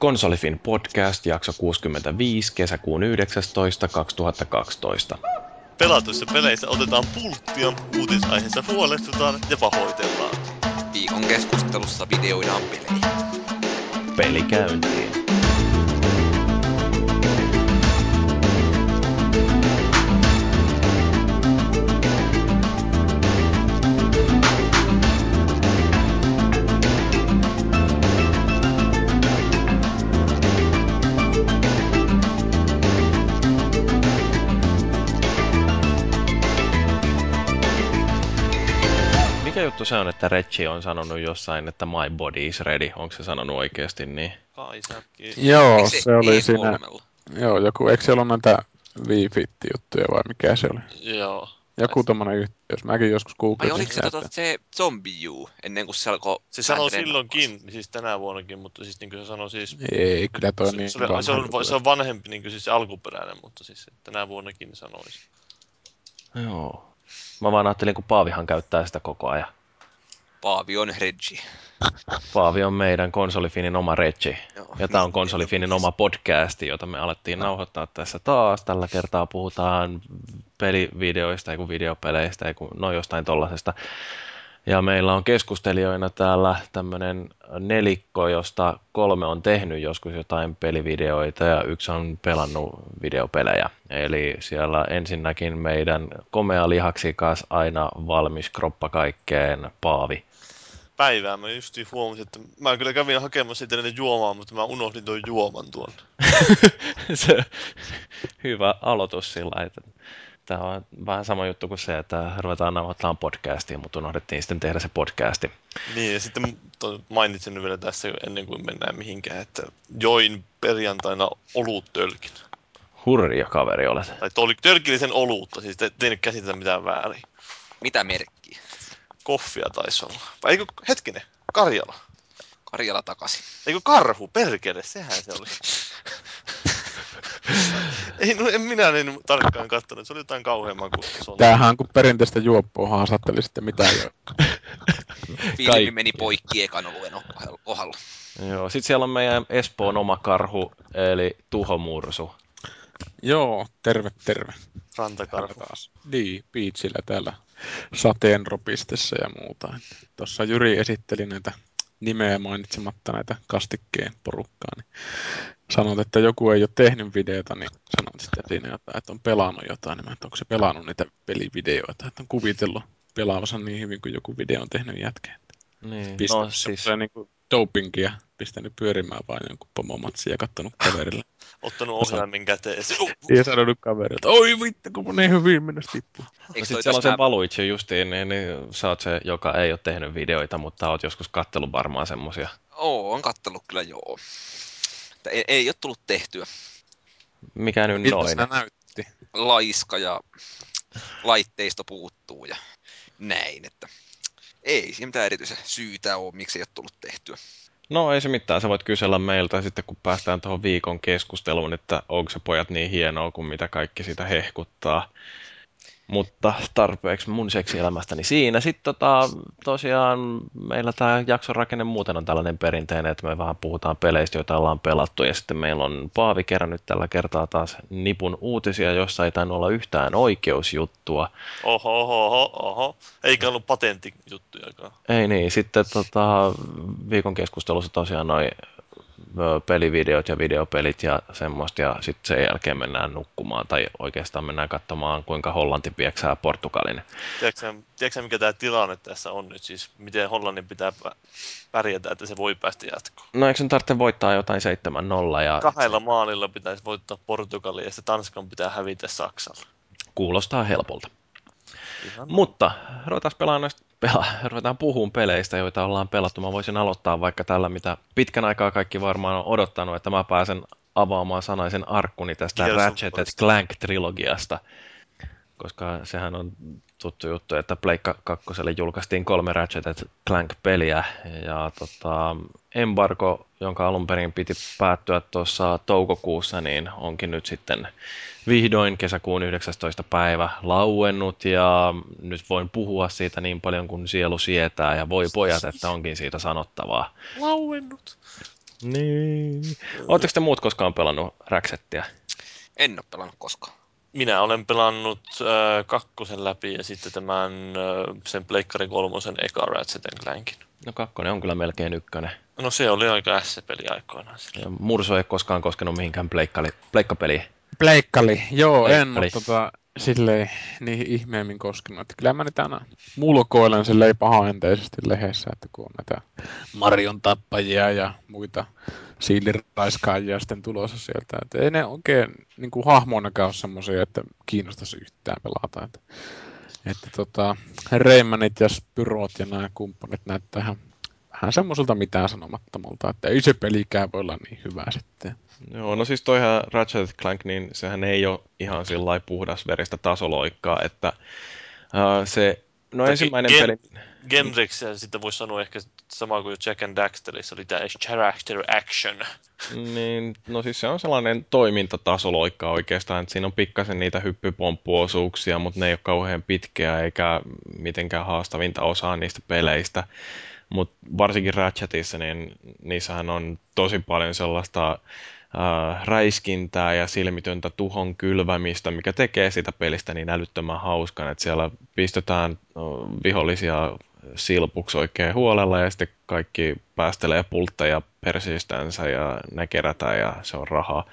Konsolifin podcast, jakso 65, kesäkuun 19. 2012. Pelatuissa peleissä otetaan pulttia, uutisaiheessa huolestutaan ja pahoitellaan. Viikon keskustelussa videoidaan pelejä. Peli käyntiin. Juttu se on, että Reggie on sanonut jossain, että my body is ready? Onko se sanonut oikeasti niin? Kai säkin. Joo, Eikö se, oli siinä, E3:lla? joo, joku, eikö siellä ole näitä Wii Fit-juttuja vai mikä se oli? Joo. Joku tommonen yhteys, mäkin joskus Vai googletin oliko se, tota, se Zombie U, ennen kuin se alkoi... Se vähän silloinkin, niin siis tänä vuonnakin, mutta siis niin kuin se sanoi siis... Ei, kyllä toi Se, niin se, se, on, se on vanhempi niin kuin siis se alkuperäinen, mutta siis se tänä vuonnakin sanoisi. Joo. Mä vaan ajattelin, kun Paavihan käyttää sitä koko ajan. Paavi on Reggie. Paavi on meidän konsolifinin oma Reggie. Joo. Ja tämä on konsolifinin oma podcasti, jota me alettiin nauhoittaa tässä taas. Tällä kertaa puhutaan pelivideoista, ei kun videopeleistä, ei kun, no jostain tollasesta. Ja meillä on keskustelijoina täällä tämmöinen nelikko, josta kolme on tehnyt joskus jotain pelivideoita ja yksi on pelannut videopelejä. Eli siellä ensinnäkin meidän komea lihaksikas, aina valmis kroppa kaikkeen Paavi. Päivää mä justiin huomasin, että mä kyllä kävin hakemassa siitä niitä juomaa, mutta mä unohdin tuon juoman tuon. se, hyvä aloitus sillä, että tämä on vähän sama juttu kuin se, että ruvetaan nauhoittamaan podcastia, mutta unohdettiin sitten tehdä se podcasti. Niin, ja sitten to- mainitsin nyt vielä tässä ennen kuin mennään mihinkään, että join perjantaina oluttölkin. Hurja kaveri olet. Tai tölkillisen olutta, siis te, te ei nyt käsitä mitään väärin. Mitä merkkiä? Koffia taisi olla. Vai eikö, hetkinen, Karjala. Karjala takaisin. Eikö karhu, perkele, sehän se oli. ei, no en minä niin tarkkaan katsonut, se oli jotain kauheamman kuin se on. Tämähän on kun perinteistä juoppua haastatteli sitten mitä jo. Filmi meni poikki ekan oluen kohdalla. Joo, sitten siellä on meidän Espoon oma karhu, eli tuhomursu. Joo, terve terve. Rantakarhu. Niin, Beachillä täällä sateenropistessa ja muuta. Tuossa Jyri esitteli näitä nimeä mainitsematta näitä kastikkeen porukkaa, niin sanoit, että joku ei ole tehnyt videota, niin sanoit sitten siinä jotain, että on pelannut jotain, niin mä, että onko se pelannut niitä pelivideoita, että on kuvitellut pelaavansa niin hyvin kuin joku video on tehnyt jätkeen. Niin, no siis, niin kuin dopingia, pistänyt pyörimään vaan jonkun pomomatsia ja kattonut kaverille. Ottanut ohjaimen käteen. ja sanonut kaverille, että oi vittu, kun niin hyvin mennä tippuu. no Eikö sit toi siellä on se Valuitsi justiin, niin, niin sä oot se, joka ei ole tehnyt videoita, mutta oot joskus kattellut varmaan semmosia. Oo, on kattellut kyllä joo. Että ei, ei ole tullut tehtyä. Mikä nyt Miltä noin? näytti? Laiska ja laitteisto puuttuu ja näin, että ei siinä mitään erityisen syytä ole, miksi ei ole tullut tehtyä. No ei se mitään, sä voit kysellä meiltä sitten kun päästään tuohon viikon keskusteluun, että onko se pojat niin hienoa kuin mitä kaikki sitä hehkuttaa. Mutta tarpeeksi mun seksielämästäni siinä. Sitten tota, tosiaan meillä tämä jakson rakenne muuten on tällainen perinteinen, että me vähän puhutaan peleistä, joita ollaan pelattu. Ja sitten meillä on Paavi kerännyt tällä kertaa taas nipun uutisia, jossa ei tainnut olla yhtään oikeusjuttua. Oho, oho, oho, oho. Eikä ollut patenttijuttujakaan. Ei niin, sitten tota, viikon keskustelussa tosiaan noin pelivideot ja videopelit ja semmoista, ja sitten sen jälkeen mennään nukkumaan, tai oikeastaan mennään katsomaan, kuinka Hollanti pieksää Portugalin. Tiedätkö, tiedätkö mikä tämä tilanne tässä on nyt? Siis miten Hollannin pitää pä- pärjätä, että se voi päästä jatkoon? No eikö sen tarvitse voittaa jotain 7-0, ja Kahdella maalilla pitäisi voittaa Portugalia ja sitten Tanskan pitää hävitä Saksalle. kuulostaa helpolta. Ihan Mutta ruvetaan pelaamaan noista, pela, ruvetaan puhumaan peleistä, joita ollaan pelattu. Mä voisin aloittaa vaikka tällä, mitä pitkän aikaa kaikki varmaan on odottanut, että mä pääsen avaamaan sanaisen arkkuni tästä of Ratchet. Clank-trilogiasta. Koska sehän on tuttu juttu, että Pleikka 2 julkaistiin kolme Ratchet Clank-peliä. Ja tota, embargo, jonka alun perin piti päättyä tuossa toukokuussa, niin onkin nyt sitten vihdoin kesäkuun 19. päivä lauennut ja nyt voin puhua siitä niin paljon kuin sielu sietää ja voi pojat, että onkin siitä sanottavaa. Lauennut. Niin. Oletteko te muut koskaan pelannut Ratchetia? En ole pelannut koskaan. Minä olen pelannut äh, kakkosen läpi ja sitten tämän äh, sen Pleikkari kolmosen eka Ratchet Clankin. No kakkonen on kyllä melkein ykkönen. No se oli aika S-peli aikoinaan. Ja Murso ei koskaan koskenut mihinkään pleikkali, pleikkapeliin. Pleikkali, joo, en Pleikkali. ole tota, silleen niihin ihmeemmin koskenut. Että kyllä mä niitä aina mulkoilen silleen pahaenteisesti lehdessä, että kun on näitä Marion tappajia ja muita siiliraiskaajia sitten tulossa sieltä. Että ei ne oikein niin kuin hahmoinakaan ole semmoisia, että kiinnostaisi yhtään pelata. Että, että tota, Reimanit ja Spyrot ja nämä kumppanit näyttää ihan vähän semmoiselta mitään sanomattomalta, että ei se pelikään voi olla niin hyvä sitten. Joo, no siis toihan Ratchet Clank, niin sehän ei ole ihan sillä lailla puhdasveristä tasoloikkaa, että uh, se, no Tai ensimmäinen gen- peli, Genreksi ja sitten voisi sanoa ehkä sama kuin Jack and Daxterissa oli tämä character action. niin no siis se on sellainen toimintatasoloikka oikeastaan, että siinä on pikkasen niitä hyppypomppuosuuksia, mutta ne ei ole kauhean pitkiä eikä mitenkään haastavinta osaa niistä peleistä. Mutta varsinkin Ratchetissa, niin niissähän on tosi paljon sellaista äh, räiskintää ja silmitöntä tuhon kylvämistä, mikä tekee sitä pelistä niin älyttömän hauskan, että siellä pistetään äh, vihollisia silpuksi oikein huolella ja sitten kaikki päästelee pultteja persiistänsä ja ne kerätään ja se on rahaa.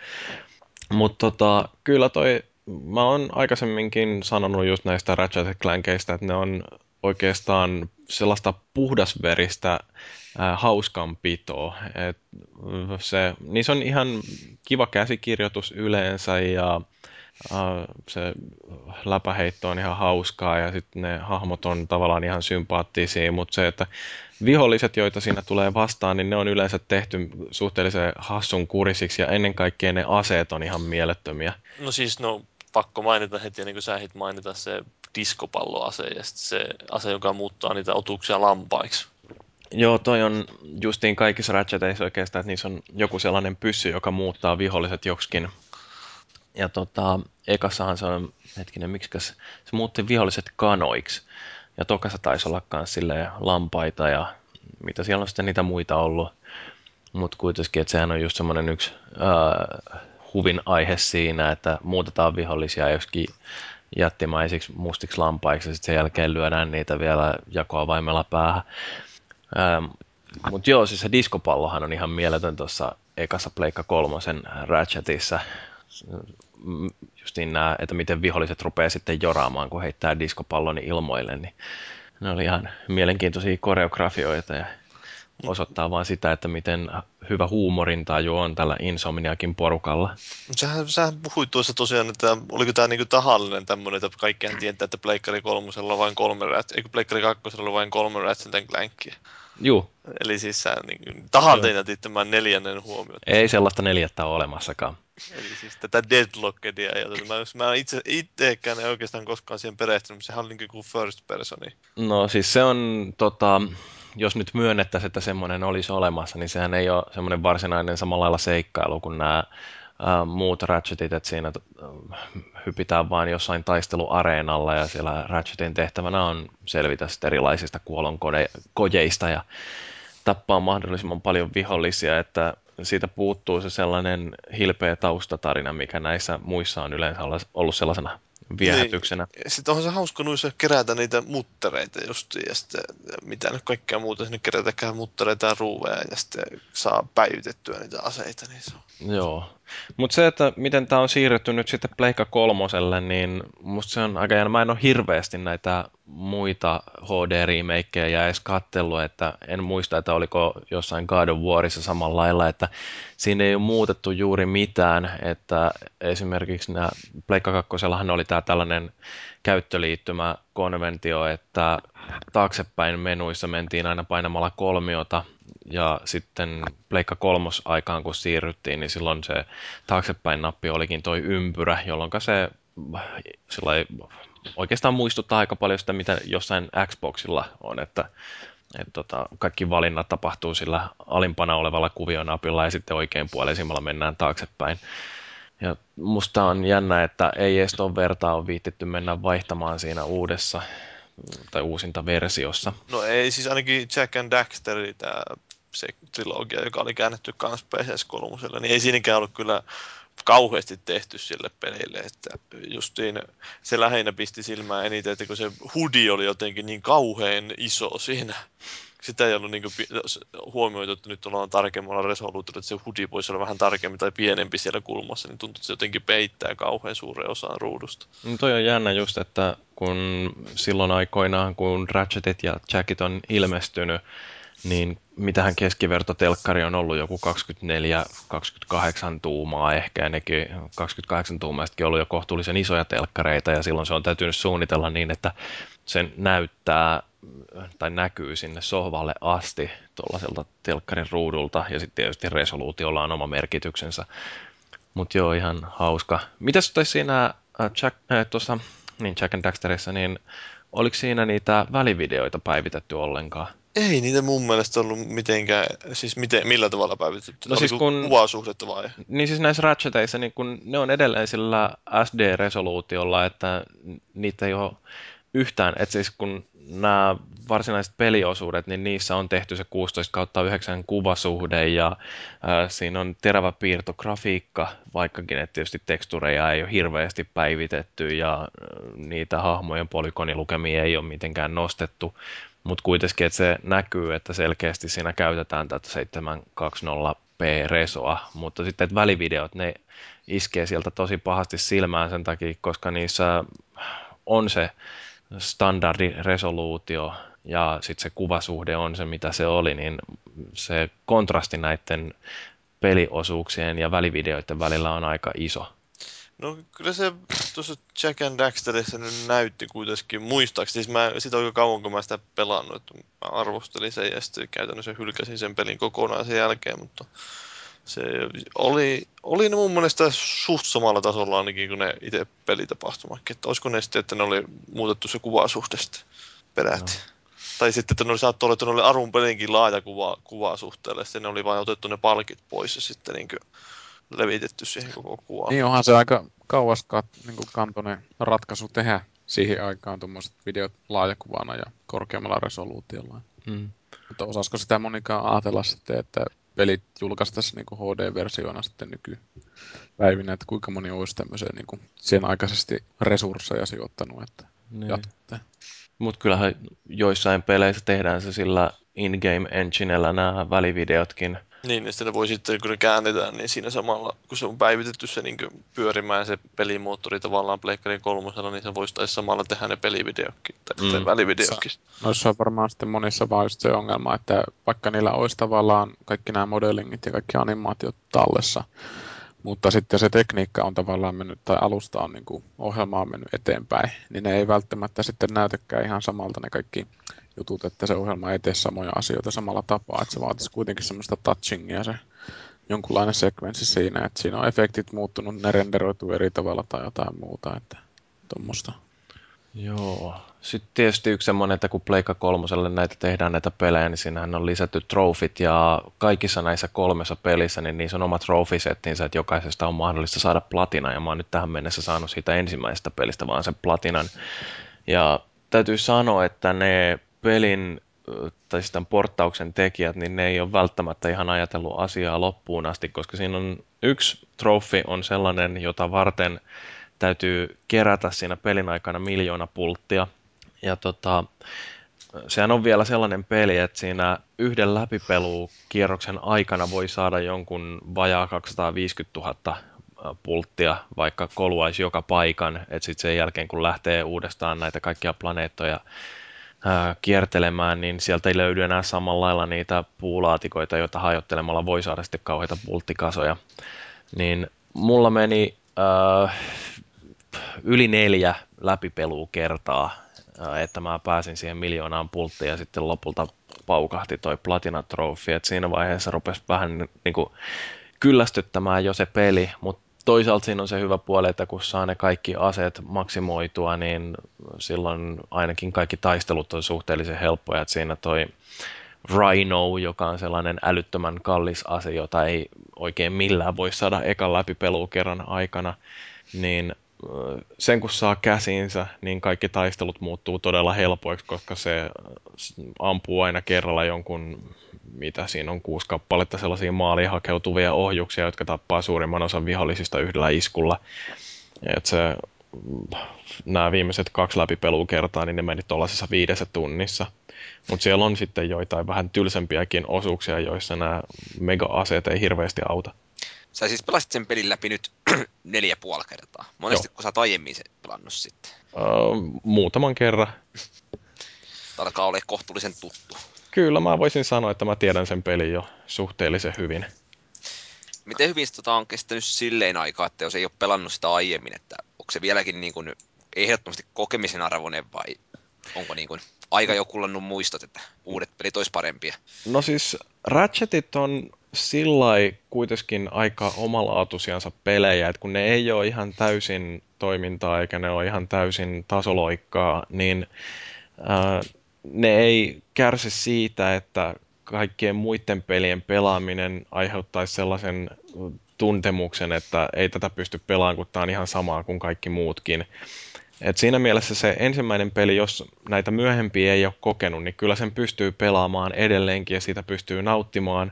Mutta tota, kyllä toi, mä oon aikaisemminkin sanonut just näistä Ratchet Clankeista, että ne on oikeastaan sellaista puhdasveristä äh, hauskanpitoa. Et se, niissä on ihan kiva käsikirjoitus yleensä ja äh, se läpäheitto on ihan hauskaa ja sitten ne hahmot on tavallaan ihan sympaattisia, mutta se, että viholliset, joita siinä tulee vastaan, niin ne on yleensä tehty suhteellisen hassun kurisiksi ja ennen kaikkea ne aseet on ihan mielettömiä. No siis, no pakko mainita heti, niin kuin sä ehdit mainita se diskopalloase ja sitten se ase, joka muuttaa niitä otuksia lampaiksi. Joo, toi on justiin kaikissa Ratcheteissa oikeastaan, että niissä on joku sellainen pyssy, joka muuttaa viholliset joksikin. Ja tota, ekassahan se on, hetkinen, miksikäs, se muutti viholliset kanoiksi. Ja tokassa taisi olla myös lampaita ja mitä siellä on sitten niitä muita ollut. Mutta kuitenkin, että sehän on just semmoinen yksi äh, huvin aihe siinä, että muutetaan vihollisia joskin jättimäisiksi mustiksi lampaiksi ja sitten sen jälkeen lyödään niitä vielä jakoa vaimella päähän. Ähm, Mutta joo, siis se diskopallohan on ihan mieletön tuossa ekassa Pleikka kolmosen Ratchetissa. Mm, Justiin nämä, että miten viholliset rupeaa sitten joraamaan, kun heittää diskopallon ilmoille, niin ne oli ihan mielenkiintoisia koreografioita ja osoittaa vaan sitä, että miten hyvä huumorintaju on tällä Insomniakin porukalla. Sähän, sähän puhuit tuossa tosiaan, että oliko tämä niinku tahallinen tämmöinen, että kaikkihan tietää, että Pleikkari kolmosella on vain kolme rat, eikö Pleikkari kakkosella on vain kolme Ratchet Clankia. Juu, Eli siis sä niin tahalteen jätit tämän neljännen huomioon. ei sellaista neljättä ole olemassakaan. Eli siis tätä deadlockedia. Ja mä, mä itse, itsekään en oikeastaan koskaan siihen perehtynyt, mutta sehän on niin kuin first personi. No siis se on, tota, jos nyt myönnettäisiin, että semmoinen olisi olemassa, niin sehän ei ole semmoinen varsinainen samalla lailla seikkailu kuin nämä ää, muut Ratchetit, että siinä äh, hypitään vain jossain taisteluareenalla ja siellä Ratchetin tehtävänä on selvitä erilaisista kuolonkojeista ja tappaa mahdollisimman paljon vihollisia, että siitä puuttuu se sellainen hilpeä taustatarina, mikä näissä muissa on yleensä ollut sellaisena viehätyksenä. Niin. Sitten onhan se hauska noissa kerätä niitä muttereita just, ja sitten mitä nyt kaikkea muuta sinne kerätäkään muttereita ja ruuveja, ja sitten saa päivitettyä niitä aseita, niin se on. Joo. Mutta se, että miten tämä on siirretty nyt sitten Pleikka kolmoselle, niin musta se on aika jännä. Mä en ole hirveästi näitä muita HD-remakeja edes kattellut, että en muista, että oliko jossain God of Warissa samalla lailla, että siinä ei ole muutettu juuri mitään, että esimerkiksi nämä Pleikka kakkosellahan oli tämä tällainen käyttöliittymä konventio, että taaksepäin menuissa mentiin aina painamalla kolmiota ja sitten Pleikka kolmos aikaan kun siirryttiin, niin silloin se taaksepäin nappi olikin toi ympyrä, jolloin se sillai, oikeastaan muistuttaa aika paljon sitä, mitä jossain Xboxilla on, että et tota, kaikki valinnat tapahtuu sillä alimpana olevalla kuvionapilla ja sitten oikein puolisimmalla mennään taaksepäin. Ja musta on jännä, että ei edes tuon vertaa ole viittitty mennä vaihtamaan siinä uudessa tai uusinta versiossa. No ei siis ainakin Jack and Daxter, tämä se trilogia, joka oli käännetty kans PS3, niin ei siinäkään ollut kyllä kauheasti tehty sille pelille, että justiin se lähinnä pisti silmään eniten, että kun se hudi oli jotenkin niin kauhean iso siinä sitä ei ollut niin huomioitu, että nyt ollaan tarkemmalla resoluutiolla, että se hudi voisi olla vähän tarkemmin tai pienempi siellä kulmassa, niin tuntuu, että se jotenkin peittää kauhean suuren osan ruudusta. No toi on jännä just, että kun silloin aikoinaan, kun Ratchetit ja Jackit on ilmestynyt, niin mitähän keskivertotelkkari on ollut joku 24-28 tuumaa ehkä, ja nekin 28 tuumaisetkin on ollut jo kohtuullisen isoja telkkareita, ja silloin se on täytynyt suunnitella niin, että sen näyttää tai näkyy sinne sohvalle asti tuollaiselta telkkarin ruudulta, ja sitten tietysti resoluutiolla on oma merkityksensä. Mutta joo, ihan hauska. Mitäs siinä äh, Jack, äh, tuossa, niin Jack and Daxterissa, niin oliko siinä niitä välivideoita päivitetty ollenkaan? Ei niitä mun mielestä ollut mitenkään, siis miten, millä tavalla päivitetty? No siis kun, kuvasuhdetta vai? Niin siis näissä Ratcheteissa niin kun ne on edelleen sillä SD-resoluutiolla, että niitä ei ole yhtään, että siis kun nämä varsinaiset peliosuudet, niin niissä on tehty se 16 kautta 9 kuvasuhde ja ää, siinä on terävä piirtografiikka, vaikkakin että tietysti tekstureja ei ole hirveästi päivitetty ja ää, niitä hahmojen polygonilukemia ei ole mitenkään nostettu, mutta kuitenkin, että se näkyy, että selkeästi siinä käytetään tätä 720p resoa, mutta sitten että välivideot, ne iskee sieltä tosi pahasti silmään sen takia, koska niissä on se standardiresoluutio ja sitten se kuvasuhde on se, mitä se oli, niin se kontrasti näiden peliosuuksien ja välivideoiden välillä on aika iso. No kyllä se tuossa Jack and Daxterissa nyt näytti kuitenkin muistaakseni. Siis mä, sitä oikein kauan kun mä sitä pelannut, että mä arvostelin sen ja sitten käytännössä hylkäsin sen pelin kokonaan sen jälkeen, mutta se oli, oli ne mun mielestä suht samalla tasolla ainakin kuin ne itse pelitapahtumakin. Että olisiko ne sitten, että ne oli muutettu se kuvasuhde sitten peräti. No. Tai sitten, että ne oli saattu olla, että ne oli arun pelinkin laaja kuva, kuvasuhteelle. Sitten ne oli vain otettu ne palkit pois ja sitten niin kuin levitetty siihen koko kuvaan. Niin onhan se aika kauas kat, niin kantoinen ratkaisu tehdä siihen aikaan tuommoiset videot laajakuvana ja korkeammalla resoluutiolla. Mm. Mutta osaisiko sitä monikaan ajatella sitten, että pelit julkaistaisiin niin HD-versioina sitten nykypäivinä, että kuinka moni olisi tämmöiseen niin sen aikaisesti resursseja sijoittanut, että niin. Mutta kyllähän joissain peleissä tehdään se sillä in-game enginellä nämä välivideotkin. Niin, ja sitten voi sitten, kun ne käännetään, niin siinä samalla, kun se on päivitetty se niin pyörimään se pelimoottori tavallaan Pleikkarin kolmosella, niin se voisi taisi samalla tehdä ne pelivideokin, tai mm. välivideokin. Noissa on varmaan sitten monissa vaan just se ongelma, että vaikka niillä olisi tavallaan kaikki nämä modellingit ja kaikki animaatiot tallessa, mutta sitten se tekniikka on tavallaan mennyt, tai alusta on niin kuin, ohjelma on mennyt eteenpäin, niin ne ei välttämättä sitten näytäkään ihan samalta ne kaikki jutut, että se ohjelma ei tee samoja asioita samalla tapaa, että se vaatisi kuitenkin semmoista touchingia se jonkunlainen sekvenssi siinä, että siinä on efektit muuttunut, ne renderoituu eri tavalla tai jotain muuta, että tuommoista. Joo. Sitten tietysti yksi semmoinen, että kun Pleikka kolmoselle näitä tehdään näitä pelejä, niin siinähän on lisätty trofit ja kaikissa näissä kolmessa pelissä, niin niissä on omat trofisettinsä, että jokaisesta on mahdollista saada platina ja mä oon nyt tähän mennessä saanut siitä ensimmäisestä pelistä vaan sen platinan. Ja täytyy sanoa, että ne pelin tai sitten porttauksen tekijät, niin ne ei ole välttämättä ihan ajatellut asiaa loppuun asti, koska siinä on yksi trofi on sellainen, jota varten täytyy kerätä siinä pelin aikana miljoona pulttia. Ja tota, sehän on vielä sellainen peli, että siinä yhden läpipelukierroksen aikana voi saada jonkun vajaa 250 000 pulttia, vaikka koluaisi joka paikan, että sitten sen jälkeen kun lähtee uudestaan näitä kaikkia planeettoja kiertelemään, niin sieltä ei löydy enää samalla lailla niitä puulaatikoita, joita hajottelemalla voi saada sitten kauheita pulttikasoja. Niin mulla meni ää, yli neljä kertaa, ää, että mä pääsin siihen miljoonaan pulttiin ja sitten lopulta paukahti toi Platina Trophy, että siinä vaiheessa rupesi vähän niin kuin kyllästyttämään jo se peli, mutta toisaalta siinä on se hyvä puoli, että kun saa ne kaikki aseet maksimoitua, niin silloin ainakin kaikki taistelut on suhteellisen helppoja. Että siinä toi Rhino, joka on sellainen älyttömän kallis ase, jota ei oikein millään voi saada ekan läpi pelukerran aikana, niin sen kun saa käsiinsä, niin kaikki taistelut muuttuu todella helpoiksi, koska se ampuu aina kerralla jonkun mitä siinä on kuusi kappaletta sellaisia maaliin hakeutuvia ohjuksia, jotka tappaa suurimman osan vihollisista yhdellä iskulla. Et se, nämä viimeiset kaksi läpipelukertaa, niin ne meni tuollaisessa viidessä tunnissa. Mutta siellä on sitten joitain vähän tylsempiäkin osuuksia, joissa nämä mega-aseet ei hirveästi auta. Sä siis pelasit sen pelin läpi nyt neljä puoli kertaa. Monesti kun sä oot aiemmin sen pelannut sitten. Uh, muutaman kerran. Alkaa olla kohtuullisen tuttu. Kyllä, mä voisin sanoa, että mä tiedän sen pelin jo suhteellisen hyvin. Miten hyvin tota on kestänyt silleen aikaa, että jos ei ole pelannut sitä aiemmin, että onko se vieläkin niin kuin ehdottomasti kokemisen arvoinen vai onko niin kuin aika jo kullannut muistot, että uudet pelit olisi parempia? No siis Ratchetit on sillä kuitenkin aika omalaatuisiansa pelejä, että kun ne ei ole ihan täysin toimintaa eikä ne ole ihan täysin tasoloikkaa, niin ää, ne ei kärsi siitä, että kaikkien muiden pelien pelaaminen aiheuttaisi sellaisen tuntemuksen, että ei tätä pysty pelaamaan, kun tämä on ihan samaa kuin kaikki muutkin. Et siinä mielessä se ensimmäinen peli, jos näitä myöhempiä ei ole kokenut, niin kyllä sen pystyy pelaamaan edelleenkin ja siitä pystyy nauttimaan,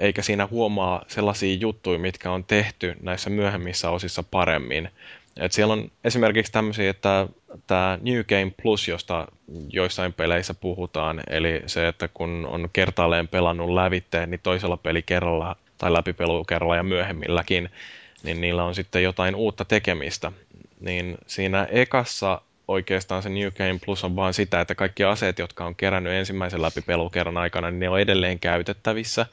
eikä siinä huomaa sellaisia juttuja, mitkä on tehty näissä myöhemmissä osissa paremmin. Et siellä on esimerkiksi tämmöisiä, että tämä New Game Plus, josta joissain peleissä puhutaan, eli se, että kun on kertaalleen pelannut lävitteen, niin toisella pelikerralla tai läpipelukerralla ja myöhemmilläkin, niin niillä on sitten jotain uutta tekemistä. Niin siinä ekassa oikeastaan se New Game Plus on vaan sitä, että kaikki aseet, jotka on kerännyt ensimmäisen läpipelukerran aikana, niin ne on edelleen käytettävissä.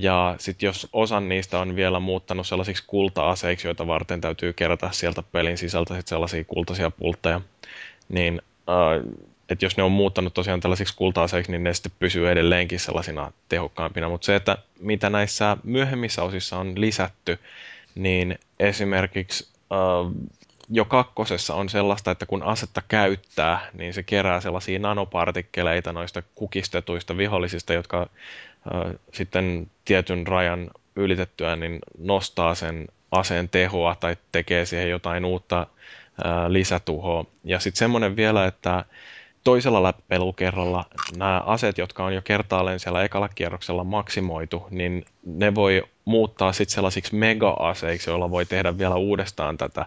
Ja sitten jos osan niistä on vielä muuttanut sellaisiksi kulta-aseiksi, joita varten täytyy kerätä sieltä pelin sisältä sit sellaisia kultaisia pultteja, niin että jos ne on muuttanut tosiaan tällaisiksi kulta-aseiksi, niin ne sitten pysyy edelleenkin sellaisina tehokkaampina. Mutta se, että mitä näissä myöhemmissä osissa on lisätty, niin esimerkiksi jo kakkosessa on sellaista, että kun asetta käyttää, niin se kerää sellaisia nanopartikkeleita noista kukistetuista vihollisista, jotka sitten tietyn rajan ylitettyä niin nostaa sen aseen tehoa tai tekee siihen jotain uutta lisätuhoa. Ja sitten semmoinen vielä, että toisella läpipelukerralla nämä aseet, jotka on jo kertaalleen siellä ekalla kierroksella maksimoitu, niin ne voi muuttaa sitten sellaisiksi mega-aseiksi, joilla voi tehdä vielä uudestaan tätä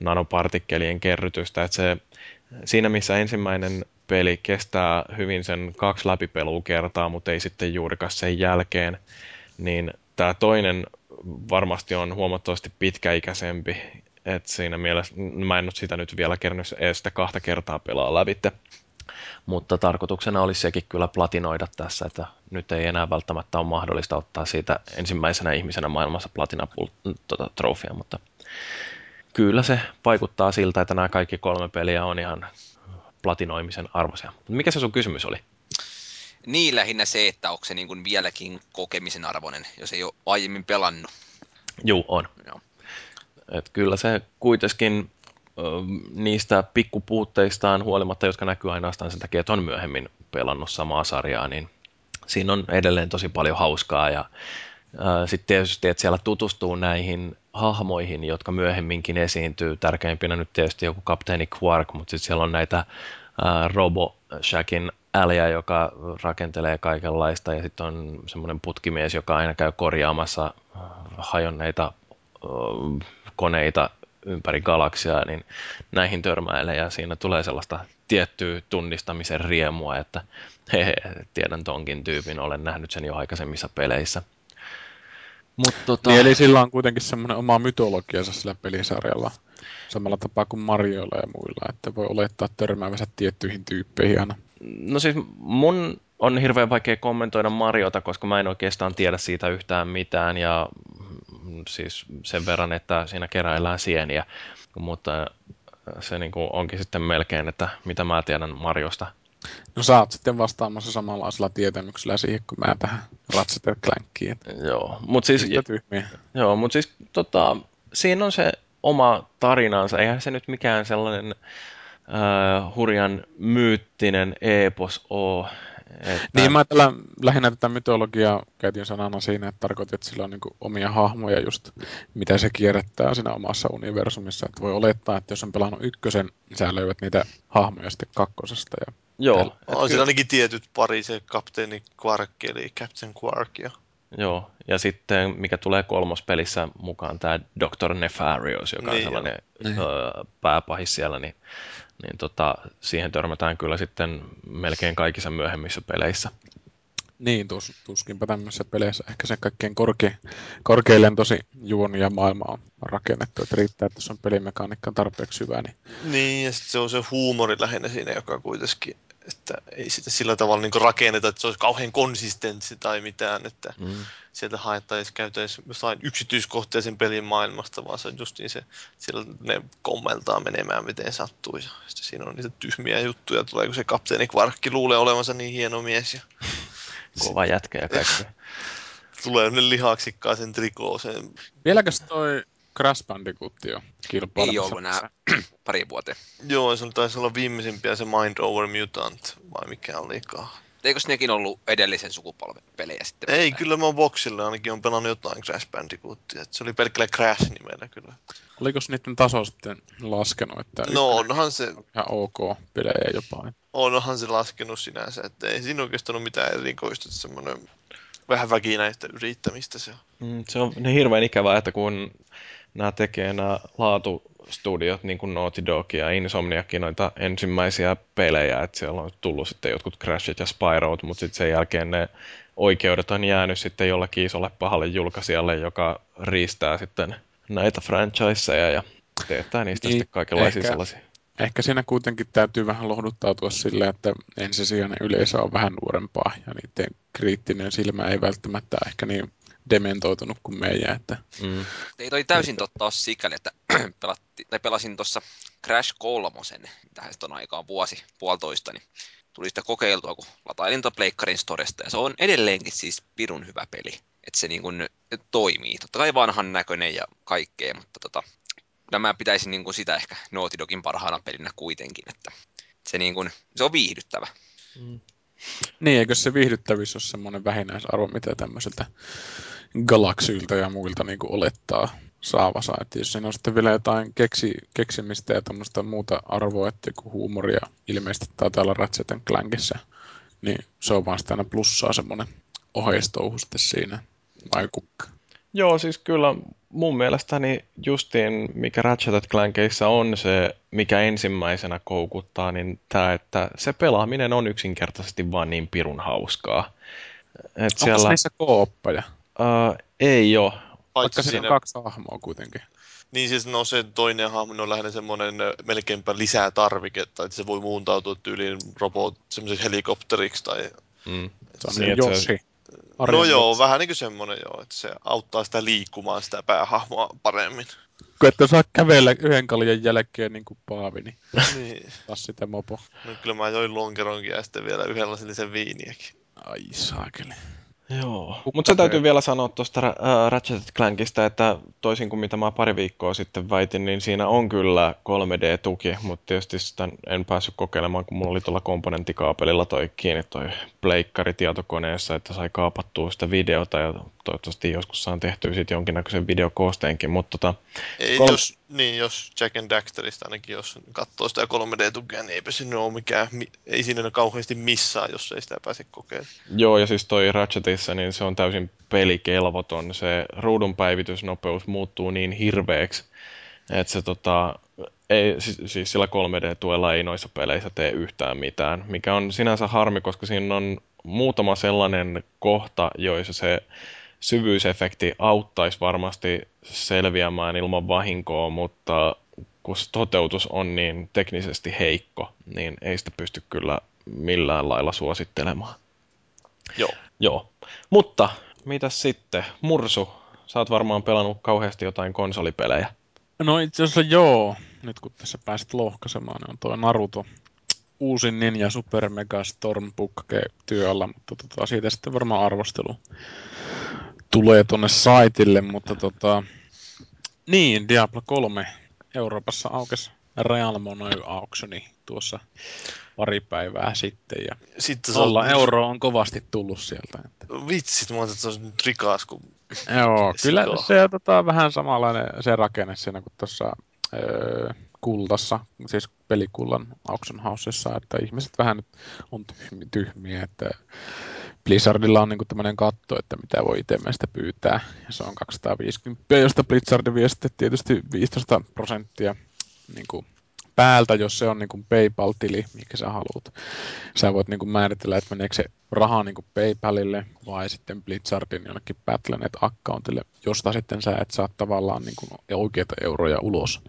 nanopartikkelien kerrytystä. Et se, siinä missä ensimmäinen peli kestää hyvin sen kaksi läpipelukertaa, mutta ei sitten juurikaan sen jälkeen, niin tämä toinen varmasti on huomattavasti pitkäikäisempi. Et siinä mielessä, mä en nyt sitä nyt vielä kerännyt edes sitä kahta kertaa pelaa lävitte. Mutta tarkoituksena olisi sekin kyllä platinoida tässä, että nyt ei enää välttämättä ole mahdollista ottaa siitä ensimmäisenä ihmisenä maailmassa platina tuota, trofia, mutta kyllä se vaikuttaa siltä, että nämä kaikki kolme peliä on ihan platinoimisen arvoisia. Mikä se sun kysymys oli? Niin lähinnä se, että onko se niin kuin vieläkin kokemisen arvoinen, jos ei ole aiemmin pelannut. Joo, on. Joo. Et kyllä se kuitenkin niistä pikkupuutteistaan huolimatta, jotka näkyy ainoastaan sen takia, että on myöhemmin pelannut samaa sarjaa, niin siinä on edelleen tosi paljon hauskaa ja sitten tietysti, että siellä tutustuu näihin hahmoihin, jotka myöhemminkin esiintyy. Tärkeimpinä nyt tietysti joku kapteeni Quark, mutta sitten siellä on näitä Robo Shackin äliä, joka rakentelee kaikenlaista, ja sitten on semmoinen putkimies, joka aina käy korjaamassa hajonneita koneita ympäri galaksia, niin näihin törmäilee ja siinä tulee sellaista tiettyä tunnistamisen riemua, että he, tiedän tonkin tyypin, olen nähnyt sen jo aikaisemmissa peleissä. Mut, tota... niin, eli sillä on kuitenkin semmoinen oma mytologiansa sillä pelisarjalla, samalla tapaa kuin Marioilla ja muilla, että voi olettaa törmäävänsä tiettyihin tyyppeihin aina. No siis mun on hirveän vaikea kommentoida Mariota, koska mä en oikeastaan tiedä siitä yhtään mitään ja siis sen verran, että siinä keräillään sieniä, mutta se niin kuin onkin sitten melkein, että mitä mä tiedän Marjosta. No sä oot sitten vastaamassa samanlaisella tietämyksellä siihen, kun mä tähän Ratchet Clankiin. Joo, mutta siis, joo, mut siis tota, siinä on se oma tarinansa. Eihän se nyt mikään sellainen äh, hurjan myyttinen epos ole. Että... Niin, mä tällä, lähinnä tätä mytologiaa käytin sanana siinä, että tarkoitin, että sillä on niin omia hahmoja just, mitä se kierrättää siinä omassa universumissa. Että voi olettaa, että jos on pelannut ykkösen, niin sä löydät niitä hahmoja sitten kakkosesta ja Joo, On siinä ainakin tietyt pari, se kapteeni Quark eli Captain Quark. Ja... Joo, ja sitten mikä tulee kolmospelissä mukaan, tämä Dr. Nefarious, joka on Niin, sellainen Niin. ö, pääpahis siellä, niin, niin tota, siihen törmätään kyllä sitten melkein kaikissa myöhemmissä peleissä. Niin, tus, tuskinpä tämmöisissä peleissä ehkä se kaikkein korke, korkeilentosi juoni ja maailma on rakennettu, että riittää, että jos on pelimekaniikka tarpeeksi hyvä, niin Niin, ja sitten se on se huumori lähinnä siinä, joka kuitenkin, että ei sitä sillä tavalla niin rakenneta, että se olisi kauhean konsistenssi tai mitään, että Mm. sieltä haettaisiin, käytäisiin jotain yksityiskohtia sen pelin maailmasta, vaan se on justiin se, siellä ne kommeltaa menemään miten sattuu. Ja sitten siinä on niitä tyhmiä juttuja, tulee kun se kapteeni Kvarkki luulee olevansa niin hieno mies ja Kova jätkä ja kaikki. tulee ne lihaksikkaaseen trikooseen. vieläkös toi Crash Bandicoot jo kilpailemassa? Ei ollut enää pari vuoteen. Joo, se taisi olla viimeisimpiä se Mind Over Mutant, vai mikä olikaan. Eikös nekin ollut edellisen sukupolven pelejä sitten? Ei, kyllä mä Boxilla ainakin on pelannut jotain Crash Bandicootia. Se oli pelkällä Crash-nimellä kyllä. Oliko niiden taso sitten laskenut, että No ykkönen onhan se, ihan ok pelejä jopa? onhan se laskenut sinänsä, että ei siinä oikeastaan ole mitään erikoista, että semmoinen vähän väkinäistä yrittämistä se on. Mm, Se on niin hirveän ikävää, että kun nämä tekee nämä laatustudiot, niin kuin Naughty Dog ja Insomniakin, noita ensimmäisiä pelejä, että siellä on tullut sitten jotkut Crashit ja Spyrout, mutta sitten sen jälkeen ne oikeudet on jäänyt sitten jollekin isolle pahalle julkaisijalle, joka riistää sitten näitä franchiseja ja teettää niistä Niin, sitten kaikenlaisia ehkä- sellaisia. Ehkä siinä kuitenkin täytyy vähän lohduttautua sillä, että ensisijainen yleisö on vähän nuorempaa ja niiden kriittinen silmä ei välttämättä ehkä niin dementoitunut kuin meidän. Että Mm. Ei toi täysin totta ole sikäli, että pelatti, tai pelasin tuossa Crash 3, tähän sitten on aikaa vuosi, puolitoista, niin tuli sitä kokeiltua, kun latailin tuon Pleikkarin Storesta, ja se on edelleenkin siis pirun hyvä peli. Että se niin kuin toimii. Totta kai vanhan näköinen ja kaikkea, mutta tota, kyllä mä pitäisin niin kuin sitä ehkä Naughty Dogin parhaana pelinä kuitenkin, että se, niin kuin, se on viihdyttävä. Mm. Niin, eikö se viihdyttävyys ole semmoinen vähimmäisarvo, mitä tämmöiseltä galaksyiltä ja muilta niin olettaa saavansa. Että jos siinä on sitten vielä jotain keksi, keksimistä ja tämmöistä muuta arvoa, että joku huumoria ilmeisesti taitaa olla Ratchet Clankissa, niin se on vaan sitä aina plussaa semmoinen oheistouhu sitten siinä. Vai kukka? Joo, siis kyllä mun mielestäni justiin mikä Ratchet Clankissa on se, mikä ensimmäisenä koukuttaa, niin tämä, että se pelaaminen on yksinkertaisesti vaan niin pirun hauskaa. Et Onko siellä, niissä kooppeja? uh, ei ole. Vaikka siinä siinä, on kaksi hahmoa kuitenkin. niin siis no se toinen hahmo on lähinnä semmoinen melkeinpä lisää tarviketta, että se voi muuntautua tyyliin robot semmoiseksi helikopteriksi tai... Mm. Se on Niin, niin, se-. No joo, vähän niin kuin semmoinen joo, että se auttaa sitä liikkumaan sitä päähahmoa paremmin. Kun ette saa kävellä yhden kaljan jälkeen niin kuin Paavi, niin niin. taas sitä mopo. No kyllä mä join lonkeronkin ja sitten vielä yhden lasillisen viiniäkin. Ai saakeli. Joo, mutta se täytyy vielä sanoa tuosta ää, Ratchet Clankista, että toisin kuin mitä mä pari viikkoa sitten väitin, niin siinä on kyllä 3D-tuki, mutta tietysti sitä en päässyt kokeilemaan, kun mulla oli tuolla komponenttikaapelilla toi kiinni toi pleikkari tietokoneessa, että sai kaapattua sitä videota ja toivottavasti joskus saan tehtyä siitä jonkinnäköisen videokoosteenkin, mutta tota, Ei, Kolm- jos, niin, jos Jack and Daxterista ainakin, jos katsoo sitä 3D-tukea, niin eipä sinne ole mikään, mi- ei siinä kauheasti missaa, jos ei sitä pääse kokeilemaan. Joo, ja siis toi Ratchetissa, niin se on täysin pelikelvoton. Se ruudun päivitysnopeus muuttuu niin hirveäksi, että se tota, ei, siis, siis sillä 3D-tuella ei noissa peleissä tee yhtään mitään, mikä on sinänsä harmi, koska siinä on muutama sellainen kohta, joissa se syvyysefekti auttaisi varmasti selviämään ilman vahinkoa, mutta kun se toteutus on niin teknisesti heikko, niin ei sitä pysty kyllä millään lailla suosittelemaan. Joo. Joo. Mutta mitäs sitten? Mursu, sä oot varmaan pelannut kauheasti jotain konsolipelejä. No itse asiassa joo. Nyt kun tässä pääsit lohkaisemaan, niin on tuo Naruto uusin Ninja Super Mega Storm työllä, mutta tota, siitä sitten varmaan arvostelu tulee tuonne saitille, mutta tota, niin, Diablo 3 Euroopassa aukesi Real Money Auctioni tuossa pari päivää sitten ja Sitten se nolla on, euroa on kovasti tullut sieltä. Että. Vitsit, mä ajattelin, että se on nyt rikas, kun Joo, Se kyllä joo. se on tota, vähän samanlainen se rakenne siinä kuin tuossa öö, kultassa, siis pelikullan auction houseissa, että ihmiset vähän nyt on tyhmiä, tyhmiä että Blizzardilla on niinku tämmöinen katto, että mitä voi itemeistä pyytää, ja se on 250, josta Blizzard vie sitten tietysti 15 prosenttia niinku päältä, jos se on niin kuin PayPal-tili, mikä sä haluat. Sä voit niin kuin määritellä, että meneekö se raha niin kuin PayPalille vai sitten Blizzardin jonnekin Battle.net-accountille, josta sitten sä et saa tavallaan niin kuin oikeita euroja ulos.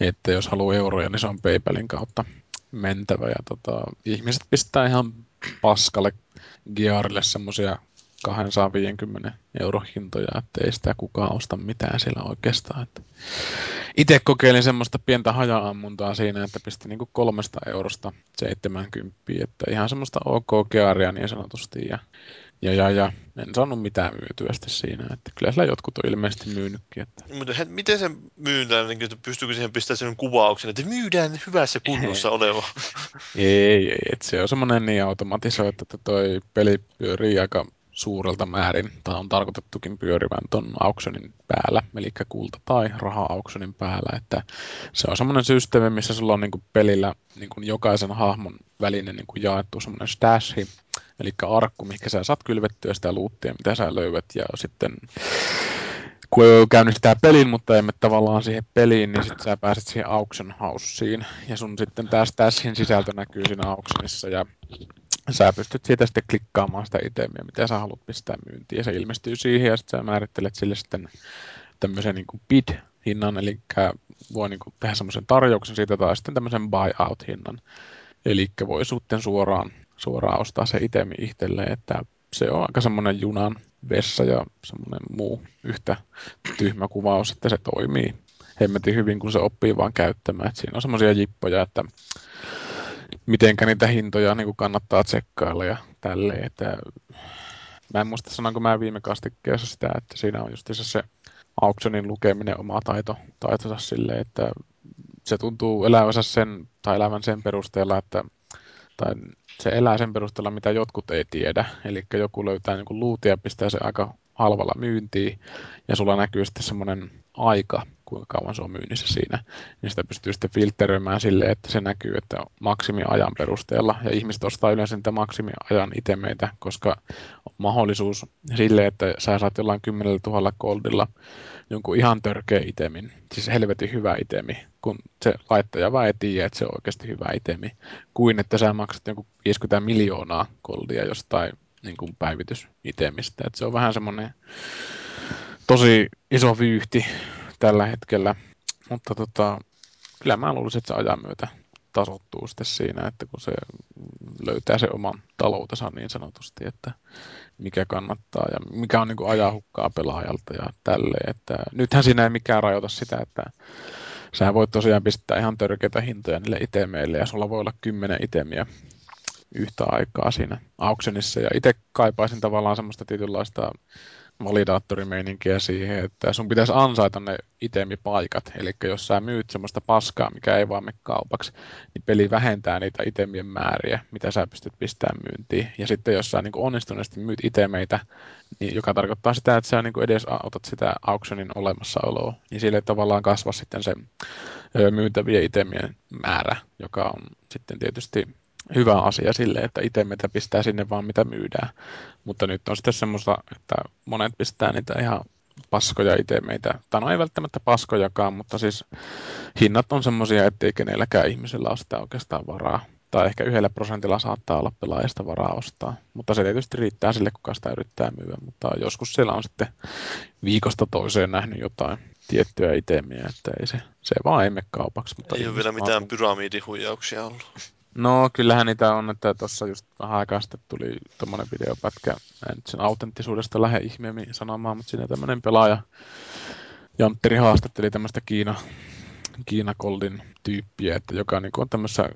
Että jos haluaa euroja, niin se on PayPalin kautta mentävä. Ja tota, ihmiset pistää ihan paskalle Gearille semmoisia 250 euro hintoja, että ei sitä kukaan osta mitään siellä oikeastaan. Että itse kokeilin semmoista pientä haja-ammuntaa siinä, että pistin niinku kolmesta eurosta 70, että ihan semmoista ok gearia niin sanotusti. Ja, ja, ja, ja en saanut mitään myytyä siinä, että kyllä siellä jotkut on ilmeisesti myynytkin. Että... Mutta he, miten se myydään, niin että pystyykö siihen pistämään sen kuvauksen, että myydään hyvässä kunnossa oleva? ei, ei, että se on semmoinen niin automatisoitu, että toi peli pyörii aika suurelta määrin, tai on tarkoitettukin pyörivän tuon auktionin päällä, eli kulta- tai raha-auktionin päällä, että se on semmoinen systeemi, missä sulla on niin kuin pelillä niin kuin jokaisen hahmon välinen niin kuin jaettu semmoinen stashi, eli arkku, mikä sä saat kylvettyä sitä luuttia, mitä sä löydät, ja sitten kun käynnistää pelin, mutta emme tavallaan siihen peliin, niin sitten sä pääset siihen auction houseen. Ja sun sitten tämä stashin sisältö näkyy siinä auctionissa ja sä pystyt siitä sitten klikkaamaan sitä itemiä, mitä sä haluat pistää myyntiin. Ja se ilmestyy siihen ja sitten sä määrittelet sille sitten tämmöisen niin bid-hinnan, eli voi niin kuin tehdä semmoisen tarjouksen siitä tai sitten tämmöisen buy-out-hinnan. Eli voi sitten suoraan, suoraan ostaa se itemi itselleen, että se on aika semmoinen junan vessa ja semmoinen muu yhtä tyhmä kuvaus, että se toimii hemmetin hyvin, kun se oppii vaan käyttämään. Et siinä on semmoisia jippoja, että mitenkä niitä hintoja niin kuin kannattaa tsekkailla ja tälleen. Että mä en muista sanonko mä viime kastikkeessa sitä, että siinä on just se auktionin lukeminen oma taito, taitonsa silleen, että se tuntuu elävänsä sen, tai elävän sen perusteella, että tai se elää sen perusteella, mitä jotkut ei tiedä. Eli joku löytää niin luutia ja pistää se aika halvalla myyntiin, ja sulla näkyy sitten semmoinen aika, kuinka kauan se on myynnissä siinä, niin sitä pystyy sitten filtteröimään silleen, että se näkyy, että maksimiajan perusteella, ja ihmiset ostaa yleensä niitä maksimiajan itemeitä, koska on mahdollisuus sille, että sä saat jollain 10 000 goldilla jonkun ihan törkeä itemin, siis helvetin hyvä itemi, kun se laittaja vaan ei tiedä, että se on oikeasti hyvä itemi, kuin että sä maksat jonkun 50 miljoonaa goldia jostain niin kuin päivitysitemistä. Et se on vähän semmoinen tosi iso vyyhti tällä hetkellä, mutta tota, kyllä mä luulisin, että se ajan myötä tasottuu sitten siinä, että kun se löytää se oman taloutensa niin sanotusti, että mikä kannattaa ja mikä on niin kuin ajahukkaa pelaajalta ja tälleen. Että nythän siinä ei mikään rajoita sitä, että sä voit tosiaan pistää ihan törkeitä hintoja niille itemeille ja sulla voi olla kymmenen itemiä yhtä aikaa siinä auctionissa. Ja itse kaipaisin tavallaan semmoista tietynlaista validaattorimeininkiä siihen, että sun pitäisi ansaita ne itemipaikat. Eli jos sä myyt semmoista paskaa, mikä ei vaan mene kaupaksi, niin peli vähentää niitä itemien määriä, mitä sä pystyt pistämään myyntiin. Ja sitten jos sä niin onnistuneesti myyt itemeitä, niin joka tarkoittaa sitä, että sä niin edes otat sitä auctionin olemassaoloa, niin sille tavallaan kasvaa sitten se myytäviä itemien määrä, joka on sitten tietysti hyvä asia sille, että itse meitä pistää sinne vaan mitä myydään. Mutta nyt on sitten semmoista, että monet pistää niitä ihan paskoja meitä, tai no ei välttämättä paskojakaan, mutta siis hinnat on semmoisia, ettei kenelläkään ihmisellä ole sitä oikeastaan varaa. Tai ehkä yhdellä prosentilla saattaa olla pelaajista varaa ostaa. Mutta se tietysti riittää sille, kuka sitä yrittää myyä. Mutta joskus siellä on sitten viikosta toiseen nähnyt jotain tiettyjä itemiä, että ei se, se vaan ei mene kaupaksi. Mutta ei ole vielä mitään pyramidihuijauksia ollut. No kyllähän niitä on, että tuossa just vähän aikaa sitten tuli tuommoinen videopätkä, en nyt sen autenttisuudesta lähde ihmeemmin sanomaan, mutta siinä tämmöinen pelaaja Jantteri haastatteli tämmöistä Kiina, Kiina Goldin tyyppiä, että joka niin on tämmöisessä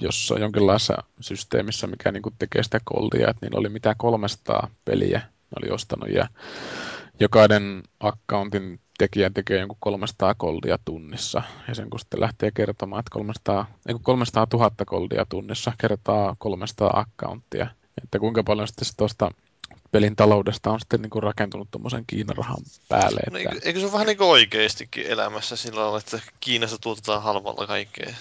jossa jonkinlaisessa systeemissä, mikä niin tekee sitä goldia, että niillä oli mitä 300 peliä ne oli ostanut. Ja jokainen accountin tekijä tekee jonkun 300 goldia tunnissa. Ja sen kun sitten lähtee kertomaan, että 300, 300 000 goldia tunnissa kertaa 300 accounttia. Että kuinka paljon sitten tuosta pelin taloudesta on sitten niin kuin rakentunut tuommoisen Kiinan rahan päälle. No, Että... eikö, eikö se ole vähän niin kuin oikeastikin elämässä sillä lailla, että Kiinassa tuotetaan halvalla kaikkea?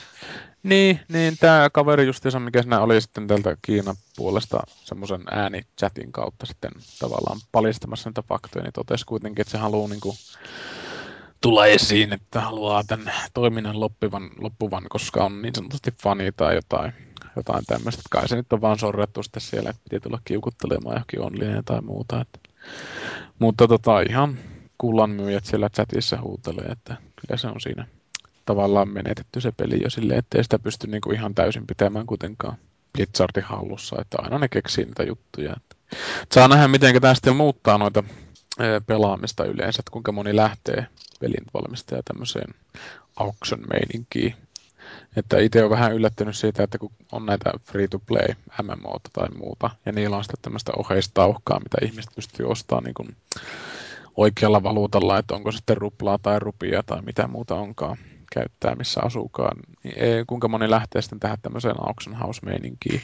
Niin, niin tämä kaveri justiinsa, mikä siinä oli sitten tältä Kiinan puolesta semmoisen äänichatin kautta sitten tavallaan palistamassa niitä faktoja, niin totesi kuitenkin, että se haluaa niin kuin tulla esiin, että haluaa tämän toiminnan loppuvan, loppuvan, koska on niin sanotusti fani tai jotain, jotain tämmöistä. Kai se nyt on vaan sorrettu sitten siellä, että piti tulla kiukuttelemaan johonkin online tai muuta. Että. Mutta tota, ihan kullan myyjät siellä chatissa huutelee, että kyllä se on siinä tavallaan menetetty se peli jo silleen, ettei sitä pysty niinku ihan täysin pitämään kuitenkaan Blizzardin hallussa, että aina ne keksii niitä juttuja. Että. Saa nähdä, miten tämä sitten muuttaa noita pelaamista yleensä, että kuinka moni lähtee pelin valmistaja tämmöiseen auction meininkiin. Että itse on vähän yllättynyt siitä, että kun on näitä free-to-play MMO tai muuta, ja niillä on sitten tämmöistä oheistauhkaa, mitä ihmiset pystyy ostamaan niin kuin oikealla valuutalla, että onko sitten ruplaa tai rupia tai mitä muuta onkaan käyttää, missä asuukaan. Niin kuinka moni lähtee sitten tähän tämmöiseen auction house-meininkiin,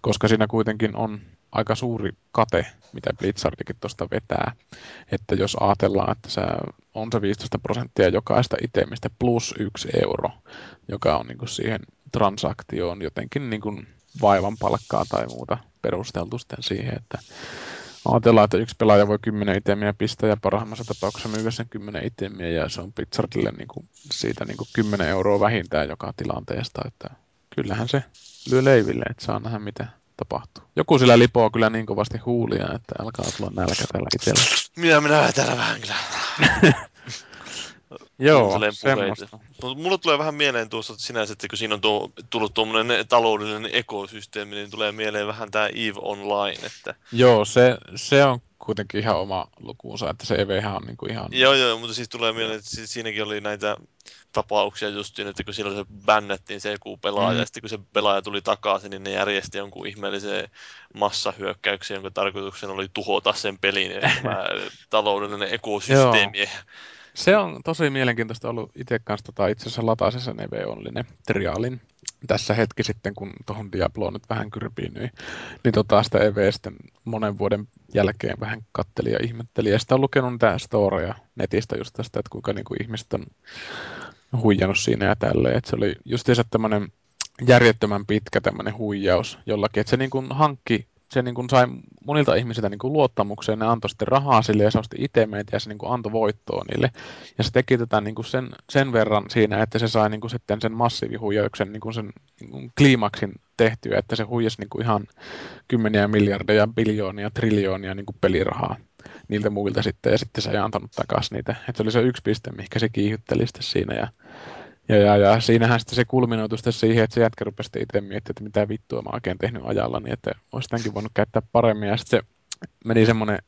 koska siinä kuitenkin on aika suuri kate, mitä Blizzardikin tuosta vetää. Että jos ajatellaan, että se on se 15 prosenttia jokaista itemistä plus yksi euro, joka on niin kuin siihen transaktioon jotenkin niin kuin vaivan palkkaa tai muuta perusteltu sitten siihen, että ajatellaan, että yksi pelaaja voi 10 itemiä pistää ja parhaimmassa tapauksessa myydä sen 10 itemiä ja se on Blizzardille niin kuin siitä niin kuin 10 euroa vähintään joka tilanteesta, että kyllähän se lyö leiville, että saa nähdä mitä tapahtuu. Joku sillä lipoo kyllä niin kovasti huulia, että alkaa tulla nälkä tällä itsellä. Minä minä täällä vähän kyllä. Joo, semmoista. puheita. Mut Mulla tulee vähän mieleen tuossa että sinänsä, että kun siinä on tuo, tullut tuommoinen taloudellinen ekosysteemi, niin tulee mieleen vähän tämä EVE Online, että Joo, se, se on kuitenkin ihan oma lukuunsa, että se EVhän on niinku ihan... Joo, joo, mutta siis tulee mieleen, että si- siinäkin oli näitä tapauksia justiin, että kun silloin se bännettiin se joku pelaaja, Mm. ja sitten kun se pelaaja tuli takaisin, niin ne järjesti jonkun ihmeellisen massahyökkäyksen, jonka tarkoituksena oli tuhota sen pelin ja tämä taloudellinen ekosysteemi. Se on tosi mielenkiintoista ollut itse kanssa tota, itse asiassa latasin sen EV Onlinen triaalin tässä hetki sitten, kun tuohon Diabloon nyt vähän kyrpiinyi, niin tota, sitä EV sitten monen vuoden jälkeen vähän katteli ja ihmetteli. Ja sitä on lukenut niitä storeja netistä just tästä, että kuinka niinku ihmiset on huijannut siinä ja tälleen. Että se oli justiinsa tämmöinen järjettömän pitkä tämmöinen huijaus jollakin, että se niin kuin hankki se niin kuin sai monilta ihmisiltä niin kuin luottamukseen, ne antoi sitten rahaa sille ja se osti itemeitä ja se niin kuin antoi voittoa niille. Ja se teki tätä niin kuin sen, sen verran siinä, että se sai niin kuin sitten sen massiivihuijauksen niin kuin sen niin kuin kliimaksin tehtyä, että se huijasi niin kuin ihan kymmeniä miljardeja, biljoonia, triljoonia niin kuin pelirahaa niiltä muilta sitten, ja sitten se ei antanut takaisin niitä. Että se oli se yksi piste, mikä se kiihytteli sitten siinä, ja ja, ja, ja siinähän sitten se kulminoitu sitten siihen, että se jätkä rupesi itse miettimään, että mitä vittua mä oikein tehnyt ajalla, niin että olisi tämänkin voinut käyttää paremmin. Ja sitten se meni semmoinen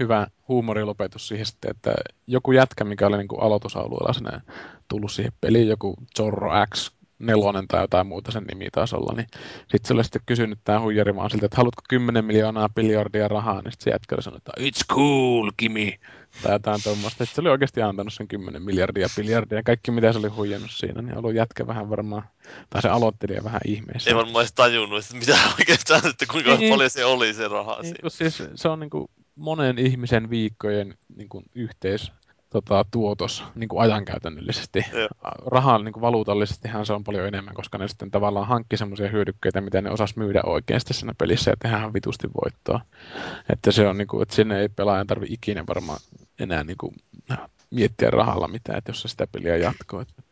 hyvä huumorilopetus siihen sitten, että joku jätkä, mikä oli niin kuin aloitusalueella sinne tullut siihen peliin, joku Zorro X nelonen tai jotain muuta sen nimi taisi olla, niin sitten se oli sitten kysynyt tämä huijari vaan siltä, että haluatko 10 miljoonaa biljardia rahaa, niin sitten se jätkä oli sanonut, että it's cool, Kimi, tai jotain tuommoista. Että se oli oikeasti antanut sen 10 miljardia biljardia ja kaikki mitä se oli huijannut siinä, niin ollut jätkä vähän varmaan, tai se aloittelija vähän ihmeessä. Ei varmaan edes tajunnut, että mitä oikeastaan, että kuinka Niin. paljon se oli se raha Niin, siinä. siis se on niin kuin monen ihmisen viikkojen niin kuin yhteis tota, tuotos niin kuin ajankäytännöllisesti. Joo. Rahan niin kuin valuutallisestihan se on paljon enemmän, koska ne sitten tavallaan hankki semmoisia hyödykkeitä, mitä ne osas myydä oikeasti siinä pelissä ja tehdään vitusti voittoa. Että se on niin kuin, että sinne ei pelaajan tarvi ikinä varmaan enää niin kuin, miettiä rahalla mitään, että jos se sitä peliä jatkoo. Että.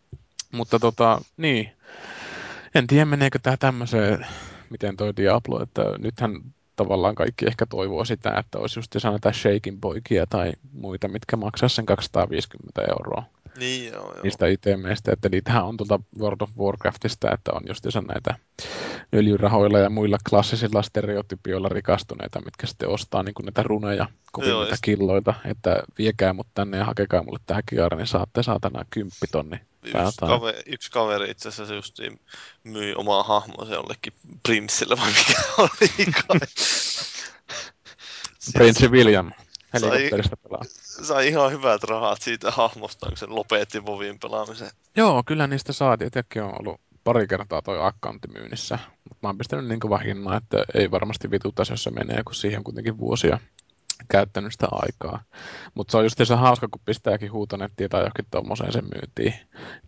Mutta tota, niin. En tiedä, meneekö tämä tämmöiseen, miten toi Diablo, että nythän tavallaan kaikki ehkä toivoo sitä, että olisi just näitä Shakin poikia tai muita, mitkä maksaa sen 250 euroa Niin joo, joo. niistä itemeistä, että niitähän on tuolta World of Warcraftista, että on just näitä öljyrahoilla ja muilla klassisilla stereotypioilla rikastuneita, mitkä sitten ostaa niin näitä runeja, niitä just- killoita, että viekää mut tänne ja hakekaa mulle tää kiari, niin saatte saatana kymppitonni. Yksi, kaveri, yksi kaveri itse asiassa just myi omaa hahmonsa jollekin prinssille vai mikä oli. Prinssi William Sai- helikopterista pelaa. Sai ihan hyvät rahat siitä hahmosta, kun se lopetti Vovin pelaamisen. Joo, kyllä niistä saatiin. Itsekin on ollut pari kertaa toi accountti myynnissä. Mutta mä oon pistänyt niin kova hinnan, että ei varmasti vituttaisi, jos se menee, kun siihen kuitenkin vuosia käyttänyt sitä aikaa. Mutta se on just se hauska, kun pistääkin huutonettiin tai johonkin tuommoiseen sen myyntiin.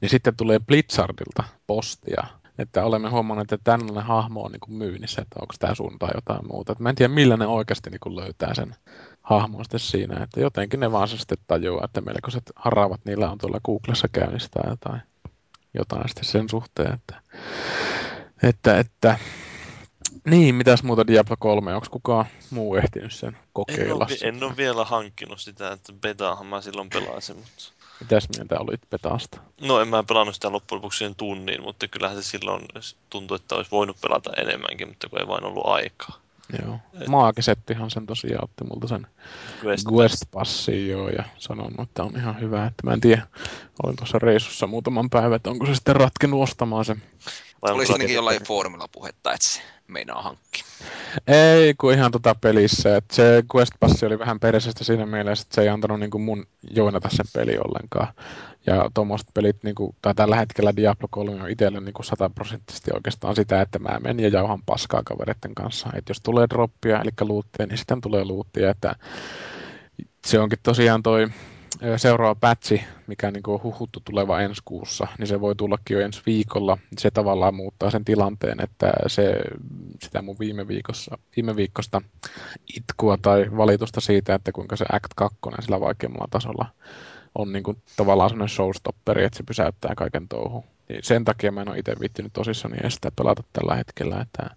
Niin sitten tulee Blitzardilta postia, että olemme huomanneet, että tällainen hahmo on niin myynnissä, että onko tämä sun tai jotain muuta. Et mä en tiedä, millä ne oikeasti niin löytää sen hahmon sitten siinä, että jotenkin ne vaan sitten tajuaa, että melkoiset haravat niillä on tuolla Googlessa käynnistää jotain, jotain sitten sen suhteen, että, että, että niin, mitäs muuta Diablo 3, onko kukaan muu ehtinyt sen kokeilla? En ole, en ole vielä hankkinut sitä, että betaahan mä silloin pelasin, mutta... Mitäs mieltä olit betaasta? No en mä pelannut sitä loppujen lopuksi sen tunnin, mutta kyllähän se silloin tuntui, että olisi voinut pelata enemmänkin, mutta kun ei vain ollut aikaa. Joo. Maagisettihan sen tosiaan otti multa sen Quest, Quest Passin joo, ja sanonut, että on ihan hyvä. Että mä en tiedä, olin tuossa reissussa muutaman päivän, että onko se sitten ratkennut ostamaan sen. Oli siinäkin jollain foorumilla puhetta, että se meinaa hankkia. Ei, kun ihan tota pelissä. Et se Quest Pass oli vähän peräisestä siinä mielessä, että se ei antanut niinku mun joinata sen peli ollenkaan. Ja tuommoiset pelit, niinku, tai tällä hetkellä Diablo 3 on itselle niinku sataprosenttisesti oikeastaan sitä, että mä menen ja jauhan paskaa kavereiden kanssa. Et jos tulee droppia, eli luuttia, niin sitten tulee luuttia. Että se onkin tosiaan toi seuraava pätsi, mikä niin on huhuttu tuleva ensi kuussa, niin se voi tullakin jo ensi viikolla. Se tavallaan muuttaa sen tilanteen, että se, sitä mun viime, viikossa, viime viikosta itkua tai valitusta siitä, että kuinka se Act 2 sillä vaikeammalla tasolla on niin kuin tavallaan sellainen showstopperi, että se pysäyttää kaiken touhun. Niin sen takia mä en ole itse viittinyt tosissani edes sitä pelata tällä hetkellä, että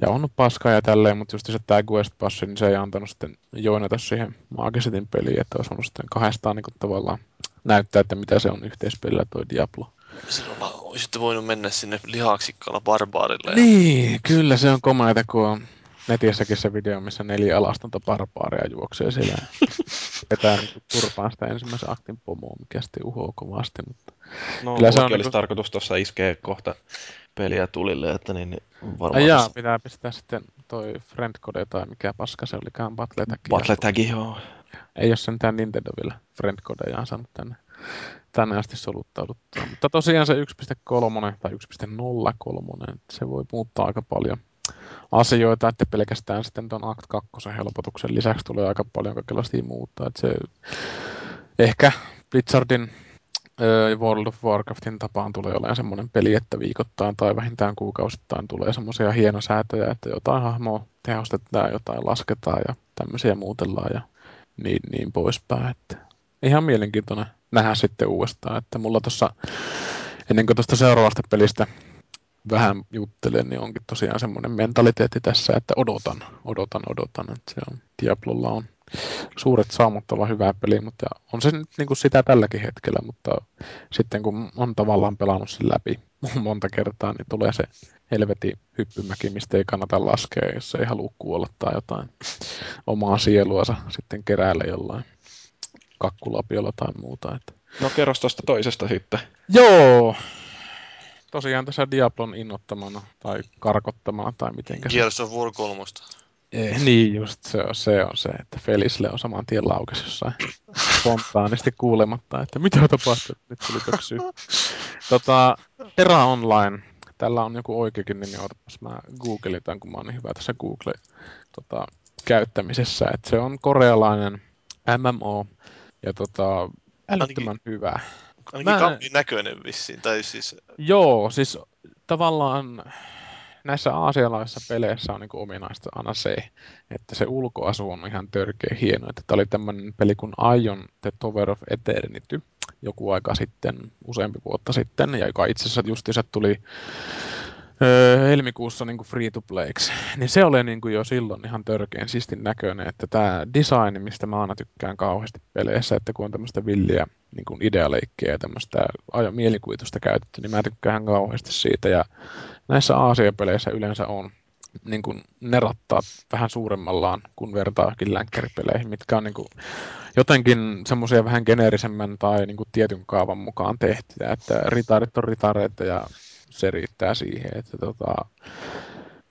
ja on paskaa ja tälleen, mutta just se tämä Quest Pass, niin se ei antanut sitten joinata siihen Maagisetin peliin, että olisi ollut sitten kahdestaan niin tavallaan näyttää, että mitä se on yhteispelillä toi Diablo. Silloin olisitte voinut mennä sinne lihaksikkaalla barbaarille. Ja... Niin, kyllä se on komeita, kun on netissäkin se video, missä neljä alastonta barbaaria juoksee siellä. Vetää niin turpaan sitä ensimmäisen aktin pomoa, mikä sitten uhoo kovasti. Mutta no, kyllä se on olisi niin kuin... tarkoitus tuossa iskeä kohta peliä tulille, että niin, varmaan... Jaa, tässä... pitää pistää sitten toi Friendcode tai mikä paska se olikaan, Battletag. Battletag, joo. Ei ole sentään Nintendo vielä Friendcodejaan saanut tänne, tänne asti soluttauduttua. Mutta tosiaan se 1.3 tai 1.03, se voi muuttaa aika paljon asioita, että pelkästään sitten tuon Act 2 helpotuksen lisäksi tulee aika paljon kaikenlaista muuttaa. Että se ehkä Blizzardin World of Warcraftin tapaan tulee olemaan semmoinen peli, että viikoittain tai vähintään kuukausittain tulee semmoisia hienosäätöjä, että jotain hahmoa tehostetaan, jotain lasketaan ja tämmöisiä muutellaan ja niin, niin poispäin. Että ihan mielenkiintoinen nähdä sitten uudestaan, että mulla tuossa ennen kuin tuosta seuraavasta pelistä vähän juttelen, niin onkin tosiaan semmoinen mentaliteetti tässä, että odotan, odotan, odotan, että se on, Diablolla on suuret saamat olla hyvä peli, mutta on se nyt niin kuin sitä tälläkin hetkellä, mutta sitten kun on tavallaan pelannut sen läpi monta kertaa, niin tulee se helveti hyppymäki, mistä ei kannata laskea, jos ei halua kuolla tai jotain omaa sieluansa sitten keräällä jollain kakkulapiolla tai muuta. Että. No kerros tuosta toisesta sitten. Joo, tosiaan tässä Diablon innottamana tai karkottamana tai miten Gears of War 3. Ei, niin just se on, se on se, että Felisle on saman tien laukes jossain spontaanisti kuulematta, että mitä tapahtuu, nyt tuli töksyä. Tota, Terra Online, tällä on joku oikeakin nimi, otapas mä googletan, kun mä oon niin hyvä tässä Google tota, käyttämisessä, että se on korealainen MMO ja tota, älyttömän ainakin, hyvä. Ainakin mä... näköinen vissiin, tai siis... Joo, siis tavallaan näissä aasialaisissa peleissä on niin kuin ominaista aina se, että se ulkoasu on ihan törkeä hieno. Että tämä oli tämmöinen peli kuin Ion The Tower of Eternity joku aika sitten, useampi vuotta sitten, ja joka itse asiassa justiinsa tuli öö, helmikuussa niin free to playksi, niin se oli niin kuin jo silloin ihan törkeän sistin näköinen, että tämä design, mistä mä aina tykkään kauheasti peleissä, että kun on tämmöistä villiä niin kuin idealeikkiä ja tämmöistä mielikuvitusta käytetty, niin mä tykkään kauheasti siitä, ja näissä Aasia-peleissä yleensä on niin kuin nerattaa vähän suuremmallaan kuin vertaakin länkkäripeleihin, mitkä on niin kuin jotenkin semmoisia vähän geneerisemmän tai niin kuin tietyn kaavan mukaan tehtyjä, että ritaarit on ritaareita ja se riittää siihen, että tota,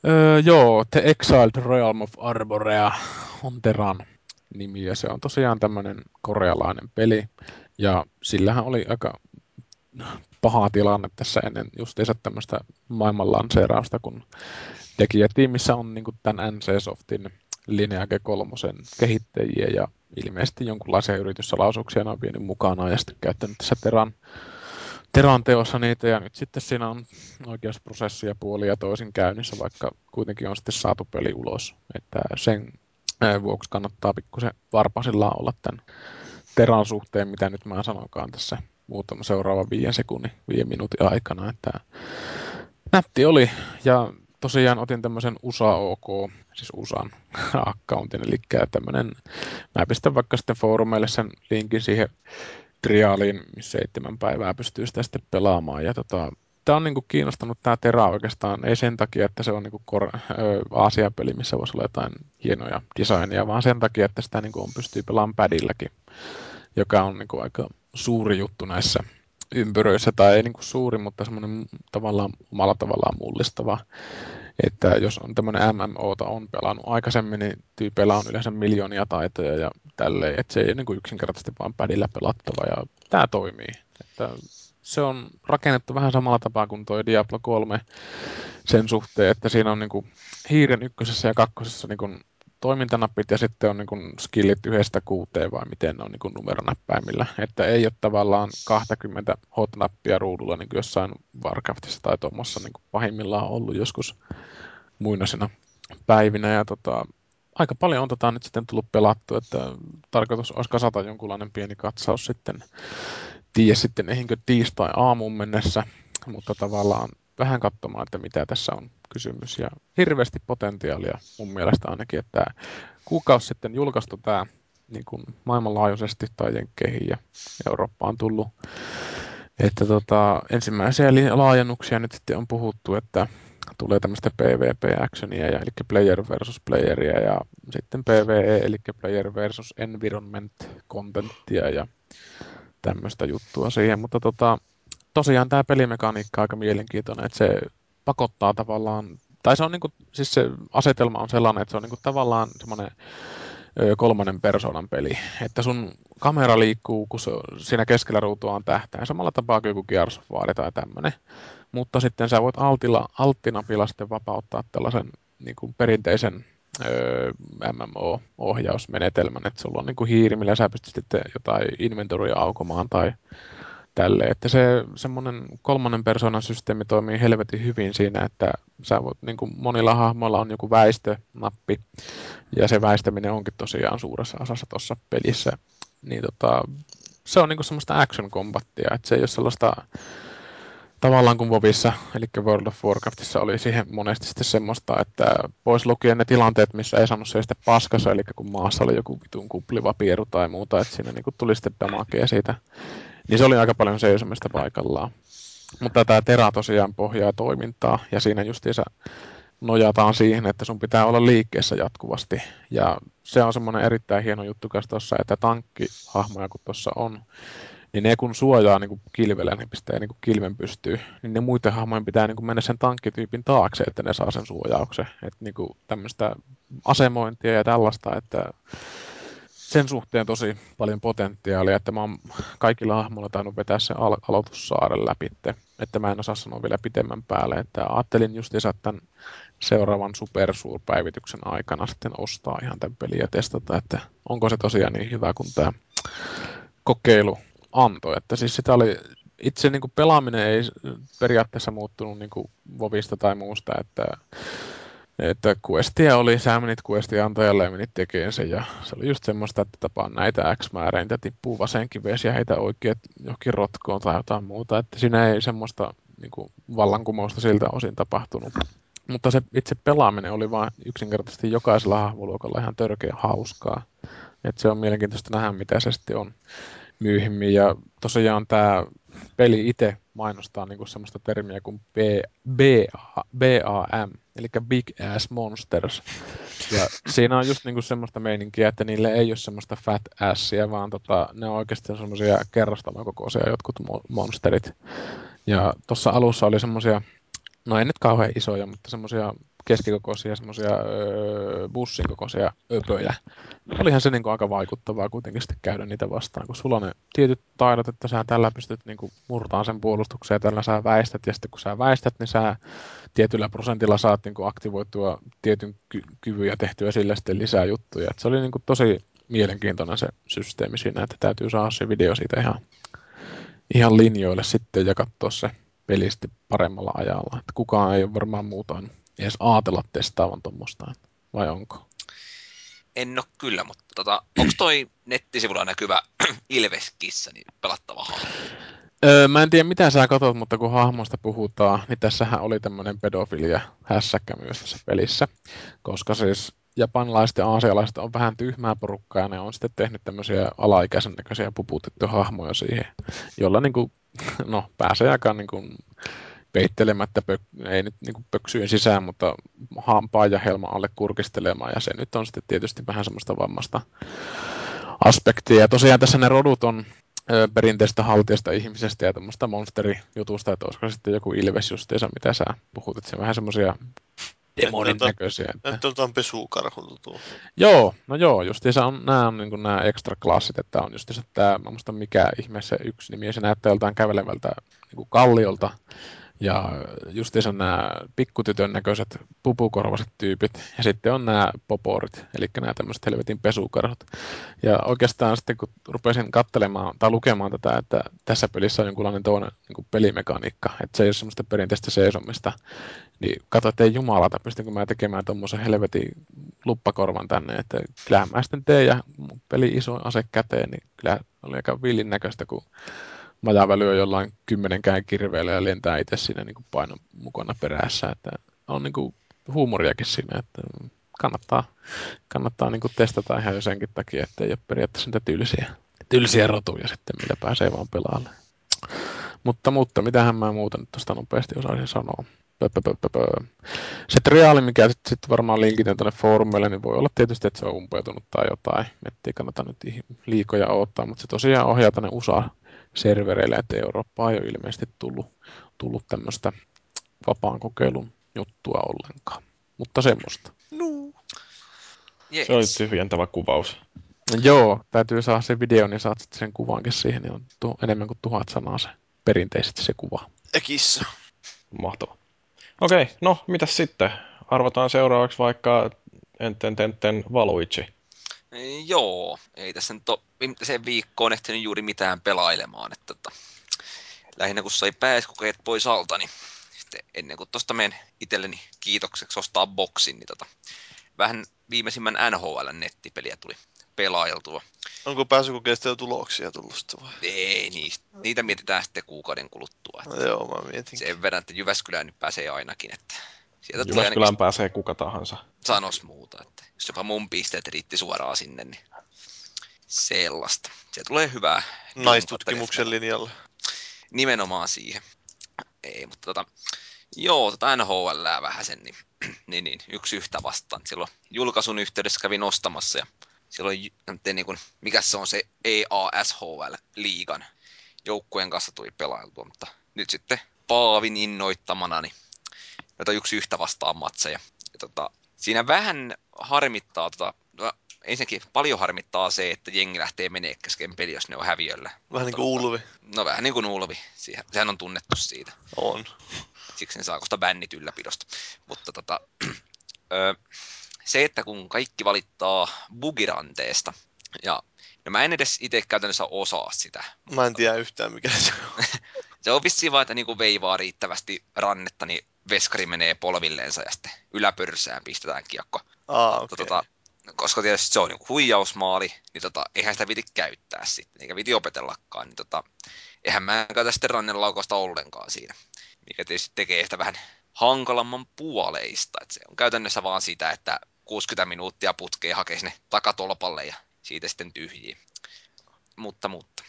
öö, joo, The Exiled Realm of Arborea on Teran nimi ja se on tosiaan tämmöinen korealainen peli ja sillähän oli aika paha tilanne tässä ennen justiinsa tämmöistä maailman lanseerausta, kun tekijätiimissä on niin tämän NC Softin Lineage 3 kehittäjiä ja ilmeisesti jonkunlaisia yrityssalaisuuksia on vienyt mukanaan ja sitten käyttänyt tässä Teran, Teran teossa niitä ja nyt sitten siinä on oikeusprosessi ja puoli ja toisin käynnissä, vaikka kuitenkin on sitten saatu peli ulos. Että sen vuoksi kannattaa pikkusen varpasillaan olla tämän Teran suhteen, mitä nyt mä sanokaan tässä muutama seuraava viiden sekunnin, viiden minuutin aikana. Että nätti oli ja tosiaan otin tämmöisen USA OK, siis USAn accountin, eli tämmöinen, mä pistän vaikka sitten foorumeille sen linkin siihen triaaliin, missä seitsemän päivää pystyy sitä sitten pelaamaan. Ja tota, tämä on niinku kiinnostanut tämä Tera oikeastaan, ei sen takia, että se on niinku kor- Aasia-peli, missä voisi olla jotain hienoja designia, vaan sen takia, että sitä niinku on pystyy pelaamaan padilläkin, joka on niinku aika suuri juttu näissä ympyröissä, tai ei niinku suuri, mutta semmoinen tavallaan omalla tavallaan mullistava. Että jos on tämmöinen MMOta on pelannut aikaisemmin, niin tyypeillä on yleensä miljoonia taitoja ja tälleen, että se ei niin yksinkertaisesti vaan pädillä pelattava ja tämä toimii. Että se on rakennettu vähän samalla tapaa kuin tuo Diablo 3 sen suhteen, että siinä on niin kuin hiiren ykkösessä ja kakkosessa niin kuin toimintanappit ja sitten on niin kuin skillit yhdestä kuuteen vai miten ne on niin kuin numeronäppäimillä. Että ei ole tavallaan 20 hotnappia ruudulla niin kuin jossain Warcraftissa tai tuommoissa niin pahimmillaan ollut joskus muinaisena päivinä. Ja tota, aika paljon on tota nyt sitten tullut pelattu, että tarkoitus olisi kasata jonkunlainen pieni katsaus sitten. Tiedä sitten ehinkö tiistai aamuun mennessä, mutta tavallaan vähän katsomaan, että mitä tässä on kysymys. Ja hirveästi potentiaalia mun mielestä ainakin, että kuukausi sitten julkaistu tämä niin kuin maailmanlaajuisesti tai Jenkkeihin ja Eurooppaan tullut. Että tota, ensimmäisiä laajennuksia nyt sitten on puhuttu, että tulee tämmöistä PvP-actionia, ja, eli player versus playeria, ja sitten PvE, eli player versus environment contenttia, ja tämmöistä juttua siihen. Mutta tota, tosiaan tämä pelimekaniikka on aika mielenkiintoinen, että se pakottaa tavallaan, tai se on niinku, siis se asetelma on sellainen, että se on niinku tavallaan semmoinen kolmannen persoonan peli. Että sun kamera liikkuu, kun se, siinä keskellä ruutua on tähtäin. Samalla tapaa kuin Gears of War tai tämmöinen. Mutta sitten sä voit altilla, alttinapilla sitten vapauttaa tällaisen niin kuin perinteisen öö, MMO-ohjausmenetelmän, että sulla on niin kuin hiiri, millä sä pystyt sitten jotain inventoria aukomaan tai tälle. Että se semmoinen kolmannen persoonan systeemi toimii helvetin hyvin siinä, että sä voit, niin kuin monilla hahmoilla on joku väistönappi, ja se väistäminen onkin tosiaan suuressa osassa tuossa pelissä. Niin tota, se on niin kuin semmoista action combattia, että se ei ole sellaista tavallaan kuin Vovissa, eli World of Warcraftissa oli siihen monesti sitten semmoista, että pois lukien ne tilanteet, missä ei saanut seistä paskassa, eli kun maassa oli joku vitun kupliva pieru tai muuta, että siinä niin tuli sitten damakea siitä niin se oli aika paljon seisomista paikallaan. Mutta tämä Tera tosiaan pohjaa toimintaa ja siinä justiinsa nojataan siihen, että sun pitää olla liikkeessä jatkuvasti. Ja se on semmoinen erittäin hieno juttu tuossa, että tankkihahmoja kun tuossa on, niin ne kun suojaa niin kuin kilvelle, niin pistää niin kuin kilven pystyy, niin ne muiden hahmojen pitää niin kuin mennä sen tankkityypin taakse, että ne saa sen suojauksen. Että niin kuin tämmöistä asemointia ja tällaista, että sen suhteen tosi paljon potentiaalia, että mä oon kaikilla hahmoilla tainnut vetää sen al- aloitussaaren läpi, että mä en osaa sanoa vielä pitemmän päälle, että ajattelin just tämän seuraavan supersuurpäivityksen aikana sitten ostaa ihan tämän pelin ja testata, että onko se tosiaan niin hyvä kuin tämä kokeilu antoi, että siis sitä oli itse niin kuin pelaaminen ei periaatteessa muuttunut niin kuin Vovista tai muusta, että että questia oli, sä menit questia antajalle ja menit tekemään sen ja se oli just semmoista, että tapaan näitä X määrä, niitä tippuu vasenkiveesi ja heitä oikein johonkin rotkoon tai jotain muuta, että siinä ei semmoista niin kuin, vallankumousta siltä osin tapahtunut. Mutta se itse pelaaminen oli vain yksinkertaisesti jokaisella hahmoluokalla ihan törkeä hauskaa. että se on mielenkiintoista nähdä, mitä se sitten on myöhemmin. Ja tosiaan tämä peli itse mainostaa niinku semmoista termiä kuin B, BA, BAM, eli Big Ass Monsters. Ja siinä on just niinku semmoista meininkiä, että niille ei ole semmoista fat assia, vaan tota, ne on oikeasti semmoisia kerrostalon kokoisia jotkut monsterit. Ja tuossa alussa oli semmoisia, no ei nyt kauhean isoja, mutta semmoisia keskikokoisia semmoisia öö, bussin kokoisia öpöjä. Olihan se niinku aika vaikuttavaa kuitenkin sitten käydä niitä vastaan, kun sulla on ne tietyt taidot, että sä tällä pystyt niinku murtaan sen puolustuksen ja tällä sä väistät, ja sitten kun sä väistät, niin sä tietyllä prosentilla saat niinku aktivoitua tietyn ky- kyvyn ja tehtyä sille sitten lisää juttuja. Et se oli niinku tosi mielenkiintoinen se systeemi siinä, että täytyy saada se video siitä ihan, ihan linjoille sitten ja katsoa se peli sitten paremmalla ajalla. Että kukaan ei ole varmaan muutoin edes ajatella testaavan tuommoista, vai onko? En ole kyllä, mutta tota, onko toi nettisivulla näkyvä Ilveskissa niin pelattava hahmo? Öö, mä en tiedä mitä sä katsot, mutta kun hahmosta puhutaan, niin tässähän oli tämmöinen pedofilia hässäkkä myös tässä pelissä. Koska siis japanilaiset ja aasialaiset on vähän tyhmää porukkaa ja ne on sitten tehnyt tämmöisiä alaikäisen näköisiä puputettuja hahmoja siihen, jolla niin kuin, no, pääsee aika niin kuin peittelemättä, pök- ei nyt niin pöksyyn sisään, mutta hampaa ja helma alle kurkistelemaan, ja se nyt on sitten tietysti vähän semmoista vammasta aspektia. Ja tosiaan tässä ne rodut on perinteistä haltijasta ihmisestä ja tämmöistä monsteri-jutusta, että olisiko sitten joku ilves justiinsa, mitä sä puhut, että se on vähän semmoisia demonin näköisiä. Että... Näyttää jotain pesukarhulta tuo. Joo, no joo, justiinsa on, nämä on niin nämä extra klassit, että on justiinsa tämä, mä muistan mikä ihme se yksi nimi, ja se näyttää joltain kävelevältä niin kalliolta, ja justiinsa nämä pikkutytön näköiset pupukorvaiset tyypit, ja sitten on nämä poporit, eli nämä tämmöiset helvetin pesukarhut. Ja oikeastaan sitten kun rupesin katselemaan tai lukemaan tätä, että tässä pelissä on jonkunlainen toinen niin pelimekaniikka, että se ei ole semmoista perinteistä seisomista, niin katsoin, että ei jumalata, pystynkö mä tekemään tuommoisen helvetin luppakorvan tänne, että kyllähän mä sitten teen ja peli iso ase käteen, niin kyllä oli aika villin näköistä, kun majaväly on jollain kymmenenkään kirveellä ja lentää itse siinä niin kuin painon mukana perässä, että on niin kuin huumoriakin siinä, että kannattaa, kannattaa niin kuin testata ihan jo senkin takia, että ei ole periaatteessa niitä tylsiä, tylsiä rotuja sitten, millä pääsee vaan pelaamaan. Mutta, mutta mitähän mä muuta nyt tuosta nopeasti osaisin sanoa. Pö, pö, pö, pö. Se triaali, mikä sitten sit varmaan linkitän tuonne foorumille, niin voi olla tietysti, että se on umpeutunut tai jotain. Ettei kannata nyt liikoja odottaa, mutta se tosiaan ohjaa tänne USA-servereille, että Eurooppaan ei ole ilmeisesti tullut, tullut tämmöistä vapaan kokeilun juttua ollenkaan. Mutta semmoista. Jees. Se oli tyhjentävä kuvaus. No joo, täytyy saada se video, niin saat sitten sen kuvankin siihen, niin on tu- enemmän kuin tuhat sanaa se perinteisesti se kuva. Ekissä. Mahtava. Okei, no mitäs sitten? Arvotaan seuraavaksi vaikka enten tenten Valuigi. Ei, Joo, ei tässä nyt ole viimeiseen viikkoon ehtinyt juuri mitään pelailemaan. Että, tota, lähinnä kun sai pääskokeet pois alta, niin sitten ennen kuin tuosta menen itselleni kiitokseksi ostaa boksin, niin tota, vähän viimeisimmän NHL-nettipeliä tuli pelailtua. Onko pääsykokeista jo tuloksia tullut sitten vai? Ei, niistä, niitä mietitään sitten kuukauden kuluttua. No, joo, mä mietin. Sen verran, että Jyväskylään nyt pääsee ainakin, että sieltä tulee ainakin pääsee kuka tahansa. sanos muuta. Että jos jopa mun pisteet riitti suoraan sinne, niin sellaista. Se tulee hyvää. Naistutkimuksen linjalle. Nimenomaan siihen. Ei, mutta tota, joo, tota NHL vähän sen, niin, niin, niin, yksi yhtä vastaan. Silloin julkaisun yhteydessä kävin ostamassa ja silloin, ei niin kuin, mikä se on se EASHL-liigan joukkueen kanssa tuli pelailtua, mutta nyt sitten Paavin innoittamana, niin jota yksi yhtä vastaan matseja. Ja tota, siinä vähän harmittaa, tota, no, ensinnäkin paljon harmittaa se, että jengi lähtee menee kesken peli, jos ne on häviöllä. Vähän niin kuin Ulvi. No vähän niin kuin Ulvi, sehän on tunnettu siitä. On. Siksi ne saa kohta bännit ylläpidosta. Mutta tota, ö, se, että kun kaikki valittaa bugiranteesta, ja no mä en edes itse käytännössä osaa sitä. Mä en tiedä yhtään mikä se on. Se on vissiin vaan, että niinku veivaa riittävästi rannetta, niin veskari menee polvilleensa ja sitten yläpörsään pistetään kiekko. Aa, Mutta okei. tota, koska tietysti se on niinku huijausmaali, niin tota, eihän sitä viti käyttää sitten, eikä viti opetellakaan, niin tota, eihän mä käytä sitten rannenlaukausta ollenkaan siinä, mikä tietysti tekee sitä vähän hankalamman puoleista. Et se on käytännössä vaan sitä, että 60 minuuttia putkeen hakee sinne takatolpalle ja siitä sitten tyhjiin. Mutta, mutta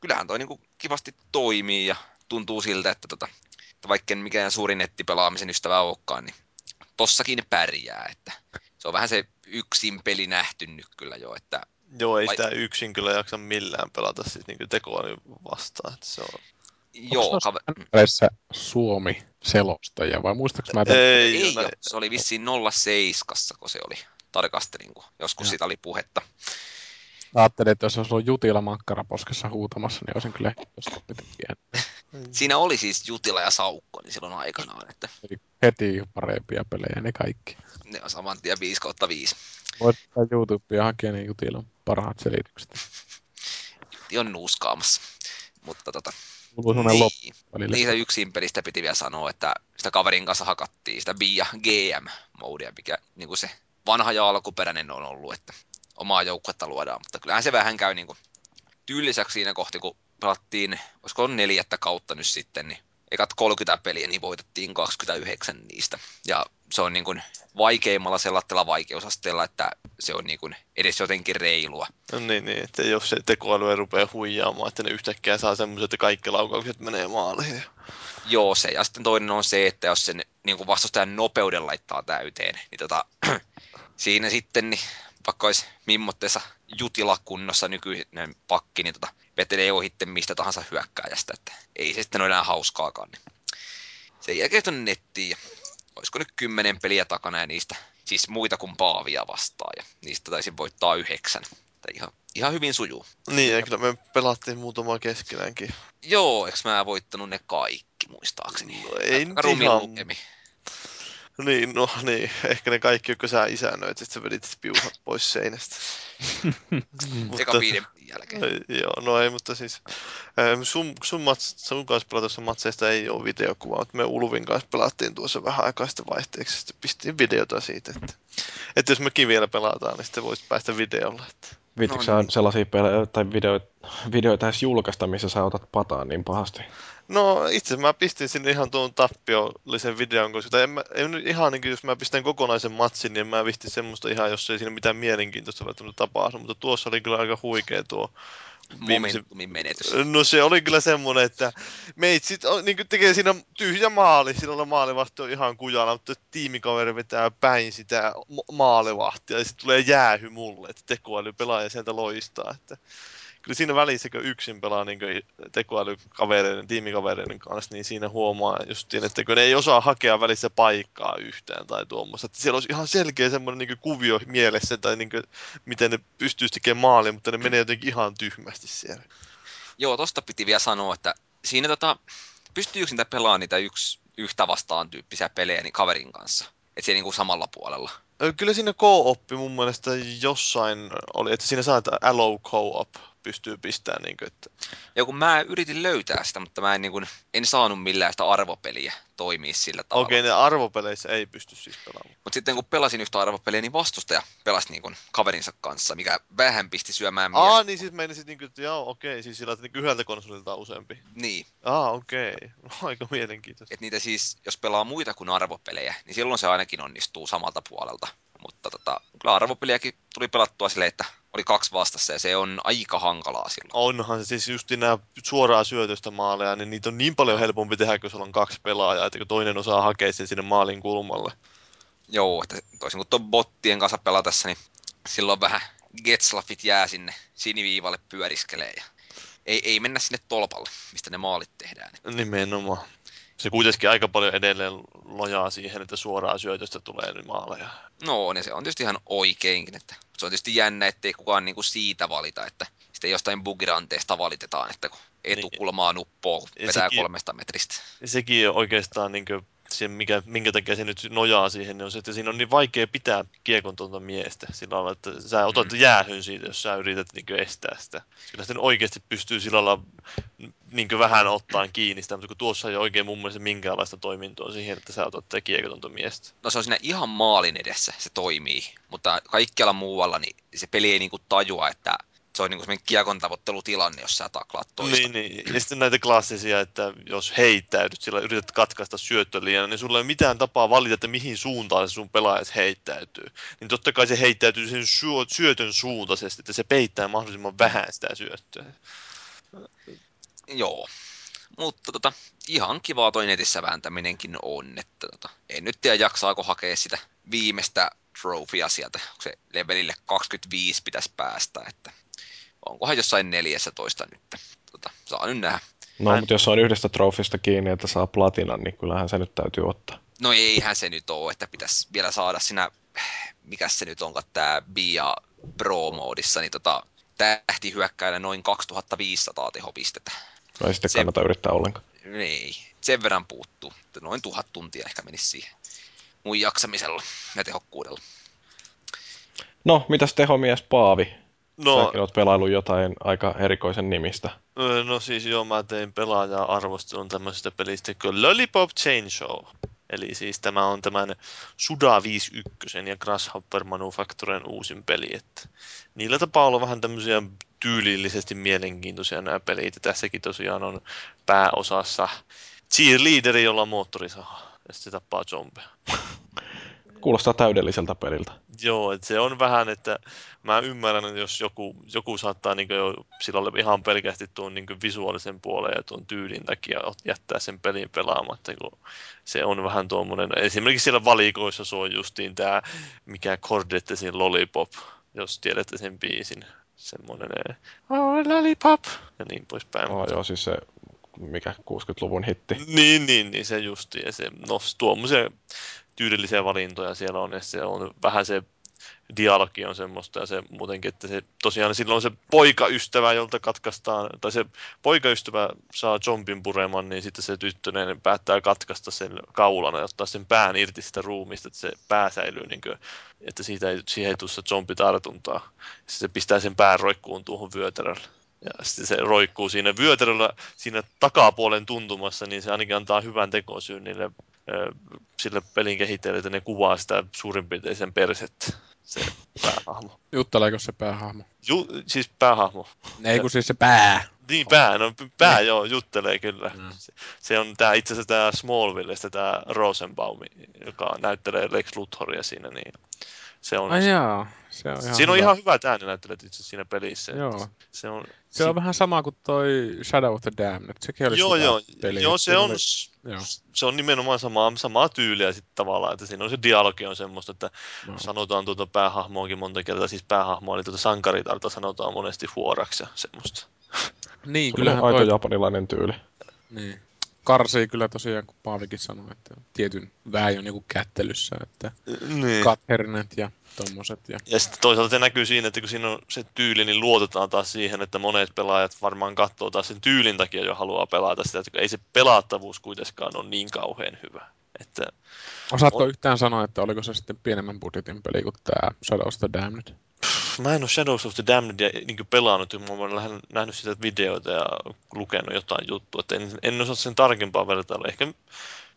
kyllähän toi niinku kivasti toimii ja tuntuu siltä, että, tota, että vaikka en mikään suuri nettipelaamisen ystävä olekaan, niin tossakin pärjää. Että se on vähän se yksin peli nähty nyt kyllä jo, että Joo, ei Vai- sitä yksin kyllä jaksa millään pelata siis niin tekoa vastaan. Että se on... Joo, Onks kaver... noissa peleissä Suomi-selostaja vai muistaaks mä tämän? Ei, ei ole. Se oli vissiin 07, kun se oli tarkastelin, kun joskus Joo. siitä oli puhetta. Ajattelin, että jos olisi ollut Jutila makkaraposkessa huutamassa, niin olisin kyllä tekijä. Siinä oli siis Jutila ja Saukko niin silloin aikanaan, että Eli heti parempia pelejä ne kaikki. ne on saman tien 5 kautta 5. Voit YouTubea hakea, niin Jutilan parhaat selitykset. Juti on nuuskaamassa. Mutta tota, niin, niistä yksin pelistä piti vielä sanoa, että sitä kaverin kanssa hakattiin sitä B ja GM-moodia, mikä niin kuin se vanha ja alkuperäinen on ollut, että omaa joukkuetta luodaan, mutta kyllähän se vähän käy niin kuin tyyliseksi siinä kohti, kun pelattiin, olisiko neljättä kautta nyt sitten, niin ekat 30 peliä, niin voitettiin 29 niistä. Ja se on niin kuin vaikeimmalla sellaisella vaikeusasteella, että se on niin kuin edes jotenkin reilua. No niin, niin, että jos se tekoäly ei rupea huijaamaan, että ne yhtäkkiä saa semmoiset, että kaikki laukaukset menee maaliin. Joo, se. Ja sitten toinen on se, että jos sen niin kuin vastustajan nopeuden laittaa täyteen, niin tota, siinä sitten, niin vaikka olisi mimmotteessa jutilakunnossa nykyinen pakki, niin tota, vetelee ohitte mistä tahansa hyökkääjästä, että ei se sitten ole enää hauskaakaan. Niin. Sen jälkeen tuonne nettiin, ja olisiko nyt kymmenen peliä takana, ja niistä siis muita kuin Paavia vastaan, ja niistä taisin voittaa yhdeksän. Että ihan, ihan hyvin sujuu. Niin, ja kyllä me pelattiin muutamaa keskenäänkin. Joo, eikö mä voittanut ne kaikki, muistaakseni? No ei Aika nyt ihan- lukemi. Niin, no niin, ehkä ne kaikki, jotka sä isännöit, että sä vedit piusat pois seinästä. Eka viiden jälkeen. Ei, Joo, no ei, mutta siis ähm, sun, sun, mats, sun kanssa pelatussa matseista ei ole videokuvaa, mutta me Ulvin kanssa pelattiin tuossa vähän aikaa sitten vaihteeksi, sitten pistiin videota siitä, että, että jos mekin vielä pelataan, niin sitten voisit päästä videolla. Että. Viitikö No no, niin. sellaisia pelejä tai videoita, videoita edes julkaista, missä sä otat pataan niin pahasti? No itse mä pistin sinne ihan tuon tappiollisen videon, koska en mä, en ihan niin kuin, jos mä pistän kokonaisen matsin, niin en mä visti semmoista ihan, jos ei siinä mitään mielenkiintoista välttämättä tapahdu, mutta tuossa oli kyllä aika huikea tuo viimeisen menetys. No se oli kyllä semmoinen, että meitsit on, niin tekee siinä tyhjä maali, silloin maalivahti on ihan kujalla, mutta tiimikaveri vetää päin sitä ma- maalivahtia ja sitten tulee jäähy mulle, että tekoäly pelaaja sieltä loistaa. Että kyllä siinä välissä, kun yksin pelaa niin tekoälykavereiden, tiimikavereiden kanssa, niin siinä huomaa justiin, että kun ne ei osaa hakea välissä paikkaa yhtään tai tuommoista. Että siellä olisi ihan selkeä semmoinen niin kuvio mielessä, tai niin kuin, miten ne pystyisi tekemään maali, mutta ne menee jotenkin ihan tyhmästi siellä. Joo, tosta piti vielä sanoa, että siinä tota, pystyy yksin pelaamaan niitä yksi, yhtä vastaan tyyppisiä pelejä niin kaverin kanssa. Että siellä niinku samalla puolella. Kyllä siinä co-oppi mun mielestä jossain oli, että siinä saa, että allow co-op pystyy pistämään, niin kuin, että Ja kun mä yritin löytää sitä, mutta mä en, niin kuin, en saanut millään sitä arvopeliä toimia sillä tavalla. okei, ne arvopeleissä ei pysty siis pelaamaan. Mutta sitten kun pelasin yhtä arvopeliä, niin vastustaja pelasi niin kuin kaverinsa kanssa, mikä vähän pisti syömään mieltä. Aa, niin siis meinasit, niin kuin, että joo, okei, siis sillä, että niin yhdeltä konsolilta on useampi. Niin, Aa, okei, no, aika mielenkiintoista. että niitä siis, jos pelaa muita kuin arvopelejä, niin silloin se ainakin onnistuu samalta puolelta. Mutta tota, kyllä arvopeliäkin tuli pelattua silleen, että oli kaksi vastassa ja se on aika hankalaa silloin. Onhan se siis just nämä suoraa syötöstä maaleja, niin niitä on niin paljon helpompi tehdä, kun sulla on kaksi pelaajaa, että kun toinen osaa hakea sen sinne maalin kulmalle. Joo, että toisin kuin tuon bottien kanssa pelatessa, niin silloin vähän Getslafit jää sinne siniviivalle pyöriskelee ja ei, ei mennä sinne tolpalle, mistä ne maalit tehdään. Nimenomaan. Se kuitenkin aika paljon edelleen lojaa siihen, että suoraa syötöstä tulee nyt maaleja. No on, ja se on tietysti ihan oikeinkin, että se on tietysti jännä, ettei kukaan niinku siitä valita, että sitten jostain bugiranteesta valitetaan, että kun etukulmaa nuppoo, kun vetää sekin- kolmesta metristä. Sekin on oikeastaan niin se, mikä, minkä takia se nyt nojaa siihen, niin on se, että siinä on niin vaikea pitää kiekon tuota miestä sillä lailla, että sä otat Mm. jäähyn siitä, jos sä yrität niin estää sitä. Kyllä sitten oikeasti pystyy sillä lailla niin vähän ottaan kiinni sitä, mutta kun tuossa ei oikein mun mielestä minkäänlaista toimintoa siihen, että sä otat tätä kiekotonta miestä. No se on siinä ihan maalin edessä, se toimii, mutta kaikkialla muualla niin se peli ei niinku tajua, että se on niinku semmoinen kiekon tavoittelutilanne, jos sä taklaat toista. Niin, niin. Ja sitten näitä klassisia, että jos heittäydyt, sillä yrität katkaista syöttöliian, niin sulla ei ole mitään tapaa valita, että mihin suuntaan se sun pelaajas heittäytyy. Niin totta kai se heittäytyy sen syö- syötön suuntaisesti, että se peittää mahdollisimman vähän sitä syöttöä. Joo. Mutta tota, ihan kivaa toi netissä vääntäminenkin on, että tota, en nyt tiedä jaksaako hakea sitä viimeistä trofia sieltä, kun se levelille 25 pitäisi päästä, että onkohan jossain 14 nyt. Tota, saa nyt nähdä. No, Mä en- mutta jos on yhdestä trofista kiinni, että saa platinan, niin kyllähän se nyt täytyy ottaa. No eihän se nyt ole, että pitäisi vielä saada siinä, mikä se nyt onkaan tämä Bia Pro-moodissa, niin tota, tähtihyökkäillä noin 2500 tehopistettä. No ei sitten Se- kannata yrittää ollenkaan. Ei, sen verran puuttuu. Noin tuhat tuntia ehkä menisi siihen mun jaksamisella ja tehokkuudella. No, mitäs tehomies Paavi? No, Säkin oot pelailu jotain aika erikoisen nimistä. No siis joo, mä tein pelaajaa arvostelun tämmöisestä pelistä kuin Lollipop Chain Show. Eli siis tämä on tämän Suda 51 ja Grasshopper Manufacturen uusin peli. Että niillä tapaa olla vähän tämmöisiä tyylillisesti mielenkiintoisia nämä pelit. Ja tässäkin tosiaan on pääosassa cheerleaderi, jolla on moottorisaha. Ja sitten se tappaa zombeja. Kuulostaa täydelliseltä peliltä. Joo, että se on vähän, että mä ymmärrän, että jos joku, joku saattaa niin jo silloin ihan pelkästään tuon niin visuaalisen puolen ja tuon tyylin takia jättää sen pelin pelaamatta, kun se on vähän tuommoinen, esimerkiksi siellä valikoissa se on justiin tämä, mikä Cordettesin Lollipop, jos tiedätte sen biisin, semmoinen eh, oh, Lollipop ja niin poispäin. Oh, joo, siis se mikä 60-luvun hitti. Niin, niin, niin se justi. Ja se, no, tuommoisia tyylillisiä valintoja siellä on, ja se on vähän se dialogi on semmoista, ja se muutenkin, että se tosiaan silloin se poikaystävä, jolta katkaistaan, tai se poikaystävä saa zombin pureman, niin sitten se tyttönen päättää katkaista sen kaulana ja ottaa sen pään irti sitä ruumista, että se pää säilyy, niin kuin, että siitä ei, siihen ei tule se zombitartuntaa. Sitten se pistää sen pään roikkuun tuohon vyötärölle. Ja sitten se roikkuu siinä vyötäröllä siinä takapuolen tuntumassa, niin se ainakin antaa hyvän tekosyyn niille sille pelin kehittäjille, että ne kuvaa sitä suurin piirtein sen persettä, se päähahmo. Jutteleeko se päähahmo? Ju, siis päähahmo. Ei kun siis se pää. Niin, pää, no pää joo, juttelee kyllä. Mm. Se, se on tää, itse asiassa tämä Smallvillestä tämä Rosenbaum, joka näyttelee Lex Luthoria siinä, niin se on, Ai jaa, se on ihan siinä on hyvä. ihan hyvät ääninäyttelijät itse siinä pelissä. Joo. Se on, Se on vähän sama kuin toi Shadow of the Damned. Sekin oli joo, joo, peli. joo, se on, Oli, joo. se on nimenomaan samaa, samaa tyyliä sitten tavallaan, että siinä on se dialogi on semmoista, että No. sanotaan tuota päähahmoakin monta kertaa, siis päähahmoa, eli tuota sankaritarta sanotaan monesti huoraksi ja semmoista. Niin, Kyllähän aito toi... japanilainen tyyli. Niin. Karsii kyllä tosiaan, kun Paavikin sanoi, että tietyn väin on joku kättelyssä, että Niin. katherinet ja tommoset. Ja... Ja sitten toisaalta se näkyy siinä, että kun siinä on se tyyli, niin luotetaan taas siihen, että monet pelaajat varmaan katsoo taas sen tyylin takia jo haluaa pelata sitä, että ei se pelaattavuus kuitenkaan ole niin kauhean hyvä. Että Osaatko On. yhtään sanoa, että oliko se sitten pienemmän budjetin peli kuin tämä Shadow of the Damned? Mä en ole Shadows of the Damnedia niin pelannut, mä olen lähden- nähnyt sitä videoita ja lukenut jotain juttua, että en, en osaa sen tarkempaa vertailla. Ehkä,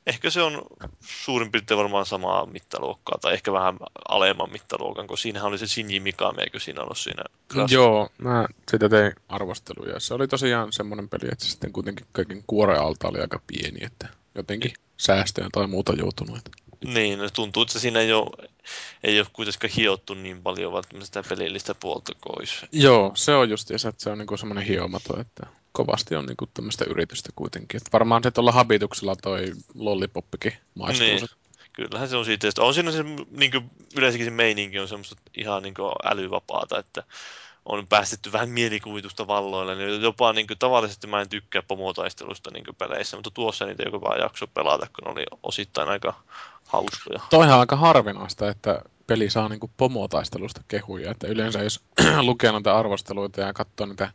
ehkä se on suurin piirtein varmaan samaa mittaluokkaa, tai ehkä vähän alemman mittaluokan, kun siinähän oli se Shinji Mikami, eikö siinä ollut siinä Crash Joo, mä sitä tein arvosteluja. Se oli tosiaan semmoinen peli, että se sitten kuitenkin kaiken kuoren alta oli aika pieni, että jotenkin säästöjä tai muuta joutunut. Että... Niin, no tuntuu, että siinä ei ole, ei ole kuitenkaan hiottu niin paljon välttämättä sitä pelillistä puolta pois. Joo, se on just se, että se on niinku semmoinen hiomaton, että kovasti on niinku tämmöistä yritystä kuitenkin. Että varmaan se tuolla habituksella toi lollipoppikin maistuu. Niin. Kyllähän se on siitä. Sitten On siinä se, niin kuin, yleensäkin se meininki on semmoista ihan niin kuin älyvapaata, että on päästetty vähän mielikuvitusta valloille. Niin jopa niin kuin, tavallisesti mä en tykkää pomotaistelusta niin kuin peleissä, mutta tuossa niitä joku vaan jakso pelata, kun oli osittain aika hauskoja. Toihan on aika harvinaista, että peli saa niinku pomotaistelusta kehuja. Että yleensä jos lukee noita arvosteluita ja katsoo niitä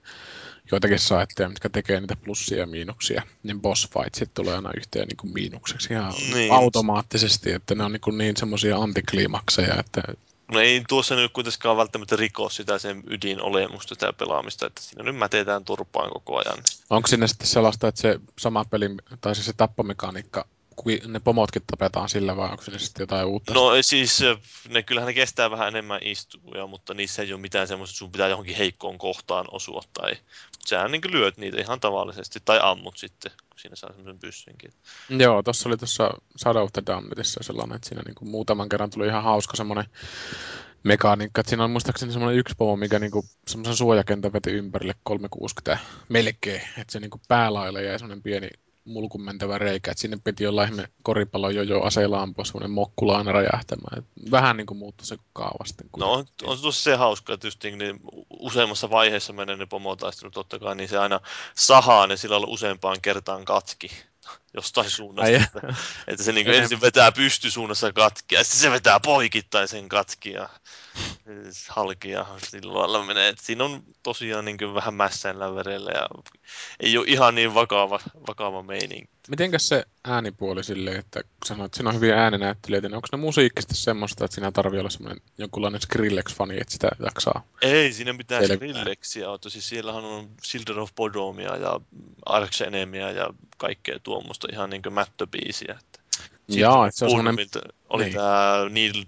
joitakin saitteja, mitkä tekee niitä plussia ja miinuksia, niin boss fightsit tulee aina yhteen niinku miinukseksi ihan Niin. automaattisesti, että ne on niinku niin semmoisia antikliimakseja, että No ei tuossa nyt kuitenkaan välttämättä riko sitä sen ydinolemusta sitä pelaamista, että siinä nyt mätetään turpaan koko ajan. onko sinne sitten sellaista, että se sama peli, tai siis se tappomekaniikka, ne pomotkin tapetaan sillä vai onko sinne sitten jotain uutta? No siis äh, ne, kyllähän ne kestää vähän enemmän istuja, mutta niissä ei ole mitään semmoista, että sun pitää johonkin heikkoon kohtaan osua. Tai sähän niin lyöt niitä ihan tavallisesti, tai ammut sitten, kun siinä saa semmoisen pyssynkin. Joo, tuossa oli tuossa Shadow of the Damnedissa sellainen, että siinä niinku muutaman kerran tuli ihan hauska semmoinen mekaniikka, että siinä on muistaakseni semmoinen yksi pomo, mikä niinku semmoisen suojakentän veti ympärille 360 melkein, että se niinku päälaille jäi semmoinen pieni mulkun mentävä reikä, että sinne piti olla ihme koripallon jojo aseella ampua semmoinen mokkulaana räjähtämään. Et vähän niin kuin muuttui se kaavasti. No on, on se se hauska, että just niin useammassa vaiheessa menee ne pomotaistelut totta kai, niin se aina sahaa ne sillä useampaan kertaan katki jostain suunnasta. Ai, että, että se niin ensin vetää pystysuunnassa katki ja sitten se vetää poikittaisen katki ja halki ja sillä lailla menee. Et siinä on tosiaan niin vähän mässäillä verellä ja ei ole ihan niin vakava, vakava meininki. Mitenkäs se äänipuoli silleen, että kun sanoit, että siinä on hyviä ääninäyttelijöitä, niin onko ne musiikkisesti semmoista, että siinä tarvii olla semmoinen jonkunlainen Skrillex-fani, että sitä jaksaa? Ei, siinä pitää Selvä. Skrillexia olla. Siis siellähän on Children of Bodomia ja Arx Enemia ja kaikkea tuommoista ihan niin kuin mättöbiisiä. Että Jaa, että se on semmoinen... Oli niin. tämä Needle 24-7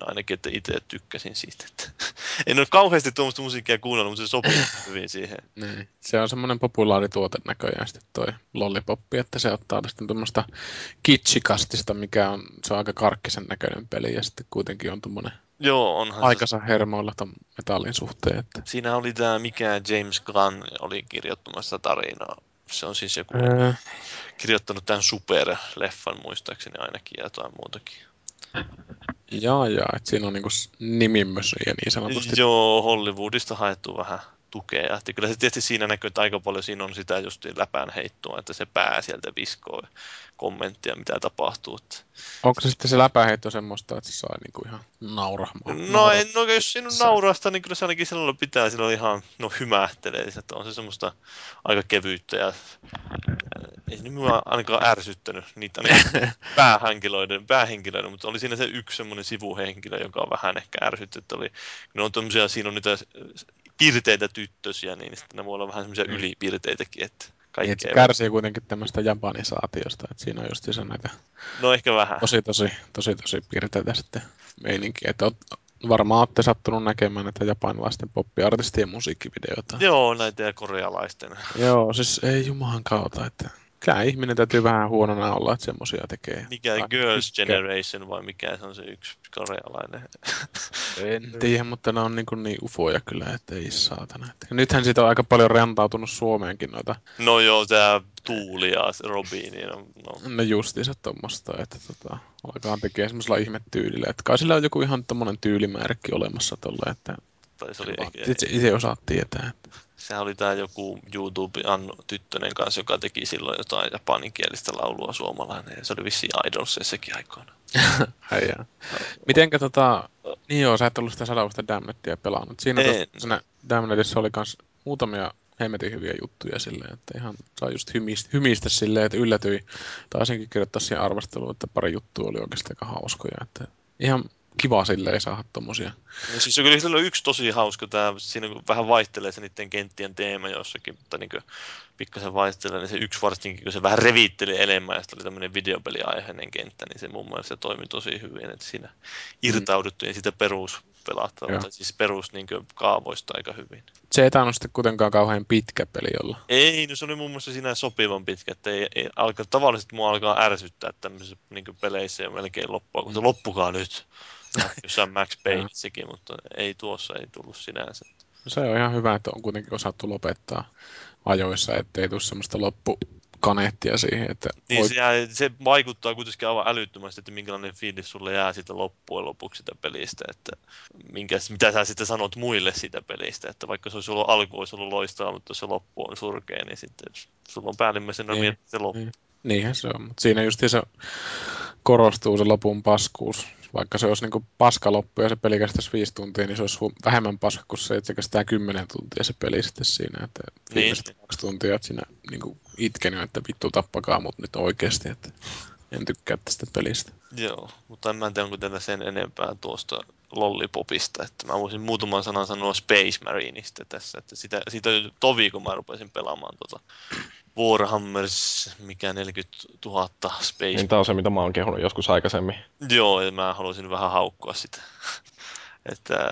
ainakin, että itse tykkäsin siitä. Että en ole kauheasti tuommoista musiikkia kuunnellut, mutta se sopii hyvin siihen. Niin. Se on semmoinen populaarituote näköjään sitten toi lollipoppi, että se ottaa tästä tuommoista kitschikastista, mikä on, se on aika karkkisen näköinen peli ja sitten kuitenkin on tuommoinen Joo, onhan se aikansa hermoilla ton metallin suhteen. Että... Siinä oli tämä, mikä James Gunn oli kirjoittamassa tarinaa. Se on siis joku Öö, kirjoittanut tämän Super-leffan muistaakseni ainakin ja jotain muutakin. jaa, jaa, että siinä on niinku s- nimimösöjä niin sanotusti. Joo, Hollywoodista haettu vähän tukea. Että kyllä se tietysti siinä näkyy, että aika paljon siinä on sitä just läpään heittoa, että se pää sieltä viskoo kommenttia, mitä tapahtuu. Että... Onko se sitten se läpäheitto semmoista, että se saa niinku ihan naurahmaan? No, en, no jos siinä on naurasta, niin kyllä se ainakin silloin pitää silloin ihan no, hymähtelee. Että on se semmoista aika kevyyttä ja ei se nyt minua ainakaan ärsyttänyt niitä päähenkilöiden, päähenkilöiden, mutta oli siinä se yksi semmoinen sivuhenkilö, joka on vähän ehkä ärsytti, että oli, ne on tommosia, siinä on niitä pirteitä tyttösiä, niin sitten ne voi olla vähän semmoisia Mm. ylipirteitäkin, että Niin, että se kaikkea. kärsii kuitenkin tämmöistä japanisaatiosta, että siinä on just se näitä No ehkä vähän. tosi tosi tosi tosi piirteitä sitten meininkiä. Että oot, varmaan olette sattunut näkemään näitä japanilaisten poppiartistien musiikkivideoita. Joo, näitä ja korealaisten. Joo, siis ei jumalan kautta, että kyllä ihminen täytyy vähän huonona olla, että semmosia tekee. Mikä Tai Girls tykkää. Generation vai mikä se on se yksi korealainen. En tiedä, mutta ne on niin, kuin niin ufoja kyllä, että ei saatana. Nythän siitä on aika paljon rentautunut Suomeenkin noita, No joo, tää Tuuli ja se Robin, niin no, no. ne justiinsa tuommoista, että tota, alkaa tekee semmoisella ihmetyylillä. Että kai sillä on joku ihan tommonen tyylimääräkin olemassa tolle, että tai se oli ehkä, itse, itse osaat tietää. Sehän oli tää joku YouTube Anno Tyttönen kanssa, joka teki silloin jotain japaninkielistä laulua suomalainen, ja se oli vissiin Idolsissakin aikoina. Häijää. Mitenkä tota, niin joo, sä et ollut sitä sadausta Damnettia pelannut. Siinä, tos, siinä Damnetissa oli kans muutamia hemmetin hyviä juttuja silleen, että ihan saa just hymistä, hymistä silleen, että yllätyi. Taisinkin kirjoittaa siihen arvosteluun, että pari juttua oli oikeasti aika hauskoja, että ihan kiva silleen saada tommosia. No siis se kyllä sillä on yksi tosi hauska, tää, siinä kun vähän vaihtelee se niiden kenttien teema jossakin, mutta niin pikkasen vaihtelee, niin se yksi varsinkin, kun se vähän reviitteli enemmän, ja sitten oli tämmöinen videopeliaiheinen kenttä, niin se mun mielestä se toimi tosi hyvin, että siinä irtauduttiin siitä peruspelattavaa, Joo. tai siis perus niin kaavoista aika hyvin. Se ei tainnut sitten kuitenkaan kauhean pitkä peli olla. Ei, no se oli mun mielestä siinä sopivan pitkä, että ei, ei alkaa, tavallisesti mua alkaa ärsyttää tämmöisissä niin peleissä jo melkein loppua, kun se loppukaa nyt. Jossain Max Payneissäkin, mutta ei tuossa ei tullut sinänsä. Se on ihan hyvä, että on kuitenkin osattu lopettaa ajoissa, ettei tule semmoista loppukaneettia siihen, että Niin oi- se, jää, se vaikuttaa kuitenkin aivan älyttömästi, että minkälainen fiilis sulle jää siitä loppujen lopuksi sitä pelistä, että minkäs, mitä sä sitten sanot muille siitä pelistä, että vaikka se olisi ollut alku olisi ollut loistava, mutta se loppu on surkea, niin sitten sulla on päällimmäisenä Niin, se loppu. niin. Niinhän se on, mutta siinä just se korostuu se lopun paskuus. Vaikka se olisi niinku paska loppu ja se peli kestäisi viisi tuntia, niin se olisi vähemmän paska kuin se, että se kestää kymmenen tuntia se peli sitten siinä. Että viimeiset Niin. kaksi tuntia, että siinä niinku itkenyt, että vittu tappakaa mut nyt oikeasti, että en tykkää tästä pelistä. Joo, mutta en mä tiedä, onko tätä sen enempää tuosta lollipopista, että mä voisin muutaman sanan sanoa Space Marineista tässä, että sitä, siitä on tovi, kun mä rupesin pelaamaan tuota Warhammers, mikä 40 000 Space Niin tää on se, mitä mä oon kehunut joskus aikaisemmin. Joo, ja mä haluaisin vähän haukkua sitä. Että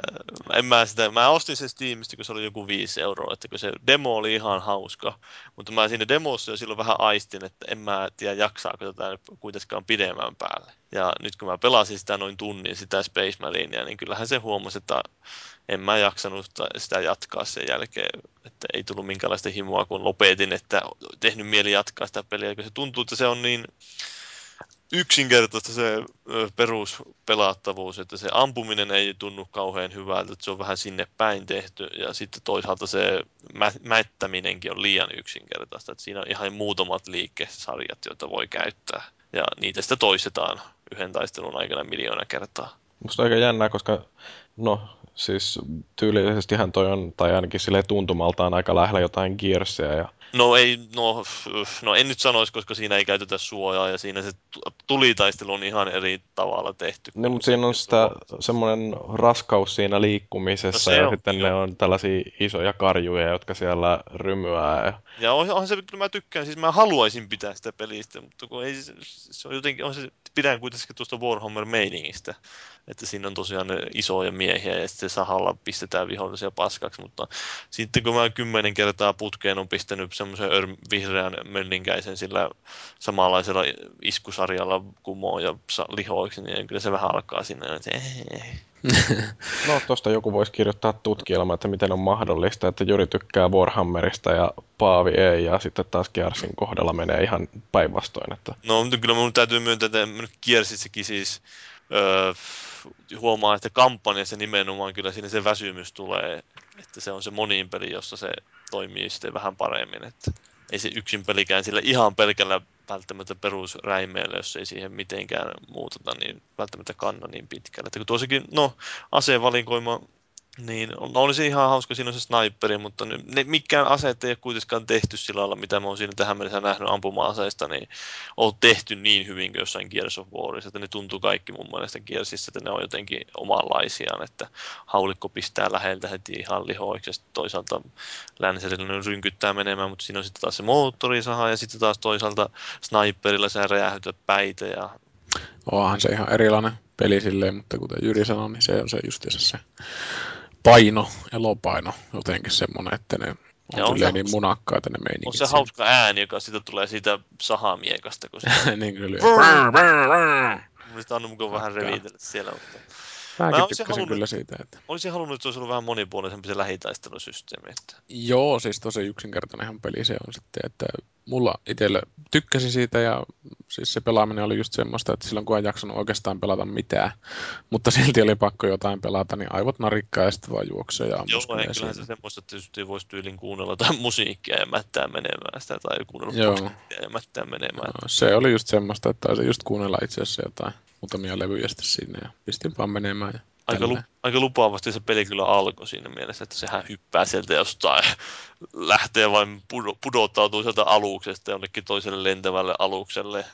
en mä sitä, mä ostin sen Steamista, kun se oli joku 5 euroa, että kun se demo oli ihan hauska, mutta mä siinä demossa jo silloin vähän aistin, että en mä tiedä jaksaako tätä nyt kuitenkaan pidemmän päälle. Ja nyt kun mä pelasin sitä noin tunnin, sitä Space Marinea, niin kyllähän se huomasi, että en mä jaksanut sitä jatkaa sen jälkeen, että ei tullut minkäänlaista himoa, kun lopetin, että tehnyt mieli jatkaa sitä peliä, kun se tuntuu, että se on niin yksinkertaista se peruspelattavuus, että se ampuminen ei tunnu kauhean hyvältä, että se on vähän sinne päin tehty ja sitten toisaalta se mä- mättäminenkin on liian yksinkertaista, että siinä on ihan muutamat liikkeesarjat, joita voi käyttää ja niitä sitten toistetaan yhden taistelun aikana miljoona kertaa. Musta aika jännää, koska no siis tyylillisestihän toi on, tai ainakin sille tuntumaltaan aika lähellä jotain Gearsia ja No ei, no, no en nyt sanoisi, koska siinä ei käytetä suojaa ja siinä se tulitaistelu on ihan eri tavalla tehty. No, mutta siinä on sitä semmoinen raskaus siinä liikkumisessa no ja on, sitten jo. ne on tällaisia isoja karjuja, jotka siellä rymyää. Ja, ja onhan se, kyllä mä tykkään, siis mä haluaisin pitää sitä pelistä, mutta kun ei, se on jotenkin, on se, pidän kuitenkin tuosta Warhammer-meiningistä että siinä on tosiaan isoja miehiä ja sitten sahalla pistetään vihollisia paskaksi, mutta sitten kun mä kymmenen kertaa putkeen on pistänyt semmoisen vihreän mönninkäisen sillä samanlaisella iskusarjalla kumoon ja lihoiksi, niin kyllä se vähän alkaa sinne, että No tuosta joku voisi kirjoittaa tutkielma, että miten on mahdollista, että Juri tykkää Warhammerista ja Paavi ei, ja sitten taas Kiersin kohdalla menee ihan päinvastoin. Että... No kyllä mun täytyy myöntää, että Kiersissäkin siis öö, huomaa, että kampanjassa nimenomaan kyllä siinä se väsymys tulee, että se on se monin peli, jossa se toimii sitten vähän paremmin, että ei se yksin pelikään sillä ihan pelkällä välttämättä perusräimeellä, jos ei siihen mitenkään muuteta, niin välttämättä kanna niin pitkälle. Että kun tuossakin, no, asevalikoima niin, no olisi ihan hauska, siinä on se sniperi, mutta ne, ne, mikään aseet ei ole kuitenkaan tehty sillä lailla, mitä mä oon siinä tähän mennessä nähnyt ampuma-aseista, niin on tehty niin hyvin kuin jossain Gears of Warissa, että ne tuntuu kaikki mun mielestä Gearsissa, että ne on jotenkin omanlaisiaan, että haulikko pistää läheltä heti ihan lihoiksi, ja toisaalta länserillä rynkyttää menemään, mutta siinä on sitten taas se moottorisaha, ja sitten taas toisaalta sniperilla sä räjähytät päitä, ja Onhan se ihan erilainen peli silleen, mutta kuten Jyri sanoi, niin se on se justiinsa se paino, elopaino jotenkin semmoinen, että ne on, on se, niin munakkaita ne meiningit. On se hauska ääni, joka siitä tulee siitä sahamiekasta. Kun se... niin kyllä. Sitä on mukaan vähän revitellä siellä. Mutta... Mäkin mä tykkäsin halunnut, kyllä siitä. Että... Olisin halunnut, että se olisi ollut vähän monipuolisempi se lähitaistelusysteemi. Että... Joo, siis tosi yksinkertainen peli se on sitten, että mulla itselle tykkäsi siitä ja siis se pelaaminen oli just semmoista, että silloin kun en jaksanut oikeastaan pelata mitään, mutta silti oli pakko jotain pelata, niin aivot narikkaa ja sitten vaan juoksee ja Joo, ei kyllähän se semmoista, että tietysti voisi tyylin kuunnella tai musiikkia ja mättää menemään sitä tai kuunnella Joo. ja mättää menemään. Joo, se oli just semmoista, että taisi just kuunnella itse asiassa jotain muutamia levyjä sitten sinne ja pistin vaan menemään. Ja aika, lu, aika lupaavasti se peli kyllä alkoi siinä mielessä, että sehän hyppää sieltä jostain, lähtee vain pudottautuu sieltä aluksesta jonnekin toiselle lentävälle alukselle,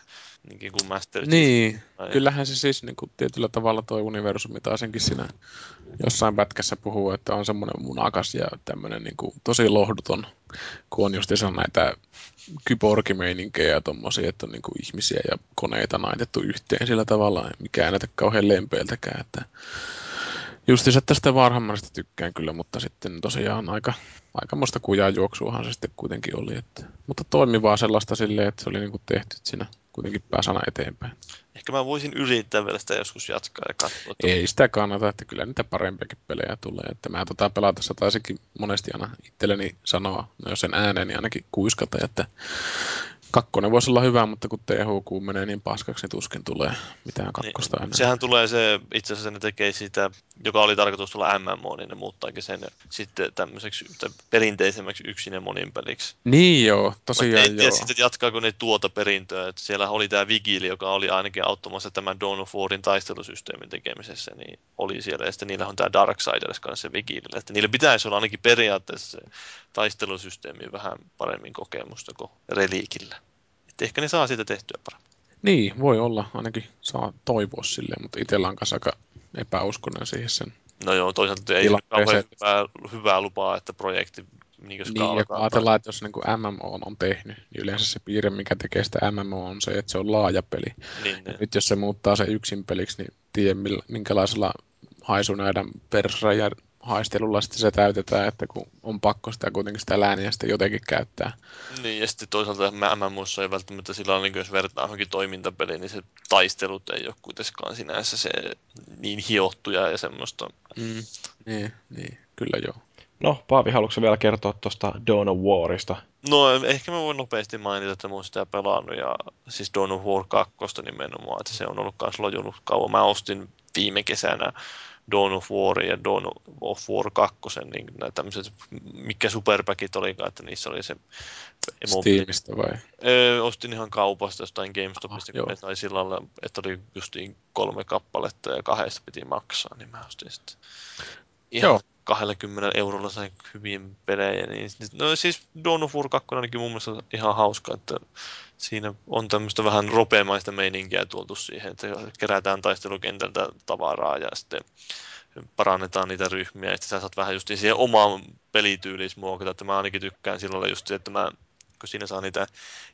niin kuin Master Niin, tai... kyllähän se siis niin kuin, tietyllä tavalla tuo universumi taisenkin siinä jossain pätkässä puhuu, että on semmoinen munakas ja tämmöinen niin kuin, tosi lohduton, kun on just näitä kyborgimeininkkejä ja tommosia, että on niin kuin ihmisiä ja koneita naitettu yhteen sillä tavalla, mikä ei näytä kauhean lempeiltäkään, että Justiinsa tästä Warhammerista tykkään kyllä, mutta sitten tosiaan aika, aika muista kujaa juoksuahan se sitten kuitenkin oli. Että, mutta toimivaa sellaista silleen, että se oli niin kuin tehty, siinä kuitenkin pääsana eteenpäin. Ehkä mä voisin yrittää vielä sitä joskus jatkaa ja katsoa. Ei sitä kannata, että kyllä niitä parempiakin pelejä tulee. Että mä tota pelatessa taisinkin monesti aina itselleni sanoa, no jos sen ääneen, niin ainakin kuiskata, että Kakkonen voisi olla hyvä, mutta kun THQ menee niin paskaksi, niin tuskin tulee mitään kakkosta niin, enää. Sehän tulee se, itse asiassa ne tekee sitä, joka oli tarkoitus tulla MMO, niin ne muuttaakin sen sitten tämmöiseksi perinteisemmäksi yksin ja monin peliksi. Niin joo, tosiaan en tiedä joo. sitten jatkaako ne tuota perintöä, että siellä oli tämä Vigili, joka oli ainakin auttamassa tämän Dawn of Warin taistelusysteemin tekemisessä, niin oli siellä, ja sitten niillä on tämä Darksiders kanssa se Vigili, että niillä pitäisi olla ainakin periaatteessa se taistelusysteemi vähän paremmin kokemusta kuin Reliikillä. Ehkä ne saa siitä tehtyä paremmin. Niin, voi olla. Ainakin saa toivoa silleen, mutta itsellä on kanssa aika epäuskonen siihen sen. No joo, toisaalta ei ole kauhean hyvää, hyvää lupaa, että projekti niin, niin ja ajatellaan, että jos niin kuin MMO on tehnyt, niin yleensä se piirre, mikä tekee sitä MMO on se, että se on laaja peli. Niin, niin. Nyt jos se muuttaa se yksin peliksi, niin tiedä minkälaisella haisunäidän persrajan haistelulla sitten se täytetään, että kun on pakko sitä kuitenkin sitä lääniä sitten jotenkin käyttää. Niin, ja sitten toisaalta MMOssa ei välttämättä sillä niin jos vertaa johonkin toimintapeliin, niin se taistelut ei ole kuitenkaan sinänsä se niin hiottuja ja semmoista. Mm, niin, niin, kyllä joo. No, Paavi, haluatko vielä kertoa tuosta Dawn of Warista? No, ehkä mä voin nopeasti mainita, että mä oon sitä pelannut, ja siis Dawn of War 2 nimenomaan, että se on ollut myös lojunut kauan. Mä ostin viime kesänä Dawn of War ja Dawn of War 2, niin nämä tämmöiset, mikä superpackit olikaan, että niissä oli se... Steamista vai? Öö, ostin ihan kaupasta jostain GameStopista, ah, kun sai sillä että oli justiin kolme kappaletta ja kahdesta piti maksaa, niin mä ostin sitten ihan Joo. 20 eurolla sai hyviä pelejä. Niin, no siis Dawn of War 2 ainakin mun mielestä ihan hauska, että siinä on tämmöistä vähän ropeamaista meininkiä tuotu siihen, että kerätään taistelukentältä tavaraa ja sitten parannetaan niitä ryhmiä, ja sitten sä saat vähän just siihen omaan pelityyliin muokata, että mä ainakin tykkään silloin just että mä kun siinä saa niitä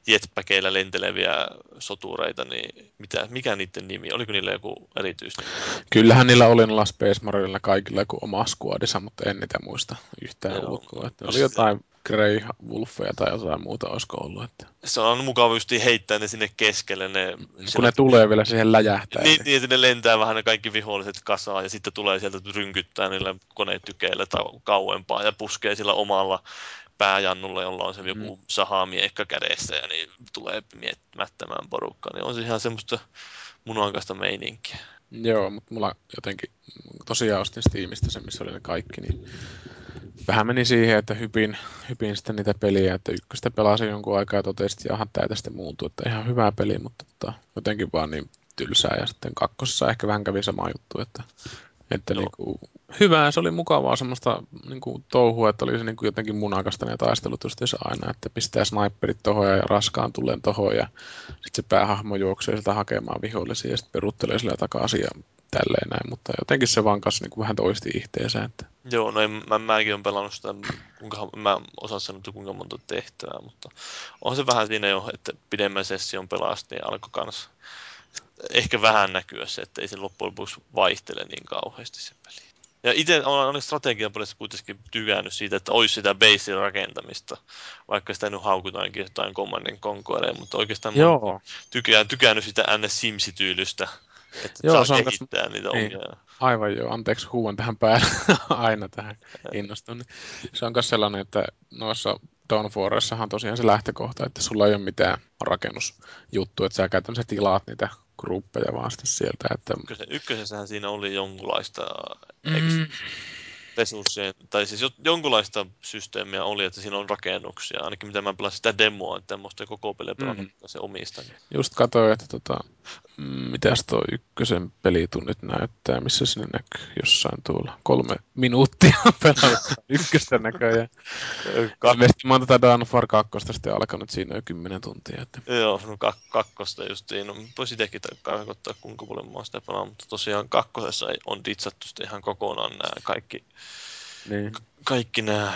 jetpackeilla lenteleviä sotureita, niin mitä, mikä niiden nimi? Oliko niillä joku erityisnimi? Kyllähän niillä oli noilla Space Marinilla kaikilla joku oma skuadissa, mutta en niitä muista yhtään Joo, ulkoa. Että oli jotain Grey Wolfeja tai jotain muuta olisiko ollut. Että... Se on mukava just heittää ne sinne keskelle. Ne, kun ne tulee vielä siihen läjähtää. Niin, niin, ne lentää vähän ne kaikki viholliset kasaan ja sitten tulee sieltä rynkyttää niillä konetykeillä kauempaa ja puskee sillä omalla pääjannulla, jolla on se joku mm. sahamiekka kädessä ja niin tulee miettimättömään porukkaan, niin on se ihan semmoista munuaikaista meininkiä. Joo, mutta mulla jotenkin, tosiaan ostin Steamista se, missä oli ne kaikki, niin vähän meni siihen, että hypin, hypin sitten niitä peliä, että ykköstä pelasin jonkun aikaa ja totesin, että jaha, tämä tästä muuntuu, että ihan hyvä peli, mutta tota, jotenkin vaan niin tylsää. Ja sitten kakkosessa ehkä vähän kävi sama juttu, että että niin kuin, hyvää, se oli mukavaa semmoista niin kuin, touhua, että oli se niin kuin, jotenkin munakasta ne taistelut just aina, että pistää sniperit tohon ja raskaan tulleen tohon ja sitten se päähahmo juoksee sieltä hakemaan vihollisia ja sitten peruttelee sillä takaisin ja tälleen näin, mutta jotenkin se vaan kanssa niin kuin, vähän toisti ihteensä. Että... Joo, no en, mä, mäkin olen pelannut sitä, kuinka, mä osaan sanoa, kuinka monta tehtävää, mutta on se vähän siinä jo, että pidemmän session pelasti niin alkoi kanssa ehkä vähän näkyä se, että ei se loppujen lopuksi vaihtele niin kauheasti se peli. Ja itse olen strategiapelissä kuitenkin tykännyt siitä, että olisi sitä basin rakentamista, vaikka sitä nyt haukutaankin jotain Command Conqueria, mutta oikeastaan Joo. Tykään, tykännyt sitä ns. Simsi-tyylystä, että Joo, saa kehittää kas... niitä niin. omia. Aivan joo, anteeksi huuan tähän päälle aina tähän innostun. Se on myös sellainen, että noissa Dawnforessahan on tosiaan se lähtökohta, että sulla ei ole mitään rakennusjuttu, että sä käytännössä tilaat niitä gruppeja vaan sitten sieltä. Että... Ykkösen, ykkösessähän siinä oli jonkunlaista mm. resurssien, tai siis jonkunlaista systeemiä oli, että siinä on rakennuksia, ainakin mitä mä pelasin sitä demoa, että en muista koko peliä pelannut mm. se omista. Niin. Just katsoin, että tota, mitäs tuo ykkösen pelitunnit näyttää, missä sinne näkyy jossain tuolla kolme minuuttia pelata ykköstä näköjään. Ilmeisesti mä oon tätä Dawn of War 2 sitten alkanut siinä jo kymmenen tuntia. Että... Joo, no kak- kakkosta justiin. No, voisi itsekin karkottaa kuinka paljon mä oon sitä pelannut, mutta tosiaan kakkosessa on ditsattu sitten ihan kokonaan nämä kaikki, niin. kaikki nämä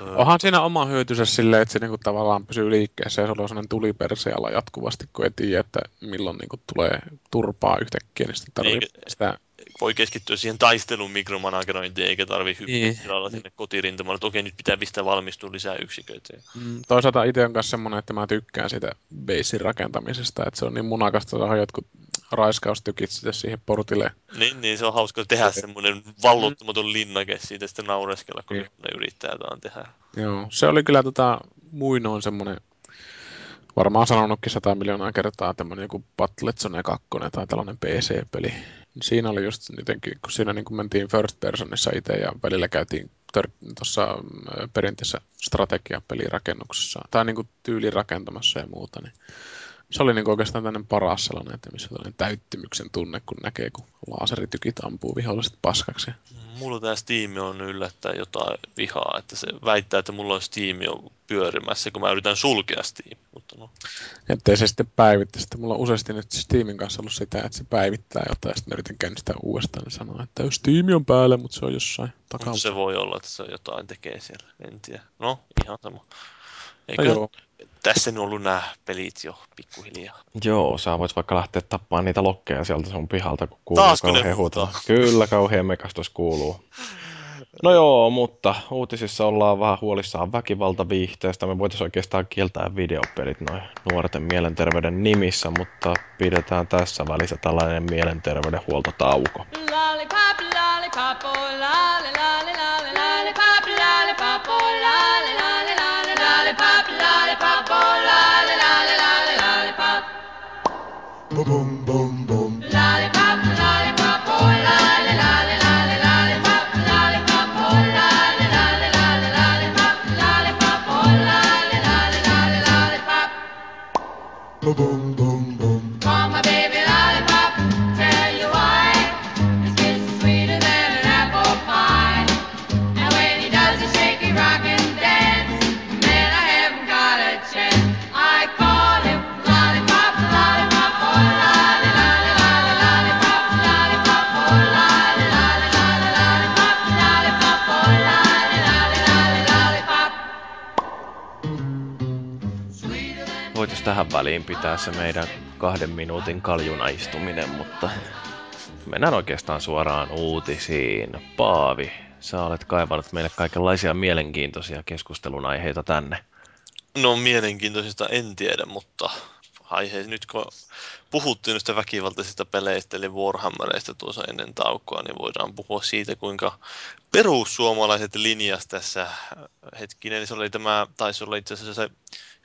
Onhan siinä oma hyötysä silleen, että se niinku tavallaan pysyy liikkeessä ja se on sellainen tulipersealla jatkuvasti, kun ei tiedä, että milloin niinku tulee turpaa yhtäkkiä, niin sitten tarvii niin, sitä... Voi keskittyä siihen taistelun mikromanagerointiin, eikä tarvitse hyppää niin. sinne kotirintamalle, että okei, nyt pitää pistää valmistua lisää yksiköitä. Mm, toisaalta itse on myös semmoinen, että mä tykkään siitä basin rakentamisesta, että se on niin munakasta saada jotkut raiskaustykit sitten siihen portille. Niin, niin, se on hauska tehdä semmoinen vallottamaton linnake siitä sitten naureskella, kun niin. ne yrittää jotain tehdä. Joo, se oli kyllä tota, muinoin semmoinen, varmaan sanonutkin sata miljoonaa kertaa tämmöinen joku Battlezone 2 tai tällainen PC-peli. Siinä oli just jotenkin, kun siinä niin kun mentiin first personissa itse ja välillä käytiin tuossa perinteisessä strategiapelirakennuksessa tai niin kuin tyylirakentamassa ja muuta, niin se oli niin oikeastaan tämmöinen paras sellainen, että missä tällainen täyttymyksen tunne, kun näkee, kun laseritykit ampuu viholliset paskaksi. Mulla tämä Steam on yllättäen jotain vihaa, että se väittää, että mulla on Steam on pyörimässä, kun mä yritän sulkea Steam. Mutta no. Ettei se sitten päivittä. Sitten mulla on useasti nyt Steamin kanssa ollut sitä, että se päivittää jotain, ja sitten yritän käynnistää uudestaan ja sanoa, että Steam on päällä, mutta se on jossain takana. Se voi olla, että se jotain tekee siellä, en tiedä. No, ihan sama. Eikö No joo, tässä nyt ollut nämä pelit jo pikkuhiljaa? Joo, sä voit vaikka lähteä tappaa niitä lokkeja sieltä sun pihalta, kun kuuluu Taasko ne kauhean huutaa? Kyllä, kauhean mekastus kuuluu. No joo, mutta uutisissa ollaan vähän huolissaan väkivaltaviihteestä. Me voitaisiin oikeastaan kieltää videopelit noin nuorten mielenterveyden nimissä, mutta pidetään tässä välissä tällainen mielenterveydenhuoltotauko. Lollipop, lollipop, oh lolly, lolly, lolly, lollipop, Voitaisiin tähän väliin pitää se meidän kahden minuutin kaljuna istuminen, mutta mennään oikeastaan suoraan uutisiin. Paavi, sä olet kaivannut meille kaikenlaisia mielenkiintoisia keskustelun aiheita tänne. No mielenkiintoisista en tiedä, mutta aihe nyt kun puhuttiin noista väkivaltaisista peleistä eli Warhammereista tuossa ennen taukoa, niin voidaan puhua siitä, kuinka perussuomalaiset linjas tässä hetkinen, se oli tämä, taisi olla itse asiassa se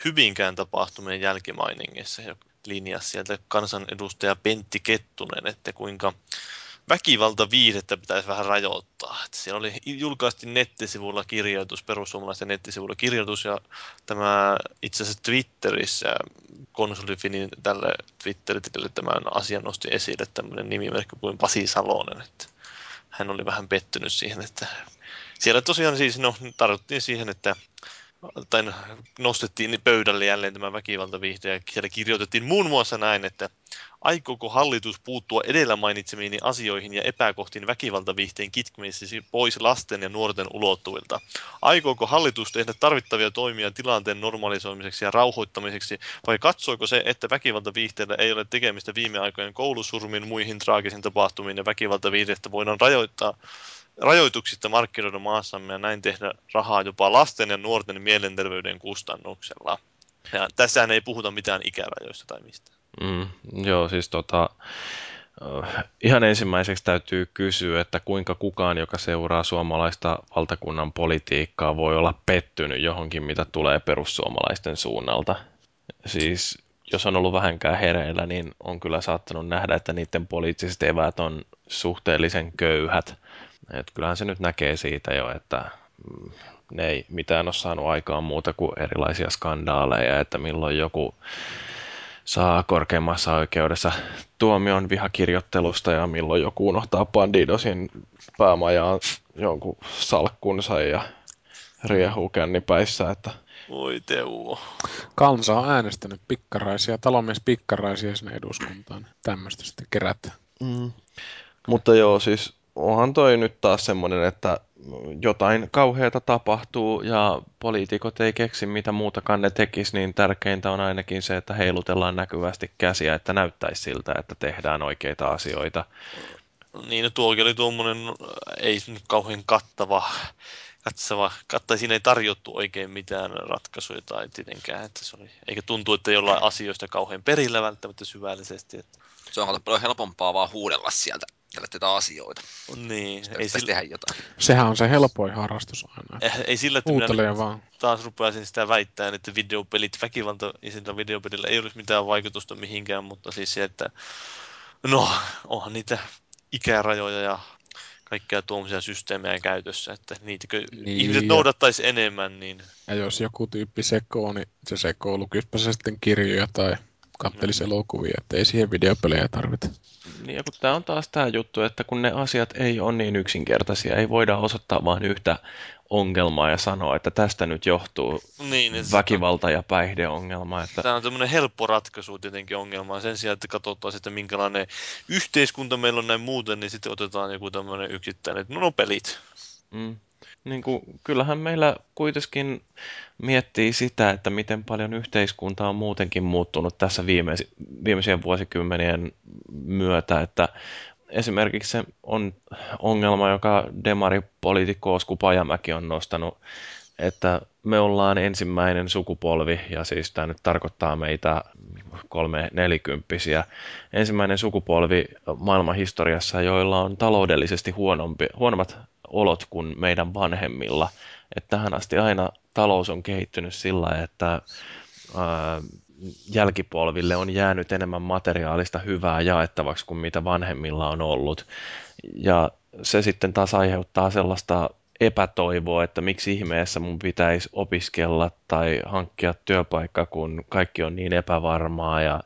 Hyvinkään tapahtumien jälkimainingissa, joka linjasi sieltä kansanedustaja Pentti Kettunen, että kuinka väkivalta viihdettä pitäisi vähän rajoittaa. Että siellä oli julkaistiin nettisivulla kirjoitus, perussuomalaisten nettisivulla kirjoitus, ja tämä itse asiassa Twitterissä konsulifinin tälle Twitter-tilille tämän asian nosti esille tämmöinen nimimerkki kuin Pasi Salonen, että hän oli vähän pettynyt siihen, että siellä tosiaan siis no, tarvittiin siihen, että tai nostettiin pöydälle jälleen tämä väkivaltaviihde ja siellä kirjoitettiin muun muassa näin, että aikooko hallitus puuttua edellä mainitsemiini asioihin ja epäkohtiin väkivaltaviihteen kitkemiseksi pois lasten ja nuorten ulottuvilta? Aikooko hallitus tehdä tarvittavia toimia tilanteen normalisoimiseksi ja rauhoittamiseksi vai katsoiko se, että väkivaltaviihteellä ei ole tekemistä viime aikojen koulusurmin, muihin traagisiin tapahtumiin ja väkivaltaviihdettä voidaan rajoittaa rajoituksista markkinoida maassamme ja näin tehdä rahaa jopa lasten ja nuorten mielenterveyden kustannuksella. Ja tässähän ei puhuta mitään ikärajoista tai mistään. Mm, joo, siis tota, ihan ensimmäiseksi täytyy kysyä, että kuinka kukaan, joka seuraa suomalaista valtakunnan politiikkaa, voi olla pettynyt johonkin, mitä tulee perussuomalaisten suunnalta. Siis jos on ollut vähänkään hereillä, niin on kyllä saattanut nähdä, että niiden poliittiset eväät on suhteellisen köyhät. Et kyllähän se nyt näkee siitä jo, että mm, ne ei mitään ole saanut aikaan muuta kuin erilaisia skandaaleja, että milloin joku saa korkeimmassa oikeudessa tuomion vihakirjoittelusta ja milloin joku unohtaa Bandidosin päämajaan jonkun salkkunsa ja riehuu kännipäissä, että Voi Teuvo. kansa on äänestänyt pikkaraisia, talonmies pikkaraisia sinne eduskuntaan. Tämmöistä sitten kerätään. Mm. Mutta joo, siis onhan toi nyt taas semmoinen, että jotain kauheata tapahtuu ja poliitikot ei keksi mitä muutakaan ne tekisi, niin tärkeintä on ainakin se, että heilutellaan näkyvästi käsiä, että näyttäisi siltä, että tehdään oikeita asioita. Niin, no tuokin oli tuommoinen, ei nyt kauhean kattava, katsava, katta, siinä ei tarjottu oikein mitään ratkaisuja tai tietenkään, että se oli, eikä tuntu, että jollain asioista kauhean perillä välttämättä syvällisesti. Että, Se on paljon helpompaa vaan huudella sieltä tälle tätä asioita. niin, Sitten ei sillä, tehdä jotain. Sehän on se helpoin harrastus aina. eh, ei sillä, että minä vaan. taas rupeaisin sitä väittämään, että videopelit, väkivaltaisilla videopelillä ei olisi mitään vaikutusta mihinkään, mutta siis se, että no, onhan niitä ikärajoja ja kaikkea tuommoisia systeemejä käytössä, että niitäkö Niin, niin, ihmiset ja- noudattaisi enemmän, niin Ja jos joku tyyppi sekoo, niin se sekoo. Lukispa se sitten kirjoja tai kattelisi elokuvia, että ei siihen videopelejä tarvita. Niin ja kun tämä on taas tämä juttu, että kun ne asiat ei ole niin yksinkertaisia, ei voida osoittaa vain yhtä ongelmaa ja sanoa, että tästä nyt johtuu niin että väkivalta- ja päihdeongelma. Että, Tämä on tämmöinen helppo ratkaisu tietenkin ongelmaan. Sen sijaan, että katsotaan sitten minkälainen yhteiskunta meillä on näin muuten, niin sitten otetaan joku tämmöinen yksittäinen, että no, no pelit. mm, niin kuin, kyllähän meillä kuitenkin miettii sitä, että miten paljon yhteiskunta on muutenkin muuttunut tässä viimeis- viimeisien vuosikymmenien myötä, että esimerkiksi se on ongelma, joka demaripoliitikko Osku Pajamäki on nostanut, että me ollaan ensimmäinen sukupolvi, ja siis tämä nyt tarkoittaa meitä kolme nelikymppisiä, ensimmäinen sukupolvi maailman historiassa, joilla on taloudellisesti huonompi, huonommat olot kuin meidän vanhemmilla. Että tähän asti aina talous on kehittynyt sillä, että ää, jälkipolville on jäänyt enemmän materiaalista hyvää jaettavaksi kuin mitä vanhemmilla on ollut. Ja se sitten taas aiheuttaa sellaista epätoivoa, että miksi ihmeessä mun pitäisi opiskella tai hankkia työpaikka, kun kaikki on niin epävarmaa ja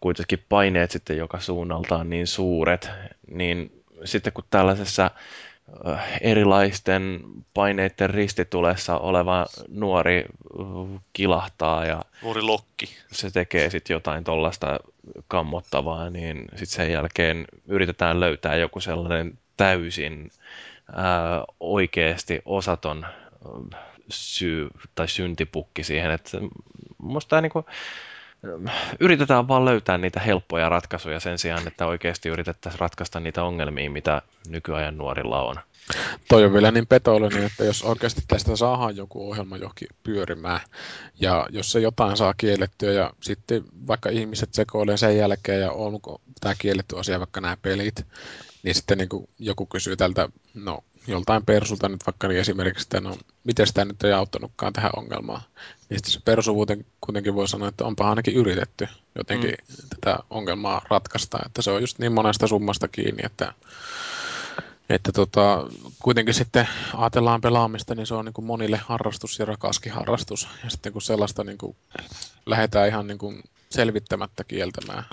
kuitenkin paineet sitten joka suunnalta on niin suuret, niin sitten kun tällaisessa erilaisten paineiden ristitulessa oleva nuori äh, kilahtaa ja Nuori lokki. se tekee sitten jotain tuollaista kammottavaa, niin sitten sen jälkeen yritetään löytää joku sellainen täysin ää, oikeasti osaton syy tai syntipukki siihen, että musta tää niinku, yritetään vaan löytää niitä helppoja ratkaisuja sen sijaan, että oikeasti yritettäisiin ratkaista niitä ongelmia, mitä nykyajan nuorilla on. Toi on vielä niin petollinen, että jos oikeasti tästä saadaan joku ohjelma johonkin pyörimään, ja jos se jotain saa kiellettyä, ja sitten vaikka ihmiset sekoilee sen jälkeen, ja onko tämä kielletty asia vaikka nämä pelit, niin sitten niin joku kysyy tältä, no joltain persulta nyt vaikka niin esimerkiksi, että no miten sitä nyt ei auttanutkaan tähän ongelmaan. Niin sitten se persu kuiten- kuitenkin voi sanoa, että onpa ainakin yritetty jotenkin mm. tätä ongelmaa ratkaista. Että se on just niin monesta summasta kiinni, että että tota, kuitenkin sitten ajatellaan pelaamista, niin se on niin kuin monille harrastus ja rakaskin harrastus. Ja sitten kun sellaista niin kuin lähdetään ihan niin kuin selvittämättä kieltämään,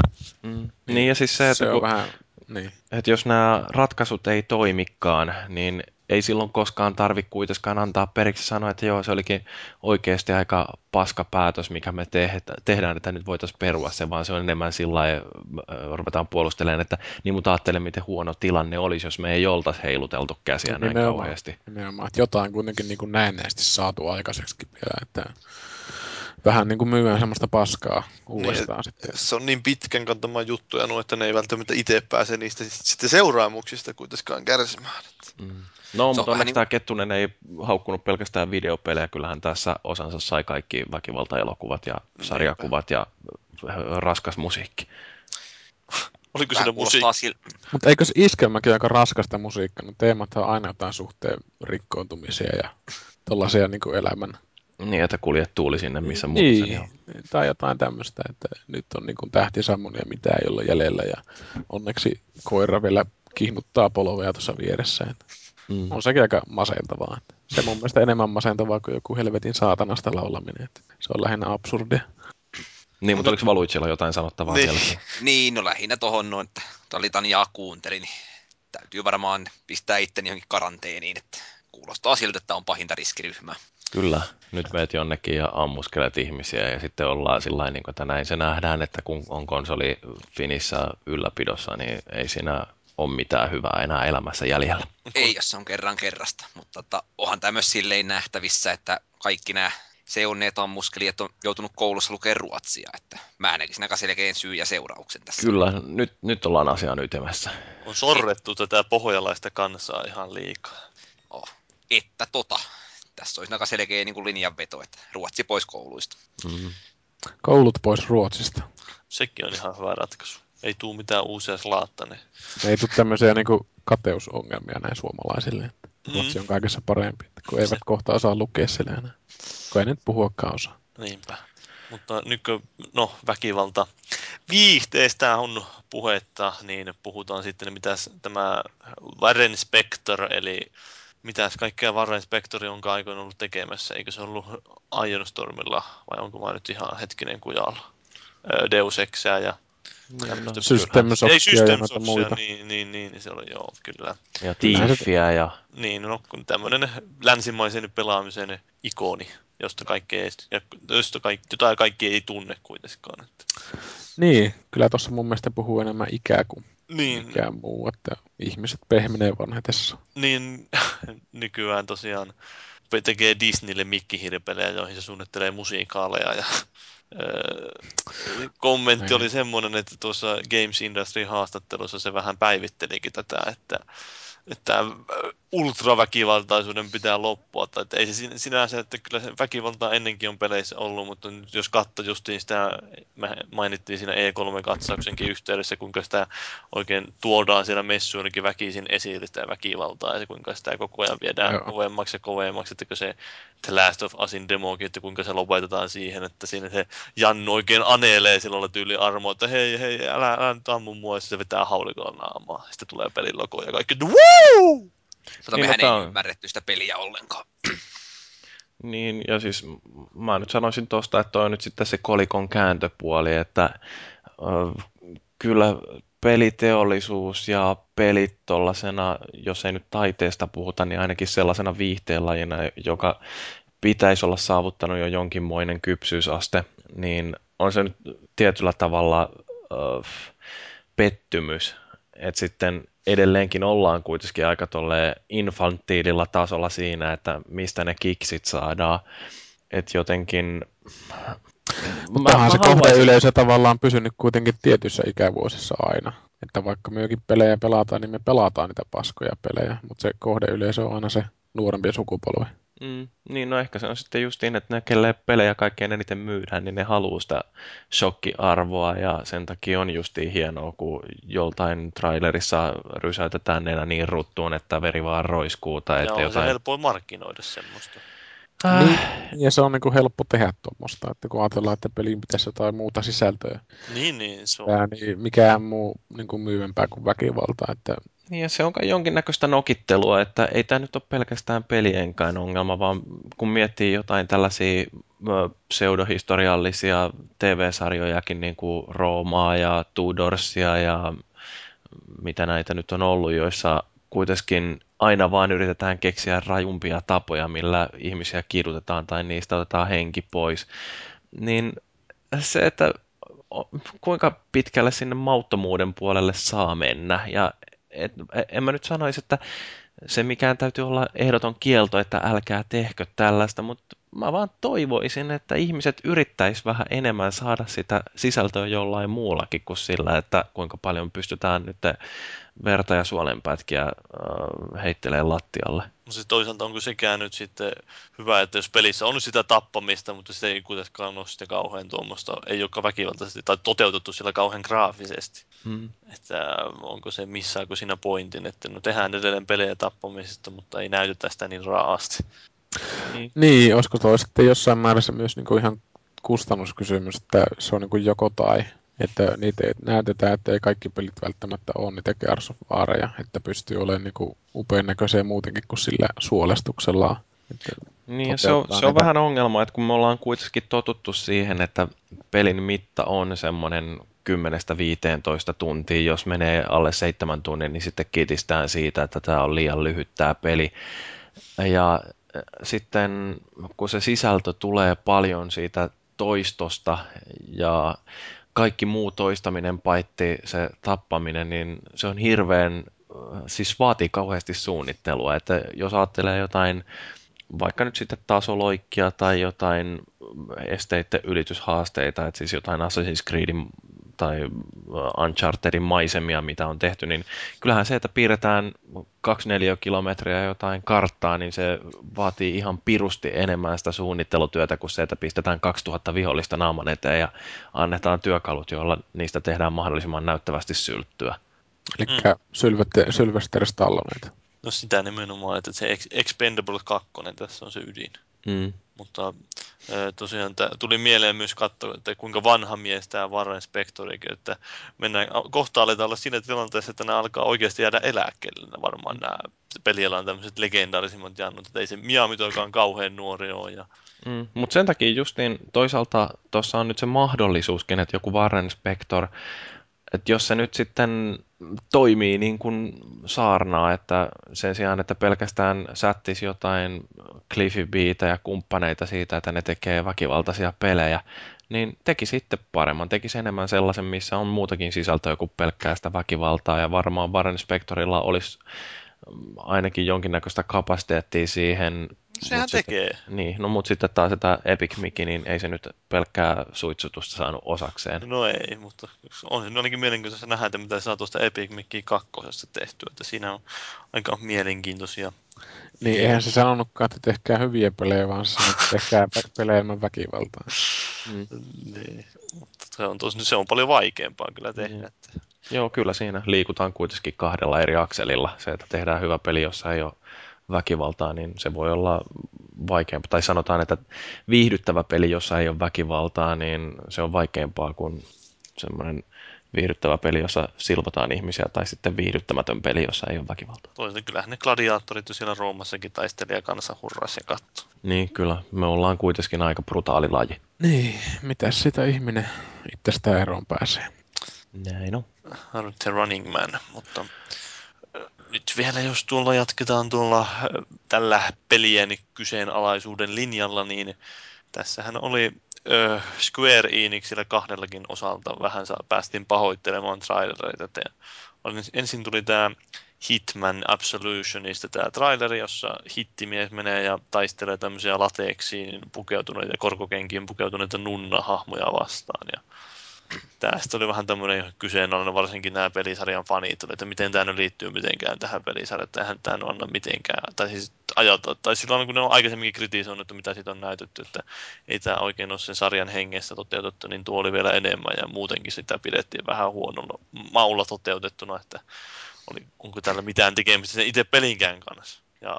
Mm. Niin ja siis se, että se on kun, vähän, niin. että jos nämä ratkaisut ei toimikaan, niin ei silloin koskaan tarvi kuitenkaan antaa periksi sanoa, että joo, se olikin oikeasti aika paska päätös, mikä me tehtä, tehdään, että nyt voitaisiin perua se, vaan se on enemmän sillä lailla, äh, ruvetaan puolustelemaan, että niin mutta ajattele, miten huono tilanne olisi, jos me ei oltaisi heiluteltu käsiä näin Nimenomaan. kauheasti. Nimenomaan, että jotain kuitenkin niin kuin näennäisesti saatu aikaiseksi vielä, että vähän niin kuin myydään semmoista paskaa uudestaan Niin, sitten. Se on niin pitkän kantamaan juttuja nuo, että ne ei välttämättä itse pääse niistä sit- sitten seuraamuksista kuitenkaan kärsimään. Mm. No, on mutta onneksi niin- tämä Kettunen ei haukkunut pelkästään videopelejä, kyllähän tässä osansa sai kaikki väkivaltaelokuvat ja sarjakuvat ja äh, raskas musiikki. Oliko siinä musiikki? sil- Mutta eikö se iskelmäkin aika raskasta musiikkaa? No teemat on aina jotain suhteen rikkoontumisia ja tollaisia niin kuin elämän. Niin, että kuljet tuuli sinne, missä muuta se niin, on. tai jotain tämmöistä, että nyt on niin kuin tähti sammunut ja mitä ei ole jäljellä ja onneksi koira vielä kihnuttaa polvea tuossa vieressä. Että Mm. on sekin aika masentavaa. Että se mun mielestä enemmän masentavaa kuin joku helvetin saatanasta laulaminen. Että se on lähinnä absurdia. Niin, mutta oliko Valuitsilla jotain sanottavaa Niin. vielä? Niin, no lähinnä tohon noin, että Litaniaa kuuntelin, niin täytyy varmaan pistää itteni johonkin karanteeniin, että kuulostaa siltä, että on pahinta riskiryhmää. Kyllä, nyt meet jonnekin ja ammuskelet ihmisiä ja sitten ollaan sillä lailla, niin kuin, että näin se nähdään, että kun on konsoli Finissä ylläpidossa, niin ei siinä ole mitään hyvää enää elämässä jäljellä. Ei, jos se on kerran kerrasta, mutta tota, onhan tämä myös silleen nähtävissä, että kaikki nämä seunneet ammuskelijat on joutunut koulussa lukemaan ruotsia, että mä näkisin aika selkeän syy ja seurauksen tässä. Kyllä, nyt, nyt ollaan asian ytimessä. On sorrettu tätä pohjalaista kansaa ihan liikaa. Oh, että tota, tässä olisi aika selkeä niin kuin linjanveto, että ruotsi pois kouluista. Mm. Koulut pois Ruotsista. Sekin on ihan hyvä ratkaisu. Ei tuu mitään uusia slaattaneja. Ei tule tämmöisiä niin kuin kateusongelmia näin suomalaisille. Että Mm. Ruotsi on kaikessa parempi, että kun eivät kohta osaa lukea sille enää. Kun ei nyt puhuakaan osaa. Niinpä. Mutta nyt kun, no, väkivalta viihteestä on puhetta, niin puhutaan sitten, mitä tämä Warren Spector, eli mitäs kaikkea Warren Spector on aikoin ollut tekemässä. Eikö se ollut Ironstormilla vai onko mä nyt ihan hetkinen kujalla? Deus Exää ja tämmöistä System Ei Shockia ja System noita Shocksia, muita. niin, niin, niin, niin, se oli joo, kyllä. Ja se- Tiiffiä ja Niin, no kun tämmöinen länsimaisen pelaamisen ikoni, josta kaikki ei, josta kaikki, jota kaikki ei tunne kuitenkaan. Että. Niin, kyllä tuossa mun mielestä puhuu enemmän ikää kuin Niin, mikään muu, että ihmiset pehmenee vanhetessa. niin nykyään tosiaan tekee Disneylle mikkihirpelejä, joihin se suunnittelee musiikaaleja. Ja, öö, kommentti oli semmoinen, että tuossa Games Industry haastattelussa se vähän päivittelikin tätä, että että ultraväkivaltaisuuden pitää loppua. Tai että ei se sin- sinänsä, että kyllä se väkivaltaa ennenkin on peleissä ollut, mutta nyt jos katsoo justiin sitä, mä mainittiin siinä E3-katsauksenkin yhteydessä, kuinka sitä oikein tuodaan siellä messuillekin väkisin esille sitä väkivaltaa, ja se, kuinka sitä koko ajan viedään Joo. kovemmaksi ja kovemmaksi, että se The Last of Usin demokin, että kuinka se lopetetaan siihen, että siinä se Jannu oikein anelee silloin tyyli armo, että hei, hei, älä, älä nyt ammu mua, ja se vetää haulikolla naamaa. Sitten tulee pelin logo ja kaikki, woo! Mutta Niin, mehän no ei on- ymmärretty sitä peliä ollenkaan. Niin, ja siis mä nyt sanoisin tosta, että on nyt sitten se kolikon kääntöpuoli, että ö, kyllä peliteollisuus ja pelit tollasena, jos ei nyt taiteesta puhuta, niin ainakin sellaisena viihteenlajina, joka pitäisi olla saavuttanut jo jonkinmoinen kypsyysaste, niin on se nyt tietyllä tavalla ö, pettymys, että sitten edelleenkin ollaan kuitenkin aika tolleen infantiililla tasolla siinä, että mistä ne kiksit saadaan. Että jotenkin... Mutta onhan se kohdeyleisö tavallaan pysynyt kuitenkin tietyissä ikävuosissa aina. Että vaikka mekin pelejä pelataan, niin me pelataan niitä paskoja pelejä, mutta se kohdeyleisö on aina se nuorempi sukupolvi. Mm, niin, no ehkä se on sitten justiin, että ne, kelle pelejä kaikkein eniten myydään, niin ne haluaa sitä shokkiarvoa ja sen takia on justiin hienoa, kun joltain trailerissa rysäytetään nenä niin ruttuun, että veri vaan roiskuu tai Ja että on se jotain... helpoin markkinoida semmoista. Äh, Niin, ja se on niinku helppo tehdä tuommoista, että kun ajatellaan, että peliin pitäisi jotain muuta sisältöä, Niin, niin, se on. tää, niin mikään muu niinku myyvempää kuin väkivalta. Että Niin ja se on jonkinnäköistä nokittelua, että ei tämä nyt ole pelkästään pelienkään ongelma, vaan kun miettii jotain tällaisia pseudohistoriallisia TV-sarjojakin, niin kuin Roomaa ja Tudorsia ja mitä näitä nyt on ollut, joissa kuitenkin aina vaan yritetään keksiä rajumpia tapoja, millä ihmisiä kidutetaan tai niistä otetaan henki pois, niin se, että kuinka pitkälle sinne mauttomuuden puolelle saa mennä. Ja et, en mä nyt sanoisi, että se mikään täytyy olla ehdoton kielto, että älkää tehkö tällaista, mutta mä vaan toivoisin, että ihmiset yrittäis vähän enemmän saada sitä sisältöä jollain muullakin kuin sillä, että kuinka paljon pystytään nyt verta ja suolenpätkiä äh, heittelee lattialle. No siis toisaalta onko sekään nyt sitten hyvä, että jos pelissä on sitä tappamista, mutta se ei kuitenkaan ole sitten kauhean tuommoista, ei ole väkivaltaisesti tai toteutettu sillä kauhean graafisesti. Hmm. Että onko se missaako siinä pointin, että no tehdään edelleen pelejä tappamisesta, mutta ei näytetä sitä niin raasti. Niin. niin, olisiko toi sitten jossain määrässä myös niinku ihan kustannuskysymys, että se on niinku joko tai. Että niitä näytetään, että ei kaikki pelit välttämättä ole niitä Gears että pystyy olemaan niinku upean näköisiä muutenkin kuin sillä suolestuksellaan. Että, Niin, se on, se on vähän ongelma, että kun me ollaan kuitenkin totuttu siihen, että pelin mitta on semmoinen 10-15 tuntia, jos menee alle 7 tunnin, niin sitten kitistään siitä, että tämä on liian lyhyt tämä peli. Ja äh, sitten kun se sisältö tulee paljon siitä toistosta ja kaikki muu toistaminen paitti se tappaminen, niin se on hirveän, siis vaatii kauheasti suunnittelua, että jos ajattelee jotain vaikka nyt sitten tasoloikkia tai jotain esteiden ylityshaasteita, että siis jotain Assassin's Creedin tai Unchartedin maisemia, mitä on tehty, niin kyllähän se, että piirretään 2-4 kilometriä jotain karttaa, niin se vaatii ihan pirusti enemmän sitä suunnittelutyötä kuin se, että pistetään 2000 vihollista naaman eteen ja annetaan työkalut, joilla niistä tehdään mahdollisimman näyttävästi sylttyä. eli mm. Sylvester Stalloneita. No sitä nimenomaan, että se Ex- Expendable 2 tässä on se ydin. Mm. Mutta tosiaan tuli mieleen myös katsoa, että kuinka vanha mies tämä Warren Spectorikin, että mennään, kohta aletaan olla siinä tilanteessa, että nämä alkaa oikeasti jäädä eläkkeelle varmaan nämä pelialan tämmöiset legendaarisimmat jannut, että ei se Miamitoikaan kauhean nuori ole. Ja, Mm. Mutta sen takia justiin toisaalta tuossa on nyt se mahdollisuuskin, että joku Warren Spector, että jos se nyt sitten toimii niin kuin saarnaa, että sen sijaan, että pelkästään sättisi jotain Cliffy Beata ja kumppaneita siitä, että ne tekee väkivaltaisia pelejä, niin teki sitten paremman, tekisi enemmän sellaisen, missä on muutakin sisältöä kuin pelkkää sitä väkivaltaa, ja varmaan Warren Spectorilla olisi ainakin jonkinnäköistä kapasiteettia siihen. Sehän mut sitten- tekee. Niin, no mutta sitten taas tämä Epic Mickey, niin ei se nyt pelkkää suitsutusta saanut osakseen. No ei, mutta on se ainakin mielenkiintoista nähdä, että mitä saa tuosta Epic Mickey 2 tehtyä. Että siinä on aika mielenkiintoisia. Niin, eihän se sanonutkaan, että tehkää hyviä pelejä, vaan se että tehkää pe- pelejä ilman väkivaltaa. Mm. Niin. Mutta se on, tos, se on paljon vaikeampaa kyllä tehdä. Niin. Että. Joo, kyllä siinä liikutaan kuitenkin kahdella eri akselilla. Se, että tehdään hyvä peli, jossa ei ole väkivaltaa, niin se voi olla vaikeampaa. Tai sanotaan, että viihdyttävä peli, jossa ei ole väkivaltaa, niin se on vaikeampaa kuin semmoinen viihdyttävä peli, jossa silvotaan ihmisiä, tai sitten viihdyttämätön peli, jossa ei ole väkivaltaa. Toisaalta kyllähän ne gladiaattorit jo siellä Roomassakin taisteli ja kansa hurrasi ja katsoi. Niin, kyllä. Me ollaan kuitenkin aika brutaali laji. Niin, mitäs sitä ihminen itsestään eroon pääsee? Näin on. The Running Man, mutta ö, nyt vielä jos tuolla jatketaan tuolla ö, tällä pelien kyseenalaisuuden linjalla, niin tässähän oli ö, Square Enixillä kahdellakin osalta vähän päästiin pahoittelemaan trailereita. Ensin tuli tämä Hitman Absolutionista tämä traileri, jossa hittimies menee ja taistelee tämmöisiä lateeksiin pukeutuneita korkokenkiin pukeutuneita nunnahahmoja vastaan. Ja tästä oli vähän tämmöinen kyseenalainen, varsinkin nämä pelisarjan fanit, että miten tämä nyt liittyy mitenkään tähän pelisarjaan, että eihän tämä anna mitenkään, tai siis ajata, tai silloin kun ne on aikaisemminkin kritisoinut, että mitä siitä on näytetty, että ei tämä oikein ole sen sarjan hengessä toteutettu, niin tuo oli vielä enemmän, ja muutenkin sitä pidettiin vähän huonolla maulla toteutettuna, että oli, onko täällä mitään tekemistä sen itse pelinkään kanssa. Ja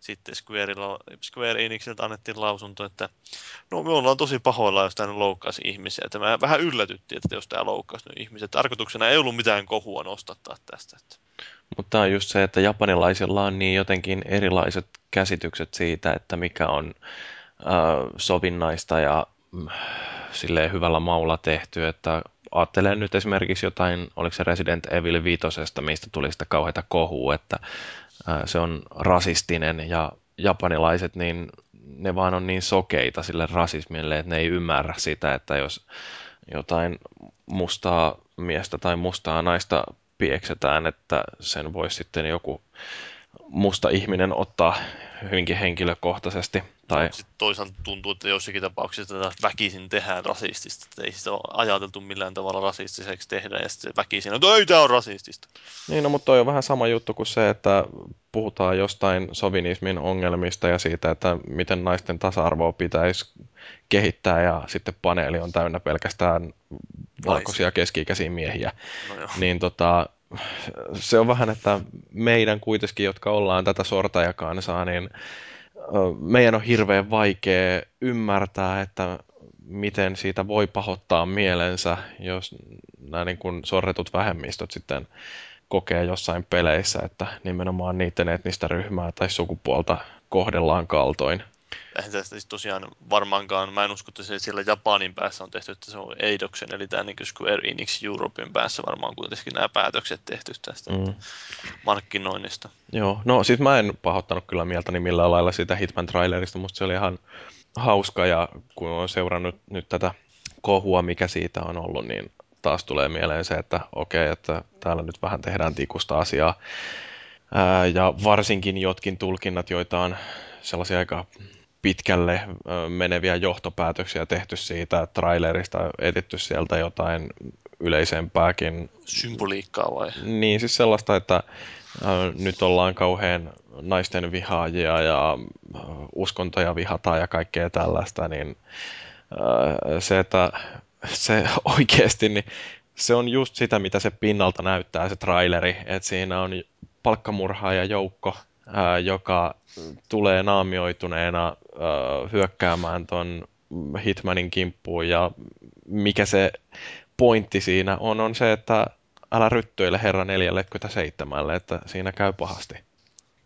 sitten Squareilla, Square Enixiltä annettiin lausunto, että no me ollaan tosi pahoilla, jos tämä nyt loukkasi ihmisiä. Että mä vähän yllätyttiin, että jos tämä loukkasi nyt ihmisiä. Tarkoituksena ei ollut mitään kohua nostattaa tästä. Mutta tämä on just se, että japanilaisilla on niin jotenkin erilaiset käsitykset siitä, että mikä on äh, sovinnaista ja mm, silleen hyvällä maulla tehty, että ajattelen nyt esimerkiksi jotain, oliko se Resident Evil 5, mistä tuli sitä kauheita kohua, että se on rasistinen ja japanilaiset, niin ne vaan on niin sokeita sille rasismille, että ne ei ymmärrä sitä, että jos jotain mustaa miestä tai mustaa naista pieksetään, että sen voisi sitten joku musta ihminen ottaa hyvinkin henkilökohtaisesti. Tai, sitten toisaalta tuntuu, että jossakin tapauksessa tätä väkisin tehdään rasistista. Että ei sitä ole ajateltu millään tavalla rasistiseksi tehdä ja sitten väkisin, että ei tämä on rasistista. niin, no, mutta toi on vähän sama juttu kuin se, että puhutaan jostain sovinismin ongelmista ja siitä, että miten naisten tasa-arvoa pitäisi kehittää ja sitten paneeli on täynnä pelkästään valkoisia keski-ikäisiä miehiä. No joo. niin tota, se on vähän, että meidän kuitenkin, jotka ollaan tätä sortajakansaa, niin meidän on hirveän vaikea ymmärtää, että miten siitä voi pahoittaa mielensä, jos nämä niin kuin sorretut vähemmistöt sitten kokee jossain peleissä, että nimenomaan niiden etnistä ryhmää tai sukupuolta kohdellaan kaltoin. Eihän tästä siis tosiaan varmaankaan, mä en usko, että se siellä Japanin päässä on tehty, että se on Eidoksen, eli tämä niin Square Enix Europein päässä varmaan kuitenkin nämä päätökset tehty tästä Mm. markkinoinnista. Joo, no siis mä en pahoittanut kyllä mieltäni millään lailla siitä Hitman-trailerista, musta se oli ihan hauska ja kun on seurannut nyt tätä kohua, mikä siitä on ollut, niin taas tulee mieleen se, että okei, että täällä nyt vähän tehdään tikusta asiaa. Ja varsinkin jotkin tulkinnat, joita on sellaisia aika pitkälle meneviä johtopäätöksiä tehty siitä trailerista, etitty sieltä jotain yleisempääkin Symboliikkaa vai? niin, siis sellaista, että nyt ollaan kauhean naisten vihaajia ja uskontoja vihataan ja kaikkea tällaista, niin se, että se oikeasti, niin se on just sitä, mitä se pinnalta näyttää, se traileri, että siinä on palkkamurhaaja joukko, joka tulee naamioituneena ää, hyökkäämään ton Hitmanin kimppuun ja mikä se pointti siinä on, on se, että älä ryttyile herra 47, että siinä käy pahasti.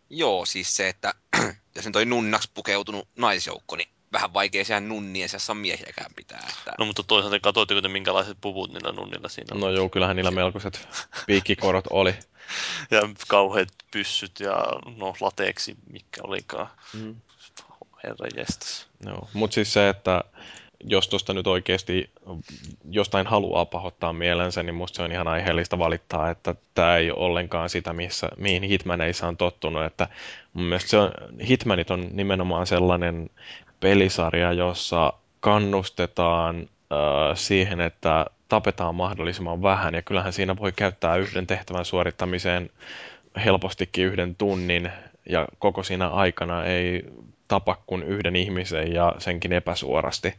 Joo, siis se, että jos on nunnaksi pukeutunut naisjoukko, niin vähän vaikea siellä nunnien seassa miehiäkään pitää. Että... No mutta toisaalta katsoitteko te minkälaiset puvut niillä nunnilla siinä on? No joo, kyllähän niillä melkoiset piikkikorot oli. Ja kauheat pyssyt ja no lateeksi, mikä olikaan. Mm. Herra jestas. Joo, mutta siis se, että jos tuosta nyt oikeasti jostain haluaa pahoittaa mielensä, niin musta se on ihan aiheellista valittaa, että tämä ei ole ollenkaan sitä, missä, mihin Hitmaneissa on tottunut. Että mun mielestä se on, Hitmanit on nimenomaan sellainen pelisarja, jossa kannustetaan äh, siihen, että tapetaan mahdollisimman vähän. Ja kyllähän siinä voi käyttää yhden tehtävän suorittamiseen helpostikin yhden tunnin ja koko siinä aikana ei tapa kuin yhden ihmisen ja senkin epäsuorasti.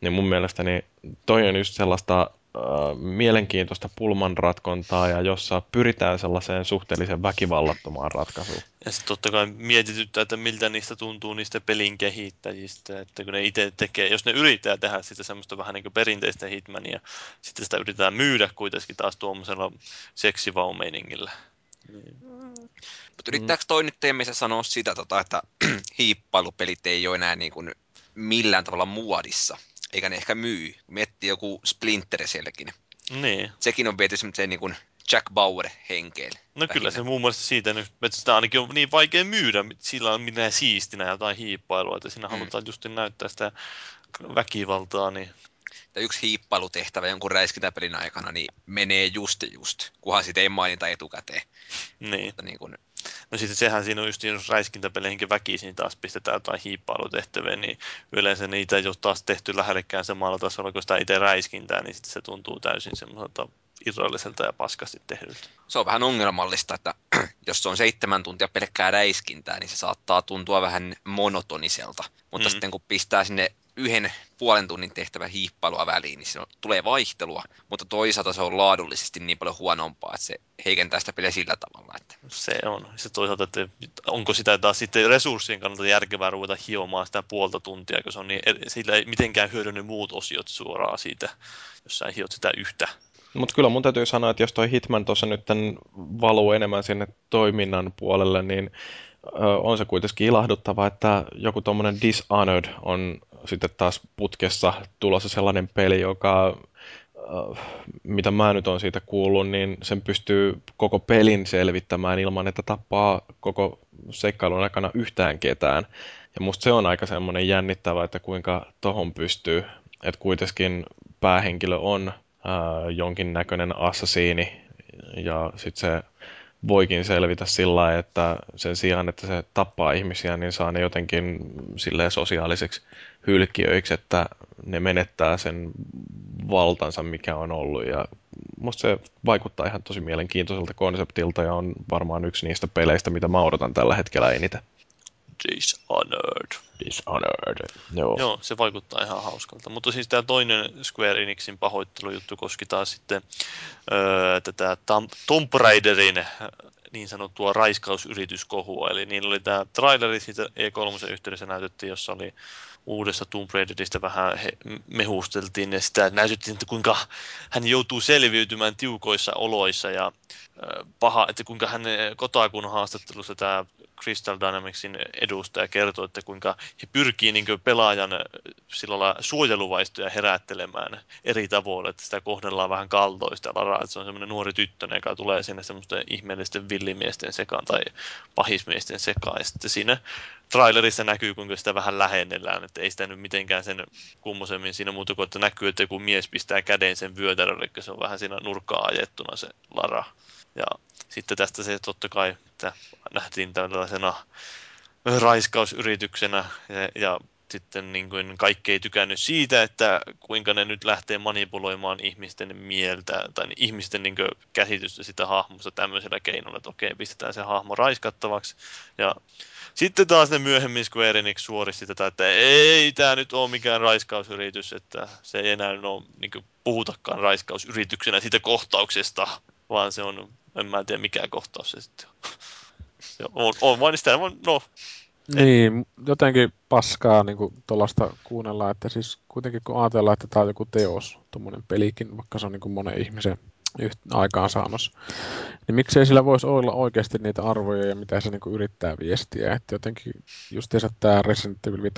Niin mun mielestäni toi on just sellaista äh, mielenkiintoista pulmanratkontaa ja jossa pyritään sellaiseen suhteellisen väkivallattomaan ratkaisuun. Ja sitten totta kai mietityttää, että miltä niistä tuntuu niistä pelin kehittäjistä, että kun ne itse tekee, jos ne yrittää tehdä sitä semmoista vähän niin kuin perinteistä Hitmania, sitten sitä yritetään myydä kuitenkin taas tuommoisella seksivaumeiningillä. Niin. Mutta yrittääkö toi nyt teemissä sanoa sitä, tota, että hiippailupelit ei ole enää niin kuin millään tavalla muodissa, eikä ne ehkä myy. Miettii joku Splinter sielläkin. niin. Sekin on viety semmoiseen niin kuin Jack Bauer henkeelle. No kyllä se muun muassa siitä nyt, että sitä ainakin on niin vaikea myydä, sillä on minä siistinä jotain hiippailua, että siinä Mm. halutaan just näyttää sitä väkivaltaa, niin Tai yksi hiippailutehtävä jonkun räiskintäpelin aikana, niin menee just ja just, kunhan sitä ei mainita etukäteen. niin. Mutta niin kuin, No sitten sehän siinä on just, jos räiskintäpeleihinkin väkisin taas pistetään jotain hiippailutehtäviä, niin yleensä niitä ei ole taas tehty lähellekään samalla tasolla kuin sitä itse räiskintää, niin sitten se tuntuu täysin semmoiselta irralliselta ja paskasti tehdyltä. se on vähän ongelmallista, että jos se on seitsemän tuntia pelkkää räiskintää, niin se saattaa tuntua vähän monotoniselta. Mutta Mm. mm. sitten kun pistää sinne yhden puolen tunnin tehtävä hiippailua väliin, niin se on, tulee vaihtelua, mutta toisaalta se on laadullisesti niin paljon huonompaa, että se heikentää sitä peliä sillä tavalla. Että Se on. Se toisaalta, että onko sitä taas sitten resurssien kannalta järkevää ruveta hiomaan sitä puolta tuntia, kun se on niin, sillä ei mitenkään hyödy muut osiot suoraan siitä, jos sä hiot sitä yhtä. Mutta kyllä mun täytyy sanoa, että jos toi Hitman tuossa nyt valuu enemmän sinne toiminnan puolelle, niin on se kuitenkin ilahduttava, että joku tuommoinen Dishonored on sitten taas putkessa tulossa sellainen peli, joka mitä mä nyt on siitä kuullut, niin sen pystyy koko pelin selvittämään ilman, että tappaa koko seikkailun aikana yhtään ketään. Ja musta se on aika semmoinen jännittävä, että kuinka tohon pystyy. Että kuitenkin päähenkilö on ää, jonkinnäköinen assassiini ja sitten se voikin selvitä sillä että sen sijaan, että se tappaa ihmisiä, niin saa ne jotenkin silleen sosiaaliseksi hylkiöiksi, että ne menettää sen valtansa, mikä on ollut. Ja musta se vaikuttaa ihan tosi mielenkiintoiselta konseptilta ja on varmaan yksi niistä peleistä, mitä mä odotan tällä hetkellä eniten. Dishonored. Dishonored. Joo. Joo, se vaikuttaa ihan hauskalta. Mutta siis tämä toinen Square Enixin pahoittelujuttu koski taas sitten öö, tätä Tom, Tomb Raiderin äh, niin sanottua raiskausyrityskohua. Eli niillä oli tämä traileri siitä E3 yhteydessä näytettiin, jossa oli uudessa Tomb Raiderista vähän he, mehusteltiin ja sitä näytettiin, että kuinka hän joutuu selviytymään tiukoissa oloissa ja paha, että kuinka hän Kotakun haastattelussa tämä Crystal Dynamicsin edustaja kertoi, että kuinka he pyrkii niin pelaajan ö, sillä suojeluvaistoja herättelemään eri tavoilla, että sitä kohdellaan vähän kaltoista laraa, että se on semmoinen nuori tyttö, joka tulee sinne semmoisten ihmeellisten villimiesten sekaan tai pahismiesten sekaan. Ja sitten siinä trailerissa näkyy, kuinka sitä vähän lähennellään, että ei sitä nyt mitenkään sen kummosemmin siinä muuta kuin, että näkyy, että joku mies pistää käden sen vyötärölle, eli se on vähän siinä nurkkaan ajettuna se Lara. Ja sitten tästä se totta kai, että nähtiin tällaisena raiskausyrityksenä ja, ja sitten niin kuin kaikki ei tykännyt siitä, että kuinka ne nyt lähtee manipuloimaan ihmisten mieltä tai ihmisten niin kuin käsitystä sitä hahmosta tämmöisellä keinolla, että okei, pistetään se hahmo raiskattavaksi. Ja sitten taas ne myöhemmin Square Enix suoristi tätä, että ei tämä nyt ole mikään raiskausyritys, että se ei enää ole, niin kuin, puhutakaan raiskausyrityksenä siitä kohtauksesta, vaan se on, en mä tiedä mikä kohtaus se sitten on. Se on, on vain sitä, no Niin, jotenkin paskaa niin tuollaista kuunnella, että siis kuitenkin kun ajatellaan, että tämä on joku teos, tuommoinen pelikin, vaikka se on niin kuin monen ihmisen aikaansaannos, niin miksei sillä voisi olla oikeasti niitä arvoja ja mitä se niin kuin yrittää viestiä. Että jotenkin justiinsa tämä Resident Evil 5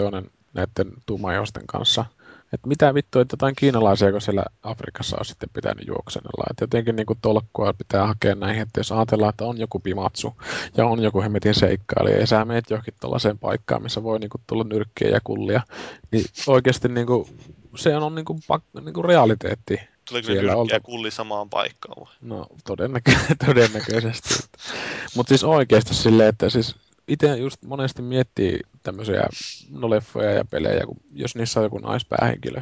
näiden tuumajoisten kanssa, että mitä vittua, että jotain kiinalaisia, kun siellä Afrikassa on sitten pitänyt juoksenella. Että jotenkin niin kuin tolkkua pitää hakea näihin, että jos ajatellaan, että on joku pimatsu ja on joku hemmetin seikkailija ja sä meet johonkin tuollaiseen paikkaan, missä voi niin kuin tulla nyrkkiä ja kullia, niin oikeasti niin kuin, se on niin kuin, pak- niin kuin realiteetti. Tuleeko Siellä ne olta- kulli samaan paikkaan vai? No todennäkö- todennäköisesti. Mutta siis oikeasti silleen, että siis itse just monesti miettii tämmöisiä no, leffoja ja pelejä, kun, jos niissä on joku naispäähenkilö,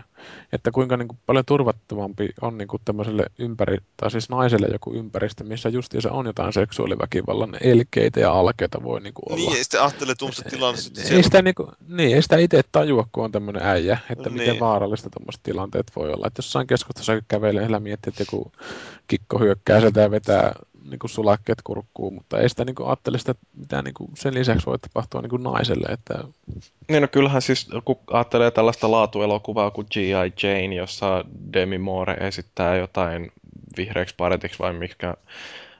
että kuinka niin kuin, paljon turvattomampi on niin kuin, tämmöiselle ympäri, tai siis naiselle joku ympäristö, missä justiinsa on jotain seksuaaliväkivallan elkeitä ja alkeita voi niin kuin, olla. Niin, ja sitten ajattelee tuommoista tilannetta, ei siellä sitä, niinku, niin, ei sitä itse tajua, kun on tämmöinen äijä, että Niin. miten vaarallista tuommoiset tilanteet voi olla. Että jossain keskustassa kävelee, sillä miettii, että joku kikko hyökkää sieltä ja vetää niin kuin sulakkeet kurkkuun, mutta ei sitä niin kuin, ajattele sitä, mitä niin kuin, sen lisäksi voi tapahtua niin kuin naiselle. Että, Niin no kyllähän siis, kun ajattelee tällaista laatuelokuvaa kuin G.I. Jane, jossa Demi Moore esittää jotain vihreäksi paretiksi vai mikä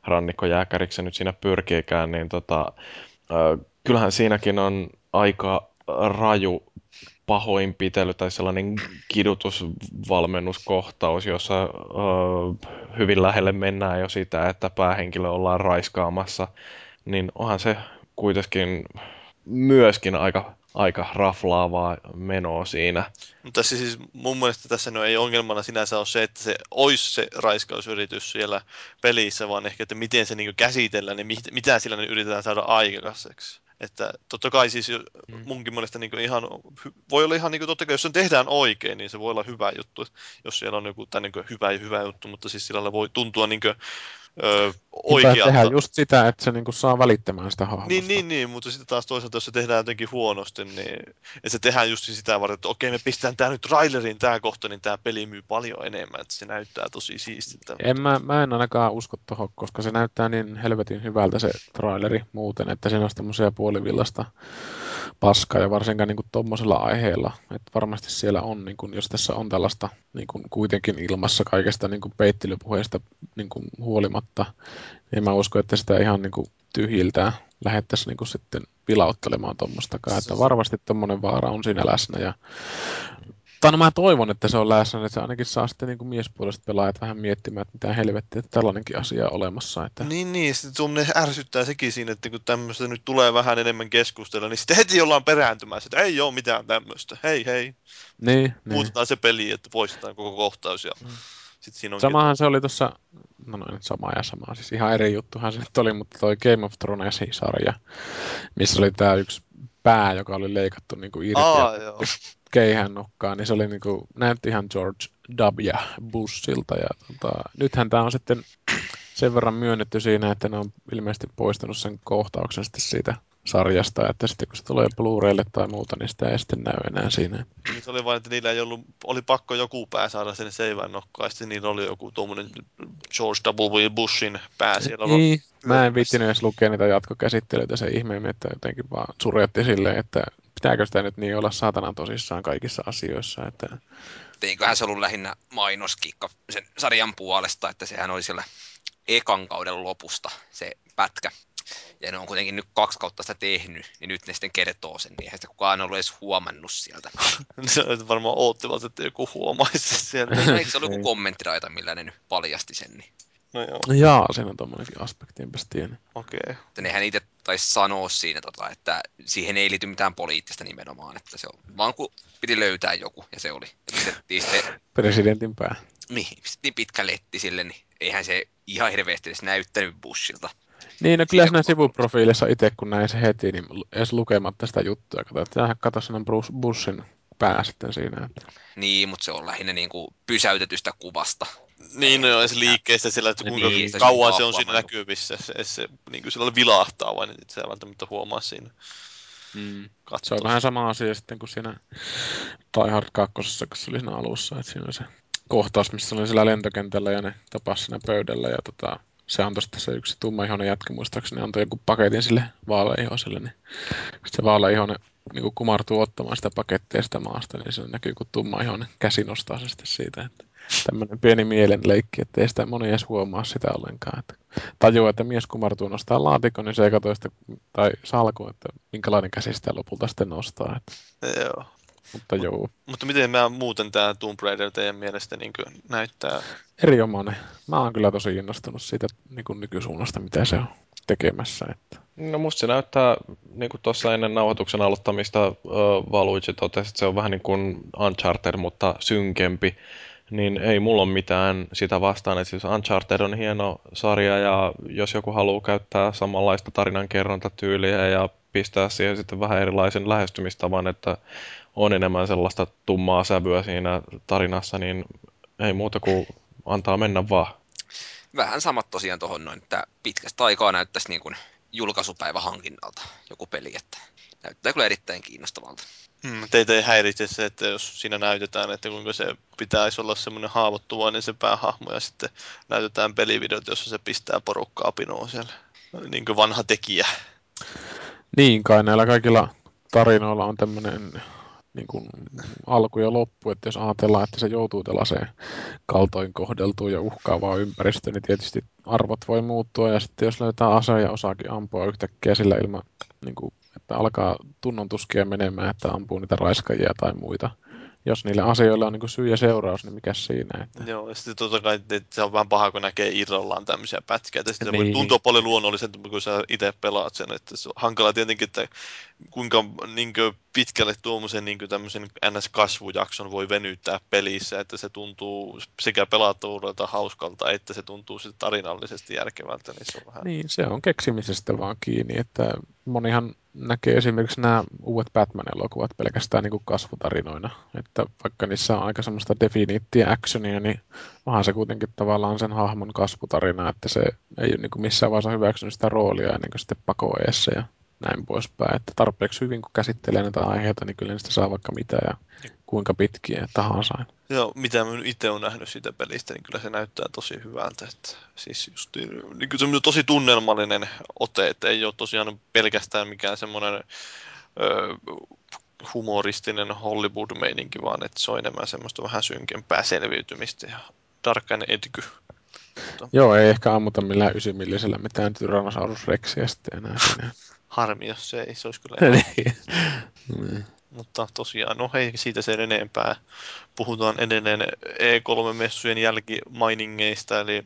rannikkojääkäriksi nyt siinä pyrkiikään, niin tota, kyllähän siinäkin on aika raju pahoinpitely tai sellainen kidutusvalmennuskohtaus, jossa ö, hyvin lähelle mennään jo sitä, että päähenkilö ollaan raiskaamassa, niin onhan se kuitenkin myöskin aika, aika raflaavaa menoa siinä. Mutta siis mun mielestä tässä no ei ongelmana sinänsä ole se, että se olisi se raiskausyritys siellä pelissä, vaan ehkä, että miten se niin käsitellään ja mit- mitä sillä yritetään saada aikaiseksi. Että totta kai siis jo- munkin mielestä niin ihan, voi olla ihan niin kuin, totta kai, jos se tehdään oikein, niin se voi olla hyvä juttu, jos siellä on joku tai niin hyvä ja hyvä juttu, mutta siis sillä voi tuntua niin kuin, ö, Oikealta. tehdään just sitä, että se niin kuin, saa välittämään sitä hahmosta. Niin, niin, niin, mutta sitten taas toisaalta, jos se tehdään jotenkin huonosti, niin että se tehdään just sitä varten, että okei, me pistetään tämä nyt traileriin tämä kohta, niin tämä peli myy paljon enemmän, että se näyttää tosi siistiltä. En mä, mä en ainakaan usko tuohon, koska se näyttää niin helvetin hyvältä se traileri muuten, että siinä olisi tämmöisiä puolivillasta paskaa ja varsinkaan niin tuommoisella aiheella. Että varmasti siellä on, niin kuin, jos tässä on tällaista niin kuin kuitenkin ilmassa kaikesta niin kuin peittelypuheesta niin kuin huolimatta, niin mä usko, että sitä ihan niin kuin tyhjiltään lähettäisiin niin kuin sitten vilauttelemaan tuommoistakaan. Että varmasti tuommoinen vaara on siinä läsnä ja tai no mä toivon, että se on läsnä, että se ainakin saa sitten niin kuin miespuoliset pelaajat vähän miettimään, että mitä helvettiä, että tällainenkin asia on olemassa. Että... Niin, niin, sitten ärsyttää sekin siinä, että kun tämmöistä nyt tulee vähän enemmän keskustella, niin sitten heti ollaan perääntymässä, että ei ole mitään tämmöistä, hei hei, Niin, niin. muutetaan se peli, että poistetaan koko kohtaus ja sitten siinä on Samahan se oli tuossa, no noin sama ja sama, siis ihan eri juttuhan se nyt oli, mutta toi Game of Thrones-sarja, missä oli tämä yksi pää, joka oli leikattu niin kuin irti Aa, joo. keihään nokkaan, niin se oli niin kuin, näytti ihan George W. Bushilta. Ja tota, nythän tämä on sitten sen verran myönnetty siinä, että ne on ilmeisesti poistanut sen kohtauksen sitten siitä sarjasta, että sitten kun se tulee Blu-raylle tai muuta, niin sitä ei sitten näy enää siinä. Niin se oli vain, että niillä ei ollut, oli pakko joku pää saada sen seivän nokkaan, sitten niillä oli joku tuommoinen George W. Bushin pää siellä. Niin, mä en viittinyt edes lukea niitä jatkokäsittelyitä se ihmeemmin, että jotenkin vaan suretti silleen, että pitääkö sitä nyt niin olla saatanan tosissaan kaikissa asioissa, että Eiköhän se ollut lähinnä mainoskikka sen sarjan puolesta, että sehän oli siellä ekan kauden lopusta se pätkä. Ja ne on kuitenkin nyt kaksi kautta sitä tehnyt, niin nyt ne sitten kertoo sen, niin eihän sitä kukaan ollut edes huomannut sieltä. Se varmaan oottivat, että joku huomaisi sen sieltä. Eikö se ollut joku kommenttiraita, millä ne nyt paljasti sen, niin No joo, no jaa, siinä on tommonenkin aspekti, enpäs tiennyt. okei. että nehän itse taisi sanoa siinä, tota, että siihen ei liity mitään poliittista nimenomaan, että se on vaan kun piti löytää joku, ja se oli. Ja pistettiin sitten, Presidentin pää. niin, pistettiin pitkä letti sille, niin eihän se ihan hirveästi edes näyttänyt Bushilta. Niin, no kyllä Siinä sivuprofiilissa itse, kun näin se heti, niin edes lukematta sitä juttua, kato, että tämähän kato sellainen Bruce Bushin pää sitten siinä. Että. Niin, mutta se on lähinnä niin kuin pysäytetystä kuvasta. Niin, no se liikkeestä sillä, että kuinka Niin, se kauan se on siinä näkyvissä. Se, se niin kuin sillä vilahtaa vain, että se ei välttämättä huomaa siinä Mm. Se on vähän sama asia sitten kuin siinä Die Hard 2, kun se oli siinä alussa, että siinä oli se kohtaus, missä oli siellä lentokentällä ja ne tapasi siinä pöydällä ja tota, se antoi sitten se yksi tummaihoinen jätkä, muistaakseni antoi jonkun paketin sille vaaleihoiselle, niin se vaaleihoinen niin kumartuu ottamaan sitä pakettia sitä maasta, niin se näkyy, kun tummaihoinen käsi nostaa se sitten siitä, että tämmöinen pieni mielenleikki, että ei sitä moni edes huomaa sitä ollenkaan. Että tajuaa, että mies kumartuu nostaa laatikon, niin se ei katso sitä, tai salku, että minkälainen käsi sitä lopulta sitten nostaa. Että Joo. Mutta joo, Mutta miten mä muuten tämä Tomb Raider teidän mielestä niin näyttää? erinomainen. Mä oon kyllä tosi innostunut siitä niin kuin nykysuunnasta, mitä se on tekemässä. Että. No musta se näyttää, niin kuin tuossa ennen nauhoituksen aloittamista uh, Valuigi totesi, että se on vähän niin kuin Uncharted, mutta synkempi. Niin ei mulla ole mitään sitä vastaan, että siis Uncharted on hieno sarja ja jos joku haluaa käyttää samanlaista tarinankerrontatyyliä ja pistää siihen sitten vähän erilaisen lähestymistavan, että on enemmän sellaista tummaa sävyä siinä tarinassa, niin ei muuta kuin antaa mennä vaan. Vähän samat tosiaan tuohon noin, että pitkästä aikaa näyttäisi niin kuin julkaisupäivä hankinnalta joku peli, että näyttää kyllä erittäin kiinnostavalta. Hmm, teitä ei häiritse se, että jos siinä näytetään, että kuinka se pitäisi olla semmoinen haavoittuvainen se päähahmo ja sitten näytetään pelivideot, jossa se pistää porukkaa pinoon siellä. Niin kuin vanha tekijä. Niin kai näillä kaikilla tarinoilla on tämmöinen niin kuin alku ja loppu, että jos ajatellaan, että se joutuu tällaiseen kaltoin kohdeltuun ja uhkaavaan ympäristöön, niin tietysti arvot voi muuttua ja sitten jos löytää ase ja osaakin ampua yhtäkkiä sillä ilman, niin kuin, että alkaa tunnontuskia menemään, että ampuu niitä raiskajia tai muita. Jos niille asioille on niin kuin syy ja seuraus, niin mikä siinä? Että... Joo, ja sitten totta kai että se on vähän paha, kun näkee irrallaan tämmöisiä pätkiä. Ja sitten Niin. tuntua paljon luonnollisempi, kun sä itse pelaat sen. Että se on hankala tietenkin, että kuinka niin pitkälle tuommoisen niin tämmöisen NS-kasvujakson voi venyttää pelissä, että se tuntuu sekä pelattavuudelta hauskalta, että se tuntuu sitten tarinallisesti järkevältä, niin se on vähän... Niin, se on keksimisestä vaan kiinni, että monihan näkee esimerkiksi nämä uudet Batman-elokuvat pelkästään niin kuin kasvutarinoina, että vaikka niissä on aika semmoista definiittiä actionia, niin onhan se kuitenkin tavallaan sen hahmon kasvutarina, että se ei ole niin kuin missään vaiheessa hyväksynyt sitä roolia ennen kuin sitten pakoeessa ja näin poispäin, että tarpeeksi hyvin kun käsittelee näitä aiheita, niin kyllä niistä saa vaikka mitä ja kuinka pitkiä tahansa. Joo, mitä mä itse olen nähnyt siitä pelistä, niin kyllä se näyttää tosi hyvältä. Että siis just niin kuin semmoinen tosi tunnelmallinen ote, että ei ole tosiaan pelkästään mikään semmoinen ö, humoristinen Hollywood-meininki, vaan että se on enemmän semmoista vähän synkempää selviytymistä ja Dark and Edgy. Joo, ei ehkä ammuta millään ysimillisellä mitään Tyrannosaurus Rexiä sitten enää. Harmi, jos se ei, se olisi kyllä Niin. Mutta tosiaan, no hei, siitä sen enempää. Puhutaan edelleen E3-messujen jälkimainingeista, eli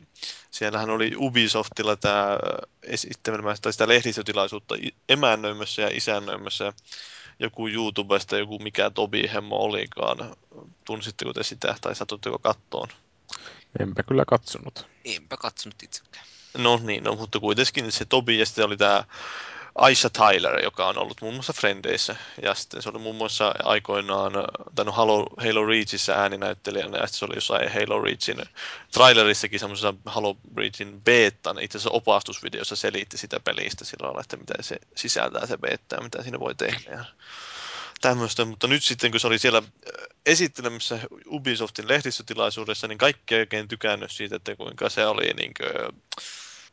siellähän oli Ubisoftilla tämä esittämässä, tai sitä lehdistötilaisuutta emännöimässä ja isännöimässä joku YouTubesta, joku mikä Tobi Hemmo olikaan. Tunsitteko te sitä, tai satutteko kattoon? Enpä kyllä katsonut. Enpä katsonut itsekään. No niin, no, mutta kuitenkin se Tobi ja sitten oli tämä Aisha Tyler, joka on ollut muun muassa Frendeissä. Ja sitten se oli muun muassa aikoinaan, tai no Halo, Halo Reachissä ääninäyttelijänä, ja se oli jossain Halo Reachin trailerissakin semmoisessa Halo Reachin beetan, itse asiassa opastusvideossa selitti sitä pelistä sillä lailla, että mitä se sisältää se beta ja mitä siinä voi tehdä. Ja tämmöistä, mutta nyt sitten kun se oli siellä äh, esittelemässä Ubisoftin lehdistötilaisuudessa, niin kaikki ei oikein tykännyt siitä, että kuinka se oli niin kuin,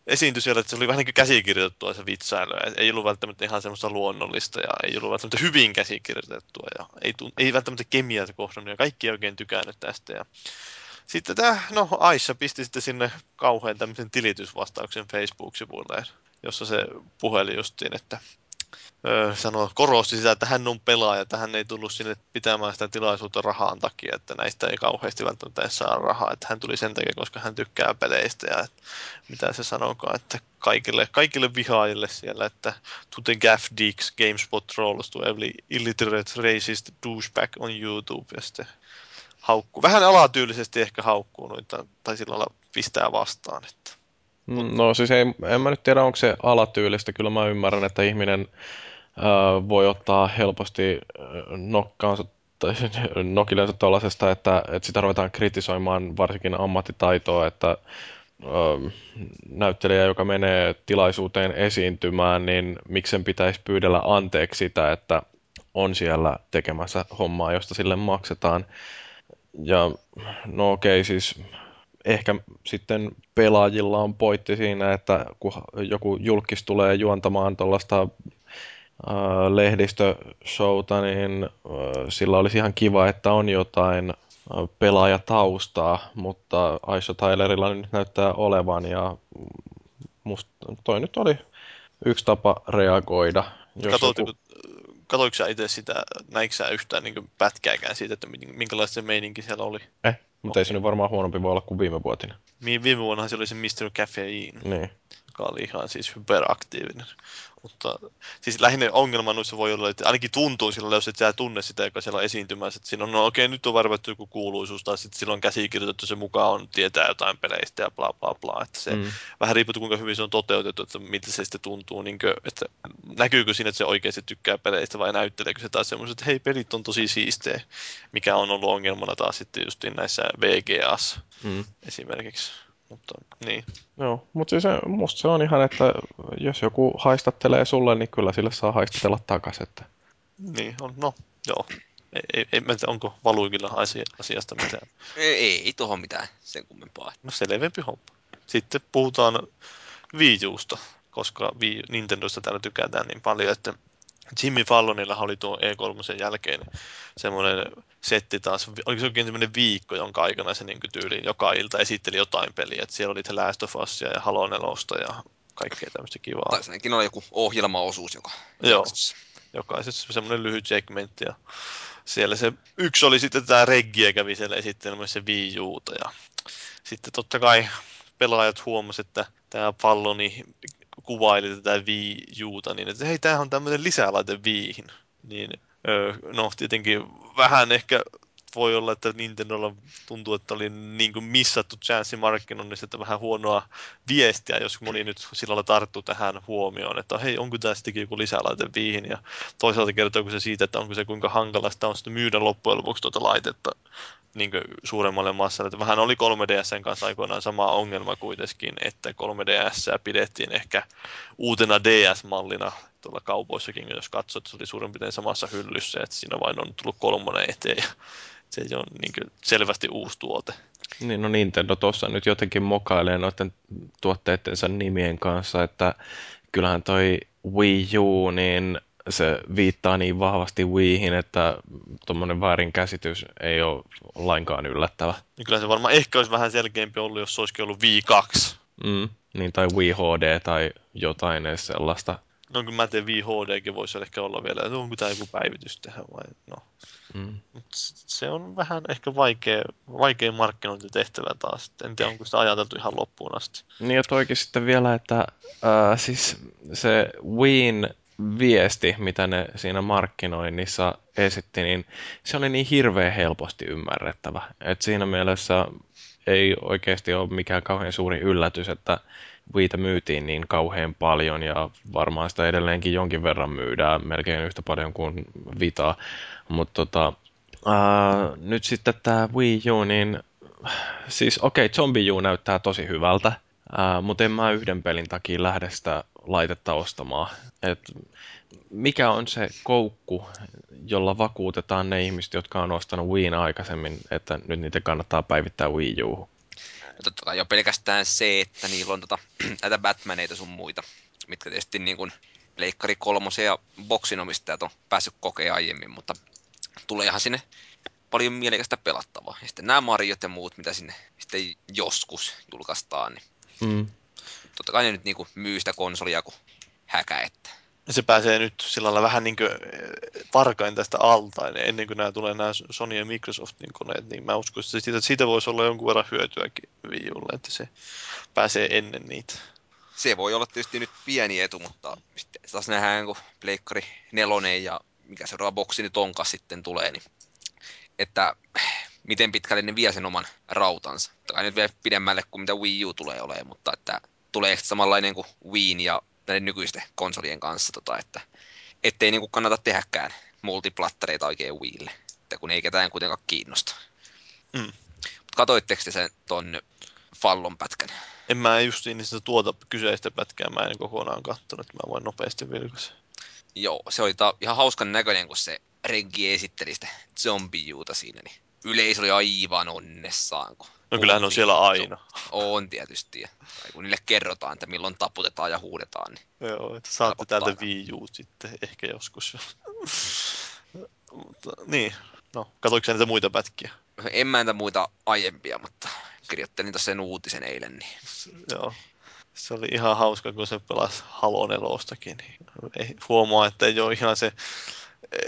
esiintyi siellä, että se oli vähän niin kuin käsikirjoitettua se vitsailu. Ei ollut välttämättä ihan semmoista luonnollista ja ei ollut välttämättä hyvin käsikirjoitettua ja ei, tun- ei välttämättä kemiaa kohdannut ja kaikki ei oikein tykännyt tästä. Ja sitten tämä, no Aisha pisti sitten sinne kauhean tämmöisen tilitysvastauksen Facebook-sivuille, jossa se puheli justiin, että sanoi, korosti sitä, että hän on pelaaja, että hän ei tullut sinne pitämään sitä tilaisuutta rahaan takia, että näistä ei kauheasti välttämättä edes saa rahaa, että hän tuli sen takia, koska hän tykkää peleistä ja että, mitä se sanokaa, että kaikille, kaikille vihaajille siellä, että to the gaff dicks GameSpot trolls to every illiterate racist douchebag on YouTube ja sitten haukkuu. Vähän alatyylisesti ehkä haukkuu noita, tai sillä lailla pistää vastaan. Että. Mm, No siis ei, en mä nyt tiedä, onko se alatyylistä. Kyllä mä ymmärrän, että ihminen äh, voi ottaa helposti äh, nokkaansa tai nokillensa tuollaisesta, että, että sitä ruvetaan kritisoimaan varsinkin ammattitaitoa, että äh, näyttelijä, joka menee tilaisuuteen esiintymään, niin miksen pitäisi pyydellä anteeksi sitä, että on siellä tekemässä hommaa, josta sille maksetaan. Ja no okei, siis ehkä sitten pelaajilla on pointti siinä, että kun joku julkis tulee juontamaan tuollaista lehdistöshowta, niin sillä olisi ihan kiva, että on jotain pelaajataustaa, mutta Aisha Tylerilla nyt näyttää olevan ja musta toi nyt oli yksi tapa reagoida. Jos Katsoitteko, joku... katoiko sä itse sitä, näikö sä yhtään niin pätkääkään siitä, että min- minkälaista se meininki siellä oli? Eh, mutta ei se nyt varmaan huonompi voi olla kuin viime vuotina. Mi- Viime vuonnahan se oli se Mr. Caffeine, Niin. Joka oli ihan siis hyperaktiivinen. Mutta siis lähinnä ongelma noissa voi olla, että ainakin tuntuu silloin, jos et sä tunne sitä, joka siellä on esiintymässä, että siinä on, no okei, nyt on varvattu joku kuuluisuus, tai sitten silloin käsikirjoitettu se mukaan on, tietää jotain peleistä ja bla bla bla, että se Mm. vähän riippuu, kuinka hyvin se on toteutettu, että miltä se sitten tuntuu, niin kuin, että näkyykö siinä, että se oikeasti tykkää peleistä vai näytteleekö se taas semmoiset, että hei, pelit on tosi siistejä, mikä on ollut ongelmana taas sitten just näissä VGAs Mm. esimerkiksi. Mutta niin, Joo, mutta siis se, musta se on ihan, että jos joku haistattelee sulle, niin kyllä sille saa haistatella takaisin. Että... niin on, no joo. Ei, ei, ei tiedä, onko valuikilla asia, asiasta mitään. Ei, ei tuohon mitään sen kummempaa. No selvempi homma. Sitten puhutaan Wii Usta, koska Wii, Nintendosta täällä tykätään niin paljon, että Jimmy Fallonilla oli tuo E3 jälkeen semmoinen setti taas, oliko se oikein semmoinen viikko, jonka aikana se niin tyyliin joka ilta esitteli jotain peliä, että siellä oli The Last of Usia ja Halo 4 ja kaikkea tämmöistä kivaa. Tai ainakin on joku ohjelmaosuus, joka Joo. jaksossa. jokaisessa semmoinen lyhyt segmentti ja siellä se yksi oli sitten tämä Reggie kävi siellä esittelemässä Wii Uta ja sitten totta kai pelaajat huomasivat, että tämä palloni kuvaili tätä Wii Uta niin, että hei, tämähän on tämmöinen lisälaite Wiihin. Niin, öö, no tietenkin vähän ehkä voi olla, että Nintendolla tuntuu, että oli niin kuin missattu chanssi markkinoinnista, että vähän huonoa viestiä, jos moni nyt sillä lailla tarttuu tähän huomioon, että hei, onko tämä sittenkin joku lisälaite Wiihin, ja toisaalta kertooko se siitä, että onko se kuinka hankalasta on sitten myydä loppujen lopuksi tuota laitetta niin suuremmalle massalle. Että vähän oli 3DSn kanssa aikoinaan sama ongelma kuitenkin, että 3DS pidettiin ehkä uutena DS-mallina tuolla kaupoissakin, jos katsot, että se oli suurin piirtein samassa hyllyssä, että siinä vain on tullut kolmonen eteen se on niin selvästi uusi tuote. Niin, no Nintendo tuossa nyt jotenkin mokailee noiden tuotteittensa nimien kanssa, että kyllähän toi Wii U, niin se viittaa niin vahvasti Wiihin, että tuommoinen väärinkäsitys ei ole lainkaan yllättävä. Niin kyllä se varmaan ehkä olisi vähän selkeämpi ollut, jos se olisikin ollut Wii 2. Mm, niin, tai Wii HD tai jotain sellaista. No kyllä mä teen Wii HDkin voisi ehkä olla vielä, että onko tämä joku päivitys tehdä vai no. Mm. Mut se on vähän ehkä vaikea, vaikea markkinointitehtävä taas. En tiedä, onko sitä ajateltu ihan loppuun asti. Niin ja toikin sitten vielä, että äh, siis se Wiin viesti, mitä ne siinä markkinoinnissa esitti, niin se oli niin hirveän helposti ymmärrettävä. Et siinä mielessä ei oikeasti ole mikään kauhean suuri yllätys, että Wiitä myytiin niin kauhean paljon ja varmaan sitä edelleenkin jonkin verran myydään, melkein yhtä paljon kuin Vitaa. Mutta tota, nyt sitten tämä Wii U, niin siis okei, okay, Zombie U näyttää tosi hyvältä, ää, mutta en mä yhden pelin takia lähde sitä laitetta ostamaan. Et mikä on se koukku, jolla vakuutetaan ne ihmiset, jotka on ostanut Wiin aikaisemmin, että nyt niitä kannattaa päivittää Wii U? Totta kai jo pelkästään se, että niillä on tota, näitä Batmaneita sun muita, mitkä tietysti niin kuin Leikkari kolmosen ja boksin omistajat on päässyt kokeen aiemmin, mutta tuleehan sinne paljon mielekästä pelattavaa. Ja sitten nämä Mariot ja muut, mitä sinne sitten joskus julkaistaan, niin Mm. totta kai ne nyt niin kuin myy sitä konsolia kuin häkä, että se pääsee nyt sillä lailla vähän niin kuin varkain tästä alta, ennen kuin nämä tulee nämä Sony ja Microsoftin koneet, niin mä uskon, että siitä, siitä voisi olla jonkun verran hyötyäkin Wii Ulle, että se pääsee ennen niitä. se voi olla tietysti nyt pieni etu, mutta sitten taas nähdään, kun Pleikkari nelonen ja mikä seuraava boksi nyt onkaan sitten tulee, niin että miten pitkälle ne vie sen oman rautansa. Tai nyt vielä pidemmälle kuin mitä Wii U tulee olemaan, mutta että tulee samanlainen kuin Wii ja näiden nykyisten konsolien kanssa, tota, että ettei niin kuin kannata tehdäkään multiplattereita oikein Wiille, että kun ei ketään kuitenkaan kiinnosta. Mm. Katoitteko te sen ton Fallon pätkän? En mä just niin sitä tuota kyseistä pätkää mä en kokonaan katsonut, että mä voin nopeasti vilkaista. Joo, se oli ta- ihan hauskan näköinen, kun se Reggie esitteli sitä zombijuuta siinä, niin yleisö oli aivan onnessaan. Kun No kyllähän on siellä aina. On tietysti, tai kun niille kerrotaan, että milloin taputetaan ja huudetaan, niin Joo, että saatte täältä. Wii sitten ehkä joskus. Mutta, niin, no, katoiko niitä muita pätkiä? en mä niitä muita aiempia, mutta kirjoittelin tuossa sen uutisen eilen, niin Joo. Se oli ihan hauska, kun se pelasi Halo 4 niin ei, huomaa, että ei ole ihan se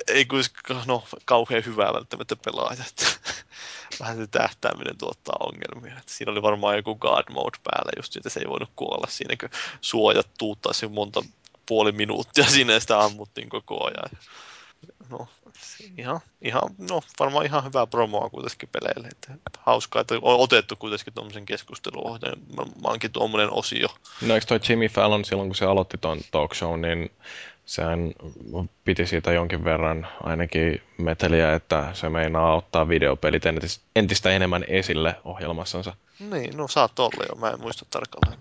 ei kuitenkaan, no, kauhean hyvää välttämättä pelaaja. Vähän se tähtääminen tuottaa ongelmia. Että siinä oli varmaan joku guard mode päällä just, että se ei voinut kuolla siinä, kun suojat tuuttaisi monta puoli minuuttia ja sitä ammuttiin koko ajan. No, ihan, ihan, no, varmaan ihan hyvää promoa kuitenkin peleille. Että hauskaa, että on otettu kuitenkin tuommoisen keskusteluohjeen. Mä, mä tuommoinen osio. No eikö toi Jimmy Fallon silloin, kun se aloitti ton talk show, niin sehän piti siitä jonkin verran ainakin meteliä, että se meinaa ottaa videopelit entis- entistä enemmän esille ohjelmassansa. Niin, no saat olla jo, mä en muista tarkalleen.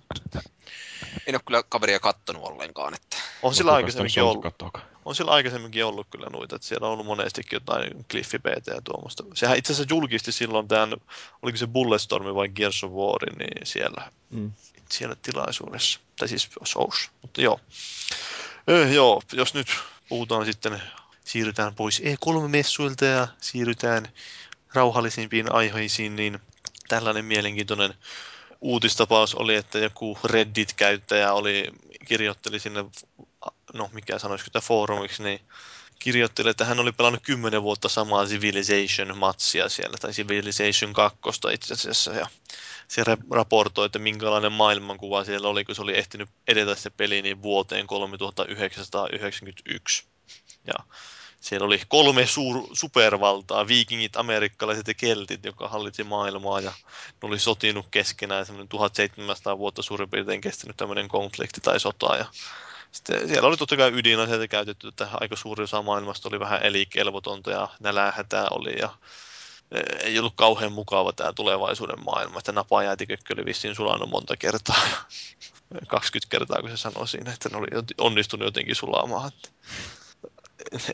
En ole kyllä kaveria kattonut ollenkaan, että On sillä aikaisemminkin ollut, on sillä aikaisemminkin ollut kyllä noita, että siellä on ollut monestikin jotain Cliffy BT ja tuommoista. Sehän itse asiassa julkisti silloin tämän, oliko se Bulletstormi vai Gears of War, niin siellä, Mm. siellä tilaisuudessa. Tai siis shows, mutta joo. Joo, jos nyt puhutaan sitten, siirrytään pois E3-messuilta ja siirrytään rauhallisimpiin aiheisiin, niin tällainen mielenkiintoinen uutistapaus oli, että joku Reddit-käyttäjä oli, kirjoitteli sinne, no mikä sanoisiko sitä foorumiksi, niin kirjoitteli, että hän oli pelannut kymmenen vuotta samaa Civilization-matsia siellä, tai Civilization 2 itse asiassa, ja se ra- raportoi, että minkälainen maailmankuva siellä oli, kun se oli ehtinyt edetä se peli niin vuoteen 3991. Ja siellä oli kolme suur, supervaltaa, viikingit, amerikkalaiset ja keltit, joka hallitsi maailmaa. Ja ne oli sotinut keskenään semmoinen 1700 vuotta suurin piirtein kestänyt tämmöinen konflikti tai sota. Ja sitten siellä oli totta kai ydinaseita käytetty, että aika suuri osa maailmasta oli vähän elikelvotonta ja nälähätää oli. Ja ei ollut kauhean mukava tämä tulevaisuuden maailma, että napajäätikökkö oli vissiin sulanut monta kertaa ja 20 kertaa, kun se sanoi siinä, että ne oli onnistunut jotenkin sulamaan. Että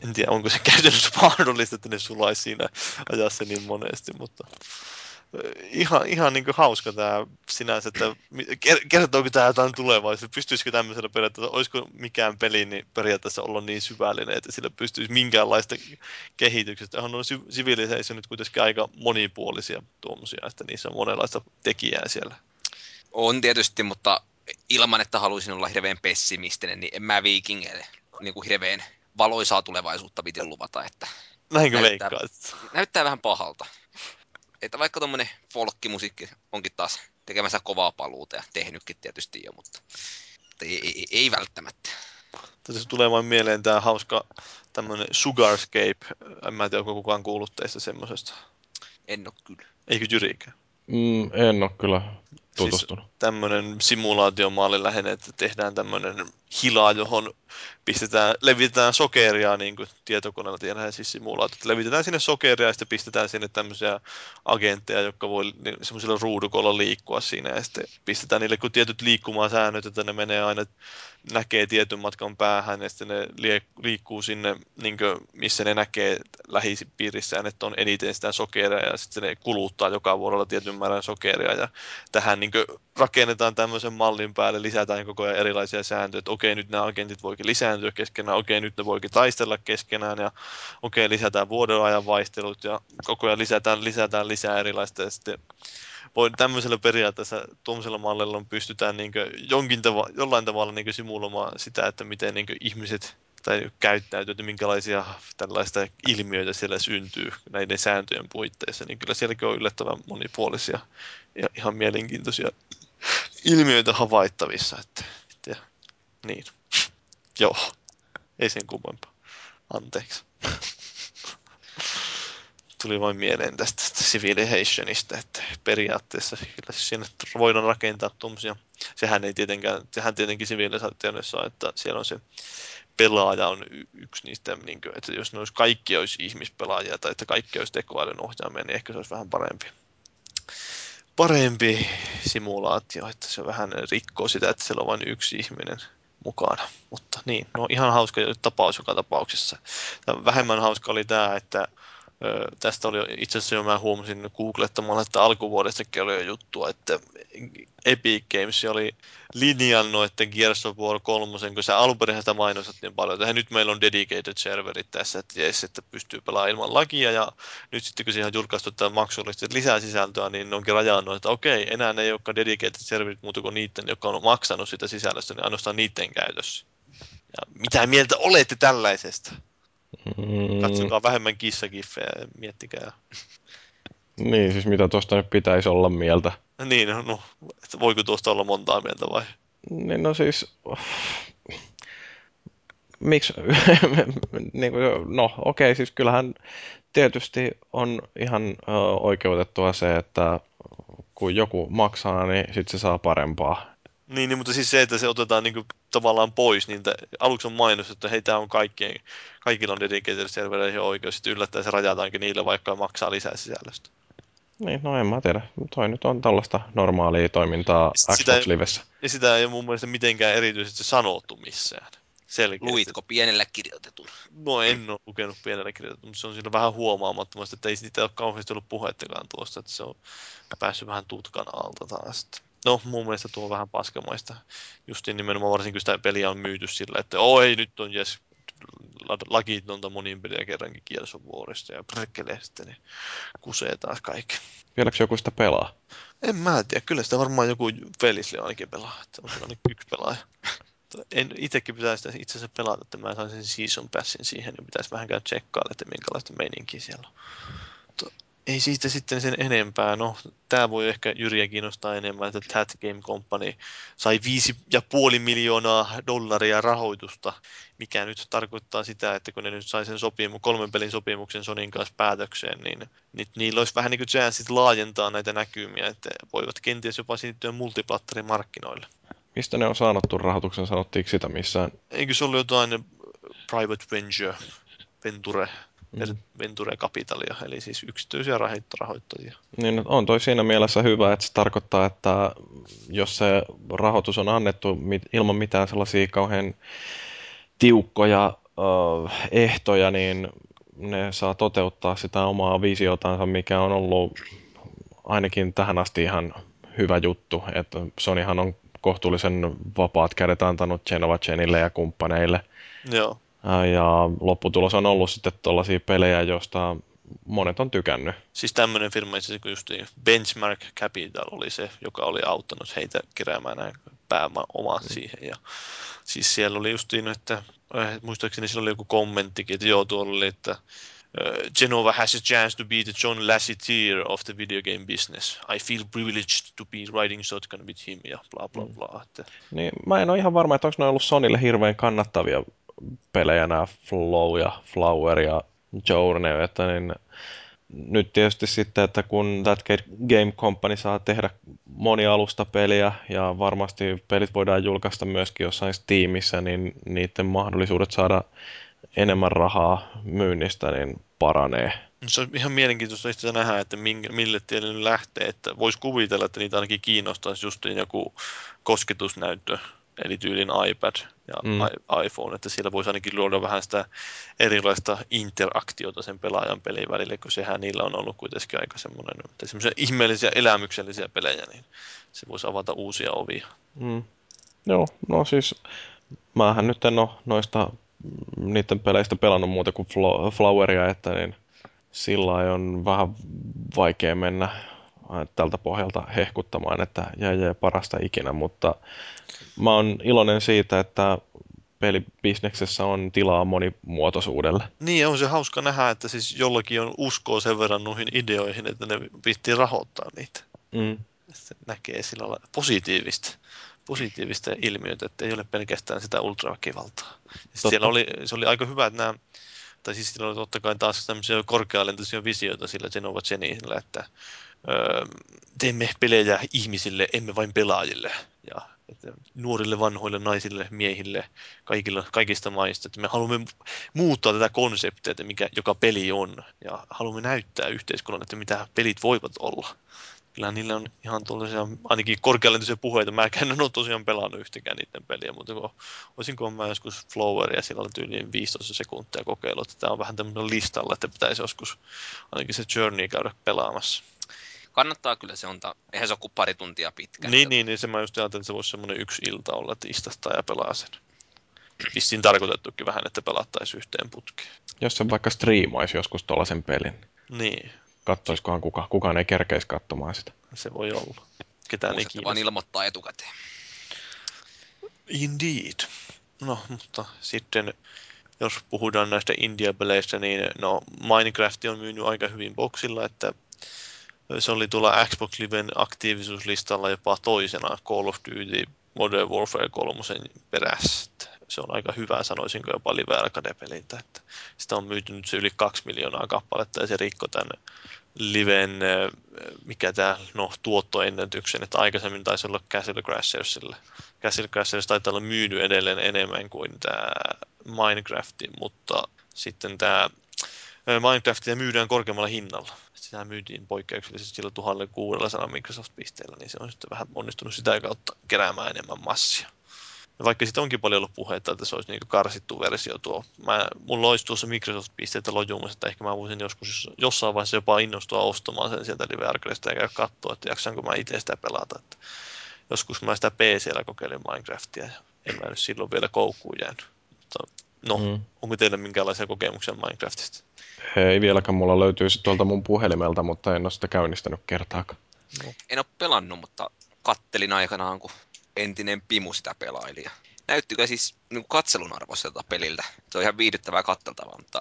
en tiedä, onko se käytännössä mahdollista, että ne sulaisi siinä ajassa niin monesti, mutta ihan, ihan niin hauska tämä sinänsä, että kertooko tämä jotain tulevaisuudesta, pystyisikö tämmöisellä periaatteessa, olisiko mikään peli niin periaatteessa olla niin syvällinen, että sillä pystyisi minkäänlaista kehityksestä. On nuo Civilizationit kuitenkin aika monipuolisia tuommoisia, että niissä on monenlaista tekijää siellä. on tietysti, mutta ilman, että haluaisin olla hirveän pessimistinen, niin en mä viikingeille niin kuin hirveän valoisaa tulevaisuutta piti luvata, että Näinkö Näyttää- veikkaat? näyttää vähän pahalta. Että vaikka tuommoinen folkkimusiikki onkin taas tekemässä kovaa paluuta ja tehnytkin tietysti jo, mutta, mutta ei, ei, ei välttämättä. Tässä tulee vain mieleen tämä hauska tämmöinen Sugarscape. En mä tiedä, onko kukaan kuullut teistä semmoisesta. En ole kyllä. Eikö Jyrikään? Mm, en ole kyllä tutustunut. Siis... tämmöinen simulaatiomaali lähinnä, että tehdään tämmöinen hila, johon pistetään, levitetään sokeria, niin kuin tietokoneella tiedään siis simulaatiot. Levitetään sinne sokeria ja sitten pistetään sinne tämmöisiä agentteja, jotka voi niin, semmoisella ruudukolla liikkua siinä ja sitten pistetään niille kun tietyt liikkumasäännöt, että ne menee aina, näkee tietyn matkan päähän ja sitten ne liikkuu sinne, niin kuin, missä ne näkee lähipiirissään, että on eniten sitä sokeria ja sitten ne kuluttaa joka vuodella tietyn määrän sokeria ja tähän niin rakennetaan tämmöisen mallin päälle, lisätään koko ajan erilaisia sääntöjä, että okei, nyt nämä agentit voikin lisääntyä keskenään, okei, nyt ne voikin taistella keskenään ja okei, lisätään vuoden ajan vaihtelut ja koko ajan lisätään, lisätään lisää erilaista ja sitten voi tämmöisellä periaatteessa, tuommoisella mallilla pystytään niin jonkin tava, jollain tavalla niin simuloimaan sitä, että miten niin ihmiset tai käyttäytyy, että minkälaisia tällaista ilmiöitä siellä syntyy näiden sääntöjen puitteissa, niin kyllä sielläkin on yllättävän monipuolisia ja ihan mielenkiintoisia ilmiöitä havaittavissa. Että, että, niin. Joo, ei sen kummempaa. Anteeksi. Tuli vain mieleen tästä Civilizationista, että periaatteessa kyllä sinne voidaan rakentaa tuommoisia. Sehän ei tietenkään, sehän tietenkin Civilizationissa on, että siellä on se pelaaja on yksi niistä, niin kuin, että jos ne olisi, kaikki olisi ihmispelaajia tai että kaikki olisi tekoälyn ohjaamia, niin ehkä se olisi vähän parempi. Parempi simulaatio, että se vähän rikkoo sitä, että siellä on vain yksi ihminen mukana. Mutta niin, no ihan hauska tapaus joka tapauksessa. Vähemmän hauska oli tämä, että tästä oli itse asiassa jo mä huomasin googlettamalla, että alkuvuodestakin oli jo juttua, että Epic Games oli linjannut, että Gears of War 3, kun sä alun perin sitä mainostat niin paljon, että nyt meillä on dedicated serverit tässä, että, jes, että pystyy pelaamaan ilman lakia, ja nyt sitten kun siihen on julkaistu tätä maksullista lisää sisältöä, niin ne onkin rajannut, että okei, enää ne ei olekaan dedicated serverit muuta kuin niiden, jotka on maksanut sitä sisällöstä, niin ainoastaan niiden käytössä. Ja mitä mieltä olette tällaisesta? Mm, Katsokaa vähemmän kissakiffejä ja miettikää. niin, siis mitä tuosta nyt pitäisi olla mieltä. Niin, no, no, että voiko tuosta olla montaa mieltä vai? Niin no siis, miksi, niin kuin, no okei, siis kyllähän tietysti on ihan oikeutettua se, että kun joku maksaa, niin sitten se saa parempaa. Niin, niin, mutta siis se, että se otetaan niin kuin, tavallaan pois, niin t- aluksi on mainos, että hei, tämä on kaikkien, kaikilla on dedicated servereihin oikeus, sitten yllättäen se rajataankin niille, vaikka maksaa lisää sisällöstä. Niin, no en mä tiedä. Toi nyt on tällaista normaalia toimintaa Sitä Xbox ei- Livessä. Ja sitä ei ole mun mielestä mitenkään erityisesti sanottu missään. Selkeästi. Luitko pienellä kirjoitetun? No en ole lukenut pienellä kirjoitettu, mutta se on siinä vähän huomaamattomasti, että ei siitä ole kauheasti ollut puhettakaan tuosta, että se on päässyt vähän tutkan alta taas. No, mun mielestä tuo on vähän paskamaista. Justiin nimenomaan varsinkin, sitä peliä on myyty sillä, että oi, nyt on jes, lakitonta monin peliä kerrankin Warista ja prekkelee sitten, niin kusee taas kaikki. Vieläkö joku sitä pelaa? En mä tiedä, kyllä sitä varmaan joku Felisli ainakin pelaa, että on ainakin yksi pelaaja. En, itsekin pitäisi sitä itse asiassa pelata, että mä saisin season passin siihen, niin pitäisi vähän käydä tsekkailla, että minkälaista meininkiä siellä on. Ei siitä sitten sen enempää. No, tämä voi ehkä Jyriä kiinnostaa enemmän, että That Game Company sai 5,5 miljoonaa dollaria rahoitusta, mikä nyt tarkoittaa sitä, että kun ne nyt sai sen sopimu, kolmen pelin sopimuksen Sonin kanssa päätökseen, niin, niin niillä olisi vähän niin kuin chanssit laajentaa näitä näkymiä, että voivat kenties jopa siirtyä multiplattarimarkkinoille. Mistä ne on saanut tuon rahoituksen? Sanottiinko sitä missään? Eikö se ollut jotain private venture, venture, Mm. venture kapitalia, eli siis yksityisiä rahoit- rahoittajia. Niin on toi siinä mielessä hyvä, että se tarkoittaa, että jos se rahoitus on annettu ilman mitään sellaisia kauhean tiukkoja ö, ehtoja, niin ne saa toteuttaa sitä omaa visiotansa, mikä on ollut ainakin tähän asti ihan hyvä juttu. Että Sonyhan on kohtuullisen vapaat kädet antanut Genova Genille ja kumppaneille. Joo. Ja lopputulos on ollut sitten tuollaisia pelejä, joista monet on tykännyt. Siis tämmöinen firma itse asiassa just Benchmark Capital oli se, joka oli auttanut heitä keräämään nämä pääoman omat siihen. Ja siis siellä oli justiin, että äh, muistaakseni siellä oli joku kommenttikin, että joo, tuolla oli, että äh, Genova has a chance to be the John Lasseter of the video game business. I feel privileged to be riding shotgun with him ja bla bla bla. Että, Niin, mä en ole ihan varma, että onko ne ollut Sonille hirveän kannattavia pelejä, nämä Flow ja Flower ja Journey, että niin nyt tietysti sitten, että kun That Game Company saa tehdä monialustapeliä ja varmasti pelit voidaan julkaista myöskin jossain Steamissa, niin niiden mahdollisuudet saada enemmän rahaa myynnistä niin paranee. se on ihan mielenkiintoista itse nähdä, että mille tielle lähtee. Että voisi kuvitella, että niitä ainakin kiinnostaisi justiin joku kosketusnäyttö, eli tyylin iPad ja Mm. iPhone, että siellä voisi ainakin luoda vähän sitä erilaista interaktiota sen pelaajan pelin välille, kun sehän niillä on ollut kuitenkin aika semmoinen, että semmoisia ihmeellisiä elämyksellisiä pelejä, niin se voisi avata uusia ovia. Mm. Joo, no siis mähän nyt en ole noista niiden peleistä pelannut muuta kuin Flo- Floweria, että niin sillä on vähän vaikea mennä äh, tältä pohjalta hehkuttamaan, että jäi jäi parasta ikinä, mutta mä oon iloinen siitä, että pelibisneksessä on tilaa monimuotoisuudelle. Niin, on se hauska nähdä, että siis jollakin on uskoa sen verran noihin ideoihin, että ne viittii rahoittaa niitä. Mm. se näkee sillä lailla positiivista, positiivista ilmiötä, että ei ole pelkästään sitä ultraväkivaltaa. Totta. siellä oli, se oli aika hyvä, että nämä, tai siis siellä oli totta kai taas tämmöisiä korkealentoisia visioita sillä Genova Genillä, että öö, teemme pelejä ihmisille, emme vain pelaajille. Ja että nuorille, vanhoille, naisille, miehille, kaikilla, kaikista maista. Että me haluamme muuttaa tätä konseptia, että mikä joka peli on. Ja haluamme näyttää yhteiskunnalle, että mitä pelit voivat olla kyllä niillä on ihan tuollaisia, ainakin korkealentoisia puheita. Mä en ole tosiaan pelannut yhtäkään niiden peliä, mutta kun, olisinko mä joskus Floweria, sillä oli tyyliin 15 sekuntia kokeillut, tämä on vähän tämmöinen listalla, että pitäisi joskus ainakin se Journey käydä pelaamassa. Kannattaa kyllä se on, ta- eihän se ole kuin pari tuntia pitkä. Niin, niin, niin se mä just ajattelin, että se voisi semmoinen yksi ilta olla, että istastaa ja pelaa sen. Vissiin tarkoitettukin vähän, että pelattaisiin yhteen putkeen. Jos se vaikka striimaisi joskus tuollaisen pelin, Niin, katsoisikohan kuka, kukaan ei kerkeisi katsomaan sitä. se voi olla. Ketään ei Muistatte vaan kiinnosta. ilmoittaa etukäteen. Indeed. No, mutta sitten jos puhutaan näistä India-peleistä, niin no Minecraft on myynyt aika hyvin boksilla, että se oli tuolla Xbox Liven aktiivisuuslistalla jopa toisena Call of Duty Modern Warfare 3 perässä. Se on aika hyvä, sanoisinko jopa Live Arcade-peliltä. Että sitä on myyty nyt se yli kaksi miljoonaa kappaletta ja se rikko tämän Liven, äh, mikä tämä, no, tuottoennätyksen, että aikaisemmin taisi olla Castle Crashersille. Castle Crashers taitaa olla myynyt edelleen enemmän kuin tämä Minecrafti, mutta sitten tämä Minecraftia myydään korkeammalla hinnalla. Sitä myytiin poikkeuksellisesti sillä 1600 Microsoft-pisteellä, niin se on sitten vähän onnistunut sitä kautta keräämään enemmän massia. Ja vaikka sitten onkin paljon ollut puhetta, että se olisi niin karsittu versio tuo. Mä, mulla olisi tuossa Microsoft-pisteitä lojumassa, että ehkä mä voisin joskus jossain vaiheessa jopa innostua ostamaan sen sieltä Live Arcadesta ja käydä katsoa, että jaksanko mä itse sitä pelata. Että joskus mä sitä PCllä kokeilin Minecraftia ja en mä nyt silloin vielä koukkuun jäänyt. Mutta no, mm. onko teillä minkälaisia kokemuksia Minecraftista? Ei vieläkään, mulla löytyy se tuolta mun puhelimelta, mutta en ole sitä käynnistänyt kertaakaan. En ole pelannut, mutta kattelin aikanaan, kun entinen Pimu sitä pelaili. Ja näyttikö siis niin katselun arvoiselta peliltä. Se on ihan viihdyttävää katteltavaa, mutta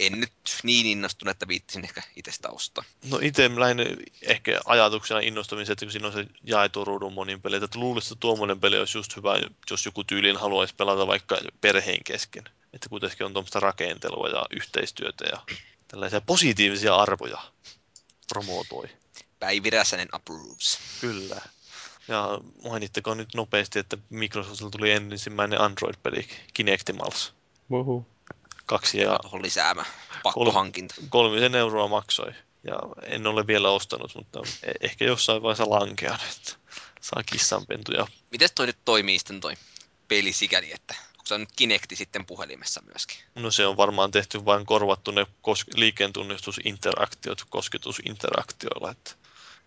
en nyt niin innostunut, että viittisin ehkä itse sitä ostaa. No itse lähinnä ehkä ajatuksena innostumisen, että kun siinä on se jaettu ruudun monin peli, että luulisin, että tuommoinen peli olisi just hyvä, jos joku tyyliin haluaisi pelata vaikka perheen kesken. Että kuitenkin on tuommoista rakentelua ja yhteistyötä ja tällaisia positiivisia arvoja promotoi. Päivi Räsänen approves. Kyllä. Ja mainittakoon nyt nopeasti, että Microsoftilla tuli ensimmäinen Android-peli Kinectimals. Uhu. Kaksi ja Tuohon lisäämä pakkohankinta. kolmisen euroa maksoi. Ja en ole vielä ostanut, mutta e- ehkä jossain vaiheessa lankean, että saa kissanpentuja. Miten toi nyt toimii sitten toi peli sikäli, että onko se on nyt Kinecti sitten puhelimessa myöskin? No se on varmaan tehty vain korvattu ne kos- liikeentunnistusinteraktiot kosketusinteraktioilla. Että.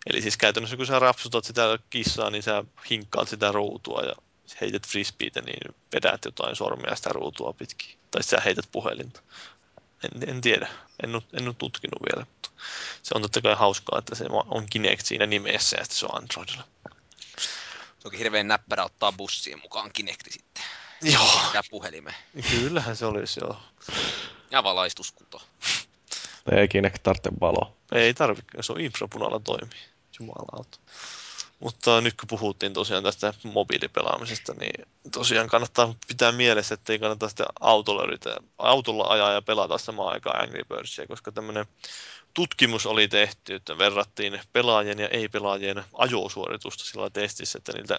Eli siis käytännössä kun sä rapsutat sitä kissaa, niin sä hinkkaat sitä ruutua ja heität frisbeitä, niin vedät jotain sormia sitä ruutua pitkin. Tai sä heität puhelinta. En, en tiedä. En, ole- en ole tutkinut vielä, mutta se on totta kai hauskaa, että se on Kinect siinä nimessä ja se on Androidilla. Se onkin hirveän näppärä ottaa bussiin mukaan Kinecti sitten. Joo, Tää puhelimeen. kyllähän se olisi joo. Ja valaistuskuto. Ei Kinect tarvitse valoa. Ei tarvitse, se on infrapunalla toimii. Jumalauta. Mutta nyt kun puhuttiin tosiaan tästä mobiilipelaamisesta, niin tosiaan kannattaa pitää mielessä, että ei kannata sitä autolla, yritä, autolla ajaa ja pelata samaan aikaan Angry Birdsia, koska tämmöinen tutkimus oli tehty, että verrattiin pelaajien ja ei-pelaajien ajosuoritusta sillä testissä, että niiltä,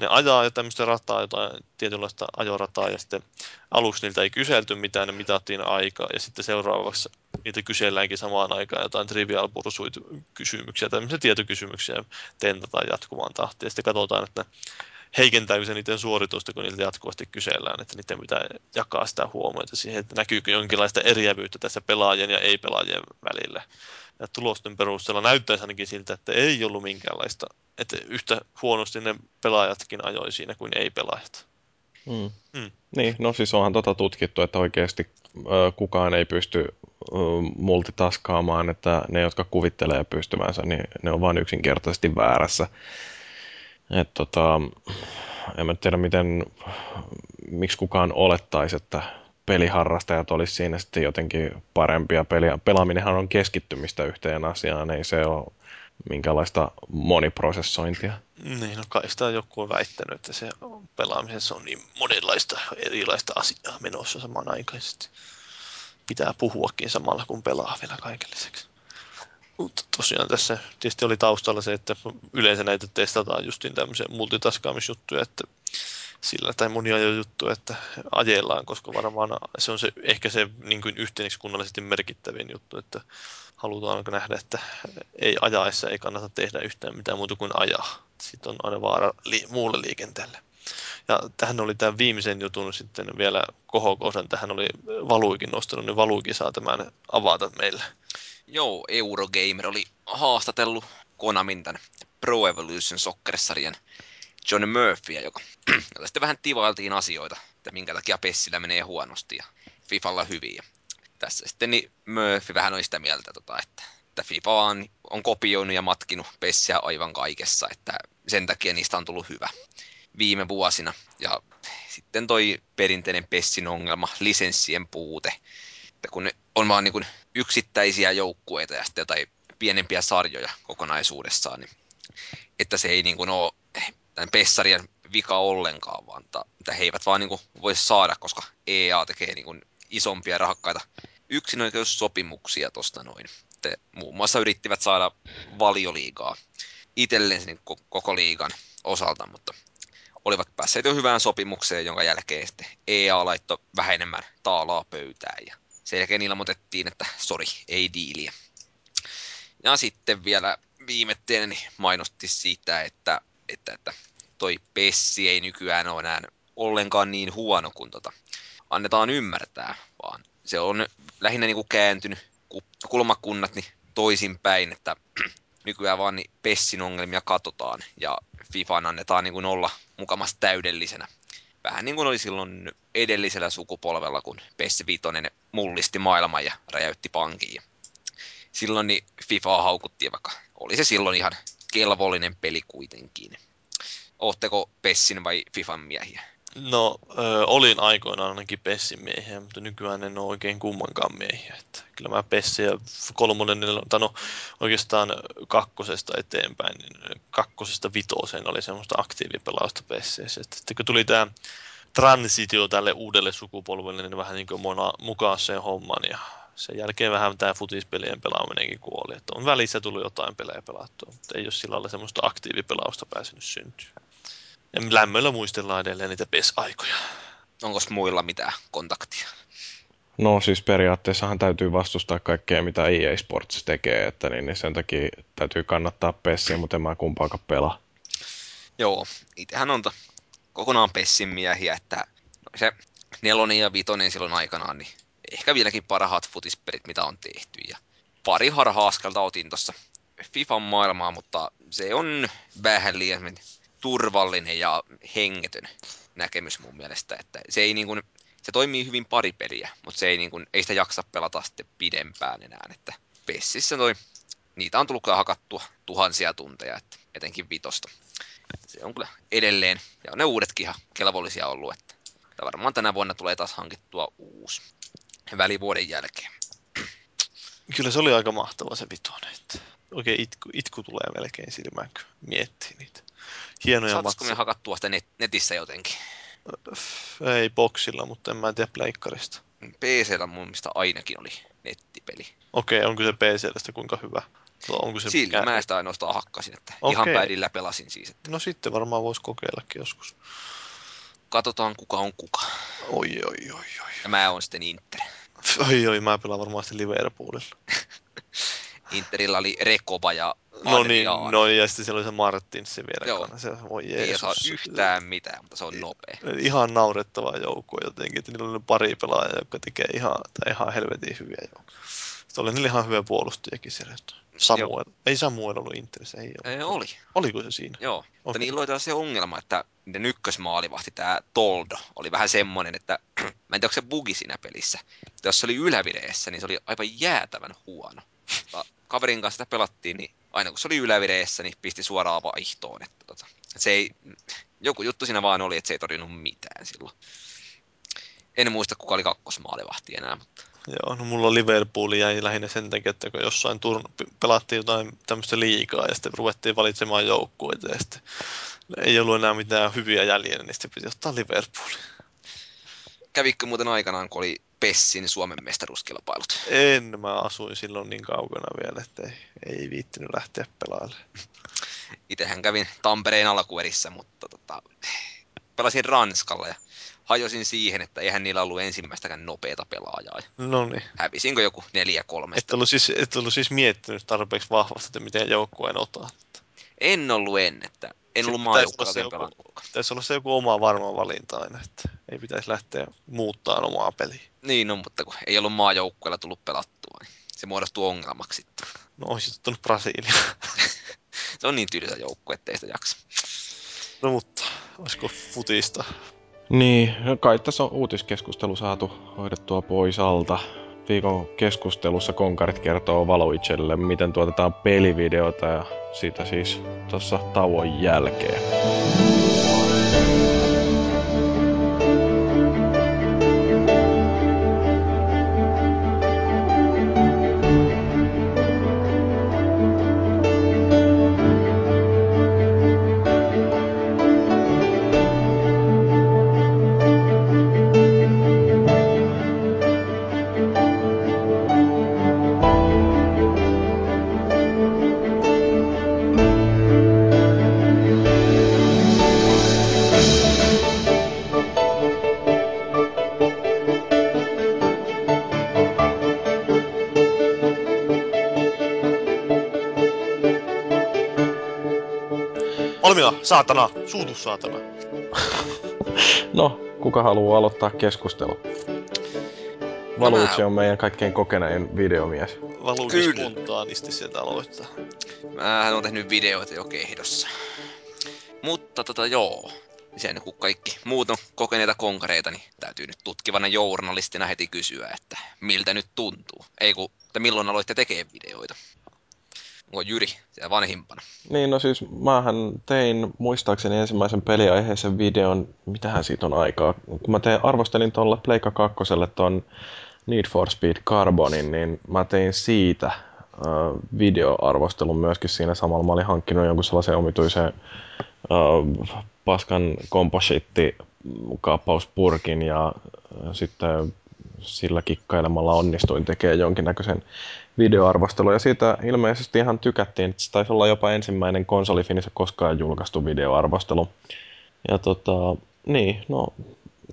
ne ajaa tämmöistä rataa, jotain tietynlaista ajorataa, ja sitten aluksi niiltä ei kyselty mitään, ne mitattiin aikaa, ja sitten seuraavaksi niitä kyselläänkin samaan aikaan jotain trivial pursuit kysymyksiä, tämmöisiä tietokysymyksiä tentataan jatkuvaan tahtiin, ja sitten katsotaan, että heikentääkö se niiden suoritusta, kun niiltä jatkuvasti kysellään, että niiden pitää jakaa sitä huomiota siihen, että näkyykö jonkinlaista eriävyyttä tässä pelaajien ja ei-pelaajien välillä. Ja tulosten perusteella näyttäisi ainakin siltä, että ei ollut minkäänlaista, että yhtä huonosti ne pelaajatkin ajoi siinä kuin ei-pelaajat. Mm. Mm. Niin, no siis onhan tota tutkittu, että oikeasti ö, kukaan ei pysty ö, multitaskaamaan, että ne, jotka kuvittelee pystyvänsä, niin ne on vain yksinkertaisesti väärässä. Et tota, en mä tiedä, miten, miksi kukaan olettaisi, että peliharrastajat olisi siinä sitten jotenkin parempia. Peliä. Pelaaminenhan on keskittymistä yhteen asiaan, ei se ole minkälaista moniprosessointia. Niin, no kai sitä joku on väittänyt, että se pelaamisessa on niin monenlaista erilaista asiaa menossa samanaikaisesti. Pitää puhuakin samalla, kun pelaa vielä kaiken lisäksi. Mutta tosiaan tässä tietysti oli taustalla se, että yleensä näitä testataan justiin tämmöisiä multitaskaamisjuttuja, että sillä tai monia jo juttuja, että ajellaan, koska varmaan se on se, ehkä se niin kuin yhteiskunnallisesti merkittävin juttu, että halutaan nähdä, että ei ajaessa ei kannata tehdä yhtään mitään muuta kuin ajaa. Sitten on aina vaara li- muulle liikenteelle. Ja tähän oli tämän viimeisen jutun sitten vielä kohokohdan, tähän oli Valuikin nostanut, niin Valuikin saa tämän avata meille. Joo, Eurogamer oli haastatellut Konamin tämän Pro Evolution Soccer-sarjan John Murphyä, joka, sitten vähän tivailtiin asioita, että minkä takia Pessillä menee huonosti ja Fifalla hyvin. Ja tässä sitten niin Murphy vähän oli sitä mieltä, tota, että, että FIFA vaan on kopioinut ja matkinut Pessiä aivan kaikessa, että sen takia niistä on tullut hyvä viime vuosina. Ja sitten toi perinteinen Pessin ongelma, lisenssien puute. Että kun ne on vaan niin yksittäisiä joukkueita ja sitten jotain pienempiä sarjoja kokonaisuudessaan, niin että se ei niin kuin ole tämän Pessarien vika ollenkaan, vaan että että he eivät vaan niin kuin voi saada, koska EA tekee niin kuin isompia rahakkaita yksinoikeussopimuksia tuosta noin. Te muun muassa yrittivät saada valioliigaa itselleen ko- koko liigan osalta, mutta olivat päässeet jo hyvään sopimukseen, jonka jälkeen sitten EA laittoi vähän enemmän taalaa pöytään ja sen jälkeen ilmoitettiin, että sori, ei diiliä. Ja sitten vielä viimetteinen mainosti siitä, että, että, että toi Pessi ei nykyään ole enää ollenkaan niin huono kuin tota annetaan ymmärtää, vaan se on lähinnä niin kuin kääntynyt ku- kulmakunnat niin toisinpäin, että nykyään vaan niin Pessin ongelmia katsotaan ja FIFAn annetaan niin kuin olla mukamassa täydellisenä. Vähän niin kuin oli silloin edellisellä sukupolvella, kun PES Vitoinen mullisti maailman ja räjäytti pankin. Silloin niin FIFA haukuttiin, vaikka oli se silloin ihan kelvollinen peli kuitenkin. Ootteko Pessin vai FIFan miehiä? No, ö, olin aikoinaan ainakin Pessin miehiä, mutta nykyään en ole oikein kummankaan miehiä. Että kyllä mä Pessi ja kolmonen, tai no oikeastaan kakkosesta eteenpäin, niin kakkosesta vitoseen oli semmoista aktiivipelausta Pessissä. Että sitten kun tuli tämä transitio tälle uudelle sukupolvelle, niin vähän niin kuin mukaan sen homman ja sen jälkeen vähän tämä futispelien pelaaminenkin kuoli. Että on välissä tullut jotain pelejä pelattua, mutta ei ole sillä lailla semmoista aktiivipelausta pääsenyt syntyä. Lämmöllä muistellaan edelleen niitä PES-aikoja. Onko muilla mitään kontaktia? No siis periaatteessahan täytyy vastustaa kaikkea, mitä EA Sports tekee, että niin, niin sen takia täytyy kannattaa Pessiä, mutta en mä kumpaakaan pelaa. Joo, itsehän on to, kokonaan Pessin miehiä, että se nelonen ja vitonen silloin aikanaan, niin ehkä vieläkin parhaat futispelit, mitä on tehty. Ja pari harha-askelta otin tuossa FIFAn maailmaa, mutta se on vähän liian turvallinen ja hengetön näkemys mun mielestä, että se ei niin kuin, se toimii hyvin pari peliä, mutta se ei, niin kuin, ei sitä jaksa pelata sitten pidempään enää, että Pessissä toi, niitä on tullut hakattua tuhansia tunteja, että etenkin vitosta. Se on kyllä edelleen, ja ne uudetkin ihan kelvollisia ollut, että että varmaan tänä vuonna tulee taas hankittua uusi välivuoden jälkeen. Kyllä se oli aika mahtava se vitonen. Että oikein itku, itku tulee melkein silmään, kun miettii niitä. Hienoja Saataisiko me hakattua sitä net- netissä jotenkin? Ei boksilla, mutta en mä tiedä pleikkarista. PCllä mun mielestä ainakin oli nettipeli. Okei, onko se PCstä kuinka hyvä? No, onko se Sillä mä sitä ainoastaan hakkasin, että Okei. ihan päidillä pelasin siis. Että No sitten varmaan voisi kokeillakin joskus. katsotaan kuka on kuka. Oi, oi, oi, oi. Ja mä oon sitten Inter. Oi, oi, mä pelaan varmaan sitten Liverpoolilla. Interillä oli Rekoba ja No niin, no ja sitten siellä oli se Martins vielä Joo. Se, voi Ei Jeesus. saa yhtään mitään, mutta se on nopea. Ihan naurettava joukkue jotenkin, että niillä oli pari pelaajaa, jotka tekee ihan, tai ihan helvetin hyviä joukkoja. Sitten oli niillä ihan hyviä puolustajakin siellä. että Samuel. Ei Samuel ollut Interissä, ei ole. Ei, oli, Oliko se siinä? joo. Mutta Okei. niillä oli taas se ongelma, että niiden ykkösmaalivahti, tämä Toldo, oli vähän semmonen, että mä en tiedä, onko se bugi siinä pelissä. Mutta jos se oli ylävireessä, niin se oli aivan jäätävän huono. Kaverin kanssa sitä pelattiin, niin aina kun se oli ylävireessä, niin pisti suoraan vaihtoon. Että tota, se ei, joku juttu siinä vaan oli, että se ei torjunut mitään silloin. En muista, kuka oli kakkosmaalivahti enää, mutta Joo, no mulla Liverpool jäi lähinnä sen takia, että kun jossain turn- pelattiin jotain tämmöistä liikaa ja sitten ruvettiin valitsemaan joukkueita ja sitten ei ollut enää mitään hyviä jäljellä, niin sitten piti ottaa Liverpool. kävikö muuten aikanaan, kun oli Pessin Suomen mestaruuskilpailut? En, mä asuin silloin niin kaukana vielä, että ei, ei viittinyt lähteä pelailemaan. Itsehän kävin Tampereen alkuerissä, mutta tota, pelasin Ranskalla ja hajosin siihen, että eihän niillä ollut ensimmäistäkään nopeata pelaajaa. No niin. Hävisinkö joku neljä kolmesta? Et ollut, siis, et ollut siis miettinyt tarpeeksi vahvasti, että miten joukkueen ottaa. En ollut en, että en ollut joku- pelannut. Pitäisi olla se joku oma varma valinta aina, että ei pitäisi lähteä muuttaa omaa peliä. Niin, no, mutta kun ei ollut maajoukkueella tullut pelattua, niin se muodostuu ongelmaksi sitten. No olisit ottanut Brasilia. Se on niin tylsä joukkue, ettei sitä jaksa. no mutta, olisiko futista? Niin, no kai tässä on uutiskeskustelu saatu hoidettua pois alta. Viikon keskustelussa konkarit kertoo Valoicelle, miten tuotetaan pelivideota ja siitä siis tuossa tauon jälkeen. Saatana! Suutu saatana! No, kuka haluaa aloittaa keskustelu? Valuitsi on meidän kaikkein kokenein videomies. Kyllä. spontaanisti sieltä aloittaa. Mähän on tehnyt videoita jo kehdossa. Mutta tota joo, sen kun kaikki muut on kokeneita konkareita, niin täytyy nyt tutkivana journalistina heti kysyä, että miltä nyt tuntuu. Ei kun, että milloin aloitte tekemään videoita? Onko Jyri siellä vanhimpana? Niin, no siis mähän tein muistaakseni ensimmäisen peliaiheisen videon, mitähän siitä on aikaa. Kun mä tein, arvostelin tuolla Pleikka 2 ton Need for Speed Carbonin, niin mä tein siitä videoarvostelun myöskin siinä samalla. Mä olin hankkinut jonkun sellaisen omituisen äh, paskan komposiitti kaappauspurkin ja sitten sillä kikkailemalla onnistuin tekemään jonkinnäköisen videoarvostelun. Ja siitä ilmeisesti ihan tykättiin, että se taisi olla jopa ensimmäinen konsolifinissä koskaan julkaistu videoarvostelu. Ja tota, niin, no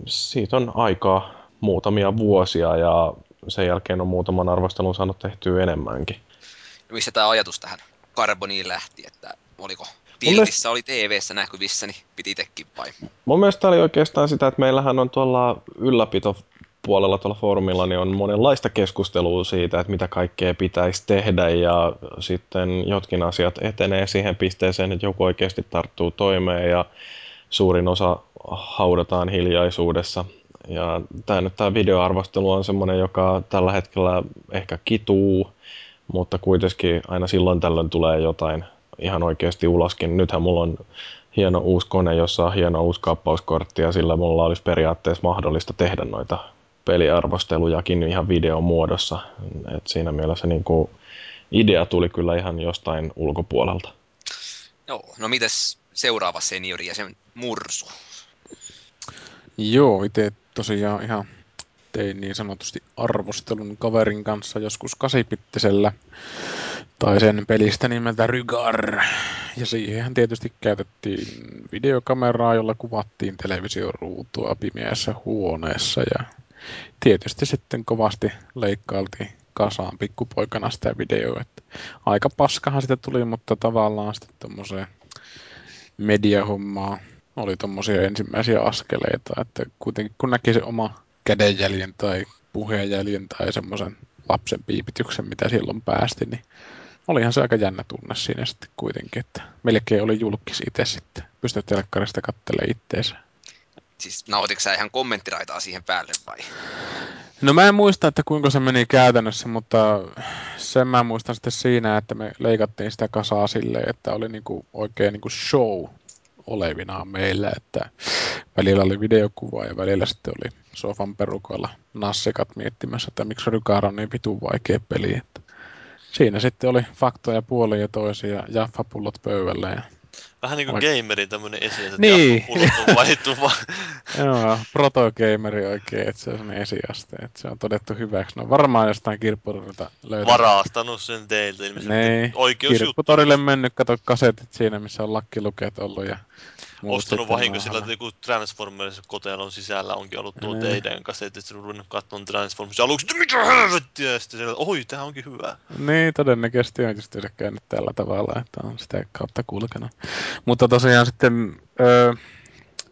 siitä on aikaa muutamia vuosia ja sen jälkeen on muutaman arvostelun saanut tehtyä enemmänkin. Ja missä tämä ajatus tähän Carboniin lähti, että oliko Tiltissä oli TV-ssä näkyvissä, niin piti itsekin vai? Mun mielestä oli oikeastaan sitä, että meillähän on tuolla ylläpito puolella tuolla foorumilla niin on monenlaista keskustelua siitä, että mitä kaikkea pitäisi tehdä ja sitten jotkin asiat etenee siihen pisteeseen, että joku oikeasti tarttuu toimeen ja suurin osa haudataan hiljaisuudessa. Ja tämä nyt tämä videoarvostelu on semmoinen, joka tällä hetkellä ehkä kituu, mutta kuitenkin aina silloin tällöin tulee jotain ihan oikeasti uloskin. Nythän mulla on hieno uusi kone, jossa on hieno uusi kaappauskortti ja sillä mulla olisi periaatteessa mahdollista tehdä noita peliarvostelujakin ihan videon muodossa. Et siinä mielessä niin kuin idea tuli kyllä ihan jostain ulkopuolelta. Joo, no mites seuraava seniori ja sen mursu? Joo, itse tosiaan ihan tein niin sanotusti arvostelun kaverin kanssa joskus kasipittisellä tai sen pelistä nimeltä Rygar. Ja siihen tietysti käytettiin videokameraa, jolla kuvattiin television ruutua pimeässä huoneessa ja tietysti sitten kovasti leikkailtiin kasaan pikkupoikana sitä videoa. Että aika paskahan sitä tuli, mutta tavallaan sitten tuommoiseen mediahommaa oli tuommoisia ensimmäisiä askeleita, että kuitenkin kun näki se oma kädenjäljen tai puheenjäljen tai semmoisen lapsen piipityksen, mitä silloin päästi, niin olihan se aika jännä tunne siinä sitten kuitenkin, että melkein oli julkis itse sitten. Pystyt telkkarista katselemaan itteensä. Siis nautitko sä ihan kommenttiraitaa siihen päälle vai? No mä en muista, että kuinka se meni käytännössä, mutta sen mä muistan sitten siinä, että me leikattiin sitä kasaa silleen, että oli niinku oikein niinku show olevinaan meillä, että välillä oli videokuva ja välillä sitten oli sofan perukoilla nassikat miettimässä, että miksi Rykaara on niin vitun vaikea peli. Että siinä sitten oli faktoja puolin ja toisin ja jaffapullot pöydällä ja Vähän niinku Oik- gamerin tämmönen esi, että Niin. niin. vaihdettu vaan. Joo, protogameri oikein, että se on sellainen esiaste, että se on todettu hyväksi. No varmaan jostain kirppurilta löytää. varastanut sen teiltä ilmeisesti. Niin, Oikeusjuttu. kirpputorille mennyt, kato kasetit siinä, missä on lakkilukeet ollut ja muut Ostanut sitten vahinko sillä, että joku Transformers kotelon sisällä onkin ollut tuo Niin. teidän kasetti, että on ruvennut katsomaan Transformers. Aluksi, että mitä helvettiä, ja sitten siellä, oi, tää onkin hyvä. Niin, todennäköisesti on just käynyt tällä tavalla, että on sitä kautta kulkenut. Mutta tosiaan sitten öö,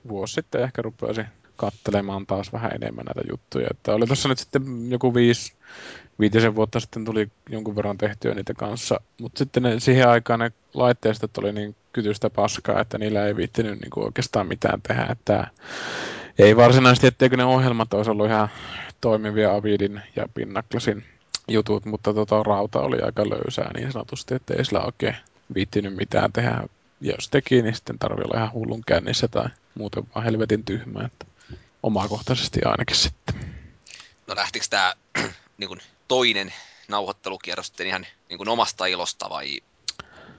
vuosi sitten ehkä rupesin kattelemaan taas vähän enemmän näitä juttuja. Että oli tuossa nyt sitten joku viisi, viitisen vuotta sitten tuli jonkun verran tehtyä niitä kanssa. Mutta sitten ne, siihen aikaan ne laitteistot oli niin kytystä paskaa, että niillä ei viittinyt niin oikeastaan mitään tehdä. Että ei varsinaisesti, etteikö ne ohjelmat olisi ollut ihan toimivia Avidin ja Pinnaklasin jutut, mutta tota, rauta oli aika löysää niin sanotusti, että ei sillä oikein viittinyt mitään tehdä. Ja jos teki, niin sitten tarvii olla ihan hullun kännissä tai muuten vaan helvetin tyhmä. Että omakohtaisesti ainakin sitten. No lähtikö tää niin kuin toinen nauhoittelukierros sitten ihan niin kuin omasta ilosta vai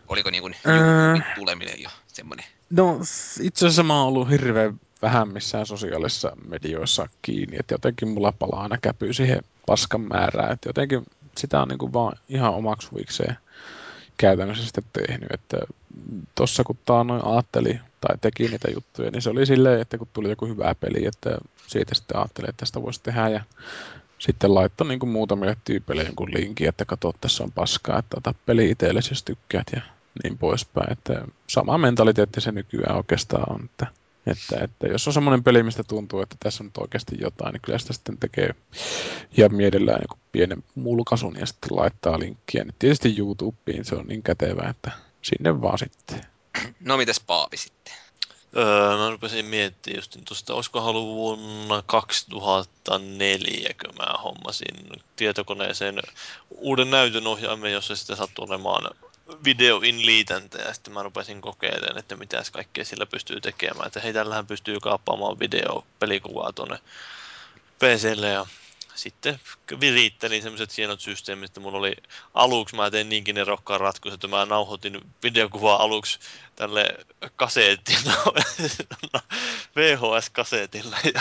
oliko niin kuin. YouTuben tuleminen jo semmoinen? No itse asiassa mä oon ollut hirveän vähän missään sosiaalisissa medioissa kiinni, että jotenkin mulla palaa aina käpy siihen paskan määrään, että jotenkin sitä on niin kuin vaan ihan omaksi huvikseen käytännössä sitten tehnyt, että tossa kun taannoin ajatteli tai teki niitä juttuja, niin se oli silleen, että kun tuli joku hyvä peli, että siitä sitten ajattelin, että tästä voisi tehdä ja sitten laittoi niin muutamille tyypeille jonkun linkin, että katso, tässä on paskaa, että ota peli itsellesi, jos tykkäät ja niin poispäin. Että sama mentaliteetti se nykyään oikeastaan on, että, että, että jos on semmoinen peli, mistä tuntuu, että tässä on nyt oikeasti jotain, niin kyllä sitä sitten tekee ja mielellään joku pienen mulkaisun ja sitten laittaa linkkiä. Nyt tietysti YouTubeen se on niin kätevä, että sinne vaan sitten. No mites Paavi sitten? Öö, mä rupesin miettimään just tuosta, olisiko halu vuonna 2004, kun mä hommasin tietokoneeseen uuden näytön ohjaimen, jossa sitten sattui olemaan video in liitäntä ja sitten mä rupesin kokeilemaan, että mitä kaikkea sillä pystyy tekemään. Että hei, tällähän pystyy kaappaamaan video pelikuvaa tuonne PClle ja sitten virittelin semmoiset hienot systeemit, että mulla oli aluksi, mä tein niinkin erokkaan ratkaisu, että mä nauhoitin videokuvaa aluksi tälle kasetilla, VHS-kasetilla ja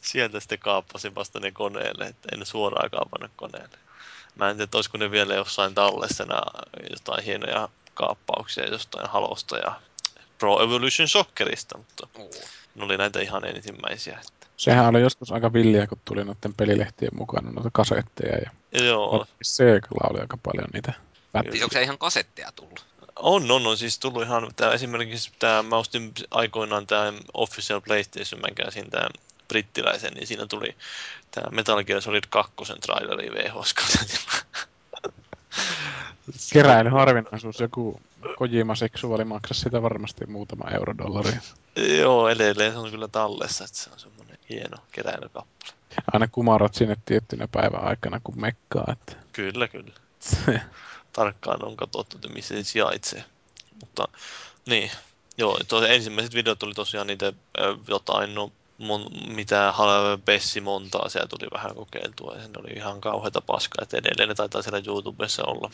sieltä sitten kaappasin vasta ne koneelle, että en suoraan kaapannut koneelle. Mä en tiedä, olisiko ne vielä jossain tallessena jotain hienoja kaappauksia jostain halosta ja Pro Evolution Soccerista, mutta ne oli näitä ihan ensimmäisiä. Sehän oli joskus aika villiä, kun tuli noiden pelilehtien mukana noita kasetteja. Ja Joo, Segalla oli aika paljon niitä pätkiä. Siis onko se ihan kasetteja tullut? on, on, on siis tullut ihan, tää, esimerkiksi tämä, mä ostin aikoinaan tämä Official PlayStation, mä käsin tämän brittiläisen, niin siinä tuli tämä Metal Gear Solid 2 traileri VHS kasetilla. Keräily harvinaisuus, joku Kojima seksuaali maksaa sitä varmasti muutama eurodollaria. Joo, edelleen se on kyllä tallessa, että se on semmoinen hieno keräilykappale. Aina kumarot sinne tiettynä päivän aikana, kun mekkaa. Että... Kyllä, kyllä. Tarkkaan on katsottu, että missä se sijaitsee. Mutta niin, joo, tuo ensimmäiset videot oli tosiaan niitä jotain, no mon, mitä Bessi montaa siellä tuli vähän kokeiltua ja ne oli ihan kauheita paskaa, että edelleen ne taitaa siellä YouTubessa olla.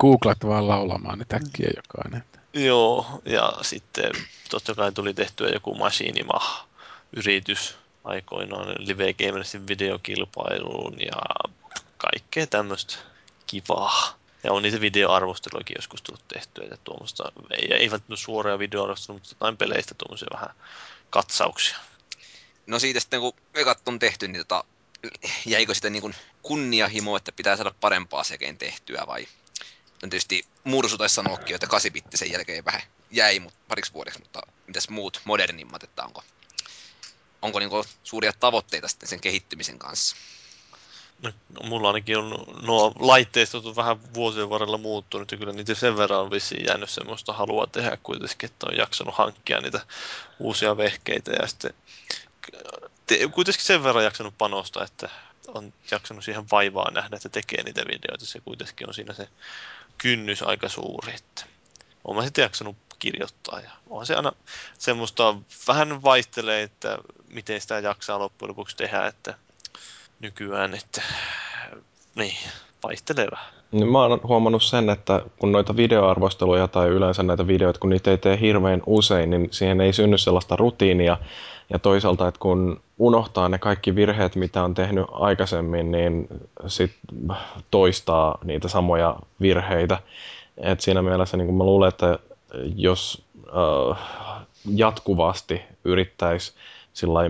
Googlat vaan laulamaan ne täkkiä jokainen. Joo, ja sitten totta kai tuli tehtyä joku Machinima-yritys aikoinaan Live Gamersin videokilpailuun ja kaikkea tämmöistä kivaa. Ja on niitä videoarvosteluakin joskus tullut tehtyä, että tuommoista, ei, ei välttämättä suoria videoarvosteluja, mutta jotain peleistä tuommoisia vähän katsauksia. No siitä sitten kun ekat on tehty, niin tota, jäikö sitä niin kunniahimo, että pitää saada parempaa sekein tehtyä vai? No tietysti Mursu taisi sanoakin, että 8 sen jälkeen vähän jäi mut, pariksi vuodeksi, mutta mitäs muut modernimmat, että onko, onko niin suuria tavoitteita sitten sen kehittymisen kanssa? No, mulla ainakin on nuo laitteistot on vähän vuosien varrella muuttunut ja kyllä niitä sen verran on vissiin jäänyt semmoista halua tehdä kuitenkin, että on jaksanut hankkia niitä uusia vehkeitä ja sitten te, kuitenkin sen verran jaksanut panostaa, että on jaksanut siihen vaivaa nähdä, että tekee niitä videoita. Se kuitenkin on siinä se kynnys aika suuri. Että olen mä sitten jaksanut kirjoittaa ja on se aina semmoista vähän vaihtelee, että miten sitä jaksaa loppujen lopuksi tehdä, että nykyään, että niin, vaihtelee vähän. Niin mä oon huomannut sen, että kun noita videoarvosteluja tai yleensä näitä videoita, kun niitä ei tee hirveän usein, niin siihen ei synny sellaista rutiinia. Ja toisaalta, että kun unohtaa ne kaikki virheet, mitä on tehnyt aikaisemmin, niin sit toistaa niitä samoja virheitä. Et siinä mielessä niin mä luulen, että jos äh, jatkuvasti yrittäisi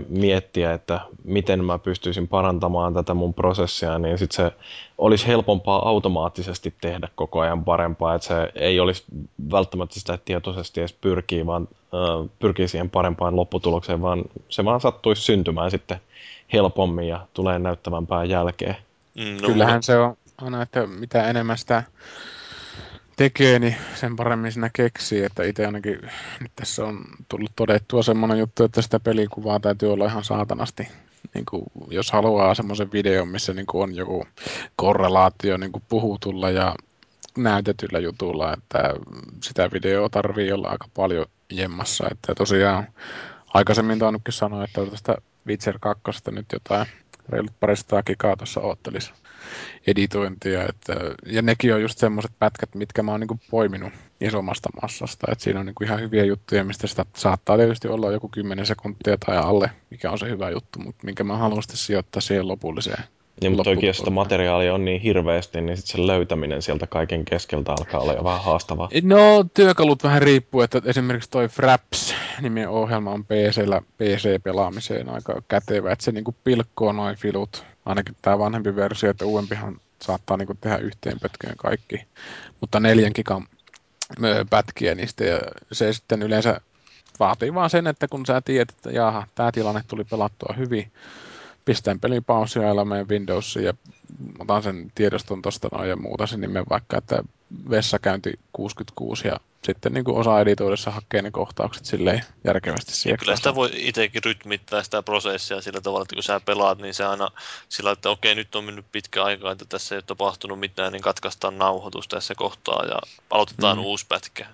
miettiä, että miten mä pystyisin parantamaan tätä mun prosessia, niin sit se olisi helpompaa automaattisesti tehdä koko ajan parempaa, että se ei olisi välttämättä sitä että tietoisesti edes pyrkii, vaan äh, pyrkii siihen parempaan lopputulokseen, vaan se vaan sattuisi syntymään sitten helpommin ja tulee näyttävämpää jälkeen. Mm, no, Kyllähän se on aina, että mitä enemmän sitä tekee, niin sen paremmin sinä keksii, että itse ainakin nyt tässä on tullut todettua semmoinen juttu, että sitä pelikuvaa täytyy olla ihan saatanasti. Niin kuin, jos haluaa semmoisen videon, missä niin kuin on joku korrelaatio niin kuin puhutulla ja näytetyllä jutulla, että sitä videoa tarvii olla aika paljon jemmassa. Että tosiaan aikaisemmin tainnutkin sanoa, että tästä Witcher 2 nyt jotain reilut parista gigaa tuossa oottelisi editointia. Että, ja nekin on just semmoiset pätkät, mitkä mä oon niinku poiminut isommasta massasta. Että siinä on niinku ihan hyviä juttuja, mistä sitä saattaa tietysti olla joku 10 sekuntia tai alle, mikä on se hyvä juttu, mutta minkä mä haluan sitten sijoittaa siihen lopulliseen. Niin, mutta jos sitä materiaalia on niin hirveästi, niin sit sen löytäminen sieltä kaiken keskeltä alkaa olla jo vähän haastavaa. No, työkalut vähän riippuu, että esimerkiksi toi Fraps nimien ohjelma on PCllä PC-pelaamiseen aika kätevä, että se niinku pilkkoo noin filut. Ainakin tämä vanhempi versio, että uudempihan saattaa niinku tehdä yhteen pötkeen kaikki. Mutta neljän gigan pätkiä niistä ja se sitten yleensä vaatii vaan sen, että kun sä tiedät, että jaha, tämä tilanne tuli pelattua hyvin, pistän pelin paussia ja menen Windowsiin ja otan sen tiedoston tuosta noin ja muuta sen nimen vaikka, että vessakäynti 66 ja sitten niin kuin osa editoidessa hakee ne kohtaukset silleen järkevästi siihen. kyllä sitä voi itsekin rytmittää sitä prosessia sillä tavalla, että kun sä pelaat, niin se aina sillä että okei, nyt on mennyt pitkä aika, että tässä ei ole tapahtunut mitään, niin katkaistaan nauhoitus tässä kohtaa ja aloitetaan Mm. uusi pätkä.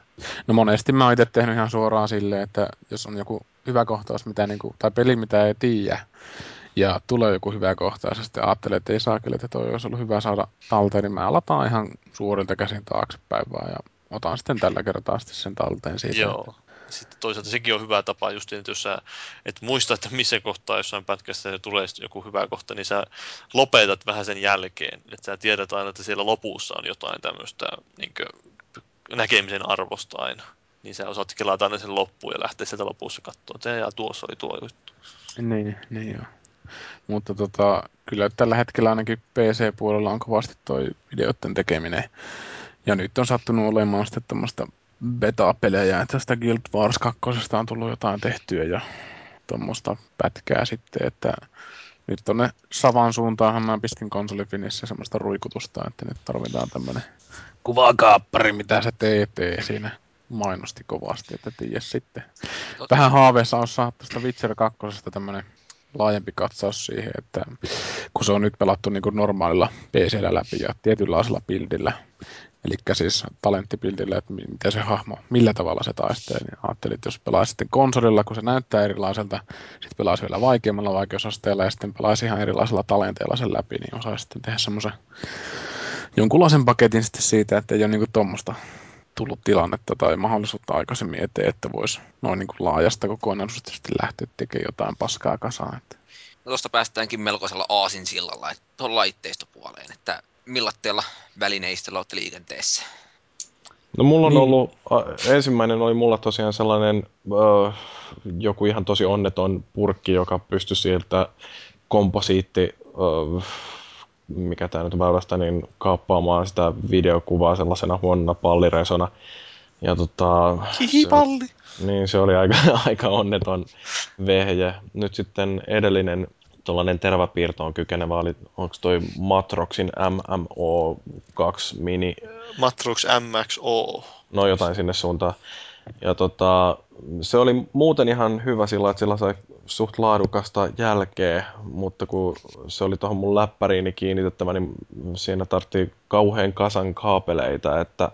No monesti mä oon itse tehnyt ihan suoraan silleen, että jos on joku hyvä kohtaus, mitä niinku, tai peli, mitä ei tiedä, ja tulee joku hyvä kohtaus, ja sitten ajattelee, että ei saa kyllä, että toi olisi ollut hyvä saada talteen, niin mä alataan ihan suorilta käsin taaksepäin vaan, ja otan sitten tällä kertaa sitten sen talteen siitä. Joo. Sitten toisaalta sekin on hyvä tapa just, että jos sä et muista, että missä kohtaa jossain pätkässä se tulee joku hyvä kohta, niin sä lopetat vähän sen jälkeen. Että sä tiedät aina, että siellä lopussa on jotain tämmöistä niin näkemisen arvosta aina. Niin sä osaat kelata aina sen loppuun ja lähteä sieltä lopussa katsoa, että ja tuossa oli tuo juttu. Niin, niin joo. Mutta tota, kyllä tällä hetkellä ainakin PC-puolella on kovasti toi videoiden tekeminen. Ja nyt on sattunut olemaan sitten tämmöistä beta-pelejä, että tästä Guild Wars 2 on tullut jotain tehtyä ja tuommoista pätkää sitten, että nyt tonne Savan suuntaanhan mä pistin konsolifinissä semmoista ruikutusta, että nyt tarvitaan tämmönen kuvakaappari, mitä se TT siinä mainosti kovasti, että tiedä sitten. Vähän haaveessa on saada tuosta Witcher 2 tämmönen laajempi katsaus siihen, että kun se on nyt pelattu niin kuin normaalilla PCllä läpi ja tietynlaisella buildillä, eli siis talenttipildillä, että mi- miten se hahmo, millä tavalla se taistelee, niin ajattelin, että jos pelaisi sitten konsolilla, kun se näyttää erilaiselta, sitten pelaisi vielä vaikeammalla vaikeusasteella ja sitten pelaisi ihan erilaisella talenteella sen läpi, niin osaisi sitten tehdä semmoisen jonkunlaisen paketin sitten siitä, että ei ole niin tuommoista tullut tilannetta tai mahdollisuutta aikaisemmin eteen, että voisi noin niin kuin laajasta kokonaisuudesta sitten lähteä tekemään jotain paskaa kasaan. Että. No tuosta päästäänkin melkoisella aasinsillalla että tuohon laitteistopuoleen, että millatteella välineistöllä olette liikenteessä? No mulla on Niin. ollut, ensimmäinen oli mulla tosiaan sellainen ö, joku ihan tosi onneton purkki, joka pystyi sieltä komposiitti, ö, mikä tämä nyt väylästä, niin kaappaamaan sitä videokuvaa sellaisena huonona palliresona. Ja tota, Hihipalli! se, niin se oli aika, aika onneton vehje. Nyt sitten edellinen tuollainen teräväpiirtoon kykenevä oli, onko toi Matroxin MMO2 Mini, Matrox MXO. no jotain sinne suuntaan. Ja tota, se oli muuten ihan hyvä sillä, että sillä sai suht laadukasta jälkeä, mutta kun se oli tuohon mun läppäriini kiinnitettävä, niin siinä tarvittiin kauhean kasan kaapeleita, että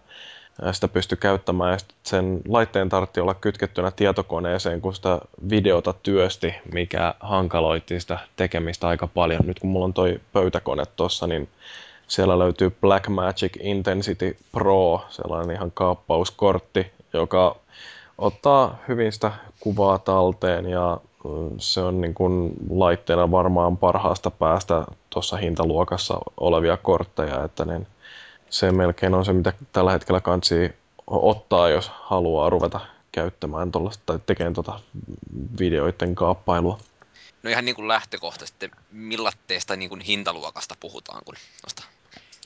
sitä pystyi käyttämään ja sen laitteen tarvitsi olla kytkettynä tietokoneeseen, kun sitä videota työsti, mikä hankaloitti sitä tekemistä aika paljon. Nyt kun mulla on toi pöytäkone tuossa, niin siellä löytyy Blackmagic Intensity Pro, sellainen ihan kaappauskortti, joka ottaa hyvin sitä kuvaa talteen ja se on niin kuin laitteena varmaan parhaasta päästä tuossa hintaluokassa olevia kortteja, että niin se melkein on se, mitä tällä hetkellä kansi ottaa, jos haluaa ruveta käyttämään tuollaista tai tekemään tuota videoiden kaappailua. No ihan niin kuin lähtökohtaisesti, millatteesta niin kuin hintaluokasta puhutaan, kun noista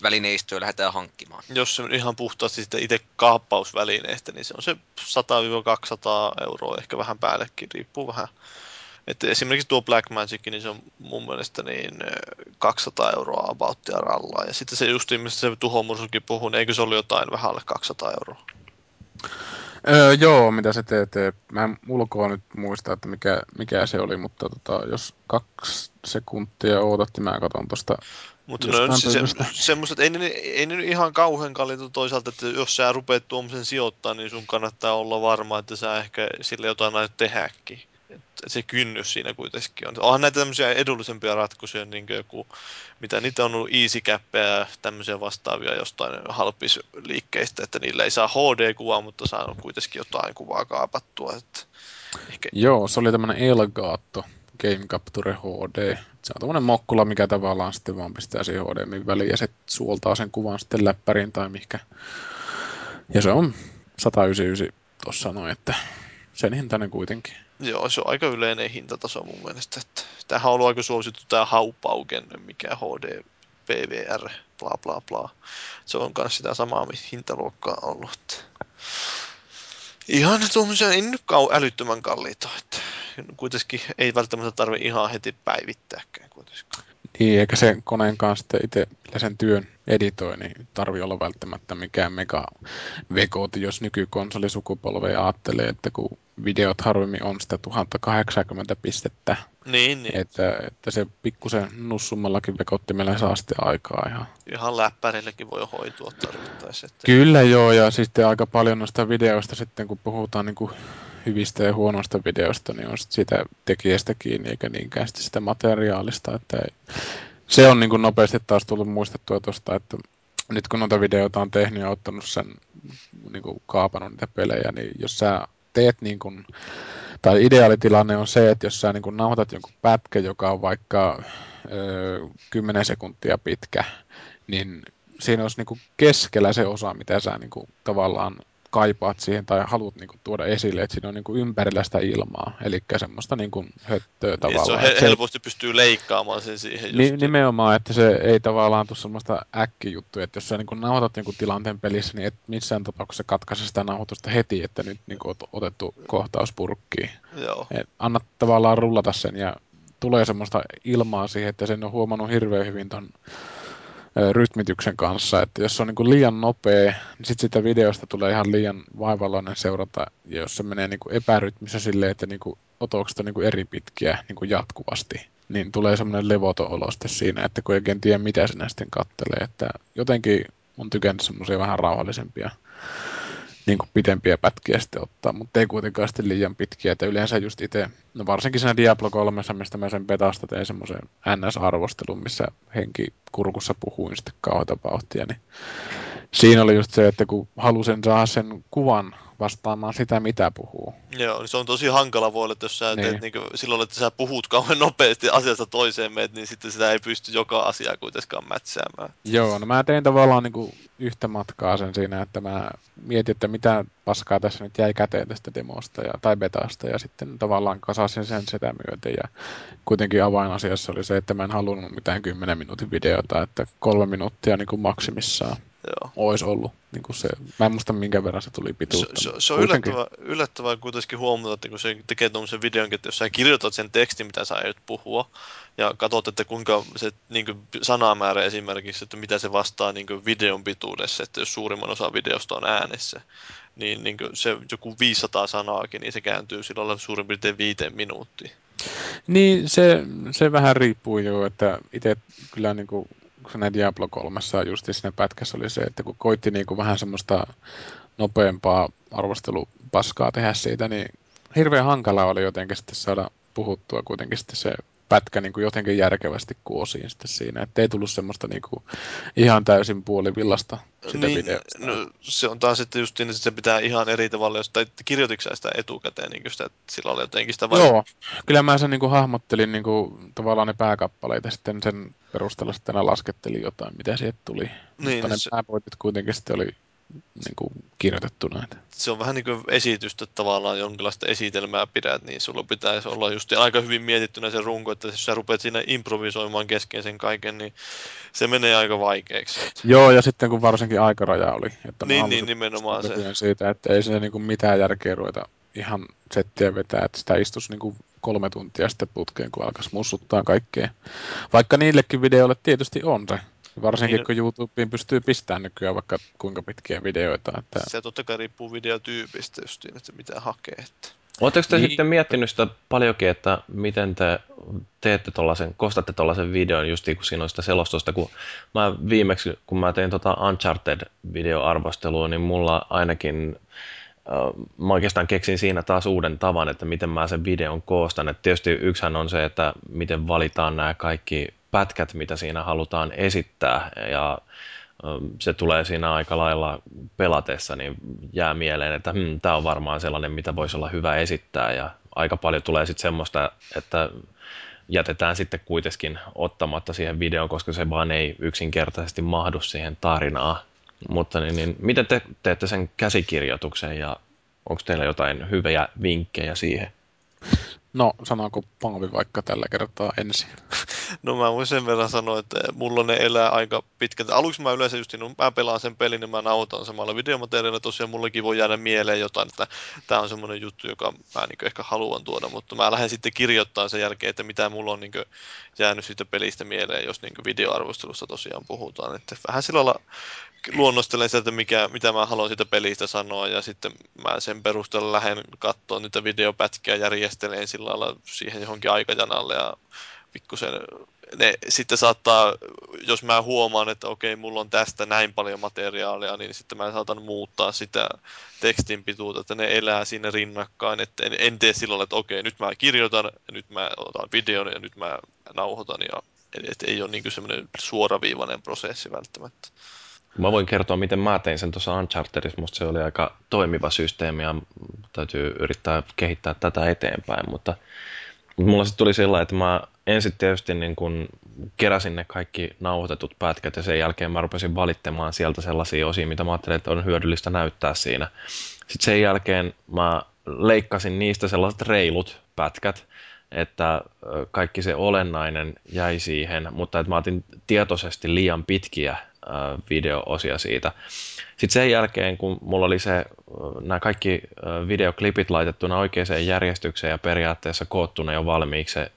välineistöä lähdetään hankkimaan. Jos se on ihan puhtaasti sitä itse kaappausvälineestä, niin se on se 100-200 euroa, ehkä vähän päällekin, riippuu vähän. Että esimerkiksi tuo Blackmagic, niin se on mun mielestä niin ö, 200 euroa abouttia rallaa. Ja sitten se justiin, mistä se Tuho Mursukin puhui, niin eikö se ollut jotain vähän alle 200 euroa? Öö, joo, mitä se TT, mä en ulkoa nyt muista, että mikä, mikä se oli, mutta tota, jos kaksi sekuntia ootat, niin mä katson tuosta Mutta Jostain no, se, semmoiset, ei ne, ei ne ihan kauhean kalliita toisaalta, että jos sä rupeat tuommoisen sijoittaa, niin sun kannattaa olla varma, että sä ehkä sille jotain aiot tehdäkin. Et se kynnys siinä kuitenkin on. Onhan näitä tämmöisiä edullisempia ratkaisuja, niin kuin joku, mitä niitä on ollut easy ja tämmöisiä vastaavia jostain halpisliikkeistä, että niillä ei saa HD-kuvaa, mutta saa kuitenkin jotain kuvaa kaapattua. Että ehkä, Joo, se oli tämmönen Elgato Game Capture HD. Se on tämmönen mokkula, mikä tavallaan sitten vaan pistää siihen HDMin väliin ja se suoltaa sen kuvan sitten läppäriin tai mikä. Ja se on 199 tossa noin, että sen hintainen kuitenkin. Joo, se on aika yleinen hintataso mun mielestä. Että tämähän on ollut aika suosittu tämä Haupauken, mikä HD, PVR, bla bla bla. Se on myös sitä samaa hintaluokkaa ollut. Ihan tuommoisia, ei nyt kau älyttömän kalliita, että kuitenkin ei välttämättä tarvitse ihan heti päivittääkään kuitenkaan. Niin, eikä se koneen kanssa itse sen työn editoi, niin tarvii olla välttämättä mikään mega vekoti, jos nykykonsolisukupolve ajattelee, että kun videot harvemmin on sitä 1080 pistettä, Niin, niin. että, että se pikkusen nussummallakin vekottimella saa sitten aikaa ihan. Ihan läppärillekin voi hoitua tarvittaessa. Että... Kyllä joo, ja sitten aika paljon noista videoista sitten, kun puhutaan niin kuin hyvistä ja huonoista videoista, niin on sitten siitä tekijästä kiinni, eikä niinkään sitten sitä materiaalista. Että ei. se on niin kuin nopeasti taas tullut muistettua tuosta, että nyt kun noita videoita on tehnyt ja ottanut sen, niin kuin kaapannut niitä pelejä, niin jos sä teet niin kuin, tai ideaalitilanne on se, että jos sä niin kuin nauhoitat jonkun pätkä, joka on vaikka ö, 10 sekuntia pitkä, niin siinä olisi niin kuin keskellä se osa, mitä sä niin kuin tavallaan kaipaat siihen tai haluat niin kuin tuoda esille, että siinä on niin kuin ympärillä sitä ilmaa, eli semmoista niin kuin höttöä Niin, tavallaan. se on he- helposti pystyy leikkaamaan sen siihen Ni, just. nimenomaan, että se ei tavallaan tule semmoista äkkijuttuja, että jos sä niin nauhoitat jonkun tilanteen pelissä, niin et missään tapauksessa katkaise sitä nauhoitusta heti, että nyt niin ot, otettu kohtaus purkkiin. Joo. Et anna tavallaan rullata sen ja tulee semmoista ilmaa siihen, että sen on huomannut hirveän hyvin ton rytmityksen kanssa, että jos se on niin kuin liian nopea, niin sitten sitä videosta tulee ihan liian vaivalloinen seurata, ja jos se menee niin kuin epärytmissä silleen, että niin kuin otokset on niin kuin eri pitkiä niin kuin jatkuvasti, niin tulee semmoinen levoton olo siinä, että kun ei oikein tiedä, mitä sinä sitten kattelee, että jotenkin on tykännyt semmoisia vähän rauhallisempia niin kuin pitempiä pätkiä sitten ottaa, mutta ei kuitenkaan sitten liian pitkiä. Että yleensä just itse, no varsinkin siinä Diablo 3, mistä mä sen betasta tein semmoisen NS-arvostelun, missä henki kurkussa puhuin sitten kauheita vauhtia, niin siinä oli just se, että kun halusin saada sen kuvan vastaamaan sitä, mitä puhuu. Joo, niin se on tosi hankala voi olla, että jos sä Niin. teet niin silloin, että sä puhut kauhean nopeasti asiasta toiseen meet, niin sitten sitä ei pysty joka asiaa kuitenkaan mätsäämään. Joo, no mä tein tavallaan niin kuin yhtä matkaa sen siinä, että mä mietin, että mitä paskaa tässä nyt jäi käteen tästä demosta ja, tai betasta ja sitten tavallaan kasasin sen sitä myöten ja kuitenkin avainasiassa oli se, että mä en halunnut mitään 10 minuutin videota, että kolme minuuttia niin kuin maksimissaan Joo. olisi ollut niin kuin se, mä en muista minkä verran se tuli Se, pituutta. se, mutta se on kuitenkin- yllättävää, yllättävää kuitenkin huomata, että kun se tekee tuommoisen videonkin, että jos sä kirjoitat sen tekstin, mitä sä aiot puhua, ja katsot, että kuinka se niin kuin sanamäärä esimerkiksi, että mitä se vastaa niin kuin videon pituudessa, että jos suurimman osa videosta on äänessä, niin, niin kuin se joku 500 sanaakin, niin se kääntyy lailla suurin piirtein viiteen minuuttiin. Niin, se, se vähän riippuu jo, että itse kyllä niin kuin, kun siinä Diablo 3 just siinä pätkässä oli se, että kun koitti niin kuin vähän semmoista nopeampaa arvostelupaskaa tehdä siitä, niin hirveän hankala oli jotenkin sitten saada puhuttua kuitenkin sitten se pätkä niin kuin jotenkin järkevästi kuosiin sitten siinä, että ei tullut semmoista niin kuin ihan täysin puolivillasta sitä niin, videosta. no, se on taas sitten just niin, että se pitää ihan eri tavalla, jos kirjoititko sitä etukäteen, niin sitä, että sillä oli jotenkin sitä vai- Joo, kyllä mä sen niin kuin hahmottelin niin kuin, tavallaan ne pääkappaleet ja sitten sen perusteella sitten aina laskettelin jotain, mitä sieltä tuli. Niin, Mutta ne se- pääpointit kuitenkin sitten oli niin kuin, kirjoitettu näitä. se on vähän niin kuin esitystä tavallaan jonkinlaista esitelmää pidät, niin sulla pitäisi olla just aika hyvin mietittynä se runko, että jos sä rupeat siinä improvisoimaan kesken sen kaiken, niin se menee aika vaikeaksi. Joo, ja sitten kun varsinkin aikaraja oli. Että Niin, niin, nimenomaan se. siitä, että ei siinä niin kuin mitään järkeä ruveta ihan settiä vetää, että sitä istus niin kuin kolme tuntia sitten putkeen, kun alkaisi mussuttaa kaikkea. Vaikka niillekin videoille tietysti on se. Varsinkin Niin. kun YouTubeen pystyy pistämään nykyään vaikka kuinka pitkiä videoita. Että... Se totta kai riippuu videotyypistä justiin, että mitä hakee. Että. Oletteko te Niin. sitten miettinyt sitä paljonkin, että miten te teette tollasen, kostatte tuollaisen videon just kun siinä on sitä selostusta, kun mä viimeksi, kun mä tein tota Uncharted-videoarvostelua, niin mulla ainakin mä oikeastaan keksin siinä taas uuden tavan, että miten mä sen videon koostan. Et tietysti yksihän on se, että miten valitaan nämä kaikki pätkät, mitä siinä halutaan esittää, ja ähm, se tulee siinä aika lailla pelatessa, niin jää mieleen, että hmm, tämä on varmaan sellainen, mitä voisi olla hyvä esittää, ja aika paljon tulee sitten semmoista, että jätetään sitten kuitenkin ottamatta siihen videoon, koska se vaan ei yksinkertaisesti mahdu siihen tarinaan. Mutta niin, niin, miten te teette sen käsikirjoituksen ja onko teillä jotain hyviä vinkkejä siihen? No, sanooko Paavi vaikka tällä kertaa ensin? No mä voin sen verran sanoa, että mulla ne elää aika pitkälti. Aluksi mä yleensä just, no, mä pelaan sen pelin, niin mä nautan samalla videomateriaalilla. Tosiaan mullekin voi jäädä mieleen jotain, että tämä on semmoinen juttu, joka mä niin ehkä haluan tuoda, mutta mä lähden sitten kirjoittaa sen jälkeen, että mitä mulla on niin jäänyt siitä pelistä mieleen, jos niin videoarvostelusta tosiaan puhutaan. Että vähän sillä lailla luonnostelen sieltä, mikä, mitä mä haluan siitä pelistä sanoa, ja sitten mä sen perusteella lähden katsoa niitä videopätkiä, järjestelen sillä lailla siihen johonkin aikajanalle, ja pikkusen ne sitten saattaa, jos mä huomaan, että okei, mulla on tästä näin paljon materiaalia, niin sitten mä saatan muuttaa sitä tekstin pituutta, että ne elää siinä rinnakkain, että en, en tee lailla, että okei, nyt mä kirjoitan, nyt mä otan videon ja nyt mä nauhoitan, ja että ei ole niin semmoinen suoraviivainen prosessi välttämättä. Mä voin kertoa, miten mä tein sen tuossa Unchartedissa. Musta se oli aika toimiva systeemi ja täytyy yrittää kehittää tätä eteenpäin. Mutta, mutta mulla sitten tuli sillä että mä ensin tietysti niin kun keräsin ne kaikki nauhoitetut pätkät ja sen jälkeen mä rupesin valittamaan sieltä sellaisia osia, mitä mä ajattelin, että on hyödyllistä näyttää siinä. Sitten sen jälkeen mä leikkasin niistä sellaiset reilut pätkät, että kaikki se olennainen jäi siihen, mutta että mä otin tietoisesti liian pitkiä videoosia siitä. Sitten sen jälkeen, kun mulla oli se, nämä kaikki videoklipit laitettuna oikeaan järjestykseen ja periaatteessa koottuna jo valmiiksi se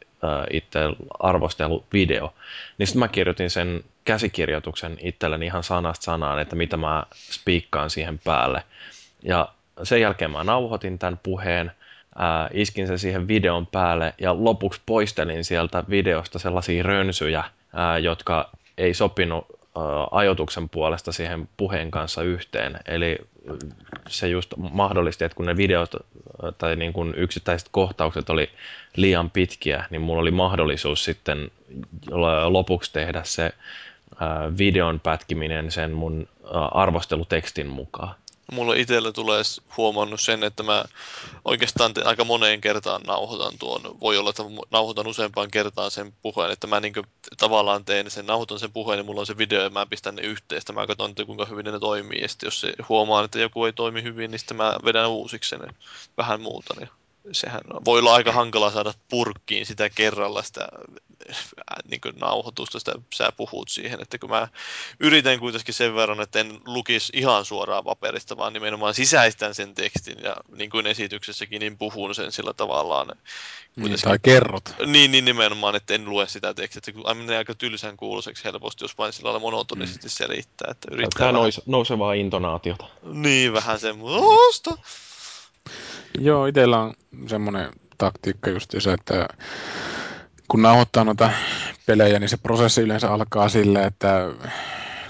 itse arvosteluvideo, niin sitten mä kirjoitin sen käsikirjoituksen itselleni ihan sanasta sanaan, että mitä mä spiikkaan siihen päälle. Ja sen jälkeen mä nauhoitin tämän puheen, iskin sen siihen videon päälle ja lopuksi poistelin sieltä videosta sellaisia rönsyjä, jotka ei sopinut ajoituksen puolesta siihen puheen kanssa yhteen. Eli se just mahdollisti, että kun ne videot tai niin kuin yksittäiset kohtaukset oli liian pitkiä, niin mulla oli mahdollisuus sitten lopuksi tehdä se videon pätkiminen sen mun arvostelutekstin mukaan mulle itsellä tulee huomannut sen, että mä oikeastaan aika moneen kertaan nauhoitan tuon, voi olla, että nauhoitan useampaan kertaan sen puheen, että mä niin tavallaan teen sen, nauhoitan sen puheen ja mulla on se video ja mä pistän ne yhteistä, mä katson, että kuinka hyvin ne toimii ja sitten jos se huomaan, että joku ei toimi hyvin, niin sitten mä vedän uusiksi sen vähän muuta. Niin sehän voi olla aika hankala saada purkkiin sitä kerralla sitä niin nauhoitusta, sitä sä puhut siihen, että kun mä yritän kuitenkin sen verran, että en lukisi ihan suoraan paperista, vaan nimenomaan sisäistän sen tekstin ja niin kuin esityksessäkin, niin puhun sen sillä tavallaan. Niin, tai kerrot. Niin, niin nimenomaan, että en lue sitä tekstiä. Kun menee aika tylsän kuuloseksi helposti, jos vain sillä lailla monotonisesti mm. selittää. Että yrittää Tämä vähän... nousevaa intonaatiota. Niin, vähän semmoista. Joo, itsellä on semmoinen taktiikka just se, että kun nauhoittaa noita pelejä, niin se prosessi yleensä alkaa sille, että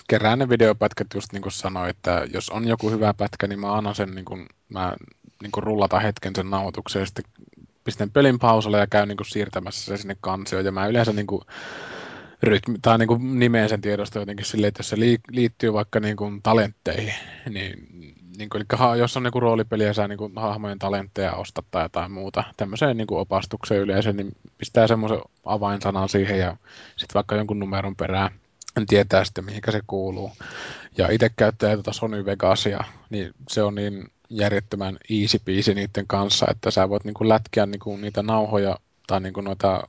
kerään ne videopätkät just niin kuin sanoin, että jos on joku hyvä pätkä, niin mä annan sen, niin kuin, mä niin kuin rullata hetken sen nauhoituksen ja sitten pistän pelin pausalle ja käyn niin kuin siirtämässä se sinne kansioon. Ja mä yleensä niin kuin, rytmi, tai niin kuin nimeen sen tiedosta jotenkin silleen, että jos se liittyy vaikka niin kuin talentteihin, niin niin kuin, eli jos on niin roolipeli ja sä niin kuin, hahmojen talentteja ostat tai jotain muuta, tämmöiseen niin kuin opastukseen yleensä, niin pistää semmoisen avainsanan siihen ja sitten vaikka jonkun numeron perään, en tietää sitten mihinkä se kuuluu. Ja itse käyttää tuota Sony Vegasia, niin se on niin järjettömän easy peasy niiden kanssa, että sä voit niin kuin lätkiä niin kuin niitä nauhoja tai niin kuin noita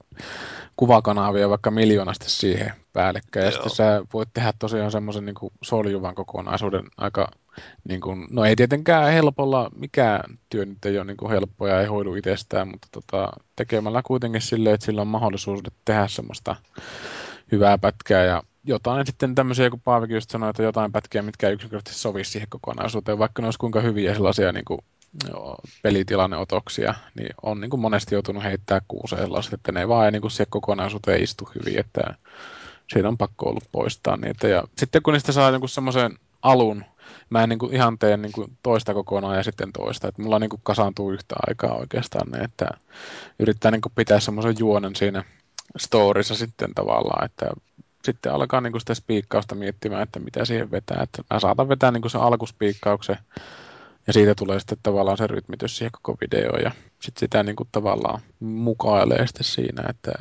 kuvakanavia vaikka miljoonasti siihen päällekkäin. Ja Joo. sitten sä voit tehdä tosiaan semmoisen niin soljuvan kokonaisuuden aika, niin kuin, no ei tietenkään helpolla, mikään työ nyt ei ole niin kuin helppoa ja ei hoidu itsestään, mutta tota, tekemällä kuitenkin silleen, että sillä on mahdollisuus tehdä semmoista hyvää pätkää ja jotain sitten tämmöisiä, kun Paavikin just sanoi, että jotain pätkiä, mitkä ei yksinkertaisesti sovi siihen kokonaisuuteen, vaikka ne olisi kuinka hyviä sellaisia niin kuin pelitilanneotoksia, niin on niin kuin monesti joutunut heittää kuuseen sellaiset, että ne vaan ei niin kuin siihen kokonaisuuteen istu hyvin, että siinä on pakko ollut poistaa niitä. Ja sitten kun niistä saa jonkun semmoisen alun, mä en niin kuin ihan tee niin kuin toista kokonaan ja sitten toista, että mulla niin kuin kasaantuu yhtä aikaa oikeastaan ne, että yrittää niin kuin pitää semmoisen juonen siinä storissa sitten tavallaan, että sitten alkaa niin kuin sitä spiikkausta miettimään, että mitä siihen vetää. Että mä saatan vetää niin kuin sen alkuspiikkauksen ja siitä tulee sitten tavallaan se rytmitys siihen koko videoon ja sitten sitä niin kuin tavallaan mukailee sitten siinä, että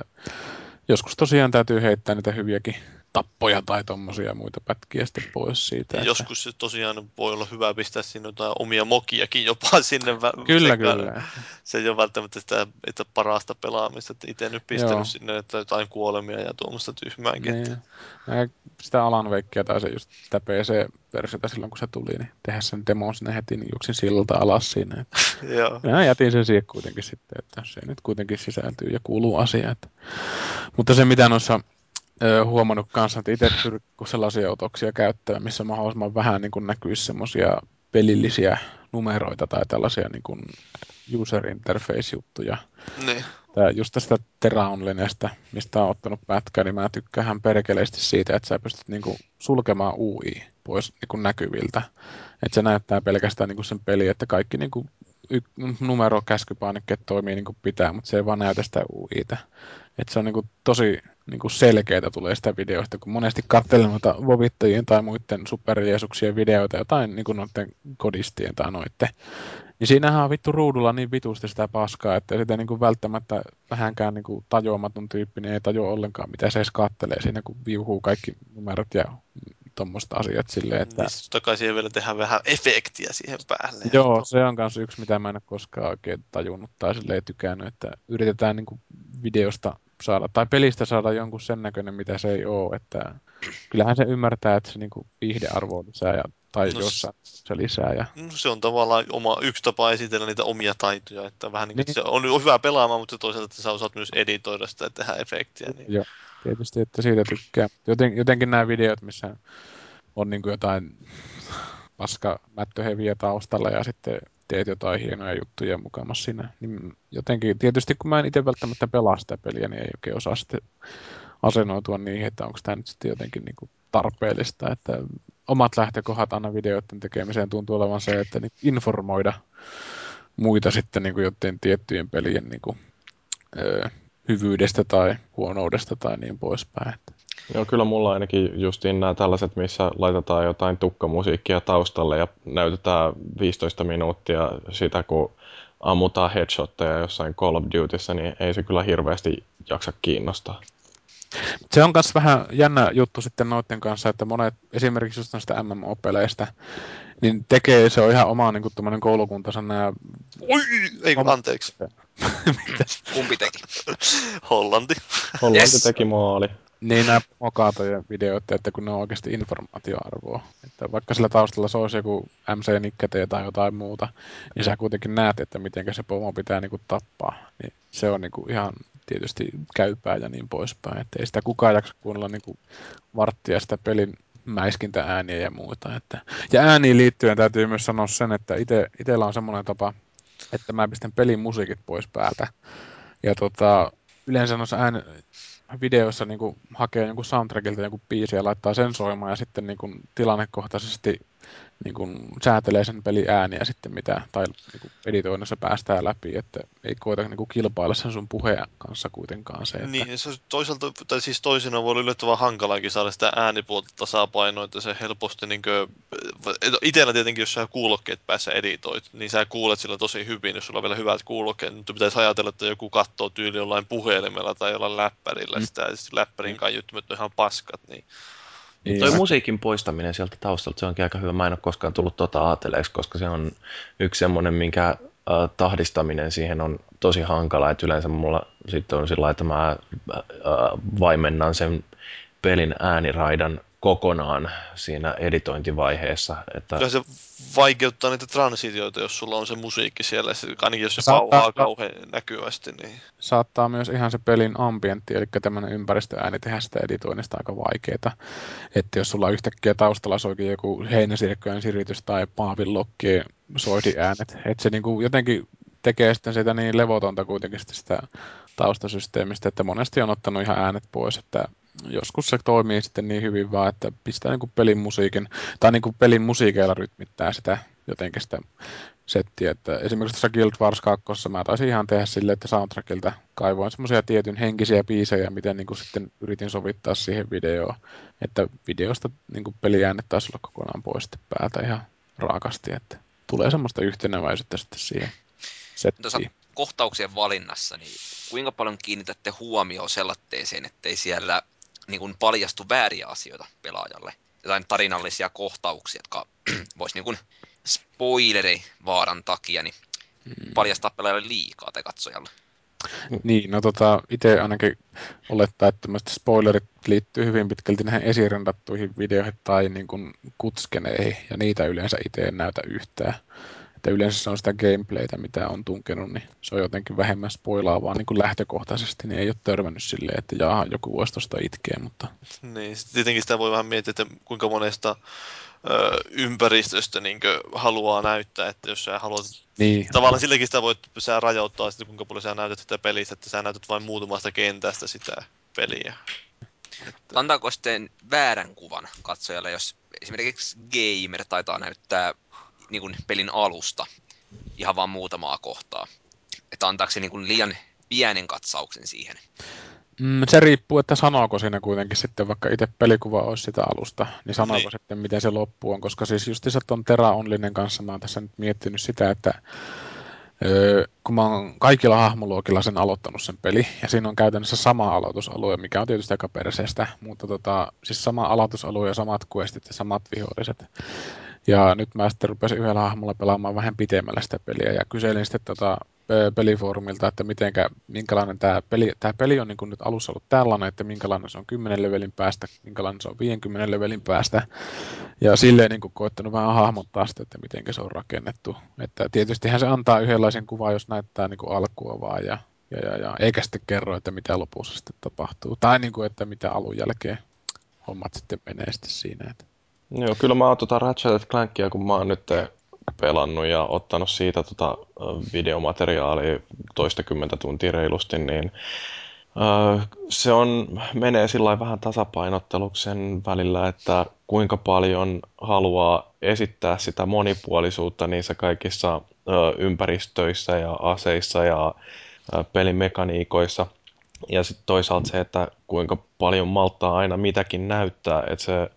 joskus tosiaan täytyy heittää niitä hyviäkin tappoja tai tommosia muita pätkiä sitten pois siitä. Että... Joskus se tosiaan voi olla hyvä pistää sinne jotain omia mokiakin jopa sinne. vä- Kyllä, sekaan. kyllä. Se ei ole välttämättä sitä että parasta pelaamista. Että itse nyt pistänyt Joo. sinne että jotain kuolemia ja tuommoista tyhmääkin. Niin. Mä sitä Alan Wakeä tai se just sitä PC-versiota silloin kun se tuli, niin tehdä sen demon sinne heti, niin juoksin silta alas siinä. Että Joo. Mä jätin sen siihen kuitenkin sitten, että se nyt kuitenkin sisältyy ja kuuluu asia. Että. Mutta se mitä noissa huomannut kanssa, että itse pyrkii sellaisia otoksia käyttämään, missä mahdollisimman vähän niin kuin näkyisi semmoisia pelillisiä numeroita tai tällaisia niin kuin user interface-juttuja. Niin. Tää just tästä Terraonlinestä, mistä on ottanut pätkää, niin mä tykkään perkeleesti siitä, että sä pystyt niinku sulkemaan UI pois niinku näkyviltä. Että se näyttää pelkästään niinku sen peli, että kaikki niinku y- numero käskypainikkeet toimii niin kuin pitää, mutta se ei vaan näytä sitä UItä. Että se on niinku tosi niinku selkeää tulee sitä videoista, kun monesti katselen noita vovittajien tai muiden superjeesuksien videoita, jotain niinku noiden kodistien tai noiden, niin siinähän on vittu ruudulla niin vitusti sitä paskaa, että sitä niinku välttämättä vähänkään niinku tajuamaton tyyppinen ei tajua ollenkaan, mitä se edes kattelee siinä, kun viuhuu kaikki numerot ja tuommoista asiat silleen, että... Niin, totta kai siihen vielä tehdään vähän efektiä siihen päälle. Joo, se on myös yksi, mitä mä en ole koskaan oikein tajunnut tai silleen tykännyt, että yritetään niin videosta saada, tai pelistä saada jonkun sen näköinen, mitä se ei ole, että kyllähän se ymmärtää, että se niin viihdearvoa lisää ja, tai No jossain se lisää. Ja, No, se on tavallaan oma, yksi tapa esitellä niitä omia taitoja, että vähän niin Niin. se on hyvä pelaamaan, mutta toisaalta että sä osaat myös editoida sitä ja tehdä efektiä. Niin. Joo, tietysti, että siitä tykkää. Joten, jotenkin nämä videot, missä on niin jotain paska mättöheviä taustalla ja sitten teet jotain hienoja juttuja mukamassa siinä. Niin jotenkin, tietysti kun mä en itse välttämättä pelaa sitä peliä, niin ei oikein osaa sitten asennoitua niihin, että onko tämä nyt sitten jotenkin niin tarpeellista. Että omat lähtökohdat aina videoiden tekemiseen tuntuu olevan se, että niin informoida muita sitten niin jotain tiettyjen pelien niin kuin, ö, hyvyydestä tai huonoudesta tai niin poispäin. Että Joo, kyllä mulla ainakin justiin nämä tällaiset, missä laitetaan jotain tukkamusiikkia taustalle ja näytetään 15 minuuttia sitä, kun ammutaan headshotteja jossain Call of Dutyssä, niin ei se kyllä hirveästi jaksa kiinnostaa. Se on myös vähän jännä juttu sitten noiden kanssa, että monet esimerkiksi just näistä MMO-peleistä, niin tekee, se on ihan oma niin kuin koulukuntansa nämä, Oi, ei kun anteeksi. Kumpi teki? Hollanti. Hollanti Yes. teki maali. Niin nämä mokaatojen videoita, että kun ne on oikeasti informaatioarvoa. Että vaikka sillä taustalla se olisi joku MC-nikkete tai jotain muuta, niin sä kuitenkin näet, että miten se pomo pitää niin kuin tappaa. Niin se on niin kuin ihan tietysti käypää ja niin poispäin. Että ei sitä kukaan jaksa kuunnella niin kuin varttia sitä pelin mäiskintä ääniä ja muuta. Että. Ja ääniin liittyen täytyy myös sanoa sen, että ite, itellä on semmoinen tapa, että mä pistän pelin musiikit pois päältä. Ja tota, yleensä noissa ään, videoissa niin kuin hakee jonkun soundtrackilta jonkun biisin ja laittaa sen soimaan ja sitten niin kuin tilannekohtaisesti niin kuin säätelee sen pelin ääniä sitten mitä, tai niin kuin editoinnissa päästää läpi, että ei koeta niin kuin kilpailla sen sun puheen kanssa kuitenkaan se, että Niin, se on toisaalta, tai siis toisinaan voi olla yllättävän hankalaakin saada sitä äänipuolta tasapainoa, että se helposti niin kuin, itellä tietenkin, jos sä kuulokkeet päässä editoit, niin sä kuulet sillä tosi hyvin, jos sulla on vielä hyvät kuulokkeet, mutta pitäisi ajatella, että joku katsoo tyyli jollain puhelimella tai jollain läppärillä Mm. sitä, ja sitten läppärin kaiuttimet on ihan paskat, niin niin, Toi musiikin poistaminen sieltä taustalta, se onkin aika hyvä. Mä en ole koskaan tullut tota ajatelleeksi, koska se on yksi semmoinen, minkä äh, tahdistaminen siihen on tosi hankala. Et yleensä mulla sitten on sillä että mä äh, vaimennan sen pelin ääniraidan kokonaan siinä editointivaiheessa. Että kyllä se vaikeuttaa niitä transitioita, jos sulla on se musiikki siellä, se, ainakin jos se Saattaa- pauhaa kauhean näkyvästi, niin saattaa myös ihan se pelin ambientti, eli tämmöinen ympäristöääni tehdä sitä editoinnista aika vaikeaa. Että jos sulla yhtäkkiä taustalla soikin joku heinäsirkkojen siritys tai paavinlokkien soidiäänet, että se niinku jotenkin tekee sitten sitä niin levotonta kuitenkin sitä taustasysteemistä, että monesti on ottanut ihan äänet pois, että joskus se toimii sitten niin hyvin vaan, että pistää niinku pelin musiikin, tai niinku pelin musiikeilla rytmittää sitä jotenkin sitä settiä, että esimerkiksi tuossa Guild Wars 2 mä taisin ihan tehdä silleen, että soundtrackilta kaivoin semmoisia tietyn henkisiä biisejä, miten niin kuin sitten yritin sovittaa siihen videoon, että videosta niin kuin peliäänet taisi olla kokonaan pois sitten päältä ihan raakasti, että tulee semmoista yhtenäväisyyttä sitten siihen Tuossa settiin. kohtauksien valinnassa, niin kuinka paljon kiinnitätte huomioon sellaiseen, ettei siellä niin kuin paljastu vääriä asioita pelaajalle. Jotain tarinallisia kohtauksia, jotka vois niin kuin spoileri vaaran takia niin paljastaa pelaajalle liikaa tai katsojalle. Niin, no tota, itse ainakin olettaa, että tämmöiset spoilerit liittyy hyvin pitkälti näihin esirendattuihin videoihin tai niin kuin kutskeneihin, ja niitä yleensä itse en näytä yhtään. Että yleensä se on sitä gameplaytä, mitä on tunkenut, niin se on jotenkin vähemmän spoilaavaa niin kuin lähtökohtaisesti, niin ei ole törmännyt silleen, että jaha, joku voisi tuosta itkeä, mutta Niin, tietenkin sitä voi vähän miettiä, että kuinka monesta ö, ympäristöstä niin haluaa näyttää, että jos sä haluat... niin, Tavallaan silläkin sitä voit sä rajoittaa sitten, kuinka paljon sä näytät sitä pelistä, että sä näytät vain muutamasta kentästä sitä peliä. Antaako sitten väärän kuvan katsojalle, jos esimerkiksi gamer taitaa näyttää niin kuin pelin alusta ihan vaan muutamaa kohtaa. Että antaako se niin kuin liian pienen katsauksen siihen. Mm, se riippuu, että sanooko siinä kuitenkin sitten, vaikka itse pelikuva olisi sitä alusta, niin sanooko Niin. sitten, miten se loppu on. Koska siis justiinsa tuon Tera Onlinen kanssa mä oon tässä nyt miettinyt sitä, että öö, kun mä oon kaikilla hahmoluokilla sen aloittanut sen peli, ja siinä on käytännössä sama aloitusalue, mikä on tietysti aika perseestä, mutta tota, siis sama aloitusalue ja samat questit ja samat viholliset. Ja nyt mä sitten rupesin yhdellä hahmolla pelaamaan vähän pitemmällä sitä peliä ja kyselin sitten tota pe- pelifoorumilta, että mitenkä, minkälainen tämä peli, tää peli on niin kuin nyt alussa ollut tällainen, että minkälainen se on 10 levelin päästä, minkälainen se on 50 levelin päästä. Ja silleen niin kuin koettanut vähän hahmottaa sitä, että miten se on rakennettu. Että tietystihän se antaa yhdenlaisen kuvan, jos näyttää niin kuin alkua vaan ja, ja, ja, ja eikä sitten kerro, että mitä lopussa sitten tapahtuu. Tai niin kuin, että mitä alun jälkeen hommat sitten menee sitten siinä. Että. Joo, kyllä mä oon tota Ratchet Clankia, kun mä oon nyt pelannut ja ottanut siitä tota videomateriaalia toistakymmentä tuntia reilusti, niin se on, menee sillä vähän tasapainotteluksi sen välillä, että kuinka paljon haluaa esittää sitä monipuolisuutta niissä kaikissa ympäristöissä ja aseissa ja pelimekaniikoissa. Ja sitten toisaalta se, että kuinka paljon malttaa aina mitäkin näyttää, että se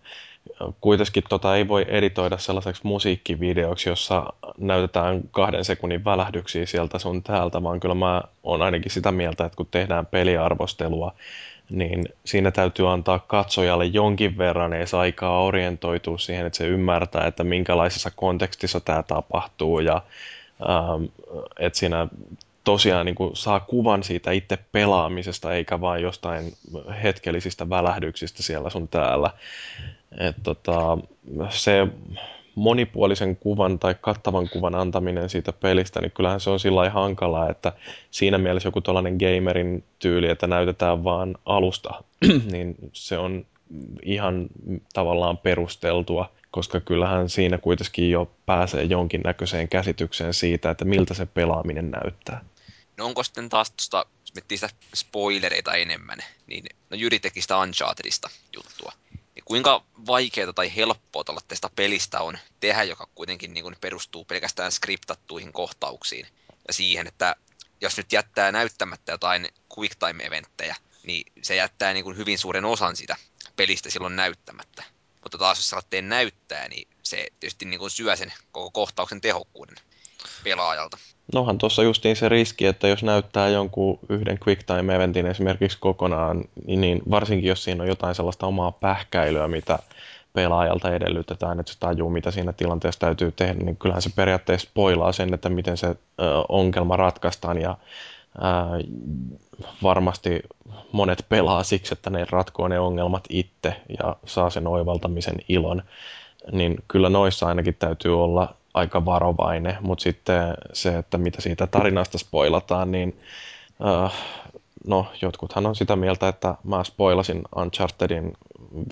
kuitenkin tota ei voi editoida sellaiseksi musiikkivideoksi, jossa näytetään kahden sekunnin välähdyksiä sieltä sun täältä, vaan kyllä mä oon ainakin sitä mieltä, että kun tehdään peliarvostelua, niin siinä täytyy antaa katsojalle jonkin verran edes aikaa orientoitua siihen, että se ymmärtää, että minkälaisessa kontekstissa tämä tapahtuu ja ähm, että siinä tosiaan niin kuin saa kuvan siitä itse pelaamisesta, eikä vain jostain hetkellisistä välähdyksistä siellä sun täällä. Et tota, se monipuolisen kuvan tai kattavan kuvan antaminen siitä pelistä, niin kyllähän se on sillä hankalaa, että siinä mielessä joku tällainen gamerin tyyli, että näytetään vaan alusta, niin se on ihan tavallaan perusteltua, koska kyllähän siinä kuitenkin jo pääsee jonkinnäköiseen käsitykseen siitä, että miltä se pelaaminen näyttää. No onko sitten taas tuosta, jos miettii sitä spoilereita enemmän, niin no Jyri teki sitä Unchartedista juttua. Kuinka vaikeaa tai helppoa tällaista pelistä on tehdä, joka kuitenkin niin kuin perustuu pelkästään skriptattuihin kohtauksiin ja siihen, että jos nyt jättää näyttämättä jotain quick time-eventtejä, niin se jättää niin kuin hyvin suuren osan sitä pelistä silloin näyttämättä. Mutta taas jos sä teen näyttää, niin se tietysti niin kuin syö sen koko kohtauksen tehokkuuden pelaajalta. Nohan tuossa justiin se riski, että jos näyttää jonkun yhden quick time eventin esimerkiksi kokonaan, niin- niin varsinkin jos siinä on jotain sellaista omaa pähkäilyä, mitä pelaajalta edellytetään, että se tajuu, mitä siinä tilanteessa täytyy tehdä, niin kyllähän se periaatteessa spoilaa sen, että miten se ö, ongelma ratkaistaan ja ää, varmasti monet pelaa siksi, että ne ratkoo ne ongelmat itse ja saa sen oivaltamisen ilon, niin kyllä noissa ainakin täytyy olla aika varovainen, mutta sitten se, että mitä siitä tarinasta spoilataan, niin äh, no jotkuthan on sitä mieltä, että mä spoilasin Unchartedin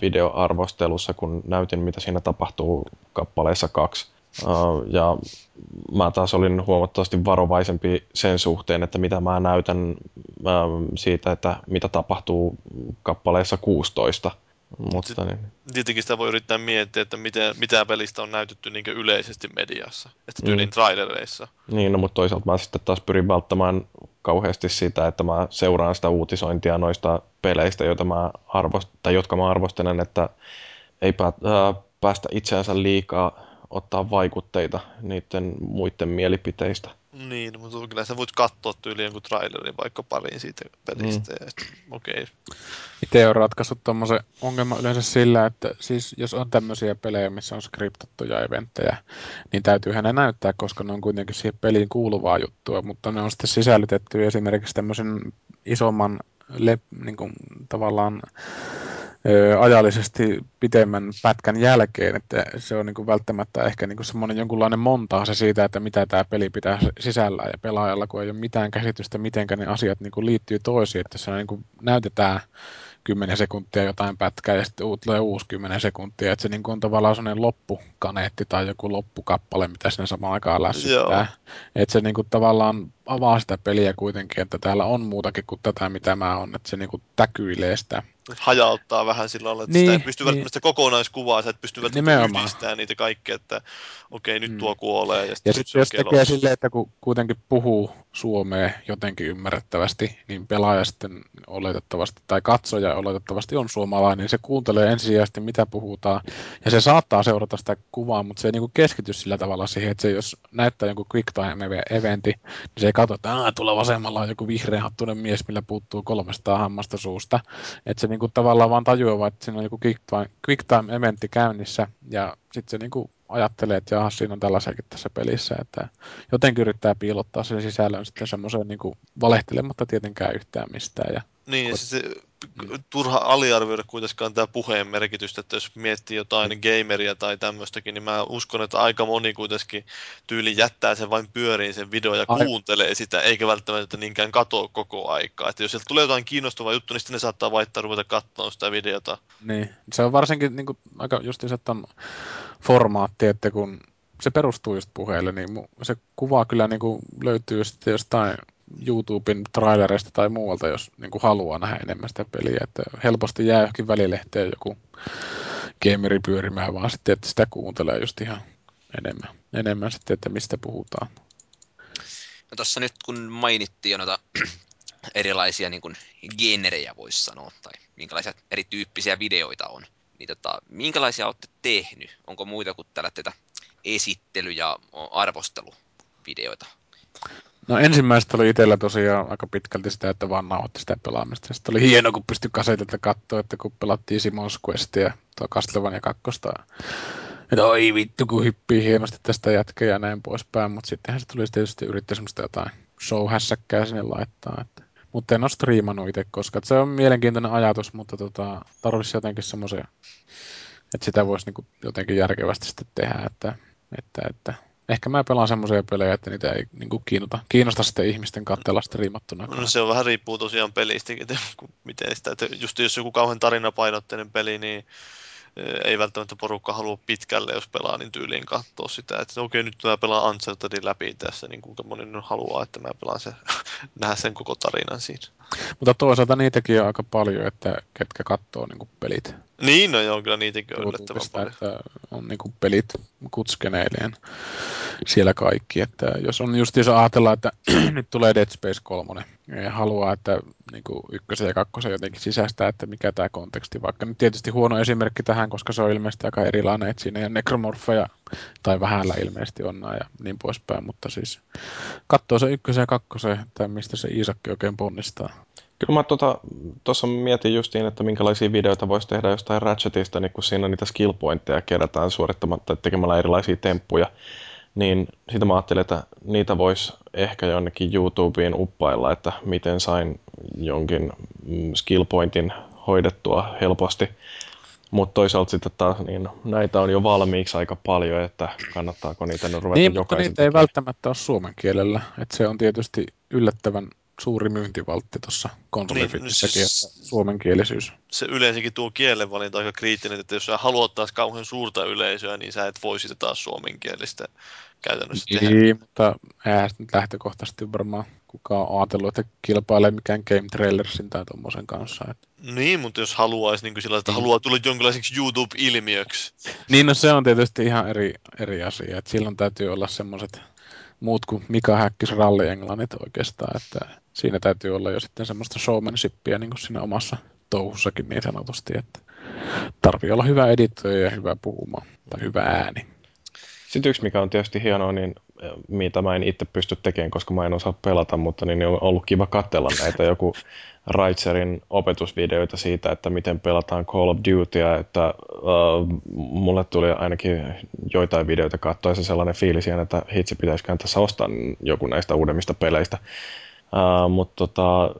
videoarvostelussa, kun näytin, mitä siinä tapahtuu kappaleessa kaksi. Uh, ja mä taas olin huomattavasti varovaisempi sen suhteen, että mitä mä näytän uh, siitä, että mitä tapahtuu kappaleessa 16. Mutta niin. Tietenkin sitä voi yrittää miettiä, että mitä, mitä pelistä on näytetty niin yleisesti mediassa, että Mm. tyylin trailereissa. Niin, no, mutta toisaalta mä sitten taas pyrin välttämään kauheasti sitä, että mä seuraan sitä uutisointia noista peleistä, joita mä arvost- tai jotka mä arvostelen, että ei pää- ää, päästä itseänsä liikaa ottaa vaikutteita niiden muiden mielipiteistä. Niin, mutta kyllä sä voit katsoa tyyliin jonkun trailerin vaikka pariin siitä pelistä. Mm. Okei, okay. Itse on ratkaissut tuommoisen ongelman yleensä sillä, että siis jos on tämmöisiä pelejä, missä on skriptattuja eventtejä, niin täytyy hänen näyttää, koska ne on kuitenkin siihen peliin kuuluvaa juttua, mutta ne on sitten sisällytetty esimerkiksi tämmöisen isomman le, niin kuin, tavallaan ö, ajallisesti pitemmän pätkän jälkeen, että se on niin kuin välttämättä ehkä niin kuin semmoinen jonkunlainen montaase siitä, että mitä tämä peli pitää sisällään ja pelaajalla, kun ei ole mitään käsitystä, miten ne asiat niin kuin liittyy toisiin, että se niin kuin näytetään 10 sekuntia jotain pätkää ja sitten tulee uusi 10 sekuntia, että se niin kuin on tavallaan sellainen loppukaneetti tai joku loppukappale, mitä sinne samaan aikaan lässyttää. Että se niin kuin tavallaan avaa sitä peliä kuitenkin, että täällä on muutakin kuin tätä, mitä mä on, että se niin kuin täkyilee sitä hajauttaa vähän sillä lailla, että Niin, sitä ei pysty niin. välttämättä kokonaiskuvaa, sä et pysty välttämättä yhdistämään niitä kaikkea, että okei, nyt Mm. tuo kuolee ja Ja sitten on jos tekee silleen, että kun kuitenkin puhuu suomea jotenkin ymmärrettävästi, niin pelaaja sitten oletettavasti, tai katsoja oletettavasti on suomalainen, niin se kuuntelee ensisijaisesti mitä puhutaan, ja se saattaa seurata sitä kuvaa, mutta se ei niinku keskity sillä tavalla siihen, että se jos näyttää jonkun quick time eventti, niin se ei katso, että Aa, tuolla vasemmalla on joku vihreä hattunen mies, millä puuttuu 300 hammasta suusta, että se niinku tavallaan vaan tajuaa, että siinä on joku quick time, quick time eventti käynnissä, ja sitten se niinku ajattelee, että jaha, siinä on tällaisiakin tässä pelissä, että jotenkin yrittää piilottaa sen sisällön sitten semmoiseen niin valehtelematta tietenkään yhtään mistään. Ja, Niin, ja Kot- siis turha aliarvioida kuitenkaan tämä puheen merkitystä, että jos miettii jotain gameria tai tämmöistäkin, niin mä uskon, että aika moni kuitenkin tyyli jättää sen vain pyöriin sen video ja Ai- kuuntelee sitä, eikä välttämättä niinkään katoa koko aikaa. Että jos sieltä tulee jotain kiinnostavaa juttu, niin sitten ne saattaa vaihtaa ruveta katsoa sitä videota. niin, se on varsinkin niin kuin, aika justiinsa ton formaatti, että kun se perustuu just puheelle, niin se kuva kyllä niin kuin löytyy sitten jostain YouTuben trailereista tai muualta, jos niin kuin haluaa nähdä enemmän sitä peliä. Että helposti jää johonkin välilehteen joku gameri pyörimään, vaan sitten, että sitä kuuntelee just ihan enemmän, enemmän sitten, että mistä puhutaan. No tuossa nyt kun mainittiin jo noita erilaisia niin kuin generejä voisi sanoa, tai minkälaisia erityyppisiä videoita on, niin tota, minkälaisia olette tehnyt? Onko muita kuin tätä esittely- ja arvosteluvideoita? No ensimmäistä oli itsellä tosiaan aika pitkälti sitä, että vaan nauhoitti sitä pelaamista. Sitten oli hieno, kun pystyi kasetilta katsoa, että kun pelattiin Simon's Questia, tuo Castlevania 2. Että oi vittu, kun hyppii hienosti tästä jätkää ja näin poispäin. Mutta sittenhän se tuli tietysti yrittää semmoista jotain show-hässäkkää sinne laittaa. Että. Mutta en ole striimannut itse, koska se on mielenkiintoinen ajatus, mutta tota, tarvitsisi jotenkin semmoisia, että sitä voisi niinku jotenkin järkevästi sitten tehdä. Että, että, että ehkä mä pelaan semmoisia pelejä, että niitä ei niin kuin kiinnosta, kiinnosta sitten ihmisten katsella striimattuna. No se on vähän riippuu tosiaan pelistä, että miten sitä, että just jos joku kauhean tarinapainotteinen peli, niin ei välttämättä porukka halua pitkälle, jos pelaa, niin tyyliin katsoa sitä, että okei, nyt mä pelaan Unchartedin läpi tässä, niin kuinka moni nyt haluaa, että mä pelaan se, nähdä sen koko tarinan siinä. Mutta toisaalta niitäkin on aika paljon, että ketkä katsoo niin pelit Niin, no joo, kyllä niitäkin on yllättävän paljon. että on niin pelit kutskeneileen siellä kaikki. Että jos on just jos ajatellaan, että nyt tulee Dead Space 3, ja haluaa, että niin ykkösen ja kakkosen jotenkin sisäistää, että mikä tämä konteksti, vaikka nyt tietysti huono esimerkki tähän, koska se on ilmeisesti aika erilainen, että siinä ei ole nekromorfeja tai vähällä ilmeisesti on ja niin poispäin, mutta siis katsoo se ykkösen ja kakkosen, että mistä se Iisakki oikein ponnistaa. Kyllä mä tuossa tota, mietin justiin, että minkälaisia videoita voisi tehdä jostain Ratchetista, niin kun siinä niitä skill pointteja kerätään suorittamatta tekemällä erilaisia temppuja. Niin sitä mä ajattelin, että niitä voisi ehkä jonnekin YouTubeen uppailla, että miten sain jonkin mm, skill pointin hoidettua helposti. Mutta toisaalta sitten taas niin näitä on jo valmiiksi aika paljon, että kannattaako niitä nyt ruveta Niin, mutta niitä ei tekemään. välttämättä ole suomen kielellä. Että se on tietysti yllättävän suuri myyntivaltti tuossa konsolifittissäkin, Niin, niin, siis- suomenkielisyys. Se yleensäkin tuo kielenvalinta aika kriittinen, että jos sä haluat taas kauhean suurta yleisöä, niin sä et voi sitä taas suomenkielistä käytännössä tehdä. Niin, mutta eihän nyt lähtökohtaisesti varmaan kukaan on ajatellut, että kilpailee mikään Game Trailersin tai tuommoisen kanssa. Että... Niin, mutta jos haluaisi niin sillä, että Niin. haluaa tulla jonkinlaiseksi YouTube-ilmiöksi. Niin, no se on tietysti ihan eri, eri asia. Että silloin täytyy olla semmoiset muut kuin Mika Häkkis ralli-englannit oikeastaan. Että siinä täytyy olla jo sitten semmoista showmanshipia niin kuin siinä omassa touhussakin niin sanotusti. Että tarvii olla hyvä editoija ja hyvä puhuma tai hyvä ääni. Sitten yksi, mikä on tietysti hienoa, niin mitä mä en itse pysty tekemään, koska mä en osaa pelata, mutta niin on ollut kiva katsella näitä joku Raitserin opetusvideoita siitä, että miten pelataan Call of Dutyä, että uh, mulle tuli ainakin joitain videoita katsoessa sellainen fiilis, että hitsi pitäisikö tässä ostaa joku näistä uudemmista peleistä. Uh, mutta tota,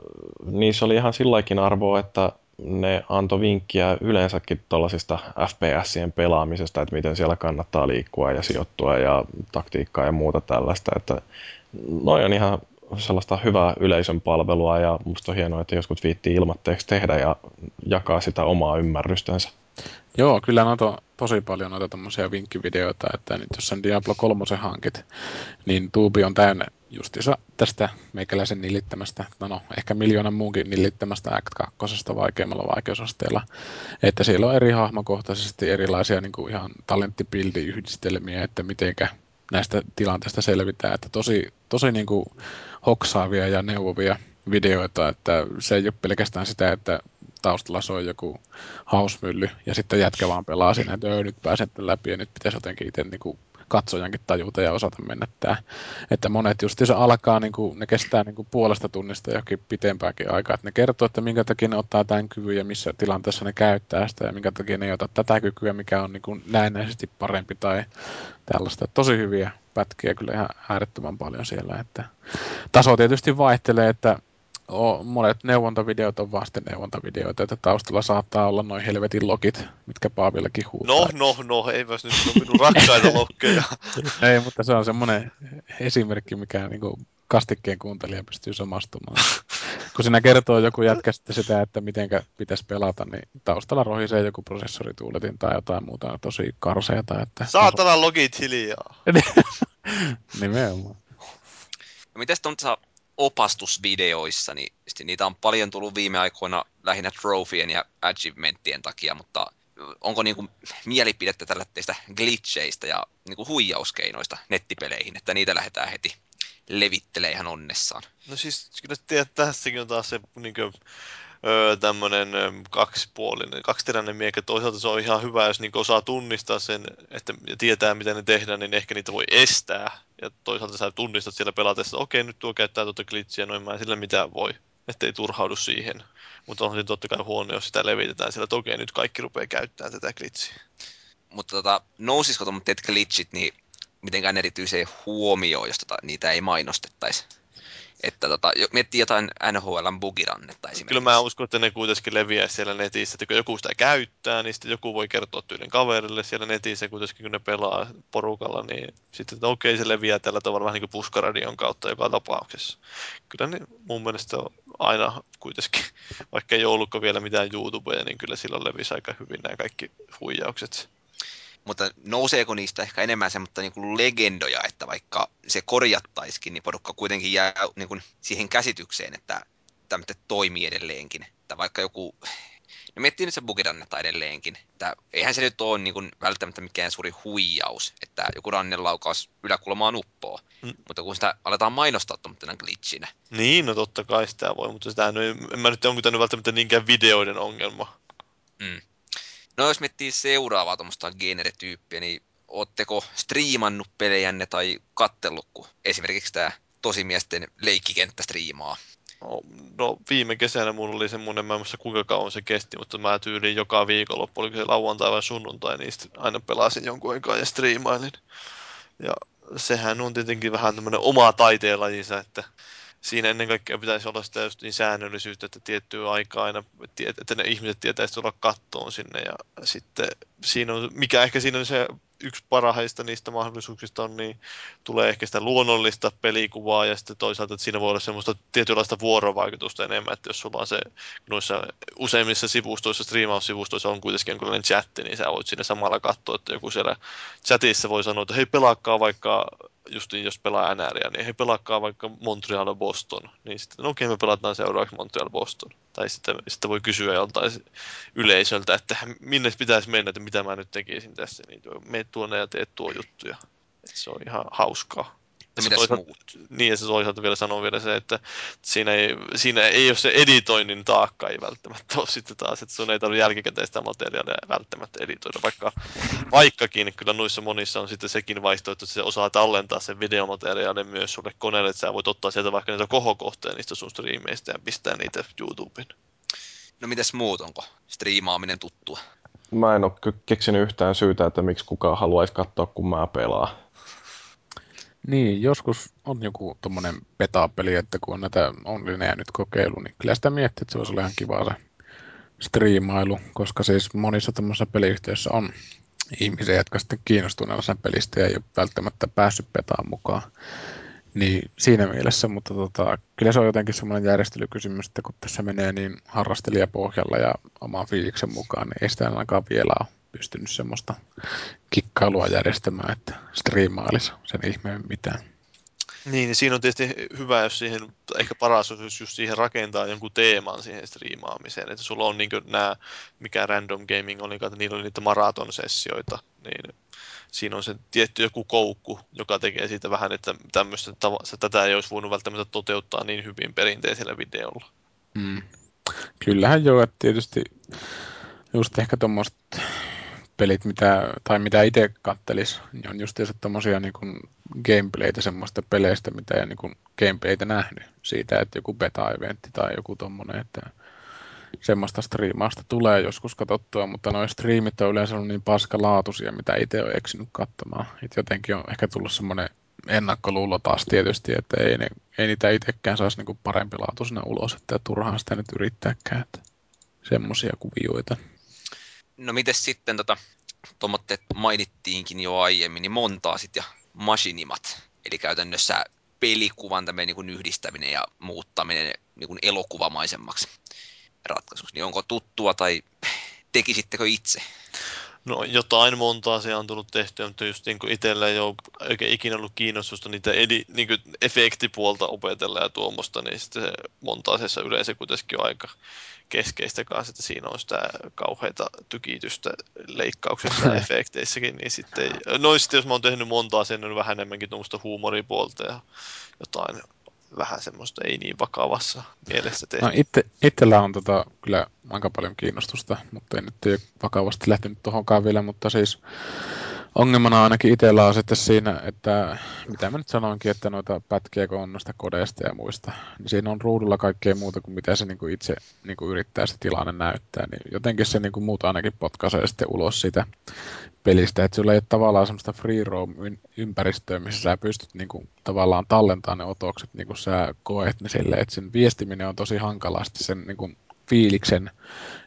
niissä oli ihan silläkin arvoa, että ne antoi vinkkiä yleensäkin tuollaisista FPSien pelaamisesta, että miten siellä kannattaa liikkua ja sijoittua ja taktiikkaa ja muuta tällaista. Että noi on ihan sellaista hyvää yleisön palvelua ja musta on hienoa, että joskus viittii ilmatteeksi tehdä ja jakaa sitä omaa ymmärrystänsä. Joo, kyllä noita on tosi paljon noita tommosia vinkkivideoita, että nyt jos sen Diablo 3 hankit, niin tuubi on täynnä justiinsa tästä meikäläisen nillittämästä, no, no ehkä miljoonan muunkin nillittämästä Act 2 vaikeammalla vaikeusasteella. Että siellä on eri hahmokohtaisesti erilaisia niin kuin ihan talenttibildi-yhdistelmiä, että mitenkä näistä tilanteista selvitään. Että tosi, tosi niin kuin hoksaavia ja neuvovia videoita, että se ei ole pelkästään sitä, että taustalla soi joku hausmylly ja sitten jätkä vaan pelaa siinä, että nyt pääsen läpi ja nyt pitäisi jotenkin itse niin kuin katsojankin tajuta ja osata mennä tämä. Että monet just se alkaa, niin kuin, ne kestää niin kuin puolesta tunnista johonkin pitempääkin aikaa. Että ne kertoo, että minkä takia ne ottaa tämän kyvyn ja missä tilanteessa ne käyttää sitä ja minkä takia ne ei ota tätä kykyä, mikä on niin kuin näennäisesti parempi tai tällaista. Tosi hyviä pätkiä kyllä ihan äärettömän paljon siellä. Että taso tietysti vaihtelee, että monet neuvontavideot on vasta neuvontavideoita, että taustalla saattaa olla noin helvetin logit, mitkä Paavillakin huutaa. No, no, no, ei myös nyt ole minun rakkaita lokkeja. ei, mutta se on semmoinen esimerkki, mikä niin kuin kastikkeen kuuntelija pystyy samastumaan. Kun sinä kertoo joku jätkä sitä, että miten pitäisi pelata, niin taustalla rohisee joku prosessorituuletin tai jotain muuta tosi karseata. Että... Saatana logit hiljaa. Nimenomaan. No mites tuossa opastusvideoissa, niin niitä on paljon tullut viime aikoina lähinnä trofien ja achievementtien takia, mutta onko niin kuin mielipidettä tällä teistä glitcheistä ja niin kuin huijauskeinoista nettipeleihin, että niitä lähdetään heti levittelee ihan onnessaan? No siis kyllä tiedät, tässäkin on taas se niin kuin, öö, tämmöinen kaksipuolinen, kaksiteräinen miekka. Toisaalta se on ihan hyvä, jos niin osaa tunnistaa sen että, ja tietää, miten ne tehdään, niin ehkä niitä voi estää. Ja toisaalta sä tunnistat siellä pelatessa, että okei, nyt tuo käyttää tuota glitchiä, noin mä en sillä mitään voi. Ettei turhaudu siihen. Mutta on totta kai huono, jos sitä levitetään sillä, että okei, nyt kaikki rupeaa käyttämään tätä glitchiä. Mutta tota, nousisiko tuommoiset glitchit niin mitenkään erityiseen huomioon, jos tota, niitä ei mainostettaisi? Että tota, miettii jotain NHLn bugirannetta esimerkiksi. Kyllä mä uskon, että ne kuitenkin leviää siellä netissä, että kun joku sitä käyttää, niin sitten joku voi kertoa tyylin kaverille siellä netissä kuitenkin, kun ne pelaa porukalla, niin sitten, että okei, se leviää tällä tavalla vähän niin kuin puskaradion kautta joka tapauksessa. Kyllä niin mun mielestä on aina kuitenkin, vaikka ei ollutkaan vielä mitään YouTubea, niin kyllä silloin levisi aika hyvin nämä kaikki huijaukset mutta nouseeko niistä ehkä enemmän semmoista niin kuin legendoja, että vaikka se korjattaisikin, niin porukka kuitenkin jää niin kuin siihen käsitykseen, että tämä toimii edelleenkin. Että vaikka joku, no miettii nyt se bugirannetta edelleenkin, että eihän se nyt ole niin kuin välttämättä mikään suuri huijaus, että joku rannenlaukaus yläkulmaa uppoo, mm. mutta kun sitä aletaan mainostaa tuommoinen glitchinä. Niin, no totta kai sitä voi, mutta sitä en, en mä nyt onko tämä välttämättä niinkään videoiden ongelma. Mm. No jos miettii seuraavaa tuommoista generetyyppiä, niin ootteko striimannut pelejänne tai kattellut, kun esimerkiksi tämä tosimiesten leikkikenttä striimaa? No, no, viime kesänä mulla oli semmoinen, mä en muista kuinka kauan se kesti, mutta mä tyyliin joka viikonloppu, oliko se lauantai vai sunnuntai, niin aina pelasin jonkun aikaa ja striimailin. Ja sehän on tietenkin vähän tämmöinen oma taiteenlajinsa, että siinä ennen kaikkea pitäisi olla sitä just niin säännöllisyyttä, että tiettyä aikaa aina, että ne ihmiset tietäisi tulla kattoon sinne ja sitten siinä on, mikä ehkä siinä on se yksi parhaista niistä mahdollisuuksista on, niin tulee ehkä sitä luonnollista pelikuvaa ja sitten toisaalta, että siinä voi olla semmoista tietynlaista vuorovaikutusta enemmän, että jos sulla on se noissa useimmissa sivustoissa, striimaussivustoissa on kuitenkin jonkinlainen chatti, niin sä voit siinä samalla katsoa, että joku siellä chatissa voi sanoa, että hei pelaakaa vaikka just niin, jos pelaa NRiä, niin hei pelaakaa vaikka Montreal Boston, niin sitten no okei me pelataan seuraavaksi Montreal Boston. Tai sitten, sitten voi kysyä joltain yleisöltä, että minne pitäisi mennä, että mitä mä nyt tekisin tässä, niin me tuonne ja teet tuo juttuja. Että se on ihan hauskaa. Ja se mitäs toisaalta- muut? Niin, ja se toisaalta vielä sanoo vielä se, että siinä ei, siinä ei ole se editoinnin taakka ei välttämättä ole sitten taas, että sun ei tarvitse jälkikäteen sitä materiaalia välttämättä editoida, vaikka vaikkakin kyllä noissa monissa on sitten sekin vaihtoehto, että se osaa tallentaa sen videomateriaalin myös sulle koneelle, että sä voit ottaa sieltä vaikka niitä kohokohteen niistä sun striimeistä ja pistää niitä YouTubeen. No mitäs muut, onko striimaaminen tuttua? Mä en ole keksinyt yhtään syytä, että miksi kukaan haluaisi katsoa, kun mä pelaan. Niin, joskus on joku tommonen petapeli, että kun on näitä onlineja nyt kokeilu, niin kyllä sitä miettii, että se voisi olla ihan kiva se striimailu, koska siis monissa tämmöisissä peliyhtiöissä on ihmisiä, jotka sitten kiinnostuneella sen pelistä ja ei ole välttämättä päässyt petaan mukaan. Niin siinä mielessä, mutta tota, kyllä se on jotenkin semmoinen järjestelykysymys, että kun tässä menee niin harrastelijapohjalla ja oman fiiliksen mukaan, niin ei sitä ainakaan vielä ole pystynyt semmoista kikkailua järjestämään, että striimailisi sen ihmeen mitään. Niin, niin siinä on tietysti hyvä, jos siihen, ehkä paras olisi jos just siihen rakentaa jonkun teeman siihen striimaamiseen, että sulla on niin nämä, mikä random gaming oli, että niillä oli niitä maratonsessioita, niin siinä on se tietty joku koukku, joka tekee siitä vähän, että tämmöistä, tätä ei olisi voinut välttämättä toteuttaa niin hyvin perinteisellä videolla. Mm. Kyllähän joo, että tietysti just ehkä tuommoiset pelit, mitä, tai mitä itse kattelis, niin on just tommosia niin kuin gameplaytä semmoista peleistä, mitä ei niin kuin gameplaytä nähnyt siitä, että joku beta-eventti tai joku tommonen, että semmoista striimausta tulee joskus katsottua, mutta noin striimit on yleensä ollut niin paskalaatuisia, mitä itse on eksinyt katsomaan. Et jotenkin on ehkä tullut semmoinen ennakkoluulo taas tietysti, että ei, ne, ei niitä itsekään saisi niinku parempilaatuisena ulos, että turhaan sitä nyt yrittääkään. Että semmoisia kuvioita. No mites sitten tota, tuommoitteet mainittiinkin jo aiemmin, niin montaasit ja machinimat. Eli käytännössä pelikuvan tämmöinen niin kuin yhdistäminen ja muuttaminen niin kuin elokuvamaisemmaksi ratkaisuksi. Niin onko tuttua tai tekisittekö itse? No jotain montaa se on tullut tehtyä, mutta just niin itsellä ei ole oikein ikinä ollut kiinnostusta niitä edi, niin kuin efektipuolta opetella ja tuommoista, niin sitten se montaasessa yleensä kuitenkin on aika keskeistä kanssa, että siinä on sitä kauheita tykitystä leikkauksissa ja efekteissäkin, niin sitten, no sitten jos mä oon tehnyt montaa sen, on vähän enemmänkin tuommoista huumoripuolta ja jotain vähän semmoista ei niin vakavassa mielessä tehty. No itse, itsellä on tota, kyllä aika paljon kiinnostusta, mutta en nyt ole vakavasti lähtenyt tuohonkaan vielä, mutta siis ongelmana ainakin itsellä on sitten siinä, että mitä mä nyt sanoinkin, että noita pätkiä kun on noista kodeista ja muista, niin siinä on ruudulla kaikkea muuta kuin mitä se niinku itse niinku yrittää se tilanne näyttää, niin jotenkin se niinku muuta ainakin potkaisee sitten ulos siitä pelistä, että sulla ei ole tavallaan semmoista free roam ym- ympäristöä, missä sä pystyt niinku tavallaan tallentamaan ne otokset niin kuin sä koet ne silleen, että sen viestiminen on tosi hankalasti sen niinku fiiliksen,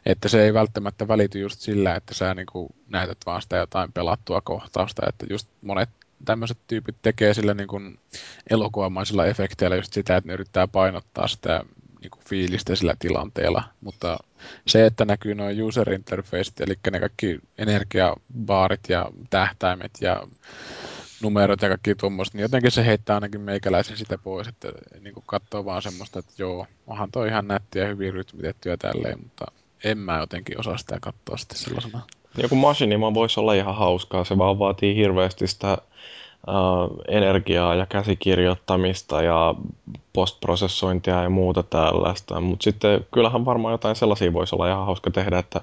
että se ei välttämättä välity just sillä, että sä niinku näytät vaan sitä jotain pelattua kohtausta, että just monet tämmöiset tyypit tekee sillä niinku elokuvamaisilla efekteillä just sitä, että ne yrittää painottaa sitä niinku fiilistä sillä tilanteella, mutta se, että näkyy noin user interfaceit, eli ne kaikki energiabaarit ja tähtäimet ja numerot ja kaikki tuommoista, niin jotenkin se heittää ainakin meikäläisen sitä pois, että niin katsoo vaan semmoista, että joo, onhan toi ihan nättiä ja hyvin rytmitettyä tälleen, mutta en mä jotenkin osaa sitä katsoa sitten sellaisena. Joku machinima voisi olla ihan hauskaa, se vaan vaatii hirveästi sitä äh, energiaa ja käsikirjoittamista ja postprosessointia ja muuta tällaista. Mutta sitten kyllähän varmaan jotain sellaisia voisi olla ihan hauska tehdä, että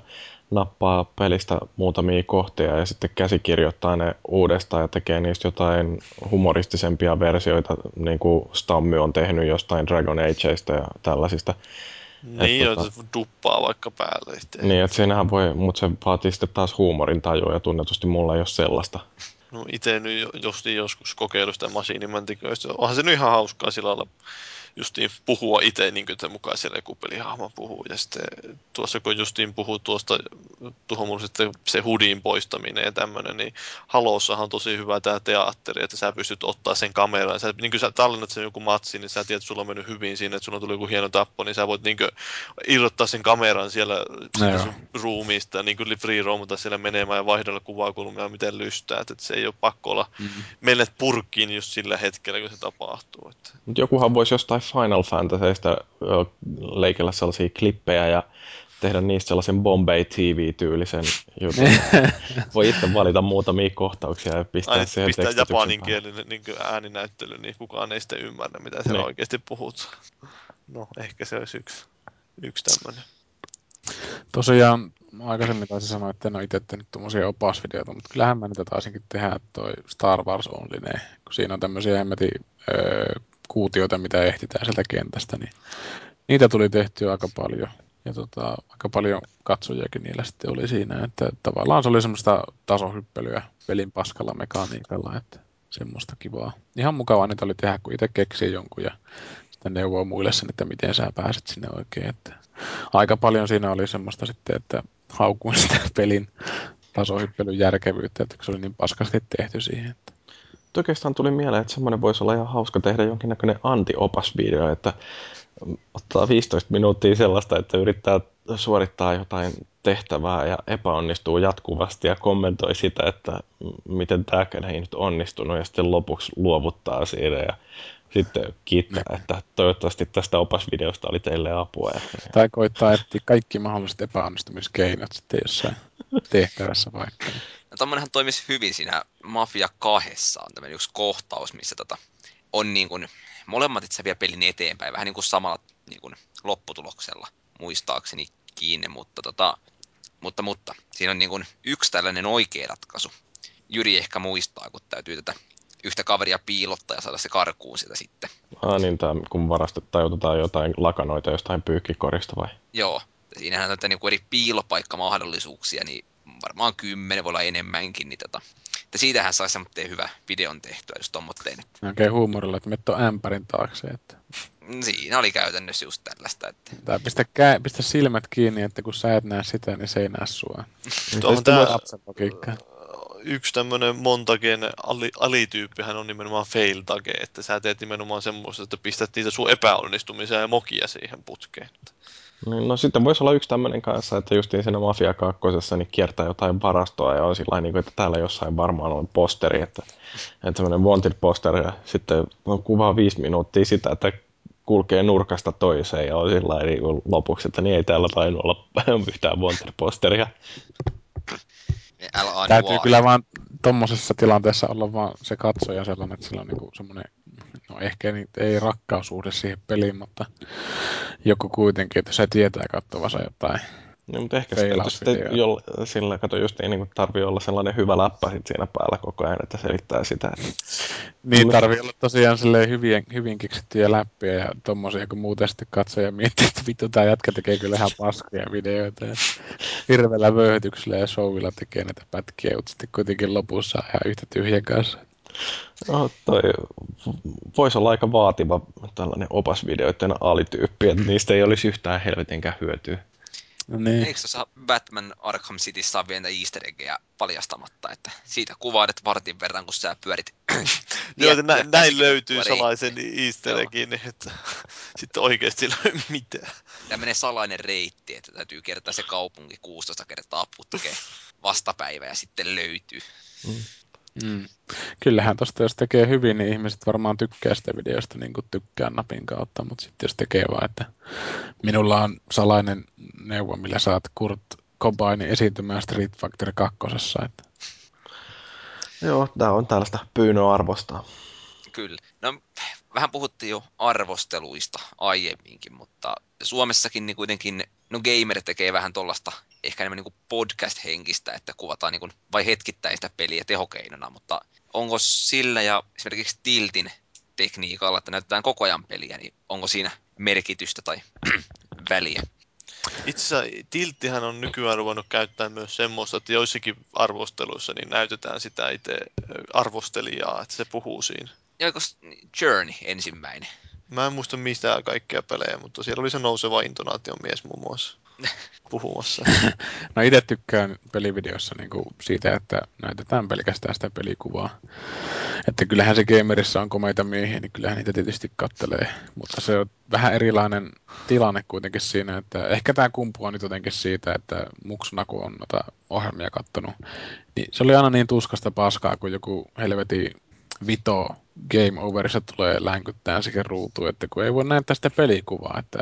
nappaa pelistä muutamia kohtia ja sitten käsikirjoittaa ne uudestaan ja tekee niistä jotain humoristisempia versioita, niin kuin Stammy on tehnyt jostain Dragon Ageista ja tällaisista. Niin, Et joita tota- duppaa vaikka päälle. Sitten. Niin, että siinähän voi, mutta se vaatii sitten taas huumorin tajua ja tunnetusti mulla ei ole sellaista. No itse nyt justiin joskus kokeilu sitä masiinimäntiköistä. Onhan se nyt ihan hauskaa sillä lailla justiin puhua itse niin kuin mukaan siellä joku pelihahmo puhuu. Ja sitten tuossa kun justiin puhuu tuosta, tuohon mun sitten se hudin poistaminen ja tämmöinen, niin Halossahan on tosi hyvä tämä teatteri, että sä pystyt ottaa sen kameran. Sä, niin kuin sä tallennat sen joku matsi, niin sä tiedät, että sulla on mennyt hyvin siinä, että sulla tuli joku hieno tappo, niin sä voit niin kuin irrottaa sen kameran siellä joo. sun ruumiista, niin kuin free roamata siellä menemään ja vaihdella kuvakulmia, miten lystää. Että se ei ole pakko olla Mm. mennä purkkiin just sillä hetkellä, kun se tapahtuu. Että. Mut jokuhan voisi jostain Final Fantasyista leikellä sellaisia klippejä ja tehdä niistä sellaisen Bombay TV-tyylisen jutun. Voi itse valita muutamia kohtauksia ja pistää Aina siihen pistää japaninkielinen niin ääninäyttely, niin kukaan ei sitten ymmärrä, mitä siellä Niin. oikeasti puhut. No, ehkä se olisi yksi, yksi tämmöinen. Tosiaan aikaisemmin taisin sanoa, että en ole itse tehnyt tuommoisia opasvideoita, mutta kyllähän mä niitä taisinkin tehdä toi Star Wars Only, kun siinä on tämmöisiä hemmetin öö, kuutioita, mitä ehtitään sieltä kentästä, niin niitä tuli tehtyä aika paljon. Ja tota, aika paljon katsojiakin niillä sitten oli siinä, että tavallaan se oli semmoista tasohyppelyä pelin paskalla mekaniikalla, että semmoista kivaa. Ihan mukavaa niitä oli tehdä, kun itse keksii jonkun ja sitten neuvoo muille sen, että miten sä pääset sinne oikein. Että aika paljon siinä oli semmoista sitten, että haukuin sitä pelin tasohyppelyn järkevyyttä, että se oli niin paskasti tehty siihen. Että. Nyt Oikeastaan tuli mieleen, että semmoinen voisi olla ihan hauska tehdä jonkinnäköinen anti-opasvideo, että ottaa 15 minuuttia sellaista, että yrittää suorittaa jotain tehtävää ja epäonnistuu jatkuvasti ja kommentoi sitä, että miten tämäkään ei nyt onnistunut ja sitten lopuksi luovuttaa siinä ja sitten kiittää, että toivottavasti tästä opasvideosta oli teille apua. Ja, Tai koittaa etsiä kaikki mahdolliset epäonnistumiskeinot sitten jossain tehtävässä vaikka. No tommonenhan toimisi hyvin siinä Mafia 2 on tämmöinen yksi kohtaus, missä tota, on niin kuin, molemmat itse vie pelin eteenpäin, vähän niin kuin samalla niin kuin lopputuloksella, muistaakseni kiinni, mutta, tota, mutta, mutta siinä on niin kuin yksi tällainen oikea ratkaisu. Jyri ehkä muistaa, kun täytyy tätä yhtä kaveria piilottaa ja saada se karkuun sieltä sitten. ah, niin, tämä, kun varastettaan tai otetaan jotain lakanoita jostain pyykkikorista vai? Joo, siinähän on niin eri piilopaikkamahdollisuuksia, niin varmaan kymmenen voi olla enemmänkin, niin tota, että siitähän saisi semmoinen hyvä videon tehtyä, jos tommotteen. Että Oikein huumorilla, että tuon ämpärin taakse. Että. siinä oli käytännössä just tällaista, että Tai pistä, kä- pistä silmät kiinni, että kun sä et näe sitä, niin se ei näe sua. Tää, Lapsen logiikka. Yksi tämmöinen montagen ali, alityyppihän on nimenomaan fail tage, että sä teet nimenomaan semmoista, että pistät niitä sun epäonnistumisia ja mokia siihen putkeen. No sitten voisi olla yksi tämmöinen kanssa, että justiin siinä Mafia 2 niin kiertää jotain varastoa ja on sillä niin että täällä jossain varmaan on posteri, että, että semmoinen wanted posteri ja sitten on kuvaa viisi minuuttia sitä, että kulkee nurkasta toiseen ja on sillä niin lopuksi, että niin ei täällä tainnut olla yhtään wanted posteria. LA Täytyy Noir. kyllä vaan tommosessa tilanteessa olla vaan se katsoja sellainen, että sillä on niinku semmoinen, no ehkä niin, ei rakkaussuhde siihen peliin, mutta joku kuitenkin, että se tietää katsovansa jotain. No, mutta ehkä sitten Feilausvideo. jolla, sillä kato just niin, niin tarvii olla sellainen hyvä läppä sit siinä päällä koko ajan, että selittää sitä. Niin tarvii olla tosiaan silleen hyvin, hyvin keksittyjä läppiä ja tommosia, kun muuten sitten katsoja miettii, että vittu tää jätkä tekee kyllä ihan paskoja videoita. Ja hirveällä vöyhytyksellä ja showilla tekee näitä pätkiä, mutta sitten kuitenkin lopussa on ihan yhtä tyhjän kanssa. No, toi voisi olla aika vaativa tällainen opasvideoiden alityyppi, että niistä ei olisi yhtään helvetinkään hyötyä. No niin. Eikö tuossa Batman Arkham City saa vielä easter eggejä paljastamatta, että siitä kuvailet vartin verran, kun sä pyörit. Joo, että nä, näin löytyy salaisen easter eggin, että sitten oikeasti ei löydy mitään. tämmöinen salainen reitti, että täytyy kertaa se kaupunki 16 kertaa putkeen vastapäivä ja sitten löytyy. Mm. Kyllähän tosta jos tekee hyvin, niin ihmiset varmaan tykkää sitä videosta niin kuin tykkää napin kautta, mutta sitten jos tekee vaan, että minulla on salainen neuvo, millä saat Kurt Cobainin esiintymään Street Factory 2. Että Joo, tämä on tällaista pyynnöarvosta. Kyllä. No, vähän puhuttiin jo arvosteluista aiemminkin, mutta Suomessakin niin kuitenkin, no Gamer tekee vähän tuollaista ehkä enemmän niin podcast-henkistä, että kuvataan niin kuin vai hetkittäin sitä peliä tehokeinona, mutta onko sillä ja esimerkiksi Tiltin tekniikalla, että näytetään koko ajan peliä, niin onko siinä merkitystä tai väliä? Itse asiassa Tilttihän on nykyään ruvennut käyttää myös semmoista, että joissakin arvosteluissa niin näytetään sitä itse ö, arvostelijaa, että se puhuu siinä. Ja Journey ensimmäinen? Mä en muista mistä kaikkea pelejä, mutta siellä oli se nouseva intonaation mies muun muassa puhumassa. No itse tykkään pelivideossa niin kuin siitä, että näytetään pelkästään sitä pelikuvaa. Että kyllähän se gamerissa on komeita miehiä, niin kyllähän niitä tietysti kattelee. Mutta se on vähän erilainen tilanne kuitenkin siinä, että ehkä tämä kumpuaa nyt jotenkin siitä, että muksuna kun on noita ohjelmia kattonut, niin se oli aina niin tuskasta paskaa, kun joku helveti vito game overissa tulee länkyttään siihen ruutuun, että kun ei voi näyttää sitä pelikuvaa, että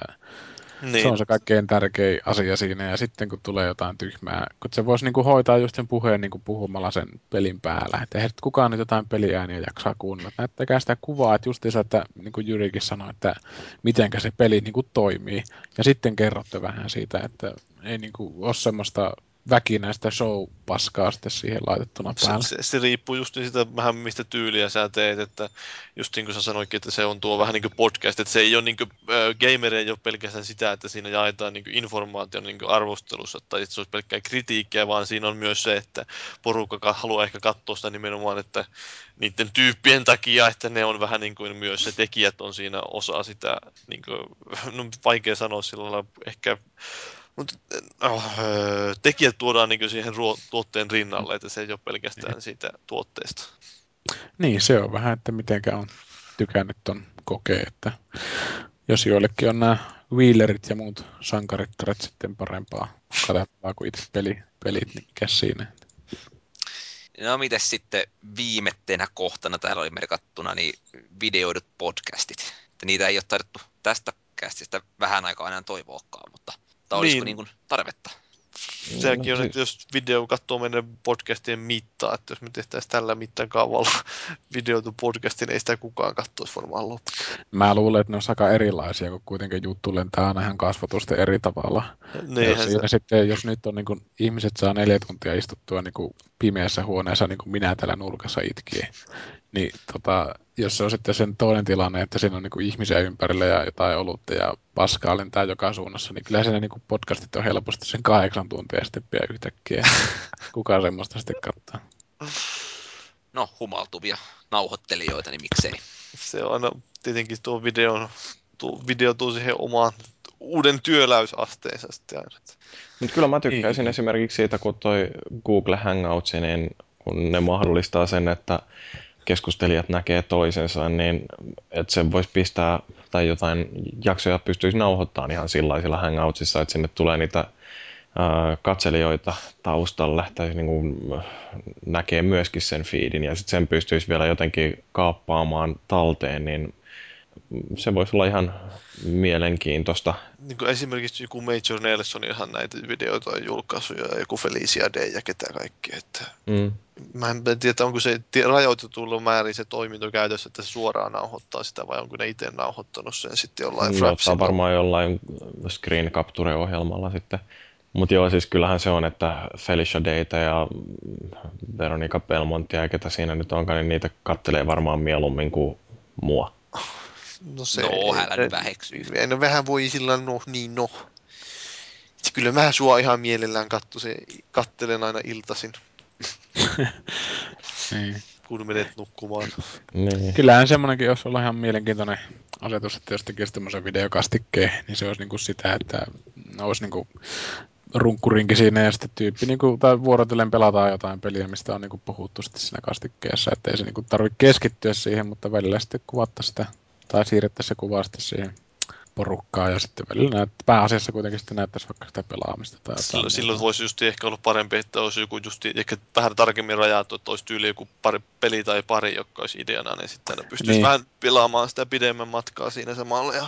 Niin. Se on se kaikkein tärkein asia siinä, ja sitten kun tulee jotain tyhmää, kun se voisi niinku hoitaa just sen puheen niinku puhumalla sen pelin päällä. Että eihän kukaan nyt jotain peliääniä jaksaa kuunnella. Näyttäkää sitä kuvaa, että justiinsa, että niin kuin Jyrikin sanoi, että mitenkä se peli niinku toimii. Ja sitten kerrotte vähän siitä, että ei niinku ole semmoista väkinäistä show-paskaa sitten siihen laitettuna Se, päälle. se, se, riippuu just siitä vähän mistä tyyliä sä teet, että just niin kuin sä sanoitkin, että se on tuo vähän niin kuin podcast, että se ei ole niin kuin, äh, gamer ei ole pelkästään sitä, että siinä jaetaan niin kuin informaation niin kuin arvostelussa tai että se olisi pelkkää kritiikkiä, vaan siinä on myös se, että porukka ka- haluaa ehkä katsoa sitä nimenomaan, että niiden tyyppien takia, että ne on vähän niin kuin myös se tekijät on siinä osa sitä, niin kuin, no vaikea sanoa sillä lailla ehkä mutta oh, tekijät tuodaan niin siihen ruo- tuotteen rinnalle, että se ei ole pelkästään siitä tuotteesta. Niin, se on vähän, että mitenkä on tykännyt ton kokee, että jos joillekin on nämä wheelerit ja muut sankarittaret sitten parempaa katsottavaa kuin itse peli, pelit, niin mikä siinä. No mites sitten viimetteenä kohtana täällä oli merkattuna niin videoidut podcastit. Että niitä ei ole taidettu tästä kästistä vähän aikaa enää toivoakaan, mutta tai olisiko Niin. niin. niin tarvetta? Sekin on, No, että jos video katsoo meidän podcastien mittaa, että jos me tehtäisiin tällä mittakaavalla videoitu podcastin, ei sitä kukaan katsoisi varmaan loppuun. Mä luulen, että ne on aika erilaisia, kun kuitenkin juttu lentää aina ihan kasvatusten eri tavalla. Ja jos, se, sitten, jos nyt on niin kuin, ihmiset saa neljä tuntia istuttua niin kuin pimeässä huoneessa, niin kuin minä täällä nurkassa itkien, niin tota, jos se on sitten sen toinen tilanne, että siinä on niin kuin ihmisiä ympärillä ja jotain olutta ja paskaa lentää joka suunnassa, niin kyllä siinä niin podcastit on helposti sen kahdeksan tuntia sitten pian yhtäkkiä. Kuka semmoista sitten katsoo? No, humaltuvia nauhoittelijoita, niin miksei. se on aina tietenkin tuo video, tuo video tuo siihen omaan uuden työläysasteensa sitten aina. Mutta kyllä mä tykkäisin Niin. esimerkiksi siitä, kun toi Google Hangouts, niin kun ne mahdollistaa sen, että keskustelijat näkee toisensa, niin että sen voisi pistää, tai jotain jaksoja pystyisi nauhoittamaan ihan sellaisilla Hangoutsissa, että sinne tulee niitä katselijoita taustalle, tai niin kuin näkee myöskin sen feedin, ja sitten sen pystyisi vielä jotenkin kaappaamaan talteen, niin se voisi olla ihan mielenkiintoista. Niin kuin esimerkiksi joku Major Nelsonihan näitä videoita on julkaissut ja joku Felicia Day ja ketä kaikkea. Että Mm. mä en tiedä, onko se rajoitetulla määrin se toiminto käytössä, että se suoraan nauhoittaa sitä vai onko ne itse nauhoittanut sen sitten jollain ottaa Frapsilla. varmaan jollain screen capture-ohjelmalla sitten. Mutta joo, siis kyllähän se on, että Felicia Data ja Veronica Belmontia ja ketä siinä nyt onkaan, niin niitä kattelee varmaan mieluummin kuin mua. No, se, No, älä nyt en- väheksy. No, vähän voi sillä no, niin no. Kyllä mä sua ihan mielellään kattosin, kattelen aina iltasin, Niin. kun menet nukkumaan. Niin. Kyllähän semmoinenkin olisi olla ihan mielenkiintoinen asetus, että jos tekisi tämmöisen videokastikkeen, niin se olisi niinku sitä, että olisi niinku runkkurinki siinä ja sitten tyyppi, niinku, tai vuorotellen pelataan jotain peliä, mistä on niinku puhuttu sitten siinä kastikkeessa, että ei se niinku tarvitse keskittyä siihen, mutta välillä sitten kuvatta sitä, tai siirrettäisiin se kuva sitten siihen porukkaan ja sitten välillä näyt, pääasiassa kuitenkin sitten näyttäisi vaikka sitä pelaamista tai jotain. Silloin, silloin voisi just ehkä olla parempi, että olisi joku just ehkä vähän tarkemmin rajattu, että olisi tyyli joku pari, peli tai pari, joka olisi ideana, niin sitten aina pystyisi Niin. niin. vähän pelaamaan sitä pidemmän matkaa siinä samalla ja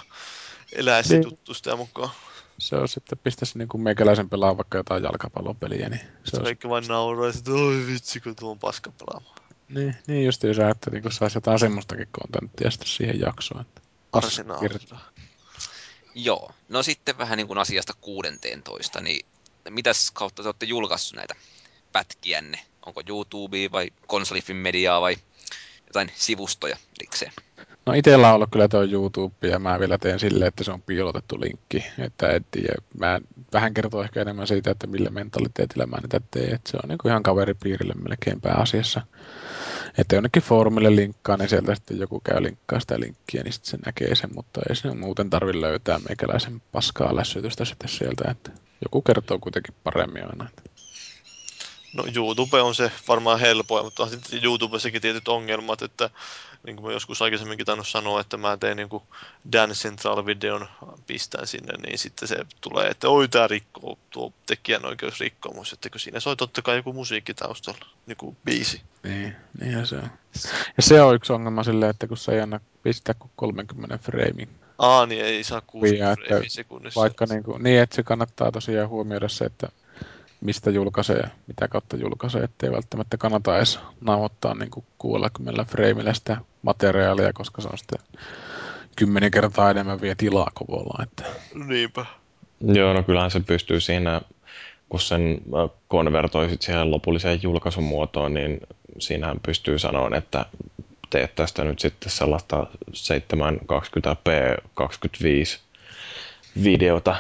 eläisi Niin. niin. tuttu sitä mukaan. Se on sitten pistäisi niinku meikäläisen pelaa vaikka jotain jalkapallopeliä, niin se olisi kaikki vain nauraisi, että oi vitsi, kun tuo on paska pelaamaan. Niin, niin just se, että niin saisi jotain semmoistakin kontenttia sitten siihen jaksoon. Että Arsenaalilla. Joo. No sitten vähän niin kuin asiasta 16, niin mitäs kautta te olette julkaissut näitä pätkiänne? Onko YouTube vai konsolifin mediaa vai jotain sivustoja erikseen? No itellä on ollut kyllä tuo YouTube ja mä vielä teen silleen, että se on piilotettu linkki. Että en tiedä, mä vähän kertoo ehkä enemmän siitä, että millä mentaliteetillä mä niitä teen. Että se on niin kuin ihan kaveripiirille melkein pääasiassa. Että jonnekin foorumille linkkaa, niin sieltä sitten joku käy linkkaa sitä linkkiä, niin sitten se näkee sen, mutta ei se muuten tarvi löytää meikäläisen paskaa lässytystä sitten sieltä, että joku kertoo kuitenkin paremmin aina. No YouTube on se varmaan helpoin, mutta on sitten YouTubessakin tietyt ongelmat, että niin kuin mä joskus aikaisemminkin tainnut sanoa, että mä teen niin Dance Central-videon, pistän sinne, niin sitten se tulee, että oi tää rikkoo, tuo tekijänoikeusrikkomus, että kun siinä soi totta kai joku musiikki taustalla, joku biisi. Niin, niinhän se on. Ja se on yksi ongelma silleen, että kun se ei anna pistää kuin 30 freimin Aa, niin ei saa 60 että freimiä sekunnissa. Vaikka niin, kuin, niin, että se kannattaa tosiaan huomioida se, että mistä julkaisee ja mitä kautta julkaisee, ettei välttämättä kannata edes nauhoittaa niin kuin 60 freimillä sitä materiaalia, koska se on sitten kymmenen kertaa enemmän vie tilaa kovolla. Että... Niinpä. Joo, no kyllähän se pystyy siinä, kun sen äh, konvertoisit siihen lopulliseen julkaisumuotoon, niin siinähän pystyy sanoa, että teet tästä nyt sitten sellaista 720p 25 videota,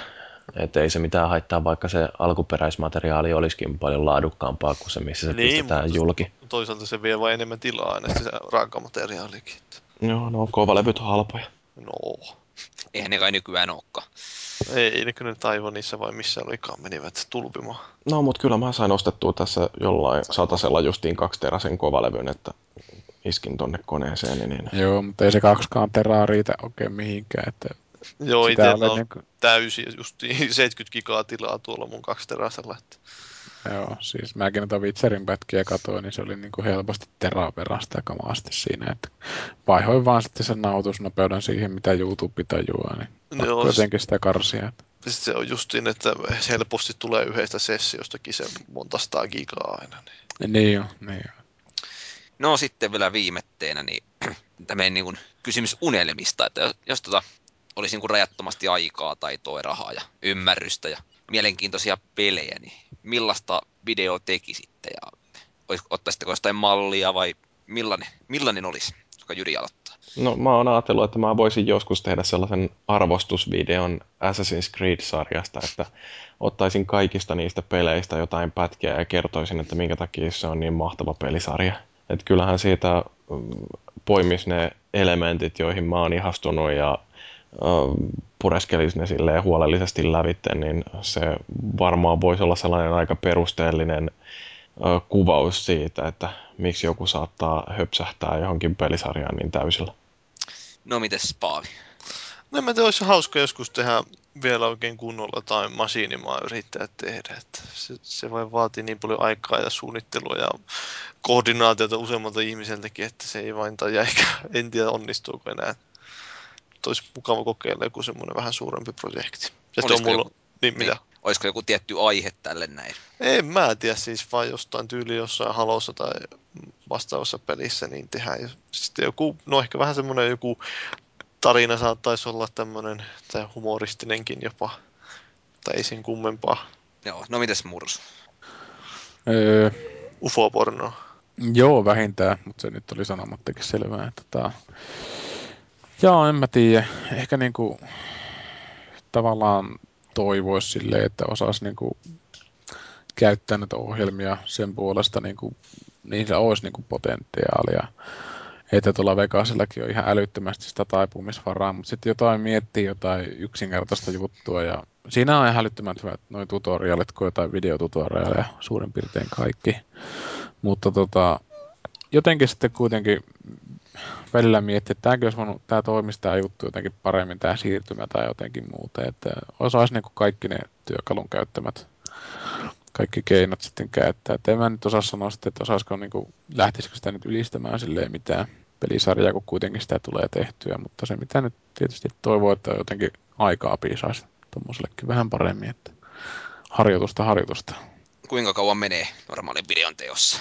että ei se mitään haittaa, vaikka se alkuperäismateriaali olisikin paljon laadukkaampaa kuin se, missä se Niin, pistetään mutta- julki. Toisaalta se vie vain enemmän tilaa aina se raakamateriaalikin. Joo, no kovalevyt on halpoja. No. Eihän ne kai nykyään olekaan. Ei ne kyllä Taiwanissa vai missä olikaan menivät tulpimaan. No, mutta kyllä mä sain ostettua tässä jollain satasella justiin kaksiteräisen kovalevyn, että iskin tonne koneeseen, niin Joo, mutta ei se kaksikaan teraa riitä oikein mihinkään. Että Joo, sitä itsellä oli on niin kuin, täysin justiin 70 gigaa tilaa tuolla mun kaksiteräisellä. Että... joo, siis mäkin noita Witcherin pätkiä katoin, niin se oli niin kuin helposti teraa perästä kamaasti siinä, että vaihoin vaan sitten sen nautusnopeuden siihen, mitä YouTube tajuaa, niin Joo, pakko jotenkin sitä karsia. Että Sitten se on justiin, että helposti tulee yhdestä sessiostakin se monta sataa gigaa aina. Niin. Niin jo, niin jo. No sitten vielä viimetteenä, niin tämmöinen niin kuin kysymys unelmista, että jos, jos tota, olisi niin kuin rajattomasti aikaa, taitoa, rahaa ja ymmärrystä ja mielenkiintoisia pelejä, niin millaista video tekisitte ja ottaisitteko jostain mallia vai millainen, millainen olisi, joka Jyri aloittaa? No mä oon ajatellut, että mä voisin joskus tehdä sellaisen arvostusvideon Assassin's Creed-sarjasta, että ottaisin kaikista niistä peleistä jotain pätkiä ja kertoisin, että minkä takia se on niin mahtava pelisarja. Et kyllähän siitä mm, poimis ne elementit, joihin mä oon ihastunut ja pureskelisi ne silleen huolellisesti lävitte, niin se varmaan voisi olla sellainen aika perusteellinen kuvaus siitä, että miksi joku saattaa höpsähtää johonkin pelisarjaan niin täysillä. No mites Paavi? No en mä tiedä, olisi hauska joskus tehdä vielä oikein kunnolla tai masiinimaa yrittää tehdä. Että se, se vain vaatii niin paljon aikaa ja suunnittelua ja koordinaatiota useammalta ihmiseltäkin, että se ei vain tai ehkä en tiedä onnistuuko enää. Olisi mukava kokeilla joku semmoinen vähän suurempi projekti. Ja on Olisiko mulla... joku- Niin, mitä? Niin. Olisiko joku tietty aihe tälle näin? En mä tiedä, siis vaan jostain tyyli jossain halossa tai vastaavassa pelissä, niin tehdään. Sitten joku, no ehkä vähän semmoinen joku tarina saattaisi olla tämmöinen, tai humoristinenkin jopa, tai ei sen kummempaa. Joo, no mites Mursu? Öö, Ufo-pornoa. Joo, vähintään, mutta se nyt oli sanomattakin selvää. Että tota... Joo, en mä tiedä. Ehkä niinku tavallaan toivoisi silleen, että osaisi niinku käyttää näitä ohjelmia sen puolesta, niinku, niin se olisi niinku potentiaalia. Että tuolla Vegasillakin on ihan älyttömästi sitä taipumisvaraa, mutta sitten jotain miettii jotain yksinkertaista juttua ja siinä on ihan älyttömän hyvät noin tutorialit, kuin jotain videotutoriaaleja suurin piirtein kaikki. Mutta tota, jotenkin sitten kuitenkin välillä miettii, että tämäkin olisi voinut, tämä toimisi tämä juttu jotenkin paremmin, tämä siirtymä tai jotenkin muuta, että osaisi niin kuin kaikki ne työkalun käyttämät kaikki keinot sitten käyttää. Et en mä nyt osaa sanoa sitten, että osaisiko niin kuin, lähtisikö sitä nyt ylistämään silleen mitään pelisarjaa, kun kuitenkin sitä tulee tehtyä, mutta se mitä nyt tietysti toivoo, että jotenkin aikaa piisaisi tuommoisellekin vähän paremmin, että harjoitusta harjoitusta. Kuinka kauan menee normaalin videon teossa?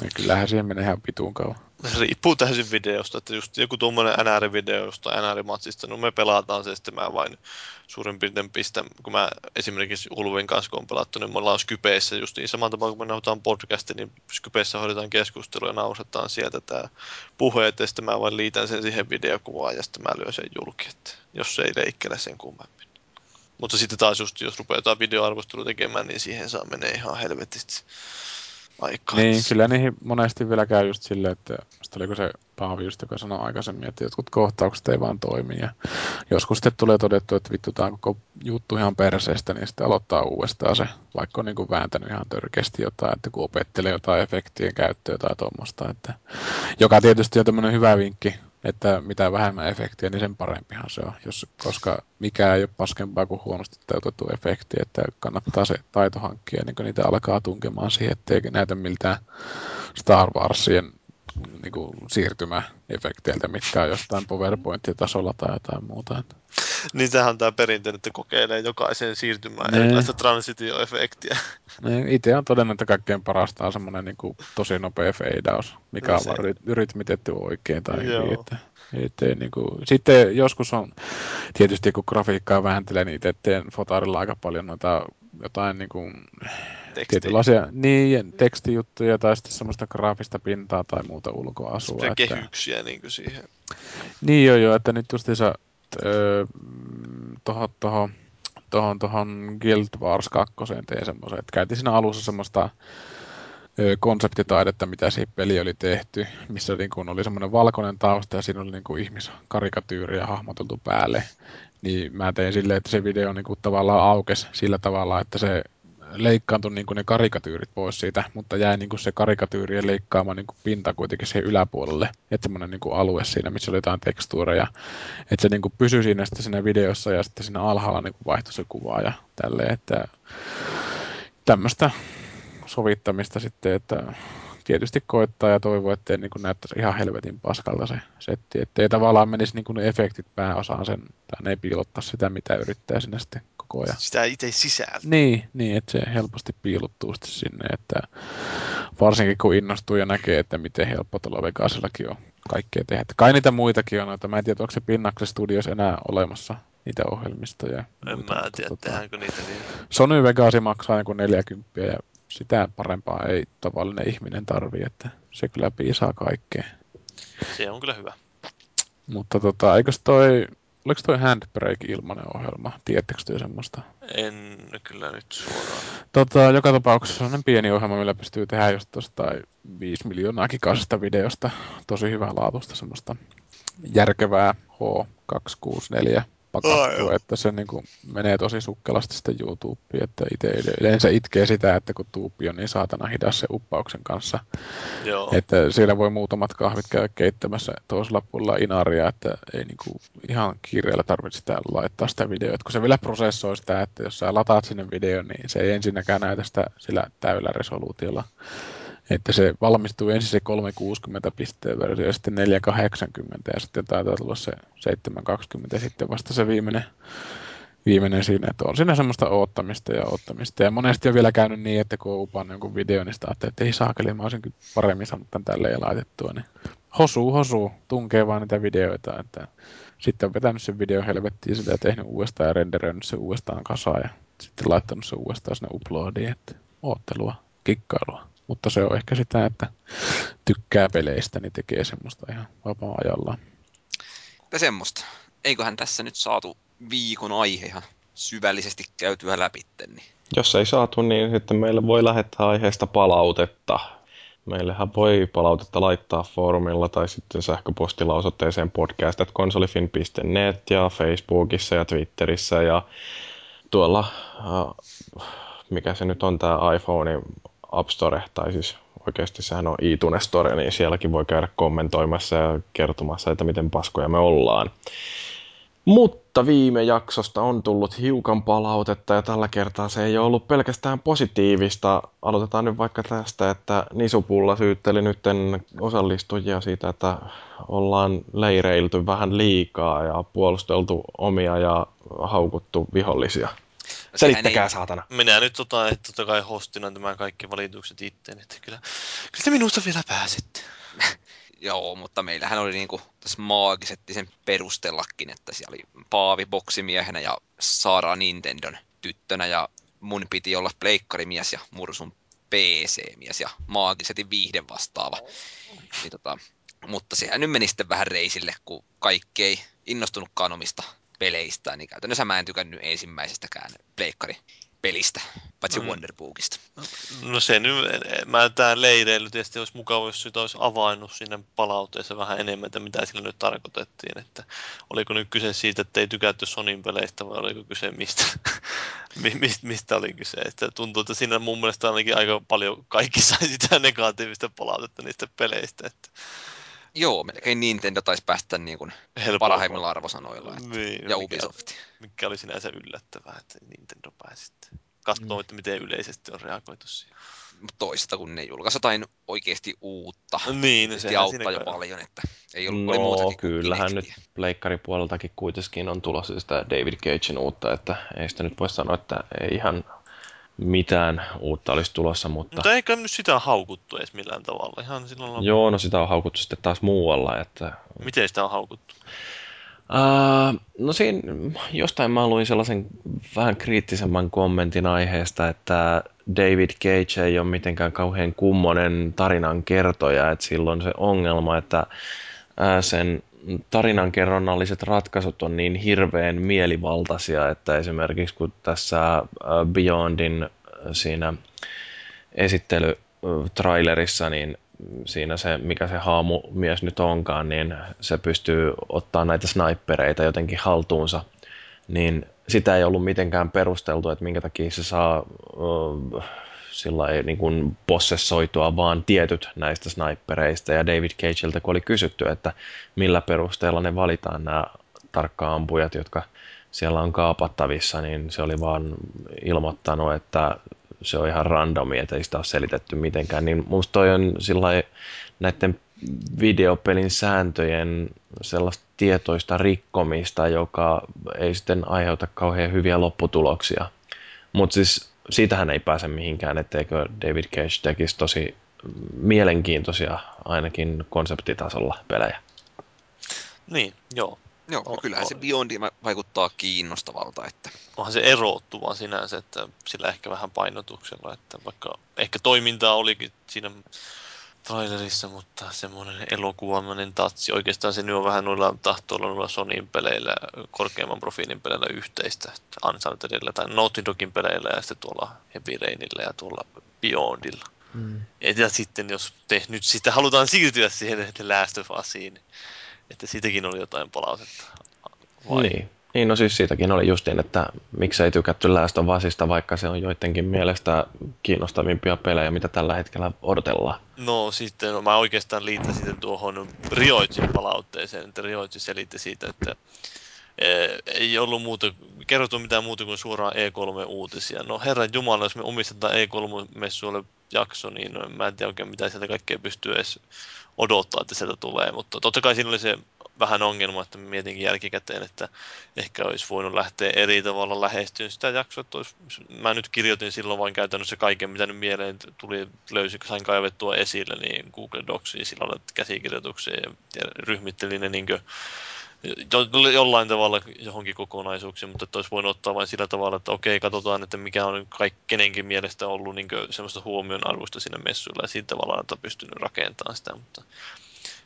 Ja kyllähän siihen menee ihan pituun kauan. Riippuu täysin videosta, että just joku tuommoinen NR-video jostain NR-matsista, no me pelataan se, sitten mä vain suurin piirtein pistän, kun mä esimerkiksi Ulvin kanssa kun on pelattu, niin me ollaan Skypeissä just niin samalla tavalla, kun me nauhoitetaan podcastin, niin Skypeissä hoidetaan keskustelua ja nauhoitetaan sieltä tämä puheet, ja sitten mä vain liitän sen siihen videokuvaan, ja sitten mä lyön sen julki, että jos se ei leikkele sen kummemmin. Mutta sitten taas just, jos rupeaa jotain videoarvostelua tekemään, niin siihen saa menee ihan helvetisti aikaa. Niin, kyllä niihin monesti vielä käy just silleen, että oliko se Paavi just, joka sanoi aikaisemmin, että jotkut kohtaukset ei vaan toimi. Ja joskus sitten tulee todettu, että vittu tämä koko juttu ihan perseestä, niin sitten aloittaa uudestaan se, vaikka on niin kuin vääntänyt ihan törkeästi jotain, että kun opettelee jotain efektien käyttöä tai tuommoista. Että, joka tietysti on tämmöinen hyvä vinkki, että mitä vähemmän efektiä, niin sen parempihan se on, jos, koska mikä ei ole paskempaa kuin huonosti toteutettu efekti, että kannattaa se taito hankkia, niin kun niitä alkaa tunkemaan siihen, ettei näytä miltään Star Warsien niin kuin siirtymäefekteiltä, mitkä on jostain PowerPoint-tasolla tai jotain muuta. Niin tämähän on tämä perinteinen, että kokeilee jokaisen siirtymään Nee. erilaista transitioefektiä. Itse on todennut, että kaikkein parasta on semmoinen niin kuin, tosi nopea fadeaus, mikä No on vaan ryt- rytmitetty oikein tai Joo. hyvin. Että, ettei, niin kuin, sitten joskus on, tietysti kun grafiikkaa vähentelee, niin itse teen fotarilla aika paljon noita jotain niin kuin, Teksti. tietynlaisia niin, tekstijuttuja tai sitten semmoista graafista pintaa tai muuta ulkoasua. Semmoisia Että, kehyksiä niin kuin siihen. niin joo joo, että nyt justiinsa tohon, tohon, tohon, tohon Guild Wars 2 tein semmoisen, että käytin siinä alussa semmoista konseptitaidetta, mitä siihen peli oli tehty, missä niin kun oli semmoinen valkoinen tausta ja siinä oli niin kuin ihmiskarikatyyriä hahmoteltu päälle. Niin mä tein silleen, että se video niin kuin tavallaan aukesi sillä tavalla, että se leikkaantui niin kuin ne karikatyyrit pois siitä, mutta jäi niin kuin se karikatyyrien leikkaama niin kuin pinta kuitenkin siihen yläpuolelle. Että semmoinen niin kuin alue siinä, missä oli jotain tekstuureja. Että se niin kuin pysyi siinä sitten siinä videossa ja sitten siinä alhaalla niin kuin vaihtui se kuva ja tälleen, että tämmöistä sovittamista sitten, että tietysti koittaa ja toivoo, ettei niin kuin näyttäisi ihan helvetin paskalta se setti, ettei tavallaan menisi niin kuin ne efektit pääosaan sen, tai ne ei piilottaa sitä, mitä yrittää sinne sitten koko ajan. Sitä itse sisältä. Niin, niin, että se helposti piilottuu sitten sinne, että varsinkin kun innostuu ja näkee, että miten helppo tuolla Vegasillakin on kaikkea tehdä. Että Kai niitä muitakin on, noita. mä en tiedä, onko se Pinnacle Studios enää olemassa niitä ohjelmistoja. En muita, mä mutta tiedä, tota, tehdäänkö niitä niin. Sony Vegasi maksaa joku 40 ja sitä parempaa ei tavallinen ihminen tarvi, että se kyllä piisaa kaikkea. Se on kyllä hyvä. Mutta tota, eikös toi, oliko toi Handbrake ilmanen ohjelma? Tiedättekö te semmoista? En kyllä nyt suoraan. Tota, joka tapauksessa sellainen pieni ohjelma, millä pystyy tehdä just tuosta 5 miljoonaa gigasesta videosta. Tosi hyvää laatusta semmoista järkevää H264 pakattua, Ai joo. että se niin kuin menee tosi sukkelasti sitten YouTubeen, että itse yleensä itkee sitä, että kun tuupi on niin saatana hidas se uppauksen kanssa, Joo. että siellä voi muutamat kahvit käydä keittämässä toisella puolella inaria, että ei niinku ihan kiireellä tarvitse sitä laittaa sitä videoa. Et kun se vielä prosessoi sitä, että jos sä lataat sinne videon, niin se ei ensinnäkään näytä sitä sillä täyllä resoluutiolla. Että se valmistuu ensin se 360 pisteen versio ja sitten 480 ja sitten taitaa tulla se 720 ja sitten vasta se viimeinen, viimeinen siinä, että on siinä semmoista oottamista ja oottamista. Ja monesti on vielä käynyt niin, että kun on upannut jonkun videon, niin sitä että ei saakeli, mä olisin paremmin saanut tämän tälleen laitettua. Niin hosuu, hosuu, tunkee vaan niitä videoita, että sitten on vetänyt sen video helvettiin sitä ja tehnyt uudestaan ja renderöinyt se uudestaan kasaan ja sitten laittanut se uudestaan sinne uploadiin, että oottelua, kikkailua. Mutta se on ehkä sitä, että tykkää peleistä, niin tekee semmoista ihan vapaa-ajallaan. Että semmoista. Eiköhän tässä nyt saatu viikon aihe ihan syvällisesti käytyä läpi. Niin. Jos ei saatu, niin sitten meille voi lähettää aiheesta palautetta. Meillähän voi palautetta laittaa foorumilla tai sitten sähköpostilla osoitteeseen podcast.konsolifin.net ja Facebookissa ja Twitterissä ja tuolla, äh, mikä se nyt on tämä iPhone App Store, tai siis oikeasti sehän on iTunes Store, niin sielläkin voi käydä kommentoimassa ja kertomassa, että miten paskoja me ollaan. Mutta viime jaksosta on tullut hiukan palautetta ja tällä kertaa se ei ole ollut pelkästään positiivista. Aloitetaan nyt vaikka tästä, että Nisupulla syytteli nytten osallistujia siitä, että ollaan leireilty vähän liikaa ja puolusteltu omia ja haukuttu vihollisia. Selittäkää ei- saatana. Minä nyt tota, että totta kai hostina nämä kaikki valitukset itteen, että kyllä, kyllä te minusta vielä pääsette. Joo, mutta meillähän oli niinku tässä maagisetti sen perustellakin, että siellä oli Paavi boksimiehenä ja Saara Nintendon tyttönä ja mun piti olla pleikkarimies ja Mursun PC-mies ja maagisetin viihde vastaava. Niin tota, mutta sehän nyt meni sitten vähän reisille, kun kaikki ei innostunutkaan omista peleistään, niin käytännössä mä en tykännyt ensimmäisestäkään pleikkari-pelistä, paitsi Mm. Wonderbookista. No se nyt, mä tää leireily tietysti olisi mukava, jos sitä olisi avainnut sinne palautteessa vähän enemmän, että mitä sillä nyt tarkoitettiin, että oliko nyt kyse siitä, että ei tykätty Sonin peleistä vai oliko kyse mistä, mi- mistä, mistä oli kyse, että tuntuu, että siinä mun mielestä ainakin aika paljon kaikki sai sitä negatiivista palautetta niistä peleistä, että Joo, melkein Nintendo taisi päästä niin kuin parhaimmilla arvosanoilla. Että. Niin, Ja mikä- Ubisoft. Mikä oli sinänsä yllättävää, että Nintendo pääsi sitten katsomaan, että miten yleisesti on reagoitu siihen. Toista, kun ne julkaisi jotain oikeasti uutta. Niin, Tietysti sehän auttaa jo kai- paljon, että ei ollut, oli muutakin No, kyllähän nyt Kinectiä. pleikkaripuoleltakin kuitenkin on tulossa sitä David Cagein uutta, että ei sitä nyt voi sanoa, että ei ihan mitään uutta olisi tulossa, mutta Mutta eikä nyt sitä haukuttu edes millään tavalla. Ihan silloin on... joo, no sitä on haukuttu sitten taas muualla, että Miten sitä on haukuttu? Uh, no siinä jostain mä luin sellaisen vähän kriittisemmän kommentin aiheesta, että David Cage ei ole mitenkään kauhean kummonen tarinan kertoja, että silloin se ongelma, että sen tarinankerronnalliset ratkaisut on niin hirveän mielivaltaisia, että esimerkiksi kun tässä ää, Beyondin ää, siinä esittelytrailerissa, niin siinä se, mikä se haamumies nyt onkaan, niin se pystyy ottaa näitä snipereita jotenkin haltuunsa, niin sitä ei ollut mitenkään perusteltu, että minkä takia se saa sillä ei niin kuin possessoitua vaan tietyt näistä snipereista. Ja David Cageilta, kun oli kysytty, että millä perusteella ne valitaan nämä tarkka-ampujat, jotka siellä on kaapattavissa, niin se oli vaan ilmoittanut, että se on ihan randomi, että ei sitä ole selitetty mitenkään. Niin musta toi on sillai, näiden videopelin sääntöjen sellaista tietoista rikkomista, joka ei sitten aiheuta kauhean hyviä lopputuloksia. Mutta siis siitähän ei pääse mihinkään, etteikö David Cage tekisi tosi mielenkiintoisia ainakin konseptitasolla pelejä. Niin, joo. Joo, O- kyllähän o- se Beyond vaikuttaa kiinnostavalta, että Onhan se erottuva sinänsä, että sillä ehkä vähän painotuksella, että vaikka ehkä toimintaa olikin siinä trailerissa, mutta semmoinen elokuvamainen tatsi. Oikeastaan se nyt on vähän noilla tahtoo olla noilla Sonyin peleillä, korkeamman profiilin peleillä yhteistä. Unchartedilla tai Naughty Dogin peleillä ja sitten tuolla Heavy Rainilla ja tuolla Beyondilla. Mm. Ja sitten jos te nyt sitä halutaan siirtyä siihen The Last of Usiin, että siitäkin oli jotain palautetta. Vai? Niin. Niin, no siis siitäkin oli justiin, että miksei tykätty Last of Usista, vaikka se on joidenkin mielestä kiinnostavimpia pelejä, mitä tällä hetkellä odotellaan. No sitten mä oikeastaan liittäisin sitten tuohon Rioitsin palautteeseen, että Rioitsi selitti siitä, että eh, ei ollut muuta, kerrottu mitään muuta kuin suoraan E3-uutisia. No herran jumala, jos me omistetaan E3-messuille jakso, niin mä en tiedä oikein mitä sieltä kaikkea pystyy edes odottaa, että sieltä tulee. Mutta totta kai siinä oli se vähän ongelma, että mä mietinkin jälkikäteen, että ehkä olisi voinut lähteä eri tavalla lähestyä sitä jaksoa. Että olisi, mä nyt kirjoitin silloin vain käytännössä kaiken, mitä nyt mieleen tuli, löysin, sain kaivettua esille, niin Google Docsiin silloin käsikirjoituksia ja, ryhmittelin ne niin jo, jollain tavalla johonkin kokonaisuuksiin, mutta että olisi voinut ottaa vain sillä tavalla, että okei, katsotaan, että mikä on kenenkin mielestä ollut niin semmoista huomionarvoista siinä messuilla ja siitä tavalla, että pystynyt rakentamaan sitä, mutta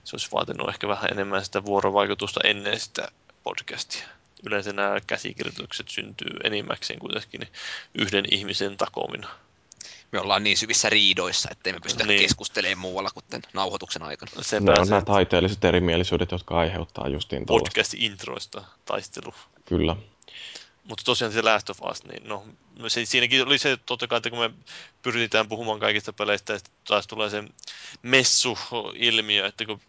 se olisi vaatinut ehkä vähän enemmän sitä vuorovaikutusta ennen sitä podcastia. Yleensä nämä käsikirjoitukset syntyy enimmäkseen kuitenkin yhden ihmisen takomina. me ollaan niin syvissä riidoissa, ettei me pystytä Niin. keskustelemaan muualla kuin tämän nauhoituksen aikana. Se Ne on nämä taiteelliset erimielisyydet, jotka aiheuttaa justiin tuollaista. podcast-introista taistelu. Kyllä. Mutta tosiaan se Last of Us, niin no, se, siinäkin oli se totta kai, että kun me pyritään puhumaan kaikista peleistä, ja sitten taas tulee se messu-ilmiö, että kun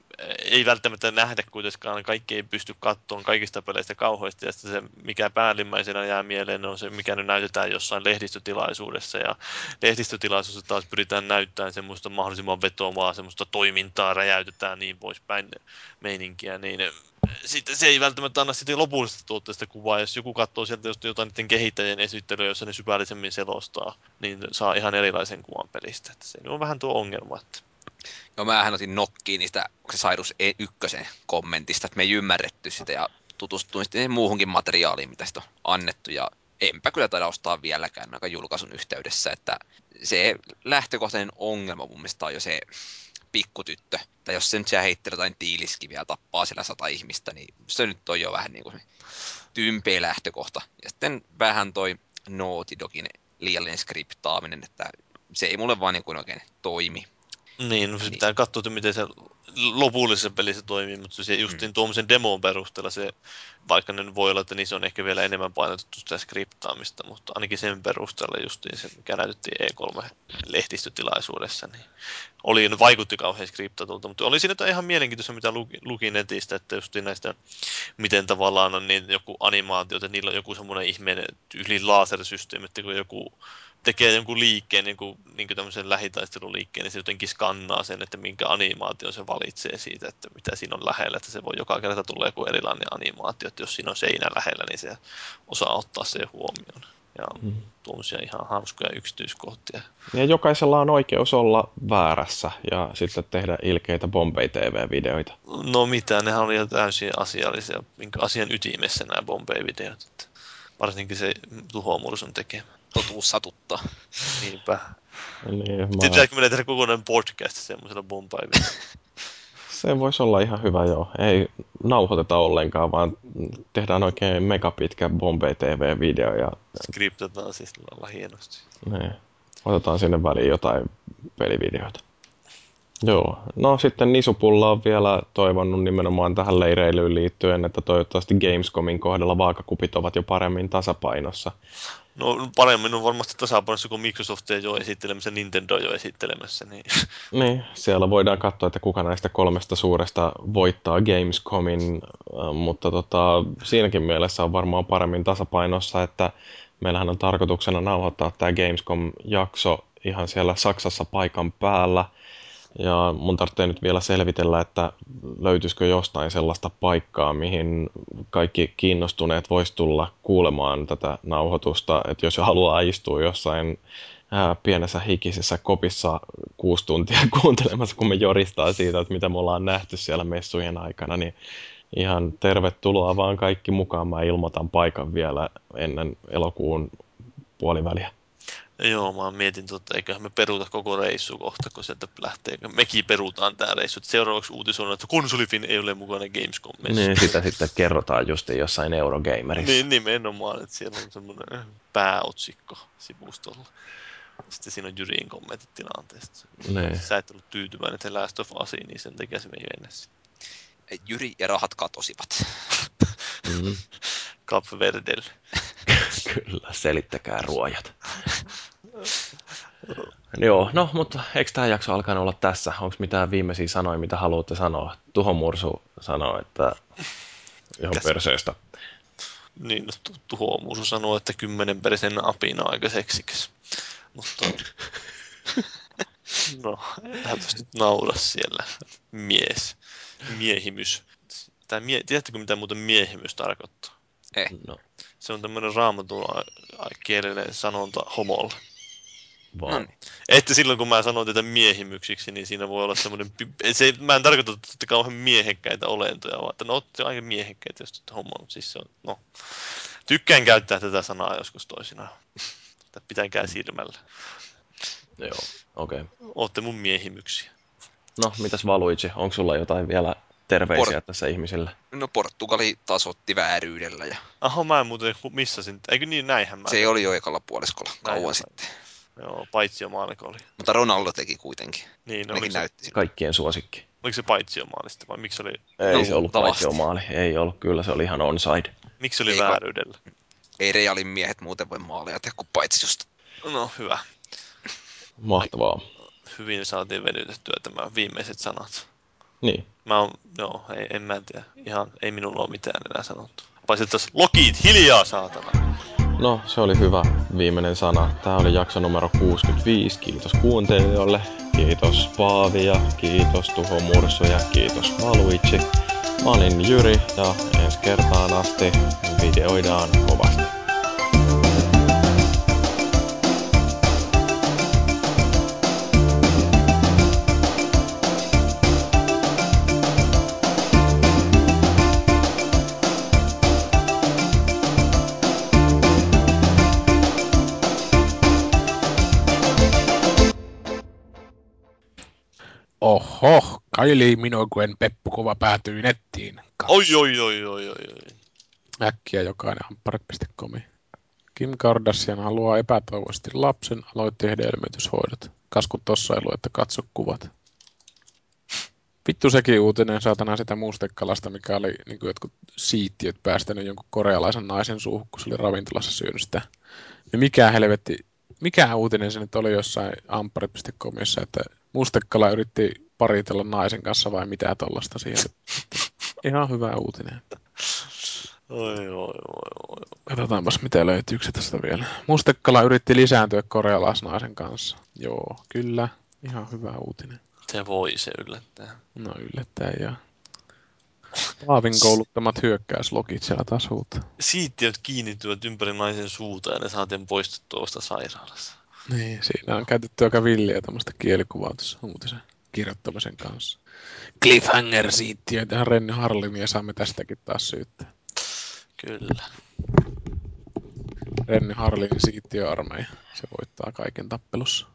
ei välttämättä nähdä kuitenkaan, kaikki ei pysty katsomaan kaikista peleistä kauheasti, ja se, mikä päällimmäisenä jää mieleen, on se, mikä nyt näytetään jossain lehdistötilaisuudessa, ja lehdistötilaisuudessa taas pyritään näyttämään semmoista mahdollisimman vetomaa, semmoista toimintaa, räjäytetään niin poispäin meininkiä, niin sitten se ei välttämättä anna sitten lopullisesta tuotteesta kuvaa. Jos joku katsoo sieltä just jotain niiden kehittäjien esittelyä, jossa ne syvällisemmin selostaa, niin saa ihan erilaisen kuvan pelistä. Että se on vähän tuo ongelma. Että... No mähän otin nokkiin niistä, Sairus E1 kommentista, että me ei ymmärretty sitä ja tutustuin sitten muuhunkin materiaaliin, mitä sitä on annettu ja enpä kyllä taida ostaa vieläkään aika julkaisun yhteydessä, että se lähtökohtainen ongelma mun mielestä on jo se pikkutyttö, tai jos se nyt siellä heittelee jotain tiiliskiviä ja tappaa siellä sata ihmistä, niin se nyt on jo vähän niin kuin tympeä lähtökohta. Ja sitten vähän toi Naughty Dogin liiallinen skriptaaminen, että se ei mulle vaan niin kuin oikein toimi. Niin, no Niin. pitää katsoa, että miten se lopullisessa pelissä toimii, mutta se justiin mm. tuommoisen demon perusteella se, vaikka ne voi olla, että niissä on ehkä vielä enemmän painotettu sitä skriptaamista, mutta ainakin sen perusteella justiin se, mikä näytettiin E3-lehdistötilaisuudessa, niin oli, vaikutti kauhean skriptatulta, mutta oli siinä ihan mielenkiintoista, mitä luki, luki netistä, että just näistä, miten tavallaan on niin joku animaatio, että niillä on joku semmoinen ihmeen yli lasersysteemi, että kun joku tekee jonkun liikkeen, niin kuin, niin kuin tämmöisen lähitaisteluliikkeen, niin se jotenkin skannaa sen, että minkä animaatio se valitsee siitä, että mitä siinä on lähellä, että se voi joka kerta tulla joku erilainen animaatio, että jos siinä on seinä lähellä, niin se osaa ottaa se huomioon. Ja Mm. tuommoisia ihan hauskoja yksityiskohtia. Ja jokaisella on oikeus olla väärässä ja sitten tehdä ilkeitä Bombay TV-videoita. No mitä, nehän oli jo täysin asiallisia, minkä asian ytimessä nämä Bombay-videot. Että varsinkin se tuhomursun tekemä. Totuus satuttaa. Niinpä. Niin, mä... Pitääkö meidän tehdä kokonainen podcast semmoisella bombay Se voisi olla ihan hyvä, joo. Ei nauhoiteta ollenkaan, vaan tehdään oikein megapitkä Bombay TV-video ja Skriptataan siis lailla hienosti. ne, otetaan sinne väliin jotain pelivideoita. Joo, no sitten Nisupulla on vielä toivonnut nimenomaan tähän leireilyyn liittyen, että toivottavasti Gamescomin kohdalla vaakakupit ovat jo paremmin tasapainossa. No paremmin on varmasti tasapainossa kuin Microsoft ei jo esittelemässä, Nintendo jo esittelemässä. Niin. Niin, siellä voidaan katsoa, että kuka näistä kolmesta suuresta voittaa Gamescomin, äh, mutta tota, siinäkin mielessä on varmaan paremmin tasapainossa, että meillähän on tarkoituksena nauhoittaa tämä Gamescom-jakso ihan siellä Saksassa paikan päällä. Ja mun tarvitsee nyt vielä selvitellä, että löytyisikö jostain sellaista paikkaa, mihin kaikki kiinnostuneet vois tulla kuulemaan tätä nauhoitusta. Että jos haluaa istua jossain ää, pienessä hikisessä kopissa kuusi tuntia kuuntelemassa, kun me joristaa siitä, että mitä me ollaan nähty siellä messujen aikana, niin ihan tervetuloa vaan kaikki mukaan. Mä ilmoitan paikan vielä ennen elokuun puoliväliä. Joo, mä mietin, että eiköhän me peruta koko reissu kohta, kun sieltä lähtee. Mekin perutaan tämä reissu. Seuraavaksi uutisoidaan, että konsolifin ei ole mukana Gamescomissa. Niin, sitä sitten kerrotaan just jossain Eurogamerissa. Niin, nimenomaan, että siellä on semmoinen pääotsikko sivustolla. Sitten siinä on Jyrin kommentit tilanteesta. Niin. Sä et ollut tyytyväinen The Last of Usiin, niin sen takia se meni. Jyri ja rahat katosivat. Mm, Cap Verdelle. kyllä, selittäkää ruojat. Joo, no, mutta eikö tämä jakso alkanut olla tässä? Onko mitään viimeisiä sanoja, mitä haluatte sanoa? Tuho Mursu sanoo, että ihan Tässä. perseestä. Niin, no, tu- Tuho Musu sanoo, että kymmenen perisen apina aika seksikäs. Mutta... no, älä nyt naura siellä. Mies. Miehimys. Tää mie- Tiedättekö, mitä muuten miehimys tarkoittaa? Eh. No, Se on tämmöinen raamatun kielinen sanonta homolle. vaan. No niin. Että silloin kun mä sanon tätä miehimyksiksi, niin siinä voi olla semmoinen... Se, mä en tarkoita, että olette kauhean miehekkäitä olentoja, vaan että no olette aika miehekkäitä, jos olette homo. Siis se on, no. Tykkään käyttää tätä sanaa joskus toisinaan. Että pitäkää silmällä. Joo, okei. Okay. Ootte mun miehimyksiä. No, mitäs Valuigi? Onko sulla jotain vielä terveisiä Por- tässä ihmisille? No Portugali taas otti vääryydellä ja Aho, mä en muuten missasin. Eikö niin, näinhän mä. se oli jo ekalla puoliskolla kauan sitten. Joo, paitsio maaliko oli. Mutta Ronaldo teki kuitenkin. Niin, no, se, näytti. Kaikkien suosikki. oliko se paitsio maalista vai miksi oli, Ei No, se ollut paitsi maali. Ei ollut, kyllä se oli ihan onside. miksi oli Ei vääryydellä? Ei Realin miehet muuten voi maaleja tehdä kuin paitsi just. No hyvä. Mahtavaa. Hyvin saatiin venytettyä tämä viimeiset sanat. Niin. Mä oon, joo, ei, en mä tiedä. Ihan, ei minulla ole mitään enää sanottu. Paitsi että tässä Lokiit, hiljaa saatana! No, se oli hyvä viimeinen sana. Tämä oli jakso numero 65. Kiitos kuuntelijoille. Kiitos Paavi ja kiitos Tuho Mursu ja kiitos Valuigi. Mä olin Jyri ja ensi kertaan asti videoidaan kovasti. Oho, Kylie Minogueen Peppu Kova päätyi nettiin. Katso Oi, oi, oi, oi, oi, oi. Äkkiä jokainen hampparit.comi. Kim Kardashian haluaa epätoivoisesti lapsen, aloitti hedelmöityshoidot. Kasku tossa ei lue, että katso kuvat. Vittu sekin uutinen saatana sitä mustekalasta, mikä oli niin kuin jotkut siittiöt päästänyt jonkun korealaisen naisen suuhun, kun se oli ravintolassa syönyt sitä. Ja mikä helvetti, mikä uutinen se nyt oli jossain ampparit.comissa, että Mustekala yritti paritella naisen kanssa vai mitä tollasta siihen. Ihan hyvä uutinen. Oi, oi, oi, oi. Katsotaanpas mitä löytyykö se tästä vielä. Mustekala yritti lisääntyä korealaisnaisen kanssa. Joo, kyllä. Ihan hyvä uutinen. Se voi se yllättää. No yllättäen ja... Paavin kouluttamat hyökkäyslogit siellä taas huutaa. Siittiöt kiinnittyvät ympäri naisen suuta ja ne saatiin poistettua tuosta sairaalassa. Niin, siinä on käytetty aika villiä tämmöistä kielikuvaa tuossa uutisen kirjoittamisen kanssa. Cliffhanger-siittiöitä ihan Renny Harlimia saamme tästäkin taas syyttää. Kyllä. Renny Harlimin siittiöarmeija. Se voittaa kaiken tappelussa.